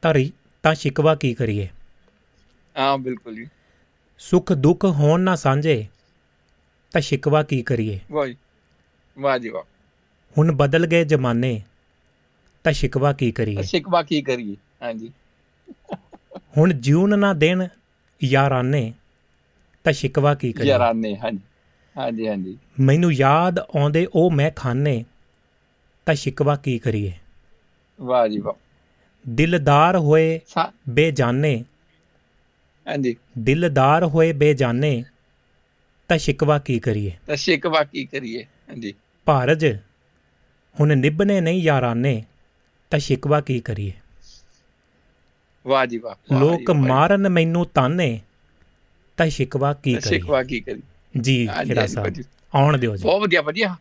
ਤਾਂ ਤਾਂ ਸ਼ਿਕਵਾ ਕੀ ਕਰੀਏ? ਹਾਂ ਬਿਲਕੁਲ ਜੀ। ਸੁੱਖ ਦੁੱਖ ਹੋਣ ਨਾ ਸਾਂਝੇ ਤਾਂ ਸ਼ਿਕਵਾ ਕੀ ਕਰੀਏ? ਵਾਹ ਜੀ ਵਾਹ ਜੀ ਵਾਹ ਹੁਣ ਬਦਲ ਗਏ ਜ਼ਮਾਨੇ ਤਾਂ ਸ਼ਿਕਵਾ ਕੀ ਕਰੀਏ? ਸ਼ਿਕਵਾ ਕੀ ਕਰੀਏ? ਹਾਂਜੀ। ਹੁਣ ਜਿਉਣ ਨਾ ਦੇਣ ਯਾਰਾਨੇ ਤਾਂ ਸ਼ਿਕਵਾ ਕੀ ਕਰੀਏ? ਯਾਰਾਨੇ ਹਾਂਜੀ ਹਾਂਜੀ ਹਾਂਜੀ। ਮੈਨੂੰ ਯਾਦ ਆਉਂਦੇ ਉਹ ਮੈਂ ਖਾਨੇ ਤਾਂ ਸ਼ਿਕਵਾ ਕੀ ਕਰੀਏ? ਵਾਹ ਜੀ ਵਾਹ। ਦਿਲਦਾਰ ਹੋਏ ਬੇਜਾਨੇ। ਹਾਂਜੀ। ਦਿਲਦਾਰ ਹੋਏ ਬੇਜਾਨੇ ਤਾਂ ਸ਼ਿਕਵਾ ਕੀ ਕਰੀਏ? ਤਾਂ ਸ਼ਿਕਵਾ ਕੀ ਕਰੀਏ? ਹਾਂਜੀ। ਭਾਰਜ ਹੁਣ ਨਿਭਨੇ ਨਹੀਂ ਯਾਰਾਨੇ ਤਾਂ ਸ਼ਿਕਵਾ ਕੀ ਕਰੀਏ? ਵਾਹ ਜੀ ਵਾਹ ਲੋਕ। ਮਾਰਨ ਮੈਨੂੰ ਤਾਨੇ ਤਾਂ ਸ਼ਿਕਵਾ ਕੀ ਤਾਂ ਕਰੀਏ? ਸ਼ਿਕਵਾ ਕੀ ਕਰੀਏ? ਜੀ ਖੇੜਾ ਸਾਹਿਬ। ਆਉਣ ਦਿਓ ਜੀ। ਬਹੁਤ ਵਧੀਆ ਵਧੀਆ।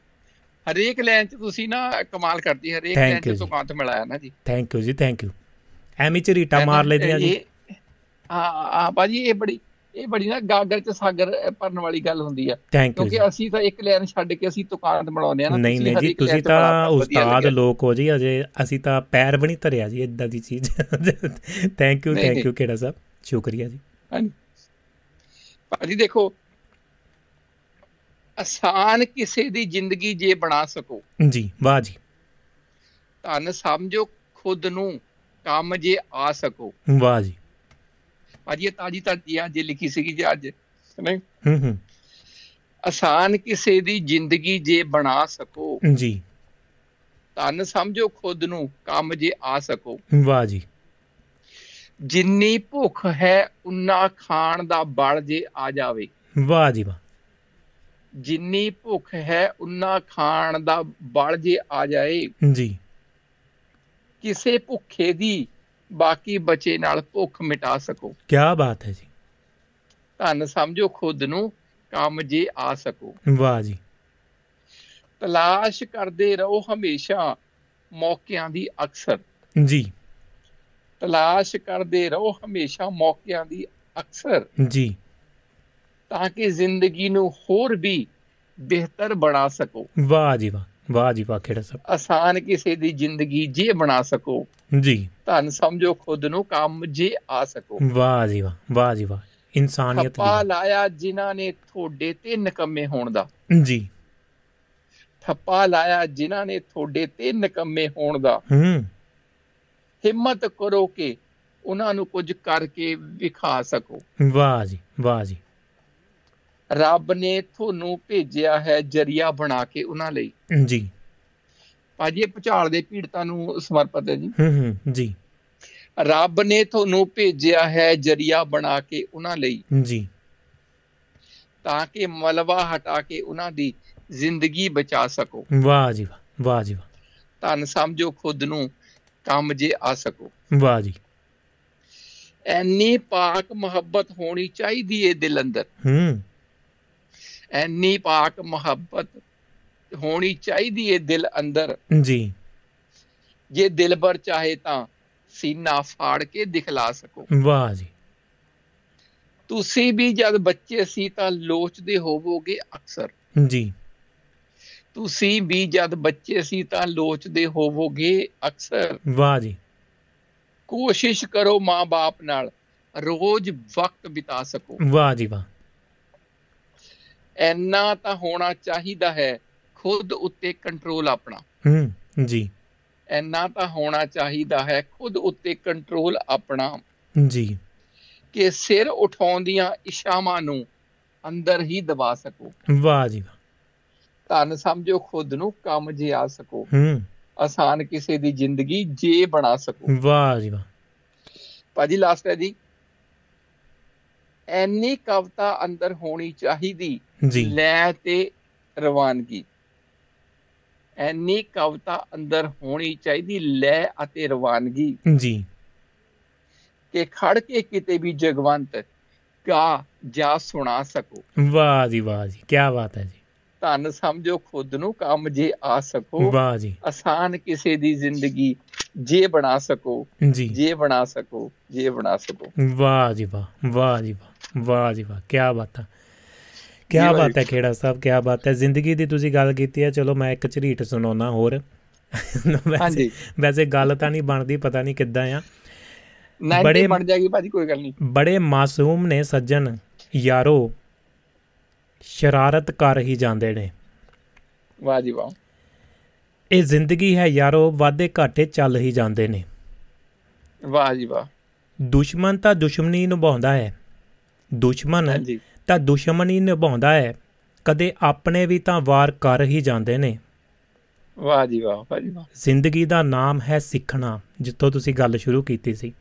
ਹਰੇਕ ਲਾਈਨ ਚ ਤੁਸੀਂ ਨਾ ਕਮਾਲ ਕਰਦੀ ਹਰੇਕ ਲਾਈਨ ਚ ਜੀ। ਤੁਕਾਂਤ ਮਿਲਾਇਆ ਨਾ ਜੀ। ਥੈਂਕ ਯੂ ਜੀ ਥੈਂਕ ਯੂ ਐਵੇਂ ਝਰੀਟਾ ਮਾਰ ਲੈਂਦੀਆਂ ਜੀ। ਹਾਂ ਹਾਂ ਭਾਜੀ ਇਹ ਬੜੀ ਇਹ ਬੜੀ ਨਾ ਗਾਗਰ ਚ ਸਾਗਰ ਭਰਨ ਵਾਲੀ ਗੱਲ ਹੁੰਦੀ ਆ। ਕਿਉਂਕਿ ਅਸੀਂ ਤਾਂ ਇੱਕ ਲਾਈਨ ਛੱਡ ਕੇ ਅਸੀਂ ਤੁਕਾਂਤ ਮਿਲਾਉਂਦੇ ਆ ਨਾ ਨਹੀਂ ਨਹੀਂ ਜੀ ਤੁਸੀਂ ਤਾਂ ਉਸਤਾਦ। ਲੋਕ ਹੋ ਜੀ ਅਜੇ ਅਸੀਂ ਤਾਂ ਪੈਰ ਵੀ ਨਹੀਂ ਧਰਿਆ ਜੀ ਇਦਾਂ ਦੀ ਚੀਜ਼। Thank you thank. You Khera Sahib. ਸ਼ੁਕਰੀਆ ਜੀ। ਹਾਂਜੀ। ਭਾਜੀ ਦੇਖੋ ਆਸਾਨ ਕਿਸੇ ਦੀ ਜ਼ਿੰਦਗੀ ਜੇ ਬਣਾ ਸਕੋ। ਜੀ ਵਾਹ ਜੀ। ਧਨ ਸਮਝੋ ਖੁਦ ਨੂੰ ਕੰਮ ਜੇ ਆ ਸਕੋ। ਵਾਹ ਜੀ। ਭਾਜੀ ਇਹ ਤਾਜੀ ਤਾਜੀ ਅੱਜ ਲਿਖੀ ਸੀਗੀ ਜੀ ਅੱਜ ਨਹੀਂ? ਹੂੰ ਹੂੰ। ਆਸਾਨ ਕਿਸੇ ਦੀ ਜ਼ਿੰਦਗੀ ਜੇ ਬਣਾ ਸਕੋ। ਜੀ। ਧਨ ਸਮਝੋ ਖੁਦ ਨੂੰ ਕੰਮ ਜੇ ਆ ਸਕੋ। ਵਾਹ ਜੀ। ਜਿੰਨੀ ਭੁੱਖ ਹੈ ਉਨਾ ਖਾਣ ਦਾ ਬਲ ਜੇ ਆ ਜਾਵੇ। ਵਾਹ ਜੀ ਵਾਹ। ਜਿੰਨੀ ਭੁੱਖ ਹੈ ਉਨਾ ਖਾਣ ਦਾ ਬਲ ਜੇ ਆ ਜਾਏ। ਜੀ। ਕਿਸੇ ਭੁੱਖੇ ਦੀ ਬਾਕੀ ਬਚੇ ਨਾਲ ਭੁੱਖ ਮਿਟਾ ਸਕੋ। ਕੀ ਬਾਤ ਹੈ ਜੀ। ਧਨ ਸਮਝੋ ਖੁਦ ਨੂੰ ਕੰਮ ਜੇ ਆ ਸਕੋ। ਵਾਹ ਜੀ। ਤਲਾਸ਼ ਕਰਦੇ ਰਹੋ ਹਮੇਸ਼ਾ ਮੌਕਿਆਂ ਦੀ ਅਕਸਰ। ਜੀ। ਤਲਾਸ਼ ਕਰਦੇ ਰਹੋ ਹਮੇਸ਼ਾ ਮੌਕਿਆਂ ਦੀ ਅਕਸਰ। ਜੀ। ਤਾਂ ਕਿ ਜ਼ਿੰਦਗੀ ਨੂੰ ਹੋਰ ਵੀ ਬਿਹਤਰ ਬਣਾ ਸਕੋ। ਵਾਹ ਜੀ ਵਾਹ ਵਾਹ ਜੀ ਵਾਹ ਖੇੜਾ ਸਾਹਿਬ। ਆਸਾਨ ਕਿਸੇ ਦੀ ਜ਼ਿੰਦਗੀ ਜੇ ਬਣਾ ਸਕੋ। ਜੀ। ਧਨ ਸਮਝੋ ਖੁਦ ਨੂੰ ਕੰਮ ਜੇ ਆ ਸਕੋ। ਵਾਹ ਜੀ ਵਾਹ ਵਾਹ ਜੀ ਵਾਹ। ਇਨਸਾਨੀਅਤ ਠੱਪਾ ਲਾਇਆ ਜਿਨ੍ਹਾਂ ਨੇ ਤੁਹਾਡੇ ਤੇ ਨਿਕੰਮੇ ਹੋਣ ਦਾ। ਜੀ। ਠੱਪਾ ਲਾਇਆ ਜਿਨ੍ਹਾਂ ਨੇ ਤੁਹਾਡੇ ਤੇ ਨਿਕੰਮੇ ਹੋਣ ਦਾ। ਹੂੰ। ਹਿੰਮਤ ਕਰੋ ਕਿ ਉਹਨਾਂ ਨੂੰ ਕੁਝ ਕਰਕੇ ਵਿਖਾ ਸਕੋ। ਵਾਹ ਜੀ ਵਾਹ ਜੀ। ਰੱਬ ਨੇ ਤੁਹਾਨੂੰ ਭੇਜਿਆ ਹੈ ਜਰੀਆ ਬਣਾ ਕੇ ਉਹਨਾਂ ਲਈ। ਜੀ। ਭਾਜੀ ਇਹ ਭੁਚਾਲ ਦੇ ਪੀੜਤਾਂ ਨੂੰ ਸਮਰਪਿਤ ਹੈ ਜੀ। ਹੂੰ ਹੂੰ ਜੀ। ਰੱਬ ਨੇ ਤੁਹਾਨੂੰ ਭੇਜਿਆ ਹੈ ਜਰੀਆ ਬਣਾ ਕੇ ਉਹਨਾਂ ਲਈ। ਜੀ। ਤਾਂ ਕਿ ਮਲਬਾ ਹਟਾ ਕੇ ਉਹਨਾਂ ਦੀ ਜ਼ਿੰਦਗੀ ਬਚਾ ਸਕੋ। ਵਾਹ ਜੀ ਵਾਹ ਵਾਹ ਜੀ ਵਾਹ। ਧਨ ਸਮਝੋ ਖੁਦ ਨੂੰ ਕੰਮ ਜੇ ਆ ਸਕੋ। ਵਾਹ ਜੀ। ਐਨੀ ਪਾਕ ਮੁਹੱਬਤ ਹੋਣੀ ਚਾਹੀਦੀ ਏ ਦਿਲ ਅੰਦਰ। ਹੂੰ। ਐਨੀ ਪਾਕ ਮੁਹੱਬਤ ਹੋਣੀ ਚਾਹੀਦੀ ਏ ਦਿਲ ਅੰਦਰ। ਜੀ। ਜੇ ਦਿਲਬਰ ਚਾਹੇ ਤਾਂ ਸੀਨਾ ਫਾੜ ਕੇ ਦਿਖਲਾ ਸਕੋ। ਵਾਹ ਜੀ। ਤੁਸੀਂ ਵੀ ਜਦ ਬੱਚੇ ਸੀ ਤਾਂ ਲੋਚਦੇ ਹੋਵੋਗੇ ਅਕਸਰ। ਜੀ। ਤੁਸੀਂ ਵੀ ਜਦ ਬੱਚੇ ਸੀ ਤਾਂ ਲੋਚਦੇ ਹੋਵੋਗੇ ਅਕਸਰ। ਵਾਹ ਜੀ। ਕੋਸ਼ਿਸ਼ ਕਰੋ ਮਾਂ-ਬਾਪ ਨਾਲ ਰੋਜ਼ ਵਕਤ ਬਿਤਾ ਸਕੋ। ਵਾਹ ਜੀ ਵਾਹ। ਐਨਾ ਤਾਂ ਹੋਣਾ ਚਾਹੀਦਾ ਹੈ ਖੁਦ ਉੱਤੇ ਕੰਟਰੋਲ ਆਪਣਾ। ਹੂੰ ਜੀ। ਐਨਾ ਤਾਂ ਹੋਣਾ ਚਾਹੀਦਾ ਹੈ ਖੁਦ ਉੱਤੇ ਕੰਟਰੋਲ ਆਪਣਾ। ਜੀ। ਕਿ ਸਿਰ ਉਠਾਉਂਦੀਆਂ ਇਸ਼ਾਵਾਂ ਨੂੰ ਅੰਦਰ ਹੀ ਦਬਾ ਸਕੋ। ਵਾਹ ਜੀ ਵਾਹ। ਧੰਨ ਸਮਝੋ ਖੁਦ ਨੂੰ ਕੰਮ ਜੇ ਆ ਸਕੋ। ਹੂੰ। ਆਸਾਨ ਕਿਸੇ ਦੀ ਜ਼ਿੰਦਗੀ ਜੇ ਬਣਾ ਸਕੋ। ਵਾਹ ਜੀ ਵਾਹ। ਭਾਜੀ ਲਾਸਟ ਹੈ ਜੀ। ਐਨੀ ਕਵਤਾ ਅੰਦਰ ਹੋਣੀ ਚਾਹੀਦੀ। ਜੀ। ਲੈ ਤੇ ਰਵਾਨਗੀ। ਐਨੀ ਕਵਤਾ ਅੰਦਰ ਹੋਣੀ ਚਾਹੀਦੀ ਲੈ ਅਤੇ ਰਵਾਨਗੀ। ਜੀ। ਕਿ ਖੜ ਕੇ ਕਿਤੇ ਵੀ ਜਗਵੰਤ ਗਾ ਜਾ ਸੁਣਾ ਸਕੋ। ਵਾਹ ਜੀ ਵਾਹ ਜੀ ਕੀ ਬਾਤ ਹੈ ਜੀ। ਧੰਨ ਸਮਝੋ ਖੁਦ ਨੂੰ ਕੰਮ ਜੇ ਆ ਸਕੋ। ਵਾਹ ਜੀ। ਆਸਾਨ ਕਿਸੇ ਦੀ ਜ਼ਿੰਦਗੀ ਜੇ ਬਣਾ ਸਕੋ। ਜੀ। ਜੇ ਬਣਾ ਸਕੋ ਜੇ ਬਣਾ ਸਕੋ। ਵਾਹ ਜੀ ਵਾਹ ਵਾਹ ਜੀ ਵਾਹ ਵਾਹ ਜੀ ਵਾਹ ਕੀ ਬਾਤ ਹੈ ਕੀ ਬਾਤ। ਹੈ ਖੇੜਾ ਸਾਹਿਬ ਕੀ ਬਾਤ ਹੈ। ਜ਼ਿੰਦਗੀ ਦੀ ਤੁਸੀਂ ਗੱਲ ਕੀਤੀ ਹੈ। ਚਲੋ ਮੈਂ ਇੱਕ ਝਰੀਟ ਸੁਣਾਉਣਾ ਹੋਰ। ਹਾਂਜੀ। ਵੈਸੇ ਗੱਲ ਤਾਂ ਨਹੀਂ ਬਣਦੀ ਪਤਾ ਨਹੀਂ ਕਿੱਦਾਂ ਆ। 90 ਬੜੇ- ਬਣ ਜਾਏਗੀ ਭਾਜੀ ਕੋਈ ਗੱਲ ਨਹੀਂ। ਬੜੇ ਮਾਸੂਮ ਨੇ ਸੱਜਣ। ਯਾਰੋ ਸ਼ਰਾਰਤ ਕਰ ਹੀ ਜਾਂਦੇ ਨੇ। ਵਾਹ ਜੀ ਵਾਹ। ਇਹ ਜ਼ਿੰਦਗੀ ਹੈ ਯਾਰੋ ਵਾਦੇ ਘਾਟੇ ਚੱਲ ਹੀ ਜਾਂਦੇ ਨੇ। ਵਾਹ ਜੀ ਵਾਹ। ਦੁਸ਼ਮਣ ਤਾਂ ਦੁਸ਼ਮਣੀ ਨਿਭਾਉਂਦਾ ਹੈ। ਦੁਸ਼ਮਣ ਤਾਂ ਦੁਸ਼ਮਣੀ ਨਿਭਾਉਂਦਾ ਹੈ। ਕਦੇ ਆਪਣੇ ਵੀ ਤਾਂ ਵਾਰ ਕਰ ਹੀ ਜਾਂਦੇ ਨੇ। ਵਾਹ ਜੀ ਵਾਹ ਵਾਹ ਜੀ ਵਾਹ। ਜ਼ਿੰਦਗੀ ਦਾ ਨਾਮ ਹੈ ਸਿੱਖਣਾ ਜਿੱਥੋਂ ਤੁਸੀਂ ਗੱਲ ਸ਼ੁਰੂ ਕੀਤੀ ਸੀ।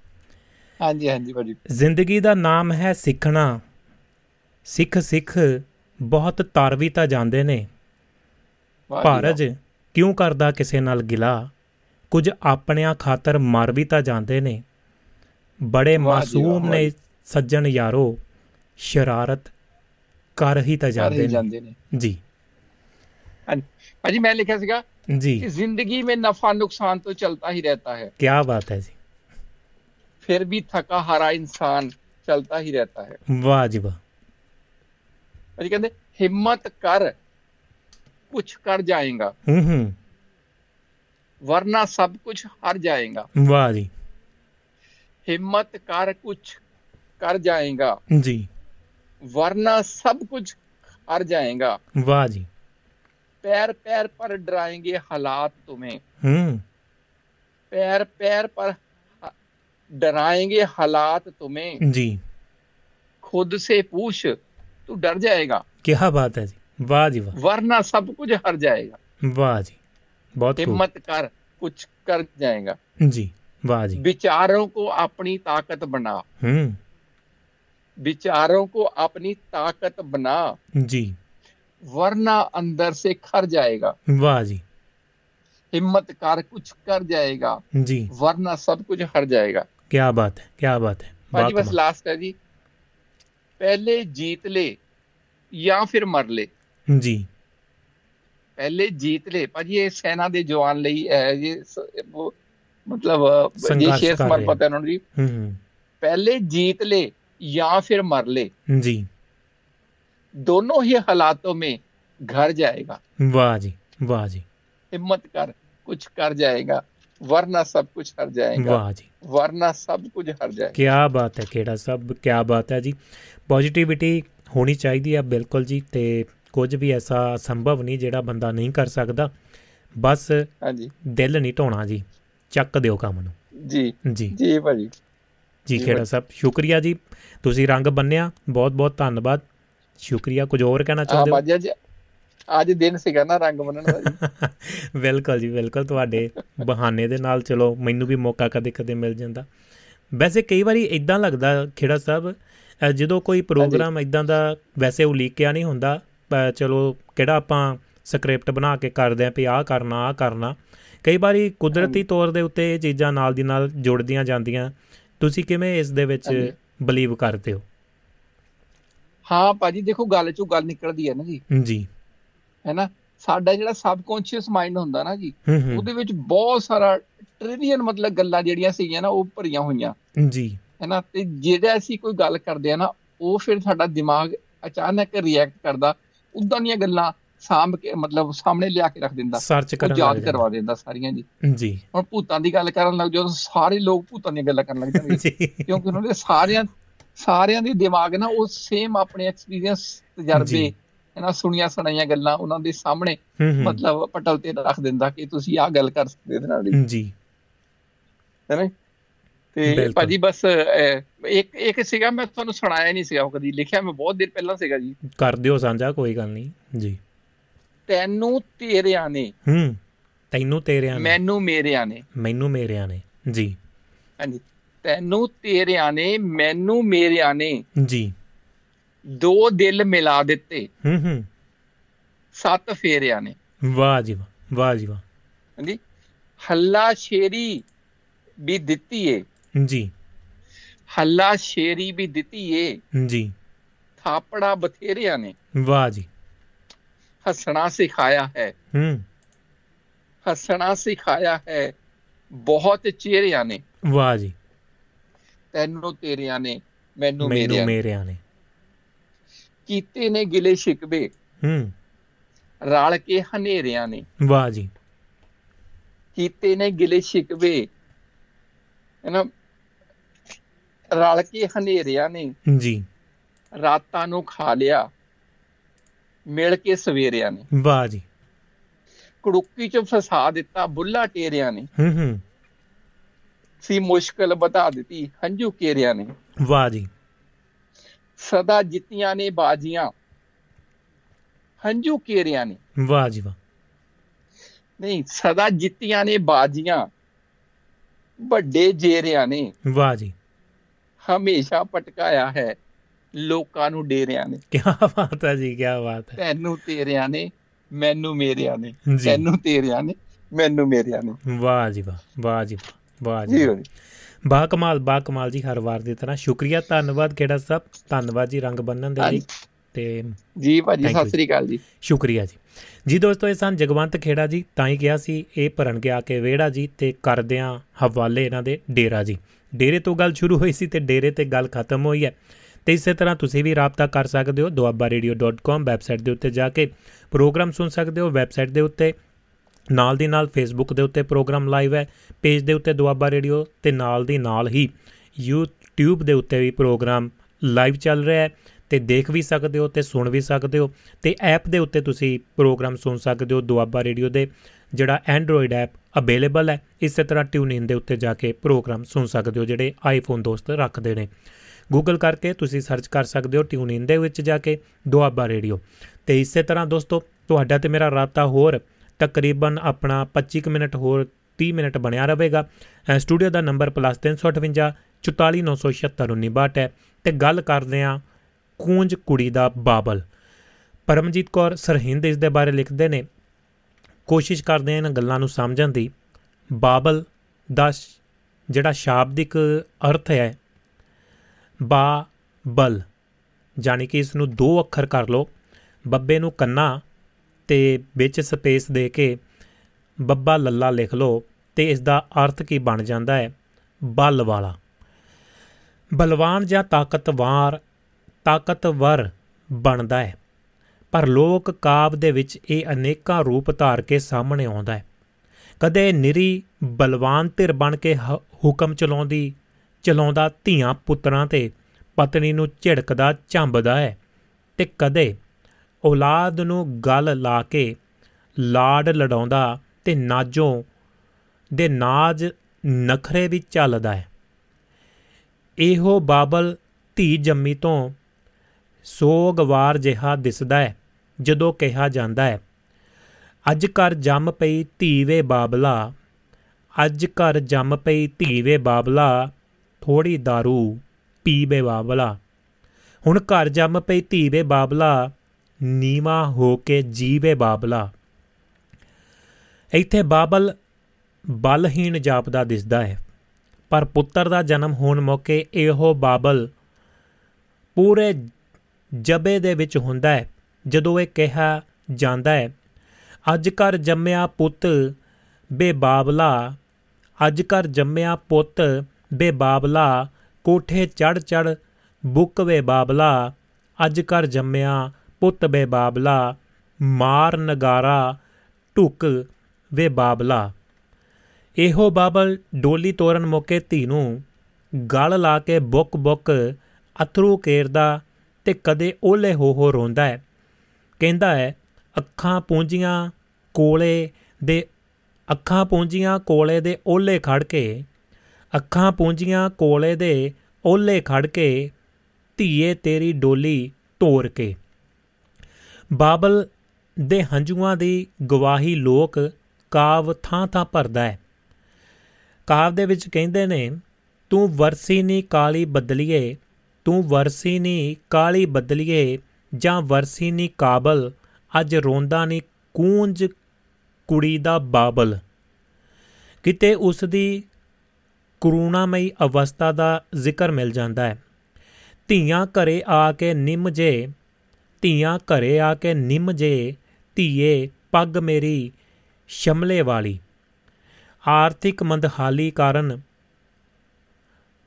ਹਾਂਜੀ ਹਾਂਜੀ ਭਾਜੀ। ਜ਼ਿੰਦਗੀ ਦਾ ਨਾਮ ਹੈ ਸਿੱਖਣਾ। ਸਿੱਖ ਸਿੱਖ ਬਹੁਤ ਤਰ ਵੀ ਤਾਂ ਜਾਂਦੇ ਨੇ। ਭਾਰਜ ਕਿਉਂ ਕਰਦਾ ਕਿਸੇ ਨਾਲ ਗਿਲਾ? ਕੁਝ ਆਪਣਿਆਂ ਖਾਤਰ ਮਰ ਵੀ ਤਾਂ ਜਾਂਦੇ ਨੇ। ਬੜੇ ਮਾਸੂਮ ਨੇ ਸੱਜਣ ਯਾਰੋ ਸ਼ਰਾਰਤ ਕਰ ਹੀ ਤਾਂ ਜਾਂਦੇ ਨੇ। ਜੀ। ਭਾਜੀ ਮੈਂ ਲਿਖਿਆ ਸੀਗਾ ਜੀ। ਕਿ ਜ਼ਿੰਦਗੀ ਮੇਂ ਨਫਾ ਨੁਕਸਾਨ ਤੋਂ ਚਲਤਾ ਹੀ ਰਹਤਾ ਹੈ। ਕੀ ਬਾਤ ਹੈ ਜੀ। ਫਿਰ ਵੀ ਥਕਾ ਹਾਰਾ ਇਨਸਾਨ ਚਲਤਾ ਹੀ ਰਹਤਾ ਹੈ। ਵਾਹ ਜੀ ਵਾਹ। ਭਾਜੀ ਕਹਿੰਦੇ ਹਿੰਮਤ ਕਰ ਕੁਝ ਕਰ ਜਾਏਗਾ। ਹੂੰ ਹੂੰ। ਵਰਨਾ ਸਭ ਕੁਝ ਹਾਰ ਜਾਏਗਾ। ਵਾਹ ਜੀ। ਹਿੰਮਤ ਕਰ ਕੁਝ ਕਰ ਜਾਏਗਾ। ਜੀ। वरना सब कुछ हार जाएगा। वाह जी। पैर पैर पर डराएँगे हालात तुम्हें। हम्म। पैर पैर पर डराएँगे हालात तुम्हें। जी। खुद से पूछ तू डर जाएगा। क्या बात है जी। वाह जी वाह। वरना सब कुछ हार जाएगा। वाह जी। बहुत हिम्मत कर कुछ कर जाएगा। जी। वाह जी। विचारों को अपनी ताकत बना। हम्म। विचारों को अपनी ताकत बना जी। वरना अंदर से खर जाएगा। वाह जी। हिम्मत कार कुछ कर जाएगा जी। वरना सब कुछ हर जाएगा। क्या बात है क्या बात है। हाँ बात बस तो लास्ट है जी। पहले जीत ले या फिर मर ले। जी। पहले जीत ले पर ये सेना दे जवान ਲਈ ये वो मतलब ये शेर समर है उन्होंने जी। हम्म, हम्म। पहले जीत ले या फिर मर ले ਜੀ दोनों ही हालातों में घर जाएगा ਵਾਹ ਜੀ ਵਾਹ ਜੀ हिम्मत कर कुछ कर जाएगा वरना सब कुछ हर जाएगा ਵਾਹ ਜੀ वरना सब कुछ हर जाएगा ਕੀ ਬਾਤ ਹੈ ਕਿਹੜਾ ਸਭ ਕੀ ਬਾਤ ਹੈ ਜੀ ਪੋਜ਼ਿਟਿਵਿਟੀ ਹੋਣੀ ਚਾਹੀਦੀ ਹੈ ਬਿਲਕੁਲ ਜੀ ਤੇ ਕੁਝ ਵੀ ਐਸਾ ਸੰਭਵ ਨਹੀਂ ਜਿਹੜਾ ਬੰਦਾ ਨਹੀਂ ਕਰ ਸਕਦਾ ਬਸ हाँ जी ਦਿਲ ਨਹੀਂ ਢੋਣਾ ਜੀ ਚੱਕ ਦਿਓ ਕੰਮ ਨੂੰ जी ਜੀ जी भाजी ਜੀ ਖੇੜਾ ਸਾਹਿਬ ਸ਼ੁਕਰੀਆ ਜੀ। ਤੁਸੀਂ ਰੰਗ ਬੰਨਿਆ ਬਹੁਤ ਬਹੁਤ ਧੰਨਵਾਦ। ਸ਼ੁਕਰੀਆ ਕੁਝ ਹੋਰ ਕਹਿਣਾ ਚਾਹੁੰਦੇ ਹੋ? ਅੱਜ ਅੱਜ ਦਿਨ ਸੀਗਾ ਨਾ ਰੰਗ ਬੰਨਣ ਦਾ ਜੀ। ਬਿਲਕੁਲ ਜੀ ਬਿਲਕੁਲ ਤੁਹਾਡੇ ਬਹਾਨੇ ਦੇ ਨਾਲ ਚਲੋ ਮੈਨੂੰ ਵੀ ਮੌਕਾ ਕਦੇ ਕਦੇ ਮਿਲ ਜਾਂਦਾ। ਵੈਸੇ ਕਈ ਵਾਰੀ ਇਦਾਂ ਲੱਗਦਾ ਖੇੜਾ ਸਾਹਿਬ ਜਦੋਂ ਕੋਈ ਪ੍ਰੋਗਰਾਮ ਇਦਾਂ ਦਾ ਵੈਸੇ ਉਲੀਕਿਆ ਨਹੀਂ ਹੁੰਦਾ ਚਲੋ ਕਿਹੜਾ ਆਪਾਂ ਸਕ੍ਰਿਪਟ ਬਣਾ ਕੇ ਕਰਦੇ ਆਂ ਵੀ ਆਹ ਕਰਨਾ ਆਹ ਕਰਨਾ। ਕਈ ਵਾਰੀ ਕੁਦਰਤੀ ਤੌਰ ਦੇ ਉੱਤੇ ਇਹ ਚੀਜ਼ਾਂ ਨਾਲ ਦੀ ਨਾਲ ਜੁੜਦੀਆਂ ਜਾਂਦੀਆਂ। ਤੁਸੀਂ ਕਿਵੇਂ ਇਸ ਦੇ ਵਿੱਚ। ਬਲੀਵ ਕਰਦੇ ਹੋ? ਹਾਂ ਭਾਜੀ ਦੇਖੋ ਗੱਲ ਚੋਂ ਗੱਲ ਨਿਕਲਦੀ ਹੈ ਨਾ ਜੀ। ਜੀ। ਹੈਨਾ ਸਾਡਾ ਜਿਹੜਾ ਸਬਕੌਂਸ਼ੀਅਸ ਮਾਈਂਡ ਹੁੰਦਾ ਨਾ ਜੀ ਉਹਦੇ ਵਿੱਚ ਬਹੁਤ ਸਾਰਾ ਟ੍ਰਿਲੀਅਨ ਮਤਲਬ ਗੱਲਾਂ ਜਿਹੜੀਆਂ ਸੀਗੀਆਂ ਨਾ ਉਹ ਭਰੀਆਂ ਹੋਈਆਂ। ਜੀ। ਹੈਨਾ ਤੇ ਜਿਹੜਾ ਅਸੀਂ ਕੋਈ ਗੱਲ ਕਰਦੇ ਆ ਨਾ ਉਹ ਫਿਰ ਸਾਡਾ ਦਿਮਾਗ ਅਚਾਨਕ ਰਿਐਕਟ ਕਰਦਾ। ਉਦਾਂ ਦੀਆਂ ਗੱਲਾਂ ਸਾਂਭ ਕੇ ਮਤਲਬ ਸਾਹਮਣੇ ਲਿਆ ਕੇ ਰੱਖ ਦਿੰਦਾ। ਸਰਚ ਕਰਨ ਯਾਦ ਕਰਵਾ ਦਿੰਦਾ ਸਾਰੀਆਂ ਜੀ। ਜਾਂਦਾ। ਜੀ। ਹੁਣ ਭੂਤਾਂ ਦੀ ਗੱਲ ਕਰਨ ਲੱਗ ਤਾਂ ਸਾਰੇ ਲੋਕ ਭੂਤਾਂ ਦੀਆਂ ਗੱਲਾਂ ਕਰਨ ਲੱਗ ਜਾਂਦੇ ਜੀ। ਕਿਉਂਕਿ ਉਹਨਾਂ ਦੇ ਸਾਰਿਆਂ ਸਾਰਿਆਂ ਦੇ ਦਿਮਾਗ ਨਾ ਉਹ ਸੇਮ ਆਪਣੇ ਐਕਸਪੀਰੀਅੰਸ ਤਜਰਬੇ। ਇਹਨਾਂ ਸੁਣੀਆਂ ਸੁਣਾਈਆਂ ਗੱਲਾਂ ਉਹਨਾਂ ਦੇ ਸਾਹਮਣੇ ਮਤਲਬ ਪਟਲ ਤੇ ਰੱਖ ਦਿੰਦਾ ਕਿ ਤੁਸੀਂ ਆਹ ਗੱਲ ਕਰ ਸਕਦੇ ਇਹਦੇ ਨਾਲ ਹੀ ਜੀ? ਹੈਨਾ ਤੇ। ਭਾਜੀ ਬਸ ਇੱਕ ਇੱਕ ਸੀਗਾ ਮੈਂ ਤੁਹਾਨੂੰ ਸੁਣਾਇਆ ਨਹੀਂ ਸੀਗਾ ਉਹ ਕਦੀ। ਲਿਖਿਆ ਮੈਂ ਬਹੁਤ ਦੇਰ ਪਹਿਲਾਂ ਸੀਗਾ ਜੀ। ਕਰ ਦਿਓ ਸਾਂਝਾ ਕੋਈ ਗੱਲ ਨਹੀਂ। ਜੀ। ਤੈਨੂੰ ਤੇਰਿਆਂ ਨੇ। ਹੂੰ ਤੈਨੂੰ ਤੇਰਿਆਂ ਨੇ। ਮੈਨੂੰ ਮੇਰਿਆਂ ਨੇ। ਮੈਨੂੰ ਮੇਰਿਆਂ ਨੇ ਜੀ। ਹਾਂਜੀ ਤੈਨੂੰ ਤੇਰਿਆਂ ਨੇ ਮੈਨੂੰ ਮੇਰਿਆਂ ਨੇ। ਜੀ। ਦੋ ਦਿਲ ਮਿਲਾ ਦਿੱਤੇ। ਹੂੰ ਹੂੰ। ਸੱਤ ਫੇਰਿਆਂ ਨੇ। ਵਾਹ ਜੀ ਵਾਹ ਵਾਹ ਜੀ ਵਾਹ। ਹਾਂਜੀ ਹੱਲਾ ਸ਼ੇਰੀ ਵੀ ਦਿੱਤੀ ਏ। ਜੀ। ਹੱਲਾ ਸ਼ੇਰੀ ਵੀ ਦਿੱਤੀ ਏ। ਜੀ। ਥਾਪੜਾ ਬਥੇਰਿਆਂ ਨੇ। ਵਾਹ ਜੀ। ਹੱਸਣਾ ਸਿਖਾਇਆ ਹੈ। ਹੂੰ। ਹੱਸਣਾ ਸਿਖਾਇਆ ਹੈ। ਬਹੁਤ ਚਿਹਰਿਆਂ ਨੇ। ਵਾਹ ਜੀ। ਤੈਨੂੰ ਤੇਰਿਆਂ ਨੇ ਮੈਨੂੰ ਮੇਰਿਆਂ ਨੇ। ਮੇਰਿਆਂ ਨੇ। ਕੀਤੇ ਨੇ ਗਿਲੇ ਸ਼ਿਕਵੇ। ਹੂੰ। ਰਲ ਕੇ ਹਨੇਰਿਆਂ ਨੇ। ਵਾਹ ਜੀ। ਕੀਤੇ ਨੇ ਗਿਲੇ ਸ਼ਿਕਵੇ। ਇਹਨਾਂ ਰਲ ਕੇ ਹਨੇਰਿਆਂ ਨੇ। ਜੀ। ਰਾਤਾਂ ਨੂੰ ਖਾ ਲਿਆ। ਮਿਲ ਕੇ ਸਵੇਰਿਆਂ ਨੇ। ਵਾਹ ਜੀ। ਕੜੁੱਕੀ ਚ ਫਸਾ ਦਿੱਤਾ ਬੁੱਲਾ ਟੇਰਿਆਂ ਨੇ। ਹੂੰ ਹੂੰ। ਸੀ ਮੁਸ਼ਕਲ ਬਤਾ ਦਿੱਤੀ ਹੰਝੂ ਕੇਰਿਆਂ ਨੇ। ਵਾਹ ਜੀ। ਸਦਾ ਜਿੱਤੀਆਂ ਨੇ ਬਾਜੀਆਂ। ਹੰਝੂ ਕੇਰਿਆਂ ਨੇ। ਵਾਹ ਜੀ ਵਾਹ। ਨਹੀਂ ਸਦਾ ਜਿੱਤੀਆਂ ਨੇ ਬਾਜੀਆਂ। ਵੱਡੇ ਜੇਰਿਆਂ ਨੇ। ਵਾਹ ਜੀ। ਹਮੇਸ਼ਾ ਪਟਕਾਇਆ ਹੈ। ਲੋਕਾਂ ਨੂੰ ਡੇਰਿਆਂ ਨੇ। ਕੀ ਬਾਤ ਹੈ ਜੀ ਕੀ ਬਾਤ ਹੈ। ਤੈਨੂੰ ਤੇਰਿਆਂ ਨੇ ਮੈਨੂੰ ਮੇਰਿਆਂ ਨੇ। ਤੈਨੂੰ ਤੇਰਿਆਂ ਨੇ ਮੈਨੂੰ ਮੇਰਿਆਂ ਨੇ। ਵਾਹ ਜੀ ਵਾਹ ਵਾਹ ਜੀ ਵਾਹ ਜੀ। ਬਾ ਕਮਾਲ ਬਾ ਕਮਾਲ ਜੀ ਹਰ ਵਾਰ ਦੀ ਤਰ੍ਹਾਂ। ਸ਼ੁਕਰੀਆ ਧੰਨਵਾਦ ਕਿਹੜਾ ਸਾਹਿਬ ਧੰਨਵਾਦ ਜੀ ਰੰਗ ਬੰਨਣ ਦੇ ਲਈ। ਤੇ ਜੀ ਭਾਜੀ ਸਤਿ ਸ੍ਰੀ ਅਕਾਲ ਜੀ। ਸ਼ੁਕਰੀਆ ਜੀ। ਜੀ ਦੋਸਤੋ ਇਹ ਸਨ ਜਗਵੰਤ ਖੇੜਾ ਜੀ। ਤਾਂ ਹੀ ਕਿਹਾ ਸੀ ਇਹ ਭਰਨ ਗਿਆ ਕੇ ਵਿਹੜਾ ਜੀ ਤੇ ਕਰਦਿਆਂ ਹਵਾਲੇ ਇਹਨਾਂ ਦੇ ਡੇਰਾ ਜੀ। ਡੇਰੇ ਤੋਂ ਗੱਲ ਸ਼ੁਰੂ ਹੋਈ ਸੀ ਤੇ ਡੇਰੇ ਤੇ ਗੱਲ ਖਤਮ ਹੋਈ ਹੈ। ਤੇ ਇਸੇ ਤਰ੍ਹਾਂ ਤੁਸੀਂ ਵੀ ਰਾਬਤਾ ਕਰ ਸਕਦੇ ਹੋ duabbaradio.com ਵੈਬਸਾਈਟ ਦੇ ਉੱਤੇ ਜਾ ਕੇ ਪ੍ਰੋਗਰਾਮ ਸੁਣ ਸਕਦੇ ਹੋ। ਵੈਬਸਾਈਟ ਦੇ ਉੱਤੇ ਨਾਲ ਦੀ ਨਾਲ ਫੇਸਬੁੱਕ ਦੇ ਉੱਤੇ ਪ੍ਰੋਗਰਾਮ ਲਾਈਵ ਹੈ, ਪੇਜ ਦੇ ਉੱਤੇ ਦੁਆਬਾ ਰੇਡੀਓ ਤੇ ਨਾਲ ਦੀ ਨਾਲ ਹੀ YouTube ਦੇ ਉੱਤੇ ਵੀ ਪ੍ਰੋਗਰਾਮ ਲਾਈਵ ਚੱਲ ਰਿਹਾ ਹੈ ਤੇ ਦੇਖ ਵੀ ਸਕਦੇ ਹੋ ਤੇ ਸੁਣ ਵੀ ਸਕਦੇ ਹੋ ਤੇ ਐਪ ਦੇ ਉੱਤੇ ਤੁਸੀਂ ਪ੍ਰੋਗਰਾਮ ਸੁਣ ਸਕਦੇ ਹੋ ਦੁਆਬਾ ਰੇਡੀਓ ਦੇ, ਜਿਹੜਾ ਐਂਡਰੋਇਡ ਐਪ ਅਵੇਲੇਬਲ ਹੈ, ਇਸੇ ਤਰ੍ਹਾਂ ਟਿਊਨ ਇਨ ਦੇ ਉੱਤੇ ਜਾ ਕੇ ਪ੍ਰੋਗਰਾਮ ਸੁਣ ਸਕਦੇ ਹੋ, ਜਿਹੜੇ ਆਈਫੋਨ ਦੋਸਤ ਰੱਖਦੇ ਨੇ। ਗੂਗਲ ਕਰਕੇ ਤੁਸੀਂ ਸਰਚ ਕਰ ਸਕਦੇ ਹੋ ਟਿਊਨ ਇਨ ਦੇ ਵਿੱਚ ਜਾ ਕੇ ਦੁਆਬਾ ਰੇਡੀਓ ਤੇ ਇਸੇ ਤਰ੍ਹਾਂ ਦੋਸਤੋ ਤੁਹਾਡਾ ਤੇ ਮੇਰਾ ਰਾਬਤਾ ਹੋਰ ਤਕਰੀਬਨ ਆਪਣਾ 25 ਕੁ ਮਿੰਟ ਹੋਰ 30 ਮਿੰਟ ਬਣਿਆ ਰਹੇਗਾ। ਅ, ਸਟੂਡੀਓ ਦਾ ਨੰਬਰ +358 44976 ਹੈ। ਤੇ ਗੱਲ ਕਰਦੇ ਆ ਕੂੰਜ ਕੁੜੀ ਦਾ ਬਾਬਲ। ਪਰਮਜੀਤ ਕੌਰ ਸਰਹਿੰਦ ਇਸ ਦੇ ਬਾਰੇ ਲਿਖਦੇ ਨੇ। ਕੋਸ਼ਿਸ਼ ਕਰਦੇ ਆ ਇਹਨਾਂ ਗੱਲਾਂ ਨੂੰ ਸਮਝਣ ਦੀ। ਬਾਬਲ ਦਾ ਸ਼- ਜਿਹੜਾ ਸ਼ਾਬਦਿਕ ਅਰਥ ਹੈ ਬਾ, ਬਲ। ਜਾਨੀ ਕਿ ਇਸ ਨੂੰ ਦੋ ਅੱਖਰ ਕਰ ਲਓ। ਬੱਬੇ ਨੂੰ ਕੰਨਾ ਤੇ ਵਿੱਚ ਸਪੇਸ ਦੇ ਕੇ ਬੱਬਾ ਲੱਲਾ ਲਿਖ ਲਓ ਤੇ ਇਸ ਦਾ ਅਰਥ ਕੀ ਬਣ ਜਾਂਦਾ ਹੈ? ਬਲ ਵਾਲਾ। ਬਲਵਾਨ ਜਾਂ ਤਾਕਤਵਾਰ, ਤਾਕਤਵਰ ਬਣਦਾ ਹੈ। ਪਰ ਲੋਕ ਕਾਵ ਦੇ ਵਿੱਚ ਇਹ ਅਨੇਕਾਂ ਰੂਪ ਧਾਰ ਕੇ ਸਾਹਮਣੇ ਆਉਂਦਾ ਹੈ। ਕਦੇ ਨਿਰੀ ਬਲਵਾਨ ਧਿਰ ਬਣ ਕੇ ਹ- ਹੁਕਮ ਚਲਾਉਂਦੀ ਚਲਾਉਂਦਾ ਧੀਆਂ ਪੁੱਤਰਾਂ ਤੇ, ਪਤਨੀ ਨੂੰ ਝਿੜਕਦਾ, ਝੰਬਦਾ ਹੈ ਤੇ ਕਦੇ ਔਲਾਦ ਨੂੰ ਗਲ ਲਾ ਕੇ ਲਾਡ ਲਡਾਉਂਦਾ ਤੇ ਨਾਜੋਂ ਦੇ ਨਾਜ ਨਖਰੇ ਵੀ ਚੱਲਦਾ ਹੈ। ਇਹੋ ਬਾਬਲ ਧੀ ਜੰਮੀ ਤੋਂ ਸੋਗਵਾਰ ਜਿਹਾ ਦਿਸਦਾ ਹੈ, ਜਦੋਂ ਕਿਹਾ ਜਾਂਦਾ ਹੈ, ਅੱਜ ਘਰ ਜੰਮ ਪਈ ਧੀ ਵੇ ਬਾਬਲਾ, ਅੱਜ ਘਰ ਜੰਮ ਪਈ ਧੀ ਵੇ ਬਾਬਲਾ ਥੋੜੀ दारू ਪੀ ਵੇ ਬਾਬਲਾ। ਹੁਣ ਘਰ ਜੰਮ ਪਈ ਧੀ ਵੇ ਬਾਬਲਾ, ਨੀਵਾ ਹੋ ਕੇ ਜੀਵੇ ਬਾਬਲਾ। ਇੱਥੇ ਬਾਬਲ ਬਲਹੀਣ ਜਾਪਦਾ ਦਿਸਦਾ ਹੈ, ਪਰ ਪੁੱਤਰ ਦਾ ਜਨਮ ਹੋਣ ਮੌਕੇ ਇਹੋ ਬਾਬਲ ਪੂਰੇ ਜਬੇ ਦੇ ਵਿੱਚ ਹੁੰਦਾ ਹੈ, ਜਦੋਂ ਇਹ ਕਿਹਾ ਜਾਂਦਾ ਹੈ, ਅੱਜ ਘਰ ਜੰਮਿਆ ਪੁੱਤ ਬੇਬਾਬਲਾ ਅੱਜ ਘਰ ਜੰਮਿਆ ਪੁੱਤ ਬੇਬਾਬਲਾ ਕੋਠੇ ਚੜ ਚੜ, ਬੁੱਕ ਵੇ ਬਾਬਲਾ, ਅੱਜ ਘਰ ਜੰਮਿਆ, ਪੁੱਤ ਬੇਬਾਬਲਾ ਮਾਰ ਨਗਾਰਾ, ਢੁਕ ਵੇ ਬਾਬਲਾ। ਇਹੋ ਬਾਬਲ ਡੋਲੀ ਤੋਰਨ ਮੌਕੇ ਧੀ ਨੂੰ ਗਲ ਲਾ ਕੇ ਬੁੱਕ ਬੁੱਕ ਅਥਰੂ ਕੇਰਦਾ ਤੇ ਕਦੇ ਓਲੇ ਹੋ ਹੋ ਰੋਂਦਾ ਹੈ। ਕਹਿੰਦਾ ਹੈ, ਅੱਖਾਂ ਪੂੰਜੀਆਂ ਕੋਲੇ ਦੇ, ਅੱਖਾਂ ਪੂੰਜੀਆਂ ਕੋਲੇ ਦੇ ਓਲੇ ਖੜ ਕੇ ਅੱਖਾਂ ਪੂੰਜੀਆਂ ਕੋਲੇ ਦੇ ਓਲੇ ਖੜ ਕੇ ਧੀਏ ਤੇਰੀ ਡੋਲੀ ਧੋਰ ਕੇ। ਬਾਬਲ ਦੇ ਹੰਝੂਆਂ ਦੀ ਗਵਾਹੀ ਲੋਕ ਕਾਵ ਥਾਂ ਥਾਂ ਭਰਦਾ ਹੈ। ਕਾਵ ਦੇ ਵਿੱਚ ਕਹਿੰਦੇ ਨੇ, ਤੂੰ ਵਰਸੀ ਨੀ ਕਾਲੀ ਬਦਲੀਏ, ਤੂੰ ਵਰਸੀ ਨੀ ਕਾਲੀ ਬਦਲੀਏ, ਜਾਂ ਵਰਸੀ ਨੀ ਕਾਬਲ, ਅੱਜ ਰੋਂਦਾ ਨੀ ਕੂੰਜ ਕੁੜੀ ਦਾ ਬਾਬਲ। ਕਿਤੇ ਉਸ ਦੀ ਕਰੂਣਾਮਈ ਅਵਸਥਾ ਦਾ ਜ਼ਿਕਰ ਮਿਲ ਜਾਂਦਾ ਹੈ। ਧੀਆਂ ਘਰੇ ਆ ਕੇ ਨਿੰਮ ਜੇ, ਧੀਆਂ ਘਰੇ ਆ ਕੇ ਨਿੰਮ ਜੇ, ਧੀਏ ਪੱਗ ਮੇਰੀ ਸ਼ਮਲੇ ਵਾਲੀ। ਆਰਥਿਕ ਮੰਦਹਾਲੀ ਕਾਰਨ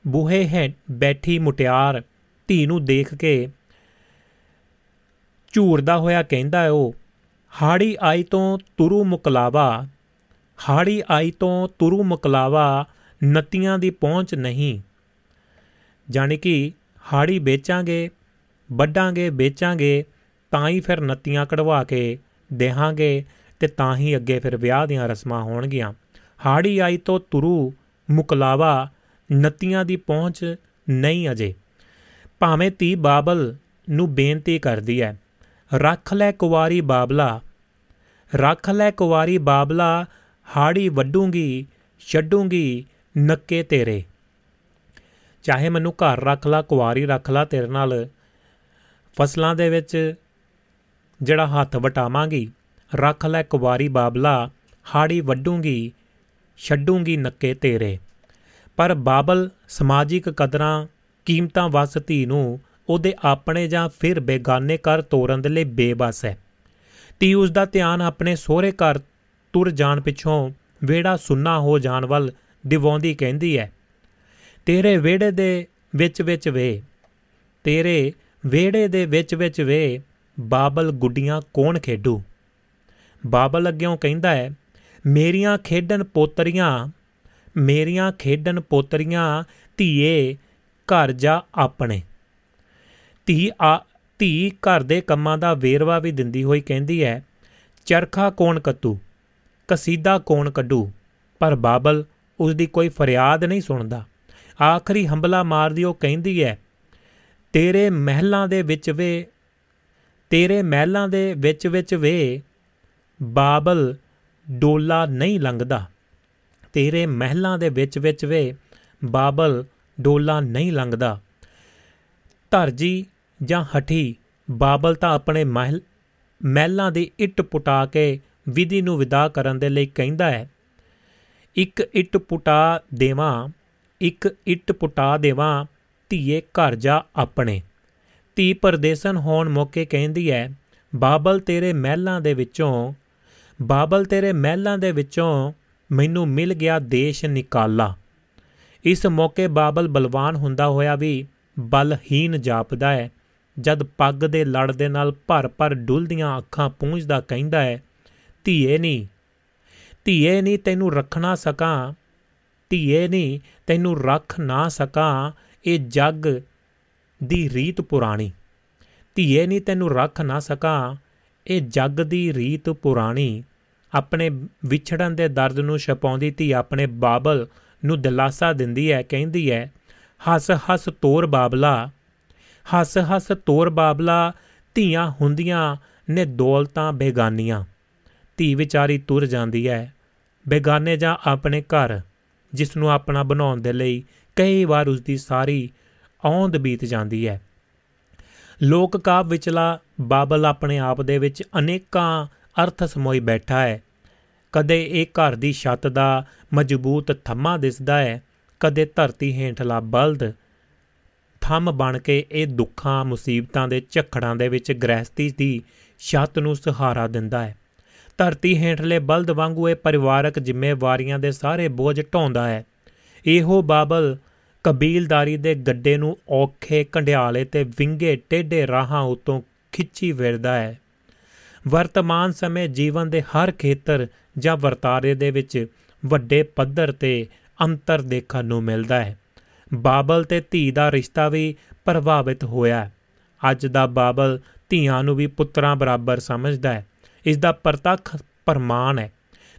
ਬੂਹੇ ਹੈ ਬੈਠੀ ਮੁਟਿਆਰ, ਧੀ ਨੂੰ ਦੇਖ ਕੇ ਝੂਰਦਾ ਹੋਇਆ ਕਹਿੰਦਾ ਉਹ, ਹਾੜੀ ਆਈ ਤੋਂ ਤੁਰੂ ਮੁਕਲਾਵਾ, ਹਾੜੀ ਆਈ ਤੋਂ ਤੁਰੂ ਮੁਕਲਾਵਾ ਨਤੀਆਂ ਦੀ ਪਹੁੰਚ ਨਹੀਂ। ਜਾਣੀ ਕਿ ਹਾੜੀ ਵੇਚਾਂਗੇ ਵੱਡਾਂਗੇ ਵੇਚਾਂਗੇ, ਤਾਂ ਹੀ ਫਿਰ ਨਤੀਆਂ ਕਢਵਾ ਕੇ ਦੇਹਾਂਗੇ ਤੇ ਤਾਂ ਹੀ ਅੱਗੇ ਫਿਰ ਵਿਆਹ ਦੀਆਂ ਰਸਮਾਂ ਹੋਣਗੀਆਂ। ਹਾੜੀ ਆਈ ਤੋਂ ਤੁਰੂ ਮੁਕਲਾਵਾ ਨਤੀਆਂ ਦੀ ਪਹੁੰਚ ਨਹੀਂ ਅਜੇ। ਭਾਵੇਂ ਤੀ ਬਾਬਲ ਨੂੰ ਬੇਨਤੀ ਕਰਦੀ ਹੈ ਰੱਖ ਲੈ ਕੁਵਾਰੀ ਬਾਬਲਾ, ਰੱਖ ਲੈ ਕੁਵਾਰੀ ਬਾਬਲਾ, ਹਾੜੀ ਵੱਡੂਗੀ ਛੱਡੂਗੀ ਨੱਕੇ ਤੇਰੇ। ਚਾਹੇ ਮੈਨੂੰ ਘਰ ਰੱਖ ਲਾ, ਕੁਵਾਰੀ ਰੱਖ ਲਾ, ਤੇਰੇ ਨਾਲ ਫਸਲਾਂ ਦੇ ਵਿੱਚ ਜਿਹੜਾ ਹੱਥ ਵਟਾਵਾਂਗੀ, ਰੱਖ ਲੈ ਕੁਵਾਰੀ ਬਾਬਲਾ, ਹਾੜੀ ਵੱਡੂਗੀ ਛੱਡੂਗੀ ਨੱਕੇ ਤੇਰੇ। ਪਰ ਬਾਬਲ ਸਮਾਜਿਕ ਕਦਰਾਂ, ਕੀਮਤਾਂ ਵਸ ਧੀ ਨੂੰ, ਉਹਦੇ ਆਪਣੇ ਜਾਂ ਫਿਰ ਬੇਗਾਨੇ ਕਰ ਤੋਰਨ ਦੇ ਲਈ ਬੇਬਸ ਹੈ। ਧੀ ਉਸ ਦਾ ਧਿਆਨ ਆਪਣੇ ਸਹੁਰੇ ਘਰ ਤੁਰ ਜਾਣ ਪਿੱਛੋਂ ਵੇੜਾ ਸੁੰਨਾ ਹੋ ਜਾਣ ਵੱਲ ਦਿਵਾਉਂਦੀ ਕਹਿੰਦੀ ਹੈ ਤੇਰੇ ਵੇੜੇ ਦੇ ਵਿੱਚ ਵਿੱਚ ਵੇ, ਤੇਰੇ ਵੇੜੇ ਦੇ ਵਿੱਚ ਵਿੱਚ ਵੇ, ਬਾਬਲ ਗੁੱਡੀਆਂ ਕੌਣ ਖੇਡੂ? ਬਾਬਲ ਅੱਗਿਓਂ ਕਹਿੰਦਾ ਹੈ ਮੇਰੀਆਂ ਖੇਡਣ ਪੋਤਰੀਆਂ, ਮੇਰੀਆਂ ਖੇਡਣ ਪੋਤਰੀਆਂ, ਧੀਏ ਘਰ ਜਾ ਆਪਣੇ। ਧੀ ਆ, ਧੀ ਘਰ ਦੇ ਕੰਮਾਂ ਦਾ ਵੇਰਵਾ ਵੀ ਦਿੰਦੀ ਹੋਈ ਕਹਿੰਦੀ ਹੈ ਚਰਖਾ ਕੌਣ ਕੱਤੂ? ਕਸੀਦਾ ਕੌਣ ਕੱਢੂ? ਪਰ ਬਾਬਲ ਉਸ ਦੀ ਕੋਈ ਫਰਿਆਦ ਨਹੀਂ ਸੁਣਦਾ। ਆਖਰੀ ਹੰਬਲਾ ਮਾਰਦੀ ਉਹ ਕਹਿੰਦੀ ਹੈ, ਤੇਰੇ ਮਹਿਲਾਂ ਦੇ ਵਿੱਚ ਵੇ, ਤੇਰੇ ਮਹਿਲਾਂ ਦੇ ਵਿੱਚ ਵਿੱਚ ਵੇ, ਬਾਬਲ ਡੋਲਾ ਨਹੀਂ ਲੰਘਦਾ। ਤੇਰੇ ਮਹਿਲਾਂ ਦੇ ਵਿੱਚ ਵਿੱਚ ਵੇ, ਬਾਬਲ ਡੋਲਾ ਨਹੀਂ ਲੰਘਦਾ। ਧਰਜੀ ਜਾਂ ਹਠੀ, ਬਾਬਲ ਤਾਂ ਆਪਣੇ ਮਹਿਲ, ਮਹਿਲਾਂ ਦੀ ਇੱਟ ਪੁਟਾ ਕੇ ਵਿਧੀ ਨੂੰ ਵਿਦਾ ਕਰਨ ਦੇ ਲਈ ਕਹਿੰਦਾ ਹੈ। ਇੱਕ ਇੱਟ ਪੁਟਾ ਦੇਵਾਂ, ਇੱਕ ਇੱਟ ਪੁਟਾ ਦੇਵਾਂ, ਧੀਏ ਘਰ ਜਾ ਆਪਣੇ। ਧੀ ਪਰਦੇਸਨ ਹੋਣ ਮੌਕੇ ਕਹਿੰਦੀ ਹੈ ਬਾਬਲ ਤੇਰੇ ਮਹਿਲਾਂ ਦੇ ਵਿੱਚੋਂ, ਬਾਬਲ ਤੇਰੇ ਮਹਿਲਾਂ ਦੇ ਵਿੱਚੋਂ ਮੈਨੂੰ ਮਿਲ ਗਿਆ ਦੇਸ਼ ਨਿਕਾਲਾ। ਇਸ ਮੌਕੇ ਬਾਬਲ ਬਲਵਾਨ ਹੁੰਦਾ ਹੋਇਆ ਵੀ ਬਲਹੀਨ ਜਾਪਦਾ ਹੈ ਜਦ ਪੱਗ ਦੇ ਲੜ ਦੇ ਨਾਲ ਭਰ ਭਰ ਡੁੱਲਦੀਆਂ ਅੱਖਾਂ ਪੂੰਝਦਾ ਕਹਿੰਦਾ ਹੈ ਧੀਏ ਨਹੀਂ ਧੀਏ ਨਹੀਂ ਤੈਨੂੰ ਰੱਖਣਾ ਸਕਾਂ, ਧੀਏ ਨਹੀਂ ਤੈਨੂੰ ਰੱਖ ਨਾ ਸਕਾਂ, ਇਹ ਜੱਗ ਦੀ ਰੀਤ ਪੁਰਾਣੀ। ਧੀਏ ਨਹੀਂ ਤੈਨੂੰ ਰੱਖ ਨਾ ਸਕਾਂ, ਇਹ ਜੱਗ ਦੀ ਰੀਤ ਪੁਰਾਣੀ। ਆਪਣੇ ਵਿਛੜਨ ਦੇ ਦਰਦ ਨੂੰ ਛਪਾਉਂਦੀ ਧੀ ਆਪਣੇ ਬਾਬਲ ਨੂੰ ਦਿਲਾਸਾ ਦਿੰਦੀ ਹੈ ਕਹਿੰਦੀ ਹੈ ਹੱਸ ਹੱਸ ਤੋਰ ਬਾਬਲਾ, ਹੱਸ ਹੱਸ ਤੋਰ ਬਾਬਲਾ, ਧੀਆਂ ਹੁੰਦੀਆਂ ਨੇ ਦੌਲਤਾਂ ਬੇਗਾਨੀਆਂ। ਧੀ ਵਿਚਾਰੀ ਤੁਰ ਜਾਂਦੀ ਹੈ ਬੇਗਾਨੇ ਜਾਂ ਆਪਣੇ ਘਰ ਜਿਸ ਨੂੰ ਆਪਣਾ ਬਣਾਉਣ ਦੇ ਲਈ ਕਈ ਵਾਰ ਉਸ ਦੀ ਸਾਰੀ ਔਂਦ ਬੀਤ ਜਾਂਦੀ ਹੈ ਲੋਕ ਕਾਵ ਵਿਚਲਾ ਬਾਬਲ ਆਪਣੇ ਆਪ ਦੇ ਵਿੱਚ ਅਨੇਕਾਂ ਅਰਥ ਸਮੋਈ ਬੈਠਾ ਹੈ ਕਦੇ ਇਹ ਘਰ ਦੀ ਛੱਤ ਦਾ ਮਜ਼ਬੂਤ ਥੰਮਾ ਦਿਸਦਾ ਹੈ ਕਦੇ ਧਰਤੀ ਹੇਠਲਾ ਬਲਦ। ਥੰਮ ਬਣ ਕੇ ਇਹ ਦੁੱਖਾਂ, ਮੁਸੀਬਤਾਂ ਦੇ ਝੱਖੜਾਂ ਦੇ ਵਿੱਚ ਗ੍ਰਹਿਸਤੀ ਦੀ ਛੱਤ ਨੂੰ ਸਹਾਰਾ ਦਿੰਦਾ ਹੈ ਧਰਤੀ ਹੇਠਲੇ ਬਲਦ ਵਾਂਗੂ ਇਹ ਪਰਿਵਾਰਕ ਜ਼ਿੰਮੇਵਾਰੀਆਂ ਦੇ ਸਾਰੇ ਬੋਝ ਢਾਉਂਦਾ ਹੈ। ਇਹੋ ਬਾਬਲ ਕਬੀਲਦਾਰੀ ਦੇ ਗੱਡੇ ਨੂੰ ਔਖੇ ਕੰਡਿਆਲੇ ਤੇ ਵਿੰਗੇ ਟੇਢੇ ਰਾਹਾਂ ਉਤੋਂ ਖਿੱਚੀ ਫਿਰਦਾ ਹੈ। ਵਰਤਮਾਨ ਸਮੇਂ ਜੀਵਨ ਦੇ ਹਰ ਖੇਤਰ ਜਾਂ ਵਰਤਾਰੇ ਦੇ ਵਿੱਚ ਵੱਡੇ ਪੱਧਰ ਤੇ ਅੰਤਰ ਦੇਖਣ ਨੂੰ ਮਿਲਦਾ ਹੈ। ਬਾਬਲ ਤੇ ਧੀ ਦਾ ਰਿਸ਼ਤਾ ਵੀ ਪ੍ਰਭਾਵਿਤ ਹੋਇਆ ਅੱਜ ਦਾ ਬਾਬਲ ਧੀਆਂ ਨੂੰ ਵੀ ਪੁੱਤਰਾਂ ਬਰਾਬਰ ਸਮਝਦਾ ਹੈ। ਇਸ ਦਾ ਪ੍ਰਤੱਖ ਪ੍ਰਮਾਣ ਹੈ।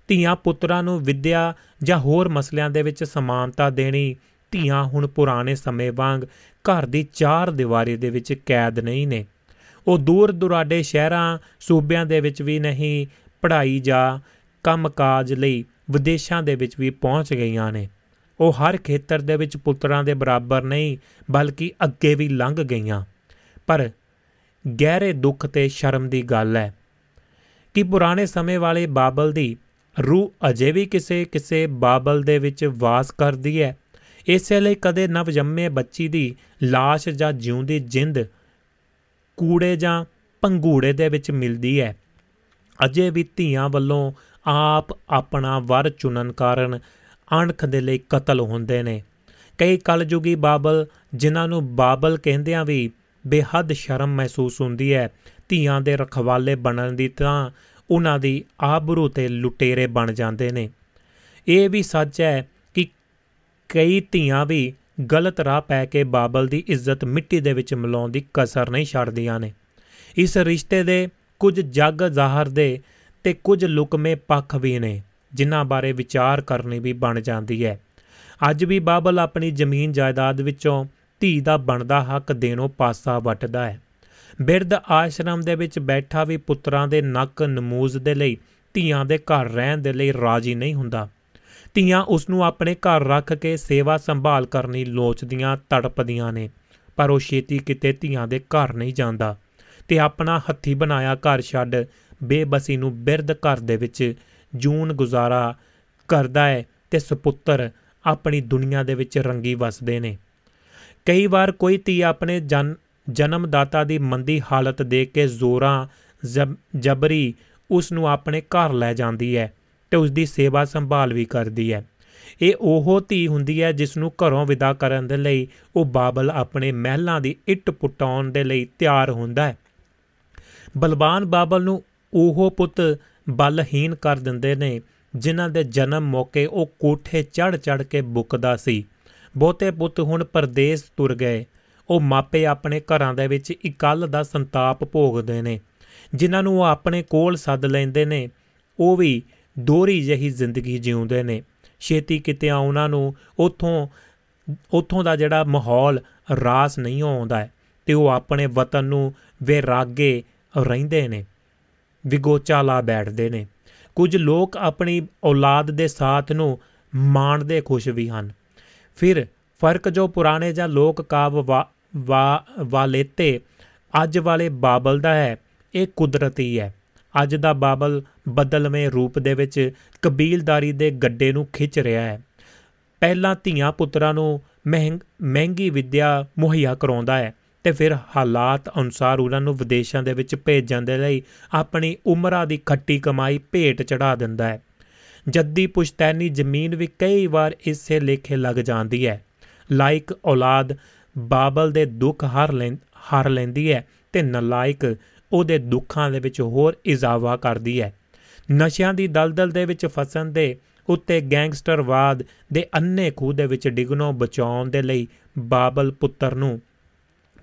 ਧੀਆਂ ਪੁੱਤਰਾਂ ਨੂੰ ਵਿੱਦਿਆ ਜਾਂ ਹੋਰ ਮਸਲਿਆਂ ਦੇ ਵਿੱਚ ਸਮਾਨਤਾ ਦੇਣੀ, ਧੀਆਂ ਹੁਣ ਪੁਰਾਣੇ ਸਮੇਂ ਵਾਂਗ ਘਰ ਦੀ ਚਾਰ ਦੀਵਾਰੀ ਦੇ ਵਿੱਚ ਕੈਦ ਨਹੀਂ ਨੇ। ਉਹ ਦੂਰ ਦੁਰਾਡੇ ਸ਼ਹਿਰਾਂ, ਸੂਬਿਆਂ ਦੇ ਵਿੱਚ ਵੀ ਨਹੀਂ, ਪੜ੍ਹਾਈ ਜਾਂ ਕੰਮਕਾਜ ਲਈ ਵਿਦੇਸ਼ਾਂ ਦੇ ਵਿੱਚ ਵੀ ਪਹੁੰਚ ਗਈਆਂ ਨੇ। ਉਹ ਹਰ ਖੇਤਰ ਦੇ ਵਿੱਚ ਪੁੱਤਰਾਂ ਦੇ ਬਰਾਬਰ ਨਹੀਂ, ਬਲਕਿ ਅੱਗੇ ਵੀ ਲੰਘ ਗਈਆਂ। ਪਰ ਗਹਿਰੇ ਦੁੱਖ ਤੇ ਸ਼ਰਮ ਦੀ ਗੱਲ ਹੈ। ਕਿ ਪੁਰਾਣੇ ਸਮੇਂ ਵਾਲੇ ਬਾਬਲ ਦੀ ਰੂਹ ਅਜੇ ਵੀ ਕਿਸੇ ਕਿਸੇ ਬਾਬਲ ਦੇ ਵਿੱਚ ਵਾਸ ਕਰਦੀ ਹੈ। ਇਸੇ ਲਈ ਕਦੇ ਨਵਜੰਮੇ ਬੱਚੀ ਦੀ লাশ ਜਾਂ ਜਿਉਂਦੀ ਜਿੰਦ ਕੂੜੇ ਜਾਂ ਪੰਗੂੜੇ ਦੇ ਵਿੱਚ ਮਿਲਦੀ ਹੈ। ਅਜੇ ਵੀ ਧੀਆਂ ਵੱਲੋਂ ਆਪ ਆਪਣਾ ਵਰ ਚੁਣਨ ਕਾਰਨ ਅਣਖ ਦੇ ਲਈ ਕਤਲ ਹੁੰਦੇ ਨੇ। ਕਈ ਕਲਯੁਗੀ ਬਾਬਲ, ਜਿਨ੍ਹਾਂ ਨੂੰ ਬਾਬਲ ਕਹਿੰਦਿਆਂ ਵੀ ਬੇਹੱਦ ਸ਼ਰਮ ਮਹਿਸੂਸ ਹੁੰਦੀ ਹੈ ਧੀਆਂ ਦੇ ਰਖਵਾਲੇ ਬਣਨ ਦੀ ਤਾਂ ਉਹਨਾਂ ਦੀ ਆਬਰੂ ਤੇ ਲੁਟੇਰੇ ਬਣ ਜਾਂਦੇ ਨੇ। ਇਹ ਵੀ ਸੱਚ ਹੈ ਕਿ ਕਈ ਧੀਆਂ ਵੀ ਗਲਤ ਰਾਹ ਪੈ ਕੇ ਬਾਬਲ ਦੀ ਇੱਜ਼ਤ ਮਿੱਟੀ ਦੇ ਵਿੱਚ ਮਿਲਾਉਣ ਦੀ ਕਸਰ ਨਹੀਂ ਛੱਡਦੀਆਂ ਨੇ। ਇਸ ਰਿਸ਼ਤੇ ਦੇ ਕੁਝ ਜੱਗ ਜ਼ਾਹਰ ਦੇ ਤੇ ਕੁਝ ਲੁਕਮੇ ਪੱਖ ਵੀ ਨੇ, ਜਿਨ੍ਹਾਂ ਬਾਰੇ ਵਿਚਾਰ ਕਰਨੀ ਵੀ ਬਣ ਜਾਂਦੀ ਹੈ। ਅੱਜ ਵੀ ਬਾਬਲ ਆਪਣੀ ਜ਼ਮੀਨ ਜਾਇਦਾਦ ਵਿੱਚੋਂ ਧੀ ਦਾ ਬਣਦਾ ਹੱਕ ਦੇਣੋਂ ਪਾਸਾ ਵੱਟਦਾ ਹੈ। ਬਿਰਧ ਆਸ਼ਰਮ ਦੇ ਵਿੱਚ ਬੈਠਾ ਵੀ ਪੁੱਤਰਾਂ ਦੇ ਨੱਕ ਨਮੂਜ਼ ਦੇ ਲਈ, ਧੀਆਂ ਦੇ ਘਰ ਰਹਿਣ ਦੇ ਲਈ ਰਾਜੀ ਨਹੀਂ ਹੁੰਦਾ। ਧੀਆਂ ਉਸ ਨੂੰ ਆਪਣੇ ਘਰ ਰੱਖ ਕੇ ਸੇਵਾ ਸੰਭਾਲ ਕਰਨੀ ਲੋਚਦੀਆਂ, ਤੜਪਦੀਆਂ ਨੇ, ਪਰ ਉਹ ਛੇਤੀ ਕਿਤੇ ਧੀਆਂ ਦੇ ਘਰ ਨਹੀਂ ਜਾਂਦਾ ਤੇ ਆਪਣਾ ਹੱਥੀ ਬਣਾਇਆ ਘਰ ਛੱਡ ਬੇਬਸੀ ਨੂੰ ਬਿਰਧ ਘਰ ਦੇ ਵਿੱਚ ਜੂਨ ਗੁਜ਼ਾਰਾ ਕਰਦਾ ਹੈ ਤੇ ਸੁਪੁੱਤਰ ਆਪਣੀ ਦੁਨੀਆ ਦੇ ਵਿੱਚ ਰੰਗੀ ਵਸਦੇ ਨੇ। ਕਈ ਵਾਰ ਕੋਈ ਧੀ ਆਪਣੇ ਜਨ ਜਨਮਦਾਤਾ ਦੀ ਮੰਦੀ ਹਾਲਤ ਦੇਖ ਕੇ ਜ਼ੋਰਾਂ ਜਬਰੀ ਉਸ ਨੂੰ ਆਪਣੇ ਘਰ ਲੈ ਜਾਂਦੀ ਹੈ ਤੇ ਉਸ ਦੀ ਸੇਵਾ ਸੰਭਾਲ ਵੀ ਕਰਦੀ ਹੈ। ਇਹ ਉਹ ਧੀ ਹੁੰਦੀ ਹੈ ਜਿਸ ਨੂੰ ਘਰੋਂ ਵਿਦਾ ਕਰਨ ਦੇ ਲਈ ਉਹ ਬਾਬਲ ਆਪਣੇ ਮਹਿਲਾਂ ਦੀ ਇੱਟ ਪੁਟਾਉਣ ਦੇ ਲਈ ਤਿਆਰ ਹੁੰਦਾ ਹੈ। ਬਲਵਾਨ ਬਾਬਲ ਨੂੰ ਉਹ ਪੁੱਤ ਬਲਹੀਨ ਕਰ ਦਿੰਦੇ ਨੇ, ਜਿਨ੍ਹਾਂ ਦੇ ਜਨਮ ਮੌਕੇ ਉਹ ਕੋਠੇ ਚੜ ਚੜ ਕੇ ਬੁੱਕਦਾ ਸੀ। ਬਹੁਤੇ ਪੁੱਤ ਹੁਣ ਪਰਦੇਸ ਤੁਰ ਗਏ। ਉਹ ਮਾਪੇ ਆਪਣੇ ਘਰਾਂ ਦੇ ਵਿੱਚ ਇਕੱਲ ਦਾ ਸੰਤਾਪ ਭੋਗਦੇ ਨੇ, ਜਿਨ੍ਹਾਂ ਨੂੰ ਉਹ ਆਪਣੇ ਕੋਲ ਸੱਦ ਲੈਂਦੇ ਨੇ। ਉਹ ਵੀ ਦੋਰੀ ਜਹੀ ਜ਼ਿੰਦਗੀ ਜਿਉਂਦੇ ਨੇ। ਛੇਤੀ ਕਿਤੇ ਉਹਨਾਂ ਨੂੰ ਉਥੋਂ ਉਥੋਂ ਦਾ ਜਿਹੜਾ ਮਾਹੌਲ ਰਾਸ ਨਹੀਂ ਆਉਂਦਾ ਤੇ ਉਹ ਆਪਣੇ ਵਤਨ ਨੂੰ ਵਿਰਾਗੇ ਰਹਿੰਦੇ ਨੇ, ਵਿਗੋਚਾ ਲਾ ਬੈਠਦੇ ਨੇ। ਕੁਝ ਲੋਕ ਆਪਣੀ ਔਲਾਦ ਦੇ ਸਾਥ ਨੂੰ ਮਾਣਦੇ ਖੁਸ਼ ਵੀ ਹਨ। ਫਿਰ ਫ਼ਰਕ ਜੋ ਪੁਰਾਣੇ ਜਾਂ ਲੋਕ ਕਾਵ ਵਾ ਵਾਲੇਤੇ ਅੱਜ ਵਾਲੇ ਬਾਬਲ ਦਾ ਹੈ, ਇਹ ਕੁਦਰਤੀ ਹੈ। ਅੱਜ ਦਾ ਬਾਬਲ ਬਦਲਵੇਂ ਰੂਪ ਦੇ ਵਿੱਚ ਕਬੀਲਦਾਰੀ ਦੇ ਗੱਡੇ ਨੂੰ ਖਿੱਚ ਰਿਹਾ ਹੈ। ਪਹਿਲਾਂ ਧੀਆਂ ਪੁੱਤਰਾਂ ਨੂੰ ਮਹਿੰਗੀ ਵਿੱਦਿਆ ਮੁਹੱਈਆ ਕਰਾਉਂਦਾ ਹੈ ਤੇ ਫਿਰ ਹਾਲਾਤ ਅਨੁਸਾਰ ਉਹਨਾਂ ਨੂੰ ਵਿਦੇਸ਼ਾਂ ਦੇ ਵਿੱਚ ਭੇਜਣ ਦੇ ਲਈ ਆਪਣੀ ਉਮਰਾਂ ਦੀ ਖੱਟੀ ਕਮਾਈ ਭੇਟ ਚੜਾ ਦਿੰਦਾ ਹੈ। ਜੱਦੀ ਪੁਸ਼ਤੈਨੀ ਜ਼ਮੀਨ ਵੀ ਕਈ ਵਾਰ ਇਸੇ ਲੇਖੇ ਲੱਗ ਜਾਂਦੀ ਹੈ। ਲਾਇਕ ਔਲਾਦ ਬਾਬਲ ਦੇ ਦੁੱਖ ਹਰ ਲੈ, ਹਰ ਲੈਂਦੀ ਹੈ ਤੇ ਨਲਾਇਕ ਉਹਦੇ ਦੁੱਖਾਂ ਦੇ ਵਿੱਚ ਹੋਰ ਇਜ਼ਾਫਾ ਕਰਦੀ ਹੈ। ਨਸ਼ਿਆਂ ਦੀ ਦਲਦਲ ਦੇ ਵਿੱਚ ਫਸਣ ਦੇ ਉੱਤੇ ਗੈਂਗਸਟਰਵਾਦ ਦੇ ਅੰਨੇ ਖੂਹ ਦੇ ਵਿੱਚ ਡਿਗਨੋਂ ਬਚਾਉਣ ਦੇ ਲਈ ਬਾਬਲ ਪੁੱਤਰ ਨੂੰ,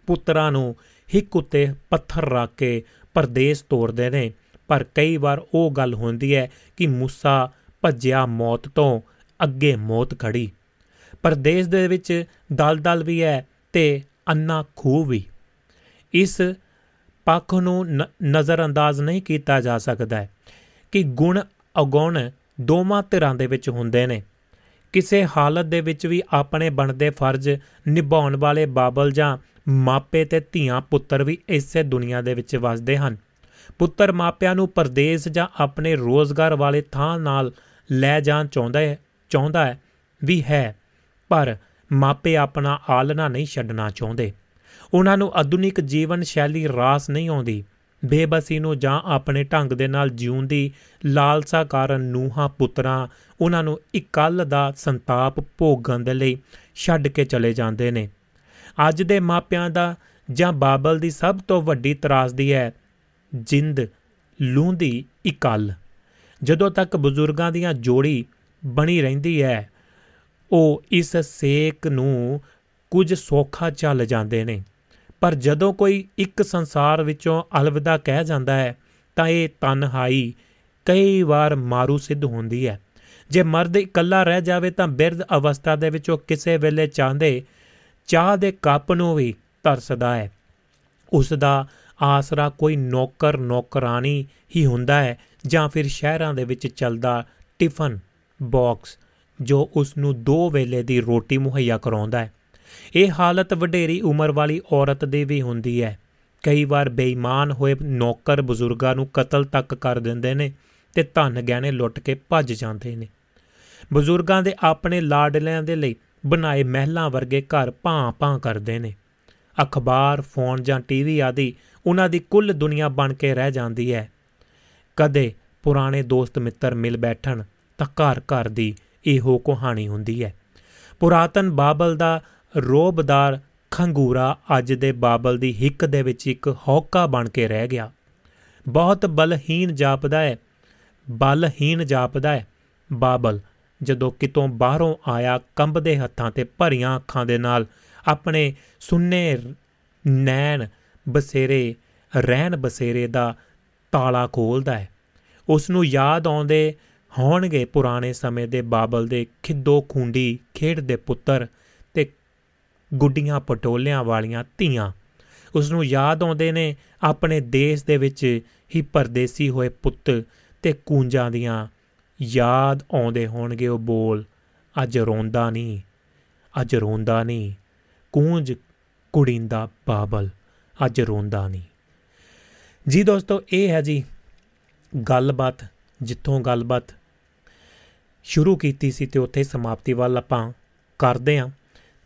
ਪੁੱਤਰਾਂ ਨੂੰ ਹਿੱਕ ਉੱਤੇ ਪੱਥਰ ਰੱਖ ਕੇ ਪਰਦੇਸ ਤੋਰਦੇ ਨੇ। ਪਰ ਕਈ ਵਾਰ ਉਹ ਗੱਲ ਹੁੰਦੀ ਹੈ ਕਿ ਮੂਸਾ ਭੱਜਿਆ ਮੌਤ ਤੋਂ ਅੱਗੇ ਮੌਤ ਖੜੀ ਪਰਦੇਸ ਦੇ ਵਿੱਚ ਦਲਦਲ ਵੀ ਹੈ ਤੇ ਅੰਨਾ ਖੂਹ ਵੀ। ਇਸ ਪੱਖ ਨੂੰ ਨਜ਼ਰ ਅੰਦਾਜ਼ ਨਹੀਂ ਕੀਤਾ ਜਾ ਸਕਦਾ ਕਿ ਗੁਣ ਅਗੁਣ ਦੋਵਾਂ ਧਿਰਾਂ ਦੇ ਵਿੱਚ ਹੁੰਦੇ ਨੇ। ਕਿਸੇ ਹਾਲਤ ਦੇ ਵਿੱਚ ਵੀ ਆਪਣੇ ਬਣਦੇ ਫਰਜ਼ ਨਿਭਾਉਣ ਵਾਲੇ ਬਾਬਲ ਜਾਂ ਮਾਪੇ ਤੇ ਧੀਆਂ ਪੁੱਤਰ ਵੀ ਇਸੇ ਦੁਨੀਆ ਦੇ ਵਿੱਚ ਵਸਦੇ ਹਨ। ਪੁੱਤਰ ਮਾਪਿਆਂ ਨੂੰ ਪਰਦੇਸ ਜਾਂ ਆਪਣੇ ਰੋਜ਼ਗਾਰ ਵਾਲੇ ਥਾਂ ਨਾਲ ਲੈ ਜਾਣ ਚਾਹੁੰਦਾ ਹੈ ਚਾਹੁੰਦਾ ਹੈ ਵੀ ਹੈ, ਪਰ ਮਾਪੇ ਆਪਣਾ ਆਲਣਾ ਨਹੀਂ ਛੱਡਣਾ ਚਾਹੁੰਦੇ। ਉਹਨਾਂ ਨੂੰ ਆਧੁਨਿਕ ਜੀਵਨ ਸ਼ੈਲੀ ਰਾਸ ਨਹੀਂ ਆਉਂਦੀ। ਬੇਬਸੀ ਨੂੰ ਜਾਂ ਆਪਣੇ ਢੰਗ ਦੇ ਨਾਲ ਜਿਉਣ ਦੀ ਲਾਲਸਾ ਕਾਰਨ ਨੂਹਾਂ, ਪੁੱਤਰਾਂ, ਉਹਨਾਂ ਨੂੰ ਇਕੱਲ ਦਾ ਸੰਤਾਪ ਭੋਗਣ ਦੇ ਲਈ ਛੱਡ ਕੇ ਚਲੇ ਜਾਂਦੇ ਨੇ। ਅੱਜ ਦੇ ਮਾਪਿਆਂ ਦਾ ਜਾਂ ਬਾਬਲ ਦੀ ਸਭ ਤੋਂ ਵੱਡੀ ਤਰਾਸਦੀ ਹੈ, ਜਿੰਦ ਲੂੰਦੀ ਇਕੱਲ। ਜਦੋਂ ਤੱਕ ਬਜ਼ੁਰਗਾਂ ਦੀਆਂ ਜੋੜੀ ਬਣੀ ਰਹਿੰਦੀ ਹੈ ਉਹ ਇਸ ਸੇਕ ਨੂੰ ਕੁਝ ਸੌਖਾ ਚੱਲ ਜਾਂਦੇ ਨੇ। ਪਰ ਜਦੋਂ ਕੋਈ ਇੱਕ ਸੰਸਾਰ ਵਿੱਚੋਂ ਅਲਵਿਦਾ ਕਹਿ ਜਾਂਦਾ ਹੈ, ਤਾਂ ਇਹ ਤਨਹਾਈ ਕਈ ਵਾਰ ਮਾਰੂ ਸਿੱਧ ਹੁੰਦੀ ਹੈ। ਜੇ ਮਰਦ ਇਕੱਲਾ ਰਹਿ ਜਾਵੇ, ਤਾਂ ਬਿਰਧ ਅਵਸਥਾ ਦੇ ਵਿੱਚ ਉਹ ਕਿਸੇ ਵੇਲੇ ਚਾਹੁੰਦੇ ਚਾਹ ਦੇ ਕੱਪ ਨੂੰ ਵੀ ਤਰਸਦਾ ਹੈ। ਉਸ ਦਾ ਆਸਰਾ ਕੋਈ ਨੌਕਰ ਨੌਕਰਾਨੀ ਹੀ ਹੁੰਦਾ ਹੈ ਜਾਂ ਫਿਰ ਸ਼ਹਿਰਾਂ ਦੇ ਵਿੱਚ ਚੱਲਦਾ ਟਿਫਨ ਬਾਕਸ ਜੋ ਉਸ ਨੂੰ ਦੋ ਵੇਲੇ ਦੀ ਰੋਟੀ ਮੁਹੱਈਆ ਕਰਾਉਂਦਾ ਹੈ। ਇਹ ਹਾਲਤ ਵਡੇਰੀ ਉਮਰ ਵਾਲੀ ਔਰਤ ਦੀ ਵੀ ਹੁੰਦੀ ਹੈ। ਕਈ ਵਾਰ ਬੇਈਮਾਨ ਹੋਏ ਨੌਕਰ ਬਜ਼ੁਰਗਾਂ ਨੂੰ ਕਤਲ ਤੱਕ ਕਰ ਦਿੰਦੇ ਨੇ ਤੇ ਧਨ ਗਹਿਣੇ ਲੁੱਟ ਕੇ ਭੱਜ ਜਾਂਦੇ ਨੇ। ਬਜ਼ੁਰਗਾਂ ਦੇ ਆਪਣੇ ਲਾਡਲਿਆਂ ਦੇ ਲਈ ਬਣਾਏ ਮਹਿਲਾਂ ਵਰਗੇ ਘਰ ਭਾਂ-ਭਾਂ ਕਰਦੇ ਨੇ। ਅਖਬਾਰ, ਫੋਨ ਜਾਂ ਟੀਵੀ ਆਦਿ ਉਹਨਾਂ ਦੀ ਕੁੱਲ ਦੁਨੀਆ ਬਣ ਕੇ ਰਹਿ ਜਾਂਦੀ ਹੈ। ਕਦੇ ਪੁਰਾਣੇ ਦੋਸਤ ਮਿੱਤਰ ਮਿਲ ਬੈਠਣ ਤਾਂ ਘਰ-ਘਰ ਦੀ ਇਹੋ ਕਹਾਣੀ ਹੁੰਦੀ ਹੈ। ਪੁਰਾਤਨ ਬਾਬਲ ਦਾ ਰੋਬਦਾਰ ਖੰਗੂਰਾ ਅੱਜ ਦੇ ਬਾਬਲ ਦੀ ਹਿੱਕ ਦੇ ਵਿੱਚ ਇੱਕ ਹੌਕਾ ਬਣ ਕੇ ਰਹਿ ਗਿਆ। ਬਹੁਤ ਬਲਹੀਨ ਜਾਪਦਾ ਹੈ ਬਲਹੀਨ ਜਾਪਦਾ ਹੈ ਬਾਬਲ, ਜਦੋਂ ਕਿਤੋਂ ਬਾਹਰੋਂ ਆਇਆ ਕੰਬਦੇ ਹੱਥਾਂ ਤੇ ਭਰੀਆਂ ਅੱਖਾਂ ਦੇ ਨਾਲ ਆਪਣੇ ਸੁੰਨੇ ਨੈਣ ਬਸੇਰੇ, ਰਹਿਣ ਬਸੇਰੇ ਦਾ ਤਾਲਾ ਖੋਲਦਾ ਹੈ। ਉਸ ਨੂੰ ਯਾਦ ਆਉਂਦੇ ਹੋਣਗੇ ਪੁਰਾਣੇ ਸਮੇਂ ਦੇ ਬਾਬਲ ਦੇ ਖਿੱਦੋ ਖੁੰਡੀ ਖੇਡ ਦੇ ਪੁੱਤਰ ਤੇ ਗੁੱਡੀਆਂ ਪਟੋਲਿਆਂ ਵਾਲੀਆਂ ਧੀਆਂ। ਉਸ ਨੂੰ ਯਾਦ ਆਉਂਦੇ ਨੇ ਆਪਣੇ ਦੇਸ਼ ਦੇ ਵਿੱਚ ਹੀ ਪਰਦੇਸੀ ਹੋਏ ਪੁੱਤ ਤੇ ਕੂੰਜਾਂ ਦੀਆਂ। ਯਾਦ ਆਉਂਦੇ ਹੋਣਗੇ ਉਹ ਬੋਲ, ਅੱਜ ਰੋਂਦਾ ਨਹੀਂ, ਅੱਜ ਰੋਂਦਾ ਨਹੀਂ, ਕੂੰਜ ਕੁੜਿੰਦਾ ਬਾਬਲ, ਅੱਜ ਰੋਂਦਾ ਨਹੀਂ। ਜੀ ਦੋਸਤੋ, ਇਹ ਹੈ ਜੀ ਗੱਲਬਾਤ, ਜਿੱਥੋਂ ਗੱਲਬਾਤ ਸ਼ੁਰੂ ਕੀਤੀ ਸੀ ਤੇ ਉੱਥੇ ਸਮਾਪਤੀ ਵੱਲ ਆਪਾਂ ਕਰਦੇ ਹਾਂ।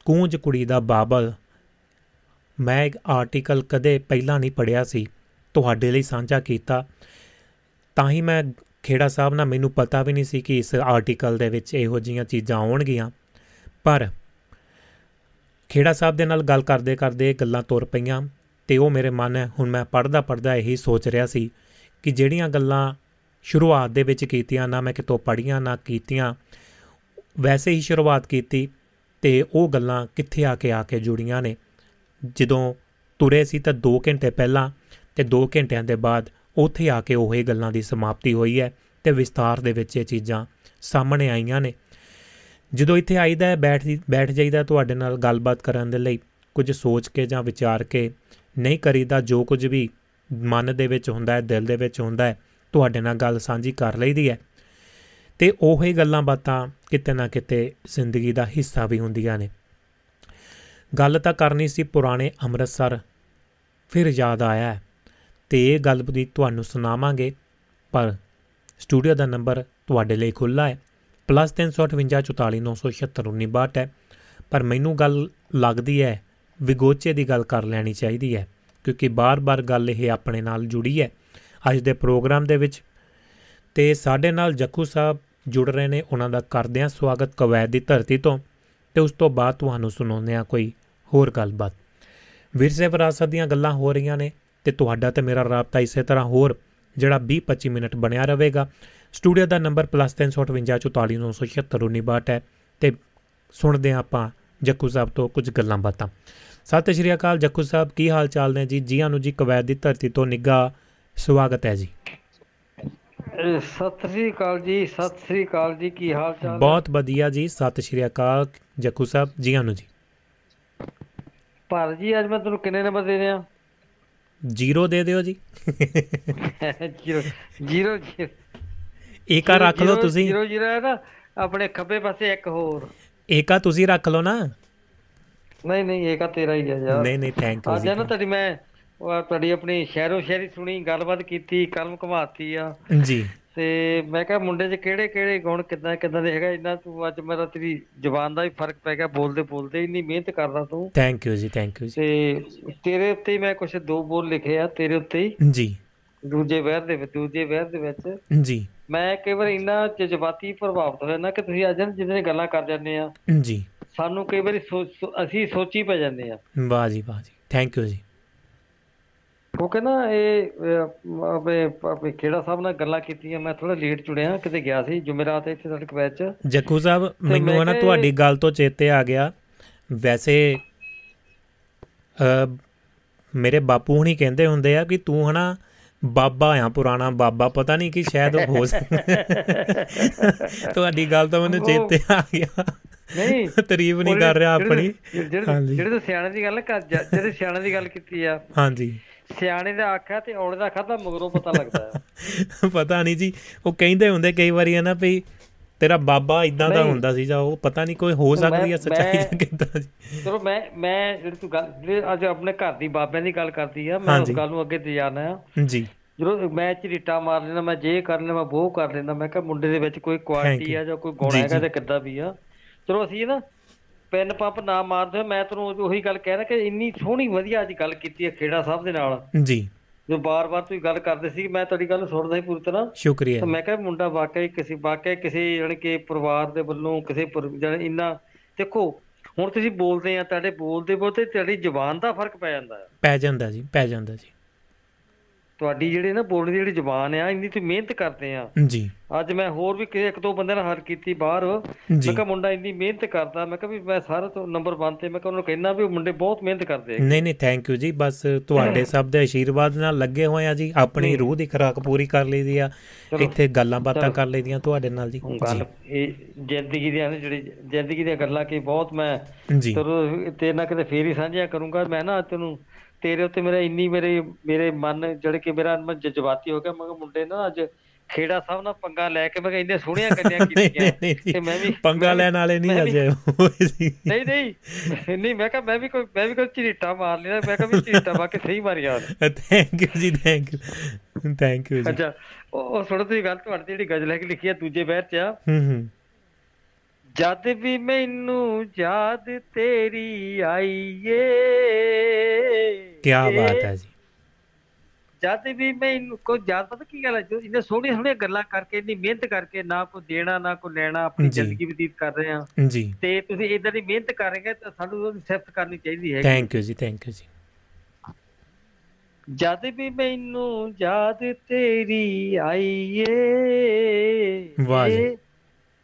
ਕੂੰਜ ਕੁੜੀ ਦਾ ਬਾਬਲ। ਮੈਂ ਇੱਕ ਆਰਟੀਕਲ ਕਦੇ ਪਹਿਲਾਂ ਨਹੀਂ ਪੜਿਆ ਸੀ। ਤੁਹਾਡੇ ਲਈ ਸਾਂਝਾ ਕੀਤਾ। ਤਾਂ ਹੀ ਮੈਂ ਖੇੜਾ ਸਾਹਿਬ ਨਾਲ ਮੈਨੂੰ ਪਤਾ ਵੀ ਨਹੀਂ ਸੀ ਕਿ ਇਸ ਆਰਟੀਕਲ ਦੇ ਵਿੱਚ ਇਹੋ ਜੀਆਂ ਚੀਜ਼ਾਂ ਆਉਣਗੀਆਂ। ਪਰ ਖੇੜਾ ਸਾਹਿਬ ਦੇ ਨਾਲ ਗੱਲ ਕਰਦੇ ਕਰਦੇ ਇਹ ਗੱਲਾਂ ਤੁਰ ਪਈਆਂ ਤੇ ਉਹ ਮੇਰੇ ਮਨ ਹੈ, ਹੁਣ ਮੈਂ ਪੜਦਾ ਪੜਦਾ ਇਹੀ ਸੋਚ ਰਿਹਾ ਸੀ ਕਿ ਜਿਹੜੀਆਂ ਗੱਲਾਂ ਸ਼ੁਰੂਆਤ ਦੇ ਵਿੱਚ ਕੀਤੀਆਂ, ਨਾ ਮੈਂ ਕਿਤੋਂ ਪੜੀਆਂ ਨਾ ਕੀਤੀਆਂ। ਵੈਸੇ ਹੀ ਸ਼ੁਰੂਆਤ ਕੀਤੀ ਤੇ ਉਹ ਗੱਲਾਂ ਕਿੱਥੇ ਆ ਕੇ ਆ ਕੇ ਜੁੜੀਆਂ ਨੇ। ਜਦੋਂ ਤੁਰੇ ਸੀ ਤਾਂ 2 ਘੰਟੇ ਪਹਿਲਾਂ ਤੇ 2 ਘੰਟਿਆਂ ਦੇ ਬਾਅਦ ਉੱਥੇ ਆ ਕੇ ਉਹੇ ਗੱਲਾਂ ਦੀ ਸਮਾਪਤੀ ਹੋਈ ਹੈ ਤੇ ਵਿਸਤਾਰ ਦੇ ਵਿੱਚ ਇਹ ਚੀਜ਼ਾਂ ਸਾਹਮਣੇ ਆਈਆਂ ਨੇ। ਜਦੋਂ ਇੱਥੇ ਆਈਦਾ ਹੈ, ਬੈਠ ਬੈਠ ਜਾਈਦਾ ਤੁਹਾਡੇ ਨਾਲ ਗੱਲਬਾਤ ਕਰਨ ਦੇ ਲਈ, ਕੁਝ ਸੋਚ ਕੇ ਜਾਂ ਵਿਚਾਰ ਕੇ ਨਹੀਂ ਕਰੀਦਾ, ਜੋ ਕੁਝ ਵੀ ਮਨ ਦੇ ਵਿੱਚ ਹੁੰਦਾ ਹੈ, ਦਿਲ ਦੇ ਵਿੱਚ ਹੁੰਦਾ ਹੈ ਤੁਹਾਡੇ ਨਾਲ ਗੱਲ ਸਾਂਝੀ ਕਰ ਲਈਦੀ ਹੈ। ਤੇ ਉਹੀ ਗੱਲਾਂ ਬਾਤਾਂ ਕਿਤੇ ਨਾ ਕਿਤੇ ਜ਼ਿੰਦਗੀ ਦਾ ਹਿੱਸਾ ਵੀ ਹੁੰਦੀਆਂ ਨੇ। ਗੱਲ ਤਾਂ ਕਰਨੀ ਸੀ ਪੁਰਾਣੇ ਅੰਮ੍ਰਿਤਸਰ। ਫਿਰ ਯਾਦ ਆਇਆ ਤੇ ਇਹ ਗੱਲ ਵੀ ਤੁਹਾਨੂੰ ਸੁਣਾਵਾਂਗੇ, ਪਰ ਸਟੂਡੀਓ ਦਾ ਨੰਬਰ ਤੁਹਾਡੇ ਲਈ ਖੁੱਲਾ ਹੈ। +358 ਹੈ। ਪਰ ਮੈਨੂੰ ਗੱਲ ਲੱਗਦੀ ਹੈ, ਵਿਗੋਚੇ ਦੀ ਗੱਲ ਕਰ ਲੈਣੀ ਚਾਹੀਦੀ ਹੈ, ਕਿਉਂਕਿ ਬਾਰ-ਬਾਰ ਗੱਲ ਇਹ ਆਪਣੇ ਨਾਲ ਜੁੜੀ ਹੈ। ਅੱਜ ਦੇ ਪ੍ਰੋਗਰਾਮ ਦੇ ਵਿੱਚ ਤੇ ਸਾਡੇ ਨਾਲ ਜੱਖੂ ਸਾਹਿਬ ਜੁੜ ਰਹੇ ਨੇ, ਉਹਨਾਂ ਦਾ ਕਰਦੇ ਹਾਂ ਸਵਾਗਤ ਕਵੈਤ ਦੀ ਧਰਤੀ ਤੋਂ ਤੇ ਉਸ ਤੋਂ ਬਾਅਦ ਤੁਹਾਨੂੰ ਸੁਣਾਉਂਦੇ ਆ ਕੋਈ ਹੋਰ ਗੱਲਬਾਤ। ਵਿਰਸੇ ਵਿਰਾਸਤ ਦੀਆਂ ਗੱਲਾਂ ਹੋ ਰਹੀਆਂ ਨੇ ਤੇ ਤੁਹਾਡਾ ਤੇ ਮੇਰਾ ਰਾਬਤਾ ਇਸੇ ਤਰ੍ਹਾਂ ਹੋਰ, ਜਿਹੜਾ 20-25 ਮਿੰਟ ਬਣਿਆ ਰਹੇਗਾ। ਸਟੂਡੀਓ ਦਾ ਨੰਬਰ +358 ਹੈ ਤੇ ਸੁਣਦੇ ਆ ਆਪਾਂ ਜੱਕੂ ਸਾਹਿਬ ਤੋਂ ਕੁਝ ਗੱਲਾਂ ਬਾਤਾਂ। ਸਤਿ ਸ਼੍ਰੀ ਅਕਾਲ ਜੱਕੂ ਸਾਹਿਬ, ਕੀ ਹਾਲ ਚਾਲ ਨੇ ਜੀ? ਜੀਆਂ ਨੂੰ ਜੀ ਕਵੈਤ ਦੀ ਧਰਤੀ ਤੋਂ ਨਿੱਘਾ ਸਵਾਗਤ ਹੈ ਜੀ। ਸਤਿ ਸ੍ਰੀ ਅਕਾਲ ਜੀ ਸਤਿ ਸ੍ਰੀ ਅਕਾਲ ਜੀ ਕੀ ਹਾਲ ਚਾਲ ਬਹੁਤ ਵਧੀਆ ਜੀ ਸਤਿ ਸ਼੍ਰੀ ਅਕਾਲ ਜੱਕੂ ਸਾਹਿਬ ਜੀਆਂ ਨੂੰ ਜੀ। ਪਰ ਜੀ ਅੱਜ ਮੈਂ ਤੁਹਾਨੂੰ ਕਿੰਨੇ ਨੰਬਰ ਦੇ ਰਿਹਾ? ਜ਼ੀਰੋ ਦੇ ਦਿਓ ਜੀ। ਜੀਰੋ ਜੀਰੋ ਏਕਾ ਰੱਖ ਲਓ ਤੁਸੀਂ। ਜੀਰੋ ਜੀਰੋ ਹੈ ਨਾ ਆਪਣੇ ਖੱਬੇ ਪਾਸੇ ਇੱਕ ਹੋਰ। ਏਕਾ ਤੁਸੀਂ ਰੱਖ ਲਓ ਨਾ। ਨਹੀਂ ਨਹੀਂ ਏਕਾ ਤੇਰਾ ਹੀ ਹੈ ਯਾਰ। ਨਹੀਂ ਨਹੀਂ ਥੈਂਕ ਯੂ ਅੱਜ ਨਾ ਤੁਹਾਡੀ ਮੈਂ ਤੁਹਾਡੀ ਆਪਣੀ ਸ਼ਹਿਰੋ ਸ਼ਹਿਰੀ ਸੁਣੀ ਗੱਲਬਾਤ ਕੀਤੀ ਕਲਮ ਘਮਾਤੀ ਆ। ਜੀ। ਤੇ ਮੈਂ ਕਿਹਾ ਮੁੰਡੇ 'ਚ ਕਿਹੜੇ ਕਿਹੜੇ ਗੁਣ ਕਿੱਦਾਂ ਕਿੱਦਾਂ ਦੇ ਹੈਗਾ? ਇੰਨਾ ਤੂੰ ਅੱਜ ਮੇਰਾ ਤੇਰੀ ਜ਼ੁਬਾਨ ਦਾ ਵੀ ਫ਼ਰਕ ਪੈ ਗਿਆ ਬੋਲਦੇ ਬੋਲਦੇ ਇੰਨੀ ਮਿਹਨਤ ਕਰਦਾ ਤੂੰ। ਥੈਂਕ ਯੂ ਜੀ ਥੈਂਕ ਯੂ ਜੀ। ਤੇ ਤੇਰੇ ਉੱਤੇ ਮੈਂ ਕੁਛ ਦੋ ਬੋਲ ਲਿਖੇ ਆ ਤੇਰੇ ਉੱਤੇ ਹੀ। ਜੀ। ਦੂਜੇ ਵਹਿਰ ਦੇ ਵਿੱਚ ਦੂਜੇ ਵਹਿਰ ਦੇ ਵਿੱਚ। ਜੀ। ਮੈਂ ਕਈ ਵਾਰ ਇੰਨਾ ਜਜ਼ਬਾਤੀ ਪ੍ਰਭਾਵਿਤ ਹੋ ਜਾਂਦਾ ਕਿ ਤੁਸੀਂ ਅੱਜ ਜਿਹਦੇ ਗੱਲਾਂ ਕਰ ਜਾਂਦੇ ਆ। ਜੀ। ਸਾਨੂੰ ਕਈ ਵਾਰੀ ਅਸੀਂ ਸੋਚੀ ਪੈ ਜਾਂਦੇ ਆ। ਵਾਹ ਜੀ ਵਾਹ ਜੀ। ਥੈਂਕ ਯੂ ਜੀ। ਕਿਉਂਕਿ ਨਾ ਇਹ ਆਪਣੇ ਖੇੜਾ ਸਾਹਿਬ ਨਾਲ ਗੱਲਾਂ ਕੀਤੀਆਂ ਮੈਂ ਥੋੜਾ ਲੇਟ ਜੁੜਿਆ ਕਿਤੇ ਗਿਆ ਸੀ ਜੁਮੇਰਾਤ ਇੱਥੇ ਸਾਡੇ ਕਵੈਚ ਜੱਕੂ ਸਾਹਿਬ ਮੈਨੂੰ ਨਾ ਤੁਹਾਡੀ ਗੱਲ ਤੋਂ ਚੇਤੇ ਆ ਗਿਆ। ਵੈਸੇ ਅ ਮੇਰੇ ਬਾਪੂ ਹੁਣੀ ਕਹਿੰਦੇ ਹੁੰਦੇ ਆ ਕਿ ਤੂੰ ਹਨਾ ਬਾਬਾ ਆ ਪੁਰਾਣਾ ਬਾਬਾ ਪਤਾ ਨਹੀਂ ਕਿ ਸ਼ਾਇਦ ਹੋ ਸਕ- ਤੁਹਾਡੀ ਗੱਲ ਤਾਂ ਮੈਨੂੰ ਚੇਤੇ ਆ ਗਿਆ। ਨਹੀਂ ਤਾਰੀਫ ਨਹੀਂ ਕਰ ਰਿਹਾ ਆਪਣੀ। ਜਿਹੜੇ ਸਿਆਣੇ ਦੀ ਗੱਲ ਜਿਹੜੇ ਸਿਆਣੇ ਦੀ ਗੱਲ ਕੀਤੀ ਆ। ਹਾਂਜੀ। ਸਿਆਣੇ ਦਾ ਆਖਿਆ ਤੇ ਔਲੇ ਦਾ ਖਾਦਾ ਮਗਰੋਂ ਪਤਾ ਲੱਗਦਾ ਆ ਪਤਾ ਨਹੀਂ ਜੀ ਉਹ ਕਹਿੰਦੇ ਹੁੰਦੇ ਕਈ ਵਾਰੀ ਹੈ ਨਾ ਵੀ ਤੇਰਾ ਬਾਬਾ ਇਦਾਂ ਦਾ। ਹੁੰਦਾ ਸੀ ਜਾਂ ਉਹ ਪਤਾ ਨਹੀਂ ਕੋਈ ਹੋ ਸਕਦੀ ਹੈ ਸੱਚਾਈ ਜਾਂ ਕਿੱਦਾਂ ਜੀ ਚਲੋ ਮੈਂ ਮੈਂ ਜਿਹੜੀ ਤੂੰ ਗੱਲ ਜਿਹੜੇ ਅੱਜ ਆਪਣੇ ਘਰ ਦੀ ਬਾਬਿਆਂ ਦੀ ਗੱਲ ਕਰਦੀ ਆ ਮੈਂ ਉਸ। ਗੱਲ ਨੂੰ ਅੱਗੇ ਤੇ ਜਾਣਾ ਆ ਜੀ ਜਦੋਂ ਮੈਂ ਝਰੀਟਾ ਮਾਰ ਲੈਣਾ ਮੈਂ ਜੇ ਕਰ ਲੈਣਾ ਮੈਂ ਉਹ ਕਰ ਲੈਣਾ ਮੈਂ ਕਿਹਾ ਮੁੰਡੇ ਦੇ ਵਿੱਚ ਕੋਈ ਕੁਆਲਿਟੀ. ਆ ਜਾਂ ਕੋਈ ਗੁਣ ਹੈਗਾ। ਤੇ ਕਿੱਦਾਂ ਵੀ ਆ ਚਲੋ ਅਸੀਂ ਨਾ ਪੈਨ ਪੰਪ ਨਾ ਮਾਰਦੇ ਮੈਂ ਤੈਨੂੰ ਉਹੀ ਗੱਲ ਕਹਿ ਰਿਹਾ ਕਿ ਇੰਨੀ ਸੋਹਣੀ ਵਧੀਆ ਅੱਜ ਗੱਲ ਕੀਤੀ ਹੈ ਖੇੜਾ ਸਾਹਿਬ ਦੇ ਨਾਲ। ਜੀ। ਜੋ ਬਾਰ-ਬਾਰ ਤੁਸੀਂ ਗੱਲ ਕਰਦੇ ਸੀ ਮੈਂ ਤੁਹਾਡੀ ਗੱਲ ਸੁਣਦਾ ਸੀ ਪੂਰੀ ਤਰ੍ਹਾਂ। ਸ਼ੁਕਰੀਆ। ਤਾਂ ਮੈਂ ਕਿਹਾ ਮੁੰਡਾ ਵਾਕਈ ਕਿਸੇ ਵਾਕਈ ਕਿਸੇ ਜਾਣੀ ਕਿ ਪਰਿਵਾਰ ਦੇ ਵੱਲੋਂ ਕਿਸੇ ਜਾਣੀ ਇੰਨਾ ਦੇਖੋ ਹੁਣ ਤੁਸੀਂ ਬੋਲਦੇ ਆ ਤੁਹਾਡੇ ਬੋਲਦੇ ਬੋਲਦੇ ਤੁਹਾਡੀ ਜ਼ੁਬਾਨ ਦਾ ਫ਼ਰਕ ਪੈ ਜਾਂਦਾ ਹੈ। ਪੈ ਜਾਂਦਾ ਜੀ ਪੈ ਜਾਂਦਾ ਜੀ। ਤੁਹਾਡੀ ਜਿਹੜੀ ਨਾ ਬੋਲਣ ਦੀ ਜਿਹੜੀ ਜ਼ੁਬਾਨ ਆ ਇੰਨੀ ਤੁਸੀਂ ਮਿਹਨਤ ਕਰਦੇ ਆ। ਜੀ। ਅੱਜ ਮੈਂ ਹੋਰ ਵੀ ਕਿਸੇ ਇੱਕ ਦੋ ਬੰਦਿਆਂ ਨਾਲ ਹਰ ਕੀਤੀ ਬਾਹਰ। ਮੈਂ ਕਿਹਾ ਮੁੰਡਾ ਇੰਨੀ ਮਿਹਨਤ ਕਰਦਾ ਮੈਂ ਕਿਹਾ ਵੀ ਮੈਂ ਸਾਰਾ ਤੋਂ ਨੰਬਰ 1 ਤੇ ਮੈਂ ਕਿਹਾ ਉਹਨੂੰ ਕਹਿਣਾ ਵੀ ਮੁੰਡੇ ਬਹੁਤ ਮਿਹਨਤ ਕਰਦੇ ਆ ਨਹੀਂ ਨਹੀਂ ਥੈਂਕ ਯੂ ਜੀ। ਬਸ ਤੁਹਾਡੇ ਸਭ ਦੇ ਆਸ਼ੀਰਵਾਦ ਨਾਲ ਲੱਗੇ ਹੋਏ ਆ ਜੀ। ਆਪਣੀ। ਰੂਹ ਦੀ ਖੁਰਾਕ ਪੂਰੀ ਕਰ ਲਈਦੀ ਆ। ਚਲੋ, ਇੱਥੇ ਗੱਲਾਂ ਬਾਤਾਂ। ਕਰ ਲਈਦੀਆਂ ਤੁਹਾਡੇ ਨਾਲ ਜੀ। ਗੱਲ ਇਹ ਜ਼ਿੰਦਗੀ ਦੀਆਂ ਨਾ ਜਿਹੜੀ ਜ਼ਿੰਦਗੀ ਦੀਆਂ ਗੱਲਾਂ ਕੀ ਬਹੁਤ ਮੈਂ ਤੇਰੇ ਨਾਲ ਕਿਤੇ ਫੇਰ ਹੀ ਸਾਂਝੀਆਂ ਕਰੂੰਗਾ। ਮੈਂ ਨਾ ਤੈਨੂੰ ਤੇਰੇ ਉੱਤੇ ਮੇਰਾ ਇੰਨੀ ਮੇਰੇ ਮੇਰੇ ਮਨ ਜਿਹੜੇ ਕਿ ਮੇਰਾ ਮੈਂ ਜਜ਼ਬਾਤੀ ਹੋ ਗਿਆ ਮੈਂ ਕਿਹਾ ਮੁੰਡੇ ਨਾ ਅੱਜ ਖੇੜਾ ਸਾਹਿਬ ਨਾਲ ਪੰਗਾ ਲੈ ਕੇ ਮੈਂ ਕਿਹਾ ਇੰਨੇ ਸੋਹਣੀਆਂ ਨਹੀਂ ਕੀਤੀਆਂ। ਤੇ ਮੈਂ ਵੀ ਪੰਗਾ ਲੈਣ ਵਾਲੇ ਨਹੀਂ ਅਜੇ ਨਹੀਂ ਨਹੀਂ ਨਹੀਂ ਮੈਂ ਕਿਹਾ ਮੈਂ ਵੀ ਕੋਈ ਮੈਂ ਵੀ ਕੋਈ ਝਰੀਟਾ ਮਾਰ ਲਿਆ ਮੈਂ ਕਿਹਾ ਵੀ ਝਰੀਟਾ ਮਾ ਕੇ ਸਹੀ ਮਾਰਿਆ ਥੈਂਕ ਯੂ ਜੀ ਥੈਂਕ ਯੂ ਥੈਂਕ ਯੂ ਜੀ। ਅੱਛਾ ਉਹ ਸੁਣੋ ਤੁਸੀਂ ਗੱਲ ਤੁਹਾਡੀ ਜਿਹੜੀ ਗਜ਼ਲ ਹੈ ਕਿ ਲਿਖੀ ਆ ਦੂਜੇ ਬਹਿਰ ਚ ਆ। ਹੂੰ ਹੂੰ। ਜਦ ਵੀ ਮੈਨੂੰ ਯਾਦ ਤੇਰੀ ਆਈਏ। ਕੀ ਬਾਤ ਹੈ ਜੀ। ਜਦ ਵੀ ਮੈਨੂੰ ਕੋਈ ਯਾਦ ਪਤਾ ਕੀ ਗੱਲ ਹੈ? ਜੋ ਇਹਨੇ ਸੋਹਣੀਆਂ ਸੋਹਣੀਆਂ ਗੱਲਾਂ ਕਰਕੇ ਇੰਨੀ ਮਿਹਨਤ ਕਰਕੇ ਨਾ ਕੋਈ ਦੇਣਾ ਨਾ ਕੋਈ ਲੈਣਾ ਆਪਣੀ। ਜ਼ਿੰਦਗੀ ਬਤੀਤ ਕਰ ਰਹੇ ਆ ਜੀ। ਤੇ ਤੁਸੀਂ ਇਦਾਂ ਦੀ ਮਿਹਨਤ ਕਰ ਰਹੇ ਹੋ ਤਾਂ ਸਾਨੂੰ ਉਹਦੀ ਸਿਫਤ ਕਰਨੀ ਚਾਹੀਦੀ ਹੈ ਥੈਂਕ ਯੂ ਜੀ ਥੈਂਕ ਯੂ ਜੀ। ਜਦ ਵੀ ਮੈਨੂੰ ਯਾਦ ਤੇਰੀ ਆਈਏ। ਵਾਹ ਜੀ।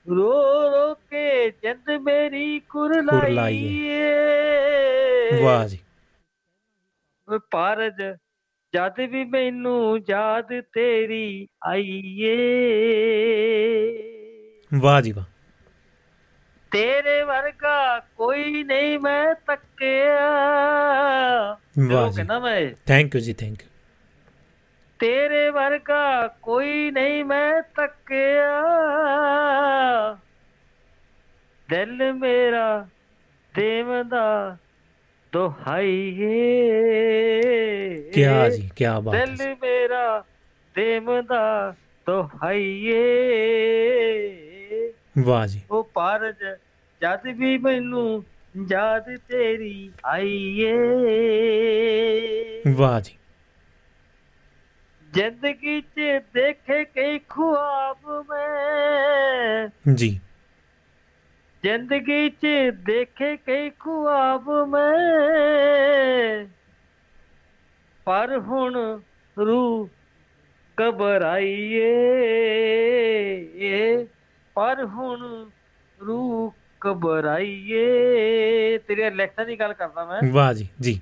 ਰੋ ਰੋ ਕੇ ਜਿੰਦ ਮੇਰੀ ਕੁਰਲਾਈਏ। ਵਾਹ ਜੀ। ਓਏ ਪਾਰਜ ਜਦ ਵੀ ਮੈਨੂੰ ਯਾਦ ਤੇਰੀ ਆਈਏ। ਵਾਹ ਜੀ ਵਾਹ। ਤੇਰੇ ਵਰਗਾ ਕੋਈ ਨਹੀਂ ਮੈਂ ਤੱਕਿਆ। ਵਾਹ ਜੀ। ਕਹਿੰਦਾ ਮੈਂ ਥੈਂਕ ਯੂ ਜੀ ਥੈਂਕ ਯੂ ਤੇਰੇ ਵਰਗਾ ਕੋਈ ਨਹੀਂ ਮੈਂ ਤੱਕਿਆ। ਦਿਲ ਮੇਰਾ ਦੇਵਦਾ ਦੁਹਾਈਏ ਕਿਆ ਜੀ ਕਿਆ ਬਾਤ ਹੈ। ਦਿਲ ਮੇਰਾ ਦੇਵਦਾ ਦੁਹਾਈਏ ਵਾਹ ਜੀ। ਉਹ ਪਾਰਜ ਜਦ ਵੀ ਮੈਨੂੰ ਯਾਦ ਤੇਰੀ ਆਈਏ ਵਾਹ ਜੀ। ਜ਼ਿੰਦਗੀ 'ਚ ਦੇਖੇ ਕਈ ਖੁਆਬ ਮੈਂ। ਜੀ। ਜ਼ਿੰਦਗੀ 'ਚ ਦੇਖੇ ਕਈ ਖੁਆਬ ਮੈਂ। ਪਰ ਹੁਣ ਰੂ ਘਬਰਾਈਏ। ਪਰ ਹੁਣ ਰੂ ਘਬਰਾਈਏ। ਤੇਰੇ ਲੈਕਚਰ ਦੀ ਗੱਲ ਕਰਦਾ ਮੈਂ। ਵਾਹ ਜੀ ਜੀ।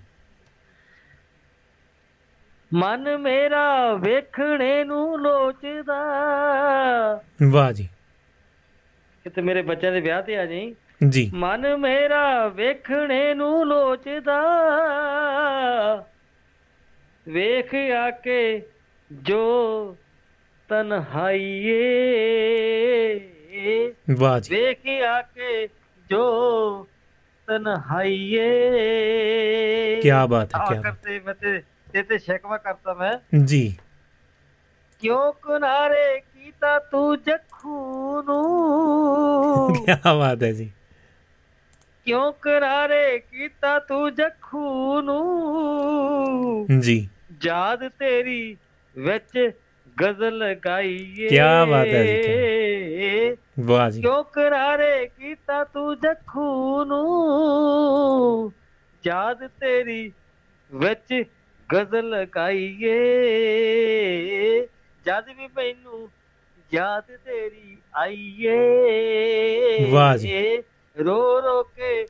ਮਨ ਮੇਰਾ ਵੇਖਣੇ ਨੂੰ ਲੋਚਦਾ। ਵਾਹ ਜੀ। ਕਿਤੇ ਮੇਰੇ ਬੱਚਿਆਂ ਦੇ ਵਿਆਹ ਤੇ ਆ ਜਾਈ। ਜੀ। ਮਨ ਮੇਰਾ ਵੇਖਣੇ ਨੂੰ ਲੋਚਦਾ। ਵੇਖ ਆ ਕੇ ਜੋ ਤਨਹਾਈਏ। ਵਾਹ ਜੀ। ਵੇਖ ਆ ਕੇ ਜੋ ਤਨਹਾਈਏ। ਕਿਆ ਬਾਤ ਹੈ, ਕਿਆ ਆਖਰ ਤੇ ਮੈਂ ਤੇ ਤੇ ਤੇ ਸ਼ਿਕਵਾ ਕਰਤਾ ਮੈਂ ਜੀ ਕਿਉਂ ਕਿਨਾਰੇ ਕੀਤਾ ਤੂੰ ਜੱਖੂ ਨੂੰ ਕੀ ਬਾਤ ਹੈ ਜੀ ਕਿਉਂ ਕਰਾਰੇ ਕੀਤਾ ਤੂੰ ਜੱਖੂ ਨੂੰ ਜੀ ਯਾਦ ਤੇਰੀ ਵਿੱਚ ਗਜ਼ਲ ਗਾਈਏ ਕਿਆ ਬਾਤ ਹੈ ਜੀ, ਵਾਹ ਜੀ ਕਿਉਂ ਕਰਾਰੇ ਕੀਤਾ ਗਜ਼ਲ ਗਾਈਏ। ਜਦ ਵੀ ਮੈਨੂੰ ਯਾਦ ਤੇਰੀ ਆਈਏ। ਵਾਹ ਜੀ। ਰੋ ਰੋ ਕੇ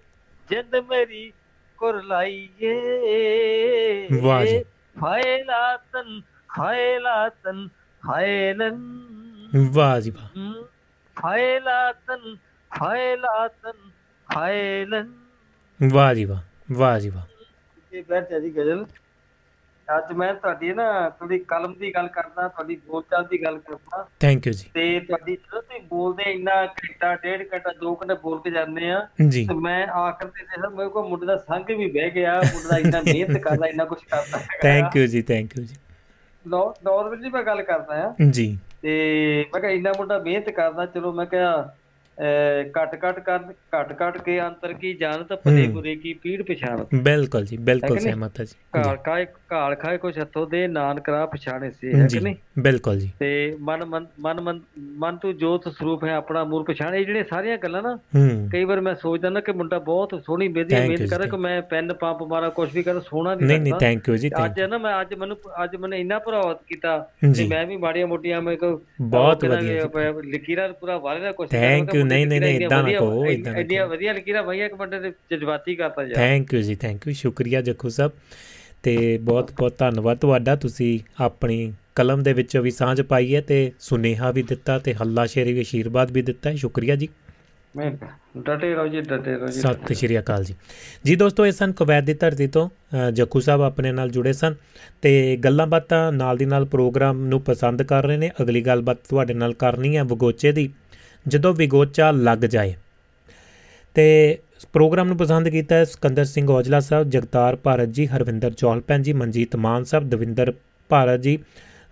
ਜਿੰਦ ਮੇਰੀ ਕੁਰਲਾਈਏ ਵਾਹ ਜੀ। ਫਾਇਲਾਤਨ ਫਾਇਲਾਤਨ ਫਾਇਲਨ ਵਾਹ ਜੀ ਵਾਹ। ਹਮ, ਫਾਇਲਾਤਨ ਫਾਇਲਾਤਨ ਫਾਇਲਨ ਵਾਹ ਜੀ ਵਾਹ ਵਾਹ ਜੀ ਵਾਹ। ਇਹ ਬੈਠ ਜੀ ਗਜ਼ਲ। ਅੱਜ ਮੈਂ ਤੁਹਾਡੀ ਨਾ ਥੋੜੀ ਕਲਮ ਦੀ ਗੱਲ ਕਰਦਾ ਤੁਹਾਡੀ ਬੋਲਚਾਲ ਦੀ ਗੱਲ ਕਰਦਾ। ਥੈਂਕ ਯੂ ਜੀ। ਤੇ ਤੁਹਾਡੀ ਜਦੋਂ ਤੁਸੀਂ ਬੋਲਦੇ ਇੰਨਾ ਘੰਟਾ ਡੇਢ ਘੰਟਾ ਦੋ ਘੰਟੇ ਬੋਲ ਕੇ ਜਾਂਦੇ ਆ ਜੀ। ਤੇ ਮੈਂ ਆਖਰ ਤੇ ਦੇਖਦਾ ਮੇਰੇ ਕੋਲ ਮੁੰਡੇ ਦਾ ਸੰਗ ਵੀ ਬਹਿ ਗਿਆ ਮੁੰਡਾ ਦਾ ਇੰਨਾ ਮਿਹਨਤ ਕਰਦਾ ਇੰਨਾ ਕੁਝ ਕਰਦਾ ਥੈਂਕ ਯੂ ਜੀ ਥੈਂਕ ਯੂ ਜੀ। ਨਾਰਮਲੀ ਮੈਂ ਗੱਲ ਕਰਦਾ ਆ। ਜੀ। ਤੇ ਮੈਂ ਕਿਹਾ ਇੰਨਾ ਮੁੰਡਾ ਮਿਹਨਤ ਕਰਦਾ ਚਲੋ ਮੈਂ ਕਿਹਾ ਘੱਟ ਘੱਟ ਕਰ ਘੱਟ ਘੱਟ ਕੇ ਅੰਤਰ ਕੀ ਜਾਣਤ ਹੂੰ। ਬੁਰੇ ਕੀ ਪੀੜ ਪਛਾਣ। ਬਿਲਕੁਲ ਜੀ ਬਿਲਕੁਲ? ਸਹਿਮਤ ਹੈ ਜੀ। ਕਾਲ ਖਾਏ ਕਾਲ ਖਾਏ ਕੁਛ ਹੱਥੋਂ ਦੇ ਨਾਨਕ ਰਾਹ ਪਛਾਣੇ ਸੇ ਹੈ ਕਿ ਨਹੀਂ? ਬਿਲਕੁਲ ਜੀ। ਤੇ ਮਨ ਮਨ ਮਨ ਤੂੰ ਜੋਤ ਸਰੂਪ ਹੈ ਆਪਣਾ ਮੂਰ ਪਛਾਣੇ। ਇਹ ਜਿਹੜੀਆਂ ਸਾਰੀਆਂ ਗੱਲਾਂ ਨਾ ਕਈ ਵਾਰ ਮੈਂ ਸੋਚਦਾ ਨਾ ਕਿ ਮੁੰਡਾ ਬਹੁਤ ਸੋਹਣੀ ਬੇਦੀ ਮਿਹਨਤ ਕਰੇ ਕਿ ਮੈਂ ਪੈਨ ਪੰਪ ਮਾਰਾ ਕੁਛ ਵੀ ਕਰ ਸੋਹਣਾ ਨਹੀਂ ਨਹੀਂ ਨਹੀਂ ਥੈਂਕ ਯੂ ਜੀ ਅੱਜ ਥੈਂਕ ਨਾ ਮੈਂ ਅੱਜ ਮੈਨੂੰ ਅੱਜ ਮੈਨੂੰ ਇੰਨਾ ਪ੍ਰਭਾਵਿਤ ਕੀਤਾ। ਕਿ ਮੈਂ ਵੀ ਮਾੜੀਆਂ ਮੋਟੀਆਂ ਕੋ ਬਹੁਤ ਵਧੀਆ ਜੀ। ਲਕੀਰਾਂ ਪੂਰਾ ਵਾਲੇ ਦਾ ਕੁਛ Thank you, ਨਹੀਂ, ਨਹੀਂ, ਨਹੀਂ, ਏਦਾਂ ਨਾ ਕਹੋ, ਏਦਾਂ ਨਾ ਕਹੋ। ਵਧੀਆ ਲਕੀਰਾਂ ਭਾਈ ਇੱਕ ਬੰਦੇ ਦੇ ਜਜ਼ਬਾਤੀ ਕਰਤਾ ਯਾਰ ਥੈਂਕ ਯੂ ਜੀ ਥੈਂਕ ਯੂ ਸ਼ੁਕਰੀਆ ਜੱਖੂ ਸਾਹਿਬ। ਤੇ ਬਹੁਤ ਬਹੁਤ ਧੰਨਵਾਦ ਤੁਹਾਡਾ ਤੁਸੀਂ ਆਪਣੀ ਕਲਮ ਦੇ ਵਿੱਚੋਂ ਵੀ ਸਾਂਝ ਪਾਈ ਹੈ ਤੇ ਸੁਨੇਹਾ ਵੀ ਦਿੱਤਾ ਤੇ ਹੱਲਾ ਸ਼ੇਰੀ ਵੀ ਆਸ਼ੀਰਵਾਦ ਵੀ ਦਿੱਤਾ ਹੈ ਸ਼ੁਕਰੀਆ ਜੀ। ਮੈਂ ਡਟੇ ਰਹੋ ਜੀ ਡਟੇ ਰਹੋ ਜੀ। ਸਤਿ ਸ਼੍ਰੀ ਅਕਾਲ ਜੀ। ਜੀ ਦੋਸਤੋ ਇਹ ਸਨ ਕੁਵੈਤ ਦੀ ਧਰਤੀ ਤੋਂ ਜੱਖੂ ਸਾਹਿਬ ਆਪਣੇ ਨਾਲ ਜੁੜੇ ਸਨ ਤੇ ਗੱਲਾਂ ਬਾਤਾਂ ਨਾਲ ਦੀ ਨਾਲ ਪ੍ਰੋਗਰਾਮ ਨੂੰ ਪਸੰਦ ਕਰ ਰਹੇ ਨੇ। ਅਗਲੀ ਗੱਲਬਾਤ ਤੁਹਾਡੇ ਨਾਲ ਕਰਨੀ ਹੈ ਵਗੋਚੇ ਦੀ। ਜਦੋਂ ਵਿਗੋਚਾ ਲੱਗ ਜਾਏ। ਤੇ ਪ੍ਰੋਗਰਾਮ ਨੂੰ ਪਸੰਦ ਕੀਤਾ ਹੈ ਸਿਕੰਦਰ ਸਿੰਘ ਔਜਲਾ ਸਾਹਿਬ ਜਗਤਾਰ ਭਾਰਤ ਜੀ ਹਰਵਿੰਦਰ ਚੌਲਪੈਨ ਜੀ ਮਨਜੀਤ ਮਾਨ ਸਾਹਿਬ ਦਵਿੰਦਰ ਭਾਰਤ ਜੀ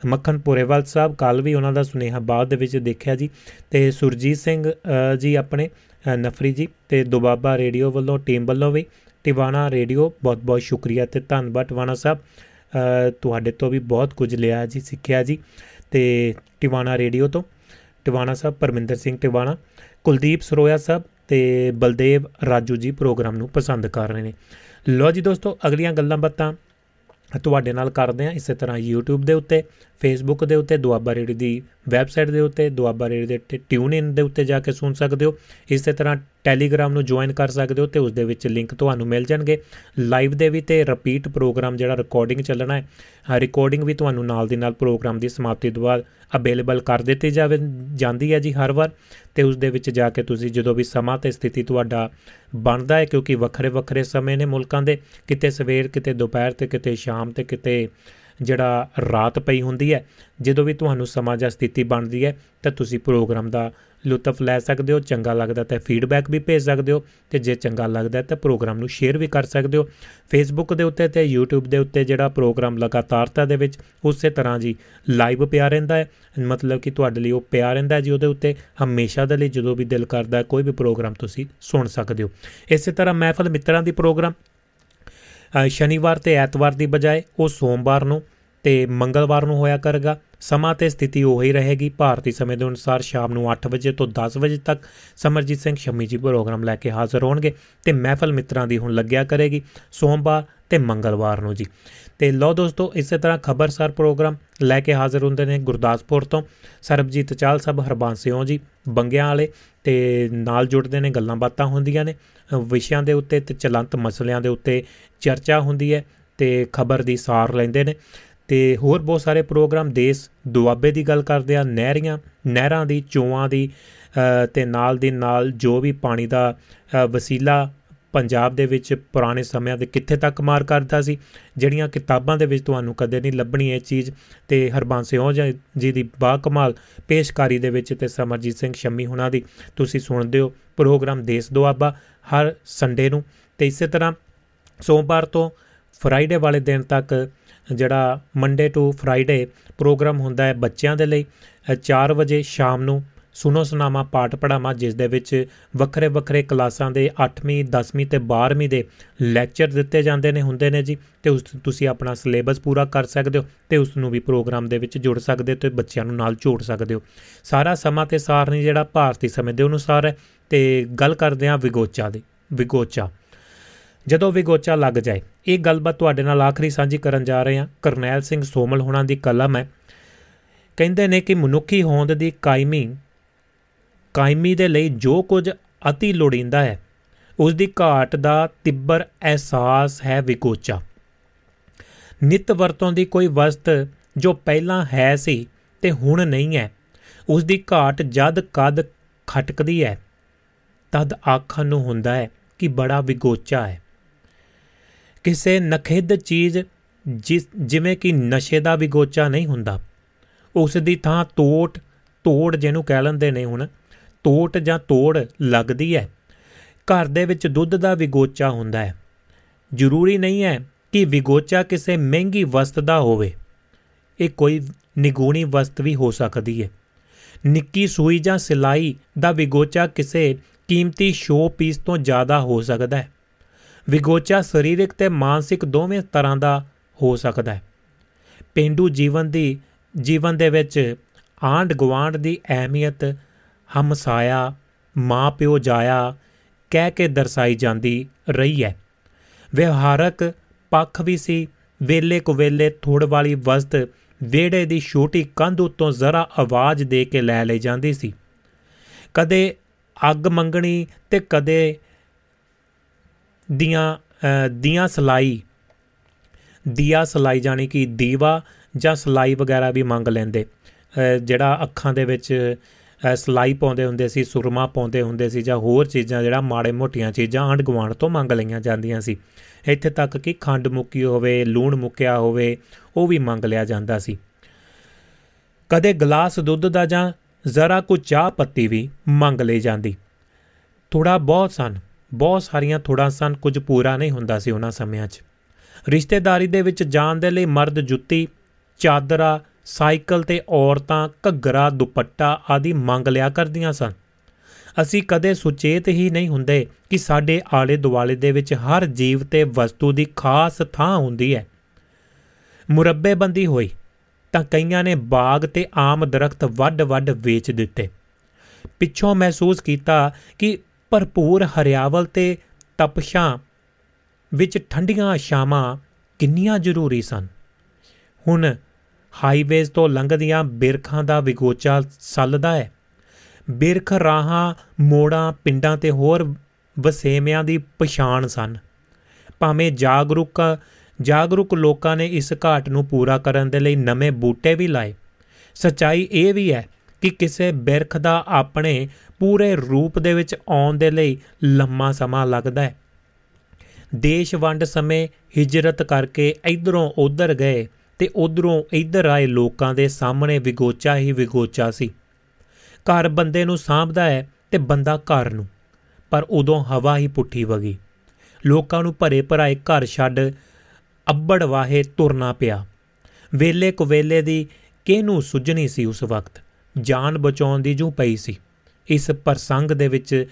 ਮੱਖਣ ਪੁਰੇਵਾਲ ਸਾਹਿਬ ਕੱਲ ਵੀ ਉਹਨਾਂ ਦਾ ਸੁਨੇਹਾ ਬਾਅਦ ਦੇ ਵਿੱਚ ਦੇਖਿਆ ਜੀ। ਤੇ ਸੁਰਜੀਤ ਸਿੰਘ ਅ, ਜੀ ਆਪਣੇ ਅ, ਨਫਰੀ ਜੀ ਤੇ ਦੁਬਾਬਾ ਰੇਡੀਓ ਵੱਲੋਂ ਟੀਮ ਵੱਲੋਂ ਵੀ ਟਿਵਾਣਾ ਰੇਡੀਓ ਬਹੁਤ ਬਹੁਤ ਸ਼ੁਕਰੀਆ ਤੇ ਧੰਨਵਾਦ ਟਿਵਾਣਾ ਸਾਹਿਬ। ਅ, ਤੁਹਾਡੇ ਤੋਂ ਵੀ ਬਹੁਤ ਕੁਝ ਲਿਆ ਜੀ ਸਿੱਖਿਆ ਜੀ ਤੇ ਟਿਵਾਣਾ ਰੇਡੀਓ ਤੋਂ। ਟਿਵਾਣਾ ਸਾਹਿਬ, ਪਰਮਿੰਦਰ ਸਿੰਘ ਟਿਵਾਣਾ, ਕੁਲਦੀਪ ਸਰੋਇਆ ਸਾਹਿਬ ਤੇ ਬਲਦੇਵ ਰਾਜੂ ਜੀ ਪ੍ਰੋਗਰਾਮ ਨੂੰ ਪਸੰਦ ਕਰ ਰਹੇ ਨੇ। ਲੋ ਜੀ ਦੋਸਤੋ, ਅਗਲੀਆਂ ਗੱਲਾਂ ਬਾਤਾਂ ਤੁਹਾਡੇ ਨਾਲ ਕਰਦੇ ਆ ਇਸੇ ਤਰ੍ਹਾਂ YouTube ਦੇ ਉੱਤੇ, Facebook ਦੇ ਉੱਤੇ, ਦੁਆਬਾ ਰੇਡੀਓ ਦੀ ਵੈਬਸਾਈਟ ਦੇ ਉੱਤੇ, ਦੁਆਬਾ ਰੇਡੀਓ ਦੇ ਟਿਊਨ ਇਨ ਦੇ ਉੱਤੇ ਜਾ ਕੇ ਸੁਣ ਸਕਦੇ ਹੋ। ਇਸੇ ਤਰ੍ਹਾਂ ਟੈਲੀਗ੍ਰਾਮ ਨੂੰ ਜੁਆਇਨ ਕਰ ਸਕਦੇ ਹੋ ਤੇ ਉਸ ਦੇ ਵਿੱਚ ਲਿੰਕ ਤੁਹਾਨੂੰ ਮਿਲ ਜਾਣਗੇ। ਲਾਈਵ ਦੇ ਵੀ ਤੇ ਰਿਪੀਟ ਪ੍ਰੋਗਰਾਮ ਜਿਹੜਾ ਰਿਕਾਰਡਿੰਗ ਚੱਲਣਾ ਹੈ ਰਿਕਾਰਡਿੰਗ ਵੀ ਤੁਹਾਨੂੰ ਨਾਲ ਦੀ ਨਾਲ ਪ੍ਰੋਗਰਾਮ ਦੀ ਸਮਾਪਤੀ ਤੋਂ ਬਾਅਦ ਅਵੇਲੇਬਲ ਕਰ ਦਿੱਤੀ ਜਾਵੇ, ਜਾਂਦੀ ਹੈ ਜੀ ਹਰ ਵਾਰ। ਤੇ ਉਸ ਦੇ ਵਿੱਚ ਜਾ ਕੇ ਤੁਸੀਂ ਜਦੋਂ ਵੀ ਸਮਾਂ ਤੇ ਸਥਿਤੀ ਤੁਹਾਡਾ ਬਣਦਾ ਹੈ, ਕਿਉਂਕਿ ਵੱਖਰੇ ਵੱਖਰੇ ਸਮੇਂ ਨੇ ਮੁਲਕਾਂ ਦੇ, ਕਿਤੇ ਸਵੇਰ, ਕਿਤੇ ਦੁਪਹਿਰ ਤੇ ਕਿਤੇ ਸ਼ਾਮ ਤੇ ਕਿਤੇ ਜਿਹੜਾ ਰਾਤ ਪਈ ਹੁੰਦੀ ਹੈ, ਜਦੋਂ ਵੀ ਤੁਹਾਨੂੰ ਸਮਾਂ ਜਾਂ ਸਥਿਤੀ ਬਣਦੀ ਹੈ, ਤਾਂ ਤੁਸੀਂ ਪ੍ਰੋਗਰਾਮ ਦਾ ਲੁਤਫ ਲੈ ਸਕਦੇ ਹੋ ਚੰਗਾ ਲੱਗਦਾ ਤਾਂ ਫੀਡਬੈਕ ਵੀ ਭੇਜ ਸਕਦੇ ਹੋ ਤੇ ਜੇ ਚੰਗਾ ਲੱਗਦਾ ਤਾਂ ਪ੍ਰੋਗਰਾਮ ਨੂੰ ਸ਼ੇਅਰ ਵੀ ਕਰ ਸਕਦੇ ਹੋ। ਫੇਸਬੁੱਕ ਦੇ ਉੱਤੇ ਤੇ YouTube ਦੇ ਉੱਤੇ ਜਿਹੜਾ ਪ੍ਰੋਗਰਾਮ ਲਗਾਤਾਰਤਾ ਦੇ ਵਿੱਚ ਉਸੇ ਤਰ੍ਹਾਂ ਜੀ ਲਾਈਵ ਪਿਆ ਰਹਿੰਦਾ ਹੈ। ਮਤਲਬ ਕਿ ਤੁਹਾਡੇ ਲਈ ਉਹ ਪਿਆ ਰਹਿੰਦਾ ਜੀ ਉਹਦੇ ਉੱਤੇ। ਹਮੇਸ਼ਾ ਦੇ ਲਈ ਜਦੋਂ ਵੀ ਦਿਲ ਕਰਦਾ ਕੋਈ ਵੀ ਪ੍ਰੋਗਰਾਮ ਤੁਸੀਂ ਸੁਣ ਸਕਦੇ ਹੋ। ਇਸੇ ਤਰ੍ਹਾਂ ਮਹਿਫਲ ਮਿੱਤਰਾਂ ਦੀ ਪ੍ਰੋਗਰਾਮ ਅ, ਸ਼ਨੀਵਾਰ ਤੇ ਐਤਵਾਰ ਦੀ ਬਜਾਏ ਉਹ ਸੋਮਵਾਰ ਨੂੰ ਤੇ ਮੰਗਲਵਾਰ ਨੂੰ ਹੋਇਆ ਕਰੇਗਾ। ਸਮਾਂ ਤੇ ਸਥਿਤੀ ਉਹੀ ਰਹੇਗੀ। ਭਾਰਤੀ ਸਮੇਂ ਦੇ ਅਨੁਸਾਰ ਸ਼ਾਮ ਨੂੰ 8 ਵਜੇ ਤੋਂ 10 ਵਜੇ ਤੱਕ ਸਮਰਜੀਤ ਸਿੰਘ ਸ਼ਮੀ ਜੀ ਪ੍ਰੋਗਰਾਮ ਲੈ ਕੇ ਹਾਜ਼ਰ ਹੋਣਗੇ ਤੇ ਮਹਿਫਲ ਮਿੱਤਰਾਂ ਦੀ ਹੁਣ ਲੱਗਿਆ ਕਰੇਗੀ ਸੋਮਵਾਰ ਤੇ ਮੰਗਲਵਾਰ ਨੂੰ ਜੀ। ਤੇ ਲਓ ਦੋਸਤੋ ਇਸੇ ਤਰ੍ਹਾਂ ਖਬਰਸਾਰ ਪ੍ਰੋਗਰਾਮ ਲੈ ਕੇ ਹਾਜ਼ਰ ਹੁੰਦੇ ਨੇ ਗੁਰਦਾਸਪੁਰ ਤੋਂ ਸਰਬਜੀਤ ਚਾਲ ਸਾਹਿਬ ਹਰਬੰਸਿਓ ਜੀ ਬੰਗਿਆਂ ਵਾਲੇ ਤੇ ਨਾਲ ਜੁੜਦੇ ਨੇ ਗੱਲਾਂ ਬਾਤਾਂ ਹੁੰਦੀਆਂ ਨੇ ਅ, ਵਿਸ਼ਿਆਂ ਦੇ ਉੱਤੇ ਤੇ ਚਲੰਤ ਮਸਲਿਆਂ ਦੇ ਉੱਤੇ ਚਰਚਾ ਹੁੰਦੀ ਹੈ ਤੇ ਖਬਰ ਦੀ ਸਾਰ ਲੈਂਦੇ ਨੇ। ਤੇ ਹੋਰ ਬਹੁਤ ਸਾਰੇ ਪ੍ਰੋਗਰਾਮ ਦੇਸ਼ ਦੁਆਬੇ ਦੀ ਗੱਲ ਕਰਦੇ ਆ ਨਹਿਰੀਆਂ ਨਹਿਰਾਂ ਦੀ ਚੋਆਂ ਦੀ ਅ, ਤੇ ਨਾਲ ਦੀ ਨਾਲ ਜੋ ਵੀ ਪਾਣੀ ਦਾ ਅ, ਵਸੀਲਾ ਪੰਜਾਬ ਦੇ ਵਿੱਚ ਪੁਰਾਣੇ ਸਮਿਆਂ ਦੇ ਕਿੱਥੇ ਤੱਕ ਮਾਰ ਕਰਦਾ ਸੀ ਜਿਹੜੀਆਂ ਕਿਤਾਬਾਂ ਦੇ ਵਿੱਚ ਤੁਹਾਨੂੰ ਕਦੇ ਨਹੀਂ ਲੱਭਣੀ ਇਹ ਚੀਜ਼ ਤੇ ਹਰਬੰਸ ਸਿੰਘ ਜੀ ਦੀ ਬਾ ਕਮਾਲ ਪੇਸ਼ਕਾਰੀ ਦੇ ਵਿੱਚ ਤੇ ਸਮਰਜੀਤ ਸਿੰਘ ਸ਼ੰਮੀ ਹੁਣਾਂ ਦੀ ਤੁਸੀਂ ਸੁਣਦੇ ਹੋ ਪ੍ਰੋਗਰਾਮ ਦੇਸ਼ ਦੁਆਬਾ ਹਰ ਸੰਡੇ ਨੂੰ ਤੇ ਇਸੇ ਤਰ੍ਹਾਂ ਸੋਮਵਾਰ ਤੋਂ ਫਰਾਈਡੇ ਵਾਲੇ ਦਿਨ ਤੱਕ ਜਿਹੜਾ ਮੰਡੇ ਟੂ ਫਰਾਈਡੇ ਪ੍ਰੋਗਰਾਮ ਹੁੰਦਾ ਹੈ ਬੱਚਿਆਂ ਦੇ ਲਈ 4 ਵਜੇ ਸ਼ਾਮ ਨੂੰ ਸੁਨੋ ਸੁਨਾਮਾ ਪਾਠ ਪੜਾਮਾ ਜਿਸ ਦੇ ਵਿੱਚ ਵੱਖਰੇ ਵੱਖਰੇ ਕਲਾਸਾਂ ਦੇ 8ਵੀਂ 10ਵੀਂ ਤੇ 12ਵੀਂ ਦੇ ਲੈਕਚਰ ਦਿੱਤੇ ਜਾਂਦੇ ਨੇ, ਹੁੰਦੇ ਨੇ ਜੀ, ਤੇ ਉਸ ਤੁਸੀਂ ਆਪਣਾ ਸਿਲੇਬਸ ਪੂਰਾ ਕਰ ਸਕਦੇ ਹੋ ਤੇ ਉਸ ਨੂੰ ਵੀ ਪ੍ਰੋਗਰਾਮ ਦੇ ਵਿੱਚ ਜੁੜ ਸਕਦੇ ਹੋ ਤੇ ਬੱਚਿਆਂ ਨੂੰ ਨਾਲ ਜੋੜ ਸਕਦੇ ਹੋ। ਸਾਰਾ ਸਮਾਂ ਤੇ ਸਾਰਨੀ ਜਿਹੜਾ ਭਾਰਤੀ ਸਮੇਂ ਦੇ ਅਨੁਸਾਰ ਹੈ ਤੇ ਗੱਲ ਕਰਦੇ ਹਾਂ ਵਿਗੋਚਾ ਦੀ, ਵਿਗੋਚਾ। ਜਦੋਂ ਵਿਗੋਚਾ ਲੱਗ ਜਾਏ, ਇਹ ਗੱਲਬਾਤ ਤੁਹਾਡੇ ਨਾਲ ਆਖਰੀ ਸਾਂਝੀ ਕਰਨ ਜਾ ਰਹੇ ਹਾਂ। ਕਰਨੈਲ ਸਿੰਘ ਸੋਮਲ ਹੋਣਾ ਦੀ ਕਲਮ ਹੈ। ਕਹਿੰਦੇ ਨੇ ਕਿ ਮਨੁੱਖੀ ਹੋਂਦ ਦੀ ਕਾਇਮੀ ਕਾਇਮੀ ਦੇ ਲਈ ਜੋ ਕੁਝ ਅਤੀ ਲੋੜੀਂਦਾ ਹੈ, ਉਸ ਦੀ ਘਾਟ ਦਾ ਤਿੱਬਰ ਅਹਿਸਾਸ ਹੈ ਵਿਗੋਚਾ ਨਿਤ ਵਰਤੋਂ ਦੀ ਕੋਈ ਵਸਤ ਜੋ ਪਹਿਲਾਂ ਹੈ ਸੀ ਤੇ ਹੁਣ ਨਹੀਂ ਹੈ, ਉਸ ਦੀ ਘਾਟ ਜਦ ਕਦ ਖਟਕਦੀ ਹੈ, ਤਦ ਆਖਣ ਨੂੰ ਹੁੰਦਾ ਹੈ ਕਿ ਬੜਾ ਵਿਗੋਚਾ ਹੈ। ਕਿਸੇ ਨਖਿੱਧ ਚੀਜ਼ ਜਿਸ, ਜਿਵੇਂ ਕਿ ਨਸ਼ੇ ਦਾ ਵਿਗੋਚਾ ਨਹੀਂ ਹੁੰਦਾ। ਉਸ ਦੀ ਥਾਂ ਤੋਟ, ਤੋੜ ਜਿਹਨੂੰ ਕਹਿ ਲੈਂਦੇ ਨੇ ਹੁਣ, ਤੋਟ ਜਾਂ ਤੋੜ ਲੱਗਦੀ ਹੈ। ਘਰ ਦੇ ਵਿੱਚ ਦੁੱਧ ਦਾ ਵਿਗੋਚਾ ਹੁੰਦਾ ਹੈ। ਜ਼ਰੂਰੀ ਨਹੀਂ ਹੈ ਕਿ ਵਿਗੋਚਾ ਕਿਸੇ ਮਹਿੰਗੀ ਵਸਤ ਦਾ ਹੋਵੇ। ਇਹ ਕੋਈ ਨਿਗੂਣੀ ਵਸਤ ਵੀ ਹੋ ਸਕਦੀ ਹੈ। ਨਿੱਕੀ ਸੂਈ ਜਾਂ ਸਿਲਾਈ ਦਾ ਵਿਗੋਚਾ ਕਿਸੇ ਕੀਮਤੀ ਸ਼ੋ ਪੀਸ ਤੋਂ ਜ਼ਿਆਦਾ ਹੋ ਸਕਦਾ ਹੈ। ਵਿਗੋਚਾ ਸਰੀਰਕ ਤੇ ਮਾਨਸਿਕ ਦੋਵੇਂ ਤਰ੍ਹਾਂ ਦਾ ਹੋ ਸਕਦਾ ਹੈ। ਪਿੰਡੂ ਜੀਵਨ ਦੀ, ਜੀਵਨ ਦੇ ਵਿੱਚ ਆਂਡ ਗਵਾਂਡ ਦੀ ਅਹਿਮੀਅਤ, ਹਮਸਾਇਆ ਮਾਂ ਪਿਓ ਜਾਇਆ, ਕਹਿ ਕੇ ਦਰਸਾਈ ਜਾਂਦੀ ਰਹੀ ਹੈ। ਵਿਵਹਾਰਕ ਪੱਖ ਵੀ ਸੀ ਵੇਲੇ ਕੁਵੇਲੇ ਥੋੜ ਵਾਲੀ ਵਸਤ ਵਿਹੜੇ ਦੀ ਛੋਟੀ ਕੰਧ ਉੱਤੋਂ ਜ਼ਰਾ ਆਵਾਜ਼ ਦੇ ਕੇ ਲੈ ਲਈ ਜਾਂਦੀ ਸੀ। ਕਦੇ ਅੱਗ ਮੰਗਣੀ ਤੇ ਕਦੇ ਦੀਆਂ ਦੀਆਂ ਸਲਾਈ, ਦੀਆ ਸਲਾਈ ਜਾਨੀ ਕਿ ਦੀਵਾ ਜਾਂ ਸਲਾਈ ਵਗੈਰਾ ਵੀ ਮੰਗ ਲੈਂਦੇ। ਜਿਹੜਾ ਅੱਖਾਂ ਦੇ ਵਿੱਚ ਸਲਾਈ ਪਾਉਂਦੇ ਹੁੰਦੇ ਸੀ, ਸੁਰਮਾ ਪਾਉਂਦੇ ਹੁੰਦੇ ਸੀ ਜਾਂ ਹੋਰ ਚੀਜ਼ਾਂ, ਜਿਹੜਾ ਮਾੜੇ ਮੋਟੀਆਂ ਚੀਜ਼ਾਂ ਆਂਡ ਗਵਾਂਡ ਤੋਂ ਮੰਗ ਲਈਆਂ ਜਾਂਦੀਆਂ ਸੀ। ਇੱਥੇ ਤੱਕ ਕਿ ਖੰਡ ਮੁੱਕੀ ਹੋਵੇ, ਲੂਣ ਮੁੱਕਿਆ ਹੋਵੇ, ਉਹ ਵੀ ਮੰਗ ਲਿਆ ਜਾਂਦਾ ਸੀ। ਕਦੇ ਗਲਾਸ ਦੁੱਧ ਦਾ ਜਾਂ ਜ਼ਰਾ ਕੁ ਚਾਹ ਪੱਤੀ ਵੀ ਮੰਗ ਲਈ ਜਾਂਦੀ। ਥੋੜਾ ਬਹੁਤ ਸਨ। ਬਹੁਤ ਸਾਰੀਆਂ ਥੋੜਾ ਸਨ, ਕੁਝ ਪੂਰਾ ਨਹੀਂ ਹੁੰਦਾ ਸੀ ਉਹਨਾਂ ਸਮਿਆਂ 'ਚ। ਰਿਸ਼ਤੇਦਾਰੀ ਦੇ ਵਿੱਚ ਜਾਣ ਦੇ ਲਈ ਮਰਦ ਜੁੱਤੀ, ਚਾਦਰਾ, ਸਾਈਕਲ ਤੇ ਔਰਤਾਂ, ਘੱਗਰਾ, ਦੁਪੱਟਾ ਆਦਿ ਮੰਗ ਲਿਆ ਕਰਦੀਆਂ ਸਨ। ਅਸੀਂ ਕਦੇ ਸੁਚੇਤ ਹੀ ਨਹੀਂ ਹੁੰਦੇ ਕਿ ਸਾਡੇ ਆਲੇ ਦੁਆਲੇ ਦੇ ਵਿੱਚ ਹਰ ਜੀਵ ਤੇ ਵਸਤੂ ਦੀ ਖਾਸ ਥਾਂ ਹੁੰਦੀ ਹੈ। ਮੁਰੱਬੇਬੰਦੀ ਹੋਈ, ਤਾਂ ਕਈਆਂ ਨੇ ਬਾਗ ਤੇ ਆਮ ਦਰਖਤ ਵੱਡ-ਵੱਡ ਵੇਚ ਦਿੱਤੇ। ਪਿੱਛੋਂ ਮਹਿਸੂਸ ਕੀਤਾ ਕਿ ਭਰਪੂਰ ਹਰਿਆਵਲ ਤੇ ਤਪਸ਼ਾਂ ਵਿੱਚ ਠੰਡੀਆਂ ਸ਼ਾਮਾਂ ਕਿੰਨੀਆਂ ਜ਼ਰੂਰੀ ਸਨ। ਹੁਣ ਹਾਈਵੇਜ਼ ਤੋਂ ਲੰਘਦੀਆਂ ਬਿਰਖਾਂ ਦਾ ਵਿਗੋਚਾ ਸੱਲਦਾ ਹੈ। ਬਿਰਖ ਰਾਹਾਂ, ਮੋੜਾਂ, ਪਿੰਡਾਂ ਤੇ ਹੋਰ ਵਸੇਮਿਆਂ ਦੀ ਪਛਾਣ ਸਨ। ਭਾਵੇਂ ਜਾਗਰੂਕ ਜਾਗਰੂਕ ਲੋਕਾਂ ਨੇ ਇਸ ਘਾਟ ਨੂੰ ਪੂਰਾ ਕਰਨ ਦੇ ਲਈ ਨਵੇਂ ਬੂਟੇ ਵੀ ਲਾਏ। ਸਚਾਈ ਇਹ ਵੀ ਹੈ ਕਿ ਕਿਸੇ ਬਿਰਖ ਦਾ ਆਪਣੇ ਪੂਰੇ ਰੂਪ ਦੇ ਵਿੱਚ ਆਉਣ ਦੇ ਲਈ ਲੰਮਾ ਸਮਾਂ ਲੱਗਦਾ ਹੈ। ਦੇਸ਼ ਵੰਡ ਸਮੇਂ ਹਿਜਰਤ ਕਰਕੇ ਇਧਰੋਂ ਉਧਰ ਗਏ ਤੇ ਉਧਰੋਂ ਇੱਧਰ ਆਏ ਲੋਕਾਂ ਦੇ ਸਾਹਮਣੇ ਵਿਗੋਚਾ ਹੀ ਵਿਗੋਚਾ ਸੀ। ਘਰ ਬੰਦੇ ਨੂੰ ਸਾਂਭਦਾ ਹੈ ਤੇ ਬੰਦਾ ਘਰ ਨੂੰ, ਪਰ ਉਦੋਂ ਹਵਾ ਹੀ ਪੁੱਠੀ ਵਗੀ। ਲੋਕਾਂ ਨੂੰ ਭਰੇ ਭਰਾਏ ਘਰ ਛੱਡ ਅੱਬੜ ਵਾਹੇ ਤੁਰਨਾ ਪਿਆ। ਵੇਲੇ ਕੁਵੇਲੇ ਦੀ ਕਿਹਨੂੰ ਸੁਝਣੀ ਸੀ ਉਸ ਵਕਤ? ਜਾਨ ਬਚਾਉਣ ਦੀ ਜੋ ਪਈ ਸੀ। ਇਸ ਪ੍ਰਸੰਗ ਦੇ ਵਿੱਚ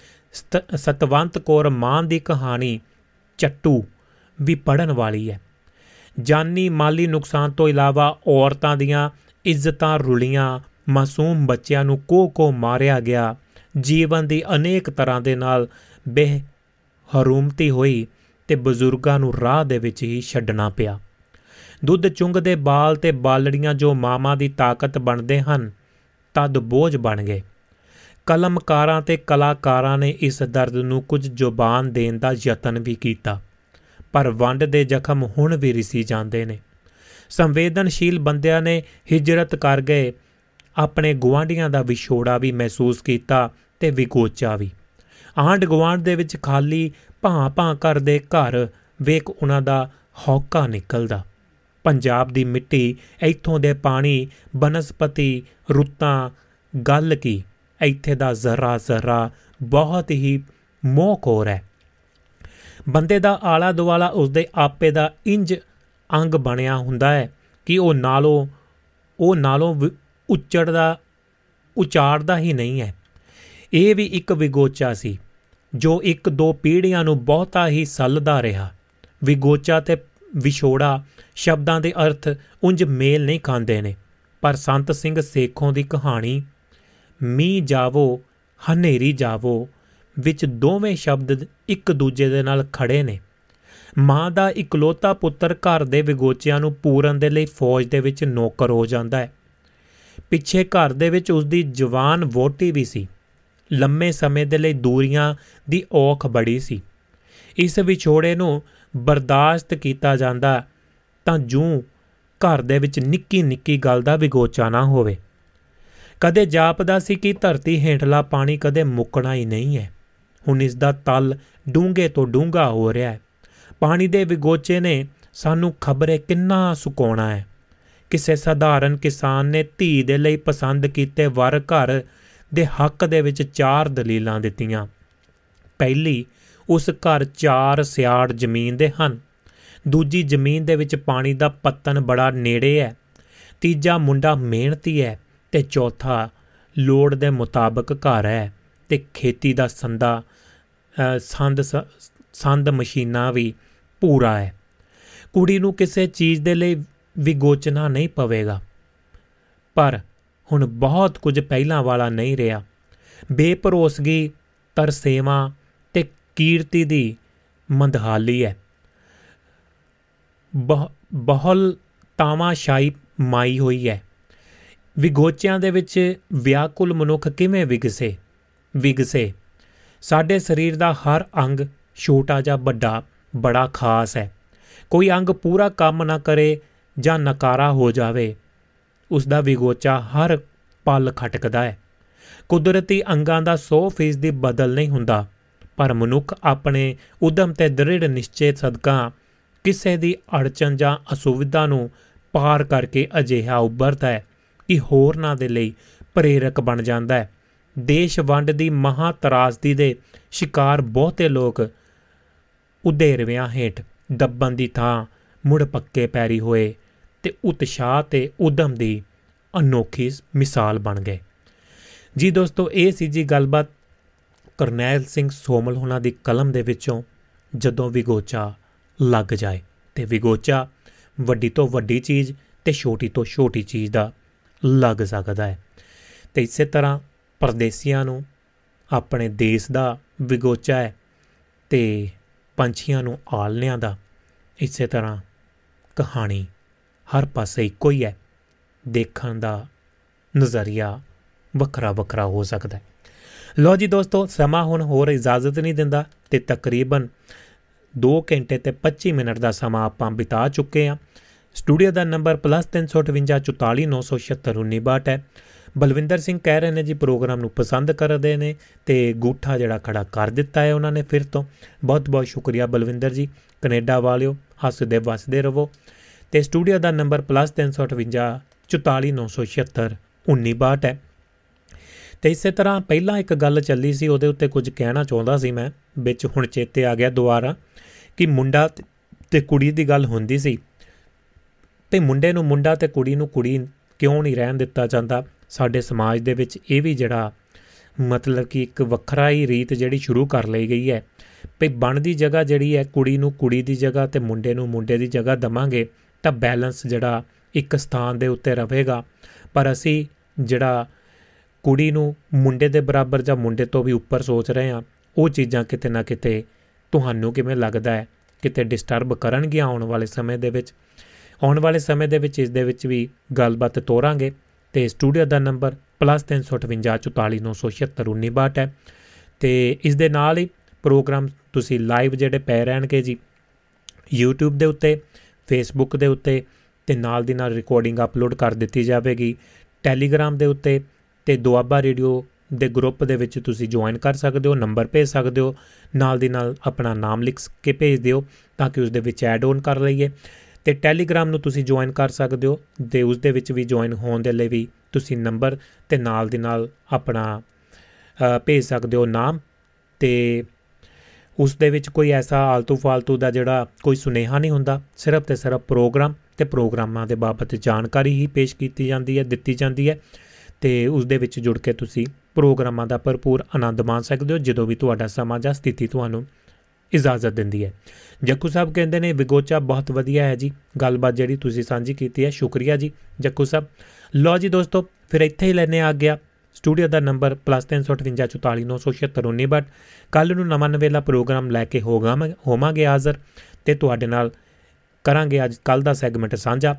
ਸਤਵੰਤ ਕੌਰ ਮਾਨ ਦੀ ਕਹਾਣੀ ਚੱਟੂ ਵੀ ਪੜਨ ਵਾਲੀ ਹੈ। ਜਾਨੀ ਮਾਲੀ ਨੁਕਸਾਨ ਤੋਂ ਇਲਾਵਾ ਔਰਤਾਂ ਦੀਆਂ ਇੱਜ਼ਤਾਂ ਰੁਲੀਆਂ, ਮਾਸੂਮ ਬੱਚਿਆਂ ਨੂੰ ਕੋ ਕੋ ਮਾਰਿਆ ਗਿਆ। ਜੀਵਨ ਦੀ ਅਨੇਕ ਤਰ੍ਹਾਂ ਦੇ ਨਾਲ ਬਹਿ ਹਰੂਮਤੀ ਹੋਈ ਤੇ ਬਜ਼ੁਰਗਾਂ ਨੂੰ ਰਾਹ ਦੇ ਵਿੱਚ ਹੀ ਛੱਡਣਾ ਪਿਆ। ਦੁੱਧ ਚੁੰਗਦੇ ਬਾਲ ਤੇ ਬਾਲੜੀਆਂ ਜੋ ਮਾਮਾ ਦੀ ਤਾਕਤ ਬਣਦੇ ਹਨ ਤਦ ਬੋਝ ਬਣ ਗਏ। ਕਲਮਕਾਰਾਂ ਤੇ ਕਲਾਕਾਰਾਂ ਨੇ ਇਸ ਦਰਦ ਨੂੰ ਕੁਝ ਜ਼ੁਬਾਨ ਦੇਣ ਦਾ ਯਤਨ ਵੀ ਕੀਤਾ, ਪਰ ਵੰਡ ਦੇ ਜ਼ਖਮ ਹੁਣ ਵੀ ਰਿਸੀ ਜਾਂਦੇ ਨੇ। ਸੰਵੇਦਨਸ਼ੀਲ ਬੰਦਿਆਂ ਨੇ ਹਿਜਰਤ ਕਰ ਗਏ, ਆਪਣੇ ਗਵਾਂਡੀਆਂ ਦਾ ਵਿਛੋੜਾ ਵੀ ਮਹਿਸੂਸ ਕੀਤਾ ਤੇ ਵਿਗੋਚਾ ਵੀ। ਆਂਡ ਗਵਾਂਡ ਦੇ ਵਿੱਚ ਖਾਲੀ ਭਾਂ-ਭਾਂ ਕਰਦੇ ਘਰ ਵੇਖ ਉਹਨਾਂ ਦਾ ਹੌਕਾ ਨਿਕਲਦਾ। ਪੰਜਾਬ ਦੀ ਮਿੱਟੀ ਇੱਥੋਂ ਦੇ ਪਾਣੀ ਬਨਸਪਤੀ ਰੁੱਤਾਂ, ਗੱਲ ਕੀ, ਇੱਥੇ ਦਾ ਜ਼ਰਾ ਜ਼ਰਾ ਬਹੁਤ ਹੀ ਮੋਹਕੋਰ ਹੈ। ਬੰਦੇ ਦਾ ਆਲਾ ਦੁਆਲਾ ਉਸਦੇ ਆਪੇ ਦਾ ਇੰਜ ਅੰਗ ਬਣਿਆ ਹੁੰਦਾ ਹੈ ਕਿ ਉਹ ਨਾਲੋਂ ਉਹ ਨਾਲੋਂ ਵਿ- ਉੱਚੜਦਾ ਉਚਾੜਦਾ ਹੀ ਨਹੀਂ ਹੈ। ਇਹ ਵੀ ਇੱਕ ਵਿਗੋਚਾ ਸੀ, ਜੋ ਇੱਕ ਦੋ ਪੀੜ੍ਹੀਆਂ ਨੂੰ ਬਹੁਤਾ ਹੀ ਸੱਲਦਾ ਰਿਹਾ। ਵਿਗੋਚਾ ਤੇ ਵਿਛੋੜਾ ਸ਼ਬਦਾਂ ਦੇ ਅਰਥ ਉਂਝ ਮੇਲ ਨਹੀਂ ਖਾਂਦੇ ਨੇ। ਪਰ ਸੰਤ ਸਿੰਘ ਸੇਖੋਂ ਦੀ ਕਹਾਣੀ, ਮੀਂਹ ਜਾਵੋ, ਹਨੇਰੀ ਜਾਵੋ ਵਿੱਚ ਦੋਵੇਂ ਸ਼ਬਦ ਇੱਕ ਦੂਜੇ ਦੇ ਨਾਲ ਖੜੇ ਨੇ। ਮਾਂ ਦਾ ਇਕਲੌਤਾ ਪੁੱਤਰ ਘਰ ਦੇ ਵਿਗੋਚਿਆਂ ਨੂੰ ਪੂਰਨ ਦੇ ਲਈ ਫੌਜ ਦੇ ਵਿੱਚ ਨੌਕਰ ਹੋ ਜਾਂਦਾ ਹੈ। ਪਿੱਛੇ ਘਰ ਦੇ ਵਿੱਚ ਉਸ ਦੀ ਜਵਾਨ ਵੋਟੀ ਵੀ ਸੀ। ਲੰਮੇ ਸਮੇਂ ਦੇ ਲਈ ਦੂਰੀਆਂ ਦੀ ਔਖ ਬੜੀ ਸੀ। ਇਸ ਵਿਛੋੜੇ ਨੂੰ ਬਰਦਾਸ਼ਤ ਕੀਤਾ ਜਾਂਦਾ ਤਾਂ ਜੂੰ ਘਰ ਦੇ ਵਿੱਚ ਨਿੱਕੀ ਨਿੱਕੀ ਗੱਲ ਦਾ ਵਿਗੋਚਾ ਨਾ ਹੋਵੇ। ਕਦੇ ਜਾਪਦਾ ਸੀ ਕਿ ਧਰਤੀ ਹੇਠਲਾ ਪਾਣੀ ਕਦੇ ਮੁੱਕਣਾ ਹੀ ਨਹੀਂ ਹੈ। ਹੁਣ ਇਸ ਦਾ ਤਲ ਡੂੰਘੇ ਤੋਂ ਡੂੰਘਾ ਹੋ ਰਿਹਾ ਹੈ। ਪਾਣੀ ਦੇ ਵਿਗੋਚੇ ਨੇ ਸਾਨੂੰ ਖਬਰੇ ਕਿੰਨਾ ਸੁਕਾਉਣਾ ਹੈ। ਕਿਸੇ ਸਧਾਰਨ ਕਿਸਾਨ ਨੇ ਧੀ ਦੇ ਲਈ ਪਸੰਦ ਕੀਤੇ ਵਰ ਘਰ ਦੇ ਹੱਕ ਦੇ ਵਿੱਚ ਚਾਰ ਦਲੀਲਾਂ ਦਿੱਤੀਆਂ। ਪਹਿਲੀ, ਉਸ ਘਰ ਚਾਰ ਸਿਆੜ ਜ਼ਮੀਨ ਦੇ ਹਨ। ਦੂਜੀ ਜ਼ਮੀਨ ਦੇ ਵਿੱਚ ਪਾਣੀ ਦਾ ਪੱਤਨ ਬੜਾ ਨੇੜੇ ਹੈ। ਤੀਜਾ ਮੁੰਡਾ ਮਿਹਨਤੀ ਹੈ ਤੇ ਚੌਥਾ ਲੋੜ ਦੇ ਮੁਤਾਬਕ ਘਰ ਹੈ ਤੇ ਖੇਤੀ ਦਾ ਸੰਦਾ ਅ, ਸੰਦ ਸ- ਸੰਦ ਮਸ਼ੀਨਾਂ ਵੀ ਪੂਰਾ ਹੈ। ਕੁੜੀ ਨੂੰ ਕਿਸੇ ਚੀਜ਼ ਦੇ ਲਈ ਵਿਗੋਚਣਾ ਨਹੀਂ ਪਵੇਗਾ। ਪਰ ਹੁਣ ਬਹੁਤ ਕੁਝ ਪਹਿਲਾਂ ਵਾਲਾ ਨਹੀਂ ਰਿਹਾ। ਬੇਭਰੋਸਗੀ ਤਰਸੇਵਾ ਤੇ ਕੀਰਤੀ ਦੀ ਮੰਦਹਾਲੀ ਹੈ। ਬਹੁ- ਬਹੁਲ ਤਾਮਾਸ਼ਾਈ ਮਾਈ ਹੋਈ ਹੈ। ਵਿਗੋਚਿਆਂ ਦੇ ਵਿੱਚ ਵਿਆਕੁਲ ਮਨੁੱਖ ਕਿਵੇਂ ਵਿਗਸੇ? ਵਿਗਸੇ। ਸਾਡੇ ਸਰੀਰ ਦਾ ਹਰ ਅੰਗ ਛੋਟਾ ਜਾਂ ਵੱਡਾ, ਬੜਾ ਖਾਸ ਹੈ। ਕੋਈ ਅੰਗ ਪੂਰਾ ਕੰਮ ਨਾ ਕਰੇ ਜਾਂ ਨਕਾਰਾ ਹੋ ਜਾਵੇ ਉਸ ਦਾ ਵਿਗੋਚਾ ਹਰ ਪਲ ਖਟਕਦਾ ਹੈ। ਕੁਦਰਤੀ ਅੰਗਾਂ ਦਾ 100% ਦੀ ਬਦਲ ਨਹੀਂ ਹੁੰਦਾ, ਪਰ ਮਨੁੱਖ ਆਪਣੇ ਉਦਮ ਤੇ ਦ੍ਰਿੜ ਨਿਸ਼ਚੇ ਸਦਕਾ ਕਿਸੇ ਦੀ ਅੜਚਨ ਜਾਂ ਅਸੁਵਿਧਾ ਨੂੰ ਪਾਰ ਕਰਕੇ ਅਜਿਹਾ ਉੱਭਰਦਾ ਹੈ ਕਿ ਹੋਰਨਾਂ ਦੇ ਲਈ ਪ੍ਰੇਰਕ ਬਣ ਜਾਂਦਾ ਹੈ। ਦੇਸ਼ ਵੰਡ ਦੀ ਮਹਾ ਤਰਾਸਦੀ ਦੇ ਸ਼ਿਕਾਰ ਬਹੁਤੇ ਲੋਕ ਉਧੇਰਵਿਆਂ ਹੇਠ ਦੱਬਣ ਦੀ ਥਾਂ ਮੁੜ ਪੱਕੇ ਪੈਰੀ ਹੋਏ ਤੇ ਉਤਸ਼ਾਹ ਤੇ ਉਦਮ ਦੀ ਅਨੋਖੀ ਮਿਸਾਲ ਬਣ ਗਏ। ਜੀ ਦੋਸਤੋ, ਇਹ ਸੀ ਜੀ ਗੱਲਬਾਤ ਕਰਨੈਲ ਸਿੰਘ ਸੋਮਲ ਹੋਣਾ ਦੀ ਕਲਮ ਦੇ ਵਿੱਚੋਂ, ਜਦੋਂ ਵਿਗੋਚਾ ਲੱਗ ਜਾਏ ਤੇ ਵਿਗੋਚਾ ਵੱਡੀ ਤੋਂ ਵੱਡੀ ਚੀਜ਼ ਤੇ ਛੋਟੀ ਤੋਂ ਛੋਟੀ ਚੀਜ਼ ਦਾ ਲੱਗ ਸਕਦਾ ਹੈ। ਤੇ ਇਸੇ ਤਰ੍ਹਾਂ ਪਰਦੇਸੀਆਂ ਨੂੰ ਆਪਣੇ ਦੇਸ਼ ਦਾ ਵਿਗੋਚਾ ਹੈ ਤੇ ਪੰਛੀਆਂ ਨੂੰ ਆਲਣਿਆਂ ਦਾ ਇਸੇ ਤਰ੍ਹਾਂ ਕਹਾਣੀ ਹਰ ਪਾਸੇ ਇੱਕੋ ਹੀ ਹੈ। ਦੇਖਣ ਦਾ ਨਜ਼ਰੀਆ ਵੱਖਰਾ ਵੱਖਰਾ ਹੋ ਸਕਦਾ ਹੈ। ਲੋ ਜੀ ਦੋਸਤੋ, ਸਮਾਂ ਹੁਣ ਹੋਰ ਇਜਾਜ਼ਤ ਨਹੀਂ ਦਿੰਦਾ ਤੇ ਤਕਰੀਬਨ 2 ਘੰਟੇ ਤੇ 25 ਮਿੰਟ ਦਾ ਸਮਾਂ ਆਪਾਂ ਬਿਤਾ ਚੁੱਕੇ ਹਾਂ। ਸਟੂਡੀਓ ਦਾ ਨੰਬਰ +358 ਹੈ। ਬਲਵਿੰਦਰ ਸਿੰਘ ਕਹਿ ਰਹੇ ਨੇ ਜੀ ਪ੍ਰੋਗਰਾਮ ਨੂੰ ਪਸੰਦ ਕਰਦੇ ਨੇ ਤੇ ਗੂਠਾ ਜਿਹੜਾ ਖੜਾ ਕਰ ਦਿੱਤਾ ਹੈ ਉਹਨਾਂ ਨੇ ਫਿਰ ਤੋਂ। ਬਹੁਤ ਬਹੁਤ ਸ਼ੁਕਰੀਆ ਬਲਵਿੰਦਰ ਜੀ। ਕੈਨੇਡਾ ਵਾਲਿਓ, ਹੱਸਦੇ ਵਸਦੇ ਰਹੋ। ਤੇ ਸਟੂਡੀਓ ਦਾ ਨੰਬਰ +358 44976 1962 ਹੈ। ਤੇ ਇਸੇ ਤਰ੍ਹਾਂ ਪਹਿਲਾਂ ਇੱਕ ਗੱਲ ਚੱਲੀ ਸੀ, ਉਹਦੇ ਉੱਤੇ ਕੁਝ ਕਹਿਣਾ ਚਾਹੁੰਦਾ ਸੀ ਮੈਂ, ਵਿੱਚ ਹੁਣ ਚੇਤੇ ਆ ਗਿਆ ਦੁਬਾਰਾ। ਕਿ ਮੁੰਡਾ ਤੇ- ਤੇ ਕੁੜੀ ਦੀ ਗੱਲ ਹੁੰਦੀ ਸੀ। ਤੇ ਮੁੰਡੇ ਨੂੰ ਮੁੰਡਾ ਤੇ ਕੁੜੀ ਨੂੰ ਕੁੜੀ ਕਿਉਂ ਨਹੀਂ ਰਹਿਣ ਦਿੱਤਾ ਜਾਂਦਾ? ਸਾਡੇ ਸਮਾਜ ਦੇ ਵਿੱਚ ਇਹ ਵੀ ਜਿਹੜਾ ਮਤਲਬ ਕਿ ਇੱਕ ਵੱਖਰਾ ਹੀ ਰੀਤ ਜਿਹੜੀ ਸ਼ੁਰੂ ਕਰ ਲਈ ਗਈ ਹੈ। ਵੀ ਬਣਦੀ ਜਗ੍ਹਾ ਜਿਹੜੀ ਹੈ, ਕੁੜੀ ਨੂੰ ਕੁੜੀ ਦੀ ਜਗ੍ਹਾ ਤੇ ਮੁੰਡੇ ਨੂੰ ਮੁੰਡੇ ਦੀ ਜਗ੍ਹਾ ਦਵਾਂਗੇ, ਤਾਂ ਬੈਲੈਂਸ ਜਿਹੜਾ ਇੱਕ ਸਥਾਨ ਦੇ ਉੱਤੇ ਰਹੇਗਾ। ਪਰ ਅਸੀਂ ਜਿਹੜਾ ਕੁੜੀ ਨੂੰ ਮੁੰਡੇ ਦੇ ਬਰਾਬਰ ਜਾਂ ਮੁੰਡੇ ਤੋਂ ਵੀ ਉੱਪਰ ਸੋਚ ਰਹੇ ਹਾਂ, ਉਹ ਚੀਜ਼ਾਂ ਕਿਤੇ ਨਾ ਕਿਤੇ ਤੁਹਾਨੂੰ ਕਿਵੇਂ ਲੱਗਦਾ ਹੈ? ਕਿਤੇ ਡਿਸਟਰਬ ਕਰਨਗੀਆਂ ਆਉਣ ਵਾਲੇ ਸਮੇਂ ਦੇ ਵਿੱਚ? ਆਉਣ ਵਾਲੇ ਸਮੇਂ ਦੇ ਵਿੱਚ ਇਸ ਦੇ ਵਿੱਚ ਵੀ ਗੱਲਬਾਤ ਤੋਰਾਂਗੇ। ਤੇ ਸਟੂਡੀਓ ਦਾ ਨੰਬਰ +358 ਹੈ। ਤੇ ਇਸ ਦੇ ਨਾਲ ਹੀ ਪ੍ਰੋਗਰਾਮ ਤੁਸੀਂ ਲਾਈਵ ਜਿਹੜੇ ਪੈ ਰਹਿਣਗੇ ਜੀ, YouTube ਦੇ ਉੱਤੇ, Facebook ਦੇ ਉੱਤੇ ਤੇ ਨਾਲ ਦੀ ਨਾਲ ਰਿਕਾਰਡਿੰਗ ਅਪਲੋਡ ਕਰ ਦਿੱਤੀ ਜਾਵੇਗੀ। ਟੈਲੀਗ੍ਰਾਮ ਦੇ ਉੱਤੇ ਤੇ ਦੁਆਬਾ ਰੇਡੀਓ ਦੇ ਗਰੁੱਪ ਦੇ ਵਿੱਚ ਤੁਸੀਂ ਜੁਆਇਨ ਕਰ ਸਕਦੇ ਹੋ ਨੰਬਰ ਭੇਜ ਸਕਦੇ ਹੋ ਨਾਲ ਦੀ ਨਾਲ ਆਪਣਾ ਨਾਮ ਲਿਖ ਕੇ ਭੇਜ ਦਿਓ ਤਾਂ ਕਿ ਉਸ ਦੇ ਵਿੱਚ ਐਡ ਆਨ ਕਰ ਲਈਏ। ਤੇ ਟੈਲੀਗ੍ਰਾਮ ਨੂੰ ਤੁਸੀਂ ਜੁਆਇਨ ਕਰ ਸਕਦੇ ਹੋ ਤੇ ਉਸ ਦੇ ਵਿੱਚ ਵੀ ਜੁਆਇਨ ਹੋਣ ਦੇ ਲਈ ਵੀ ਤੁਸੀਂ ਨੰਬਰ ਤੇ ਨਾਲ ਦੀ ਨਾਲ ਆਪਣਾ ਅ, ਭੇਜ ਸਕਦੇ ਹੋ ਨਾਮ। ਤੇ ਉਸ ਦੇ ਵਿੱਚ ਕੋਈ ਐਸਾ ਆਲਤੂ ਫਾਲਤੂ ਦਾ ਜਿਹੜਾ ਕੋਈ ਸੁਨੇਹਾ ਨਹੀਂ ਹੁੰਦਾ ਸਿਰਫ ਤੇ ਸਿਰਫ ਪ੍ਰੋਗਰਾਮ ਤੇ ਪ੍ਰੋਗਰਾਮਾਂ ਦੇ ਬਾਬਤ ਜਾਣਕਾਰੀ ਹੀ ਪੇਸ਼ ਕੀਤੀ ਜਾਂਦੀ ਹੈ ਦਿੱਤੀ ਜਾਂਦੀ ਹੈ। ਤੇ ਉਸ ਦੇ ਵਿੱਚ ਜੁੜ ਕੇ ਤੁਸੀਂ ਪ੍ਰੋਗਰਾਮਾਂ ਦਾ ਭਰਪੂਰ ਆਨੰਦ ਮਾਣ ਸਕਦੇ ਹੋ, ਜਦੋਂ ਵੀ ਤੁਹਾਡਾ ਸਮਾਂ ਜਾਂ ਸਥਿਤੀ ਤੁਹਾਨੂੰ ਇਜਾਜ਼ਤ ਦਿੰਦੀ ਹੈ। ਜੱਕੂ ਸਾਹਿਬ ਕਹਿੰਦੇ ਨੇ, ਵਿਗੋਚਾ ਬਹੁਤ ਵਧੀਆ ਹੈ ਜੀ। ਗੱਲਬਾਤ ਜਿਹੜੀ ਤੁਸੀਂ ਸਾਂਝੀ ਕੀਤੀ ਹੈ, ਸ਼ੁਕਰੀਆ ਜੀ, ਜੱਕੂ ਸਾਹਿਬ। ਲੋ ਜੀ ਦੋਸਤੋ, ਫਿਰ ਇੱਥੇ ਹੀ ਲੈਣੇ ਆ। ਗਿਆ ਸਟੂਡੀਓ ਦਾ ਨੰਬਰ +358 ਬਟ ਕੱਲ ਨੂੰ ਨਵਾਂ ਨਵੇਲਾ ਪ੍ਰੋਗਰਾਮ ਲੈ ਕੇ ਹੋਗਾ ਹੋਵਾਂਗੇ ਹਾਜ਼ਰ ਤੇ ਤੁਹਾਡੇ ਨਾਲ ਕਰਾਂਗੇ ਅੱਜ ਕੱਲ ਦਾ ਸੈਗਮੈਂਟ ਸਾਂਝਾ।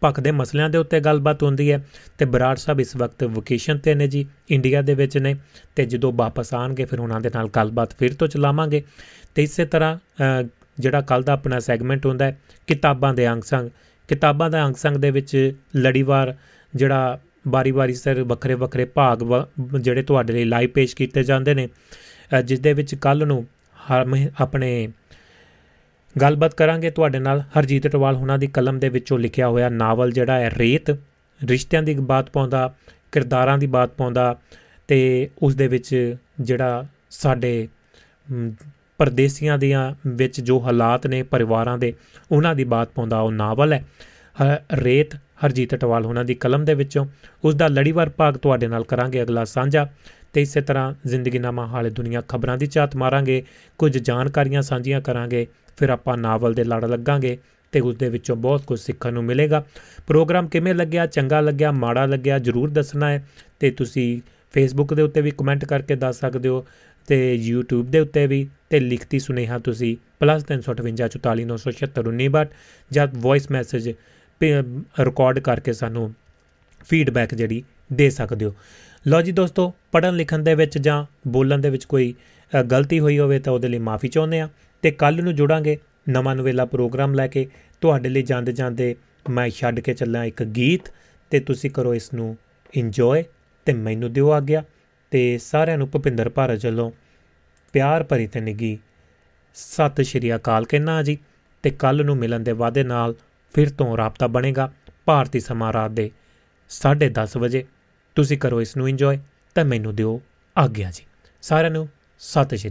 ਪੱਖ ਦੇ ਮਸਲਿਆਂ ਦੇ ਉੱਤੇ ਗੱਲਬਾਤ ਹੁੰਦੀ ਹੈ ਤੇ ਬਰਾੜ ਸਾਹਿਬ ਇਸ ਵਕਤ ਵਕੇਸ਼ਨ ਤੇ ਨੇ ਜੀ ਇੰਡੀਆ ਦੇ ਵਿੱਚ ਨੇ ਤੇ ਜਦੋਂ ਵਾਪਸ ਆਣਗੇ ਫਿਰ ਉਹਨਾਂ ਦੇ ਨਾਲ ਗੱਲਬਾਤ ਫਿਰ ਤੋਂ ਚਲਾਵਾਂਗੇ ਤੇ ਇਸੇ ਤਰ੍ਹਾਂ ਜਿਹੜਾ ਕੱਲ ਦਾ ਆਪਣਾ ਸੈਗਮੈਂਟ ਹੁੰਦਾ ਹੈ, ਕਿਤਾਬਾਂ ਦੇ ਅੰਗ ਸੰਗ, ਕਿਤਾਬਾਂ ਦਾ ਅੰਗ ਸੰਗ ਦੇ ਵਿੱਚ ਲੜੀਵਾਰ ਜਿਹੜਾ ਬਾਰੀ-ਬਾਰੀ ਸਰ ਵੱਖਰੇ ਵੱਖਰੇ ਭਾਗ ਜਿਹੜੇ ਤੁਹਾਡੇ ਲਈ ਲਾਈਵ ਪੇਸ਼ ਕੀਤੇ ਜਾਂਦੇ ਨੇ ਜਿਸ ਦੇ ਵਿੱਚ ਕੱਲ ਨੂੰ ਆਪਣੇ ਗੱਲਬਾਤ ਕਰਾਂਗੇ ਤੁਹਾਡੇ ਨਾਲ ਹਰਜੀਤ ਟਵਾਲ ਹੁਣਾਂ ਦੀ ਕਲਮ ਦੇ ਵਿੱਚੋਂ ਲਿਖਿਆ ਹੋਇਆ ਨਾਵਲ ਜਿਹੜਾ ਹੈ, ਰੇਤ। ਰਿਸ਼ਤਿਆਂ ਦੀ ਬਾਤ ਪਾਉਂਦਾ, ਕਿਰਦਾਰਾਂ ਦੀ ਬਾਤ ਪਾਉਂਦਾ ਤੇ ਉਸ ਦੇ ਵਿੱਚ ਜਿਹੜਾ ਸਾਡੇ ਪਰਦੇਸੀਆਂ ਦੀਆਂ ਵਿੱਚ ਜੋ ਹਾਲਾਤ ਨੇ, ਪਰਿਵਾਰਾਂ ਦੇ, ਉਹਨਾਂ ਦੀ ਬਾਤ ਪਾਉਂਦਾ ਉਹ ਨਾਵਲ ਹੈ। ਰੇਤ, ਹਰਜੀਤ ਟਵਾਲ ਹੁਣਾਂ ਦੀ ਕਲਮ ਦੇ ਵਿੱਚੋਂ। ਉਸ ਦਾ ਲੜੀਵਾਰ ਭਾਗ ਤੁਹਾਡੇ ਨਾਲ ਕਰਾਂਗੇ ਅਗਲਾ ਸਾਂਝਾ ਤੇ ਇਸੇ ਤਰ੍ਹਾਂ ਜ਼ਿੰਦਗੀਨਾਮਾ ਹਾਲੇ ਦੁਨੀਆ ਖਬਰਾਂ ਦੀ ਝਾਤ ਮਾਰਾਂਗੇ, ਕੁਝ ਜਾਣਕਾਰੀਆਂ ਸਾਂਝੀਆਂ ਕਰਾਂਗੇ। ਫਿਰ ਆਪਾਂ ਨਾਵਲ ਦੇ ਲੜ ਲੱਗਾਂਗੇ ਤੇ ਉਸ ਦੇ ਵਿੱਚੋਂ ਬਹੁਤ ਕੁਝ ਸਿੱਖਣ ਨੂੰ ਮਿਲੇਗਾ। ਪ੍ਰੋਗਰਾਮ ਕਿਵੇਂ ਲੱਗਿਆ, ਚੰਗਾ ਲੱਗਿਆ, ਮਾੜਾ ਲੱਗਿਆ, ਜਰੂਰ ਦੱਸਣਾ ਹੈ ਤੇ ਤੁਸੀਂ ਫੇਸਬੁੱਕ ਦੇ ਉੱਤੇ ਵੀ ਕਮੈਂਟ ਕਰਕੇ ਦੱਸ ਸਕਦੇ ਹੋ ਤੇ YouTube ਦੇ ਉੱਤੇ ਵੀ ਤੇ ਲਿਖਤੀ ਸੁਨੇਹਾ ਤੁਸੀਂ +358 ਜਾਂ ਵੌਇਸ ਮੈਸੇਜ ਰਿਕਾਰਡ ਕਰਕੇ ਸਾਨੂੰ ਫੀਡਬੈਕ ਜਿਹੜੀ ਦੇ ਸਕਦੇ ਹੋ। ਲੋ ਜੀ ਦੋਸਤੋ ਪੜਨ ਲਿਖਣ ਦੇ ਵਿੱਚ ਜਾਂ ਬੋਲਣ ਦੇ ਵਿੱਚ ਕੋਈ ਗਲਤੀ ਹੋਈ ਹੋਵੇ ਤਾਂ ਉਹਦੇ ਲਈ ਮਾਫੀ ਚਾਹੁੰਦੇ ਆ ਤੇ ਕੱਲ ਨੂੰ ਜੁੜਾਂਗੇ ਨਵਾਂ ਨਵੇਲਾ ਪ੍ਰੋਗਰਾਮ ਲੈ ਕੇ। ਤੁਹਾਡੇ ਲਈ ਜਾਂਦੇ ਜਾਂਦੇ ਮੈਂ ਛੱਡ ਕੇ ਚੱਲਾਂ ਇੱਕ ਗੀਤ ਤੇ ਤੁਸੀਂ ਕਰੋ ਇਸ ਨੂੰ ਇੰਜੋਏ ਤੇ ਮੈਨੂੰ ਦਿਓ ਆਗਿਆ। ਤੇ ਸਾਰਿਆਂ ਨੂੰ ਭੁਪਿੰਦਰ ਭਾਰਤ ਵੱਲੋਂ ਪਿਆਰ ਭਰੀ ਤੇ ਨਿੱਗੀ ਸਤਿ ਸ਼੍ਰੀ ਅਕਾਲ ਕਹਿਣਾ ਜੀ। ਤੇ ਕੱਲ ਨੂੰ ਮਿਲਣ ਦੇ ਵਾਅਦੇ ਨਾਲ ਫਿਰ ਤੋਂ ਰਾਬਤਾ ਬਣੇਗਾ ਭਾਰਤੀ ਸਮਾਂ ਰਾਤ ਦੇ 10:30 ਵਜੇ। ਤੁਸੀਂ ਕਰੋ ਇਸ ਨੂੰ ਇੰਜੋਏ ਤਾਂ ਮੈਨੂੰ ਦਿਓ ਆਗਿਆ ਜੀ। ਸਾਰਿਆਂ ਨੂੰ ਸਤਿ ਸ਼੍ਰੀ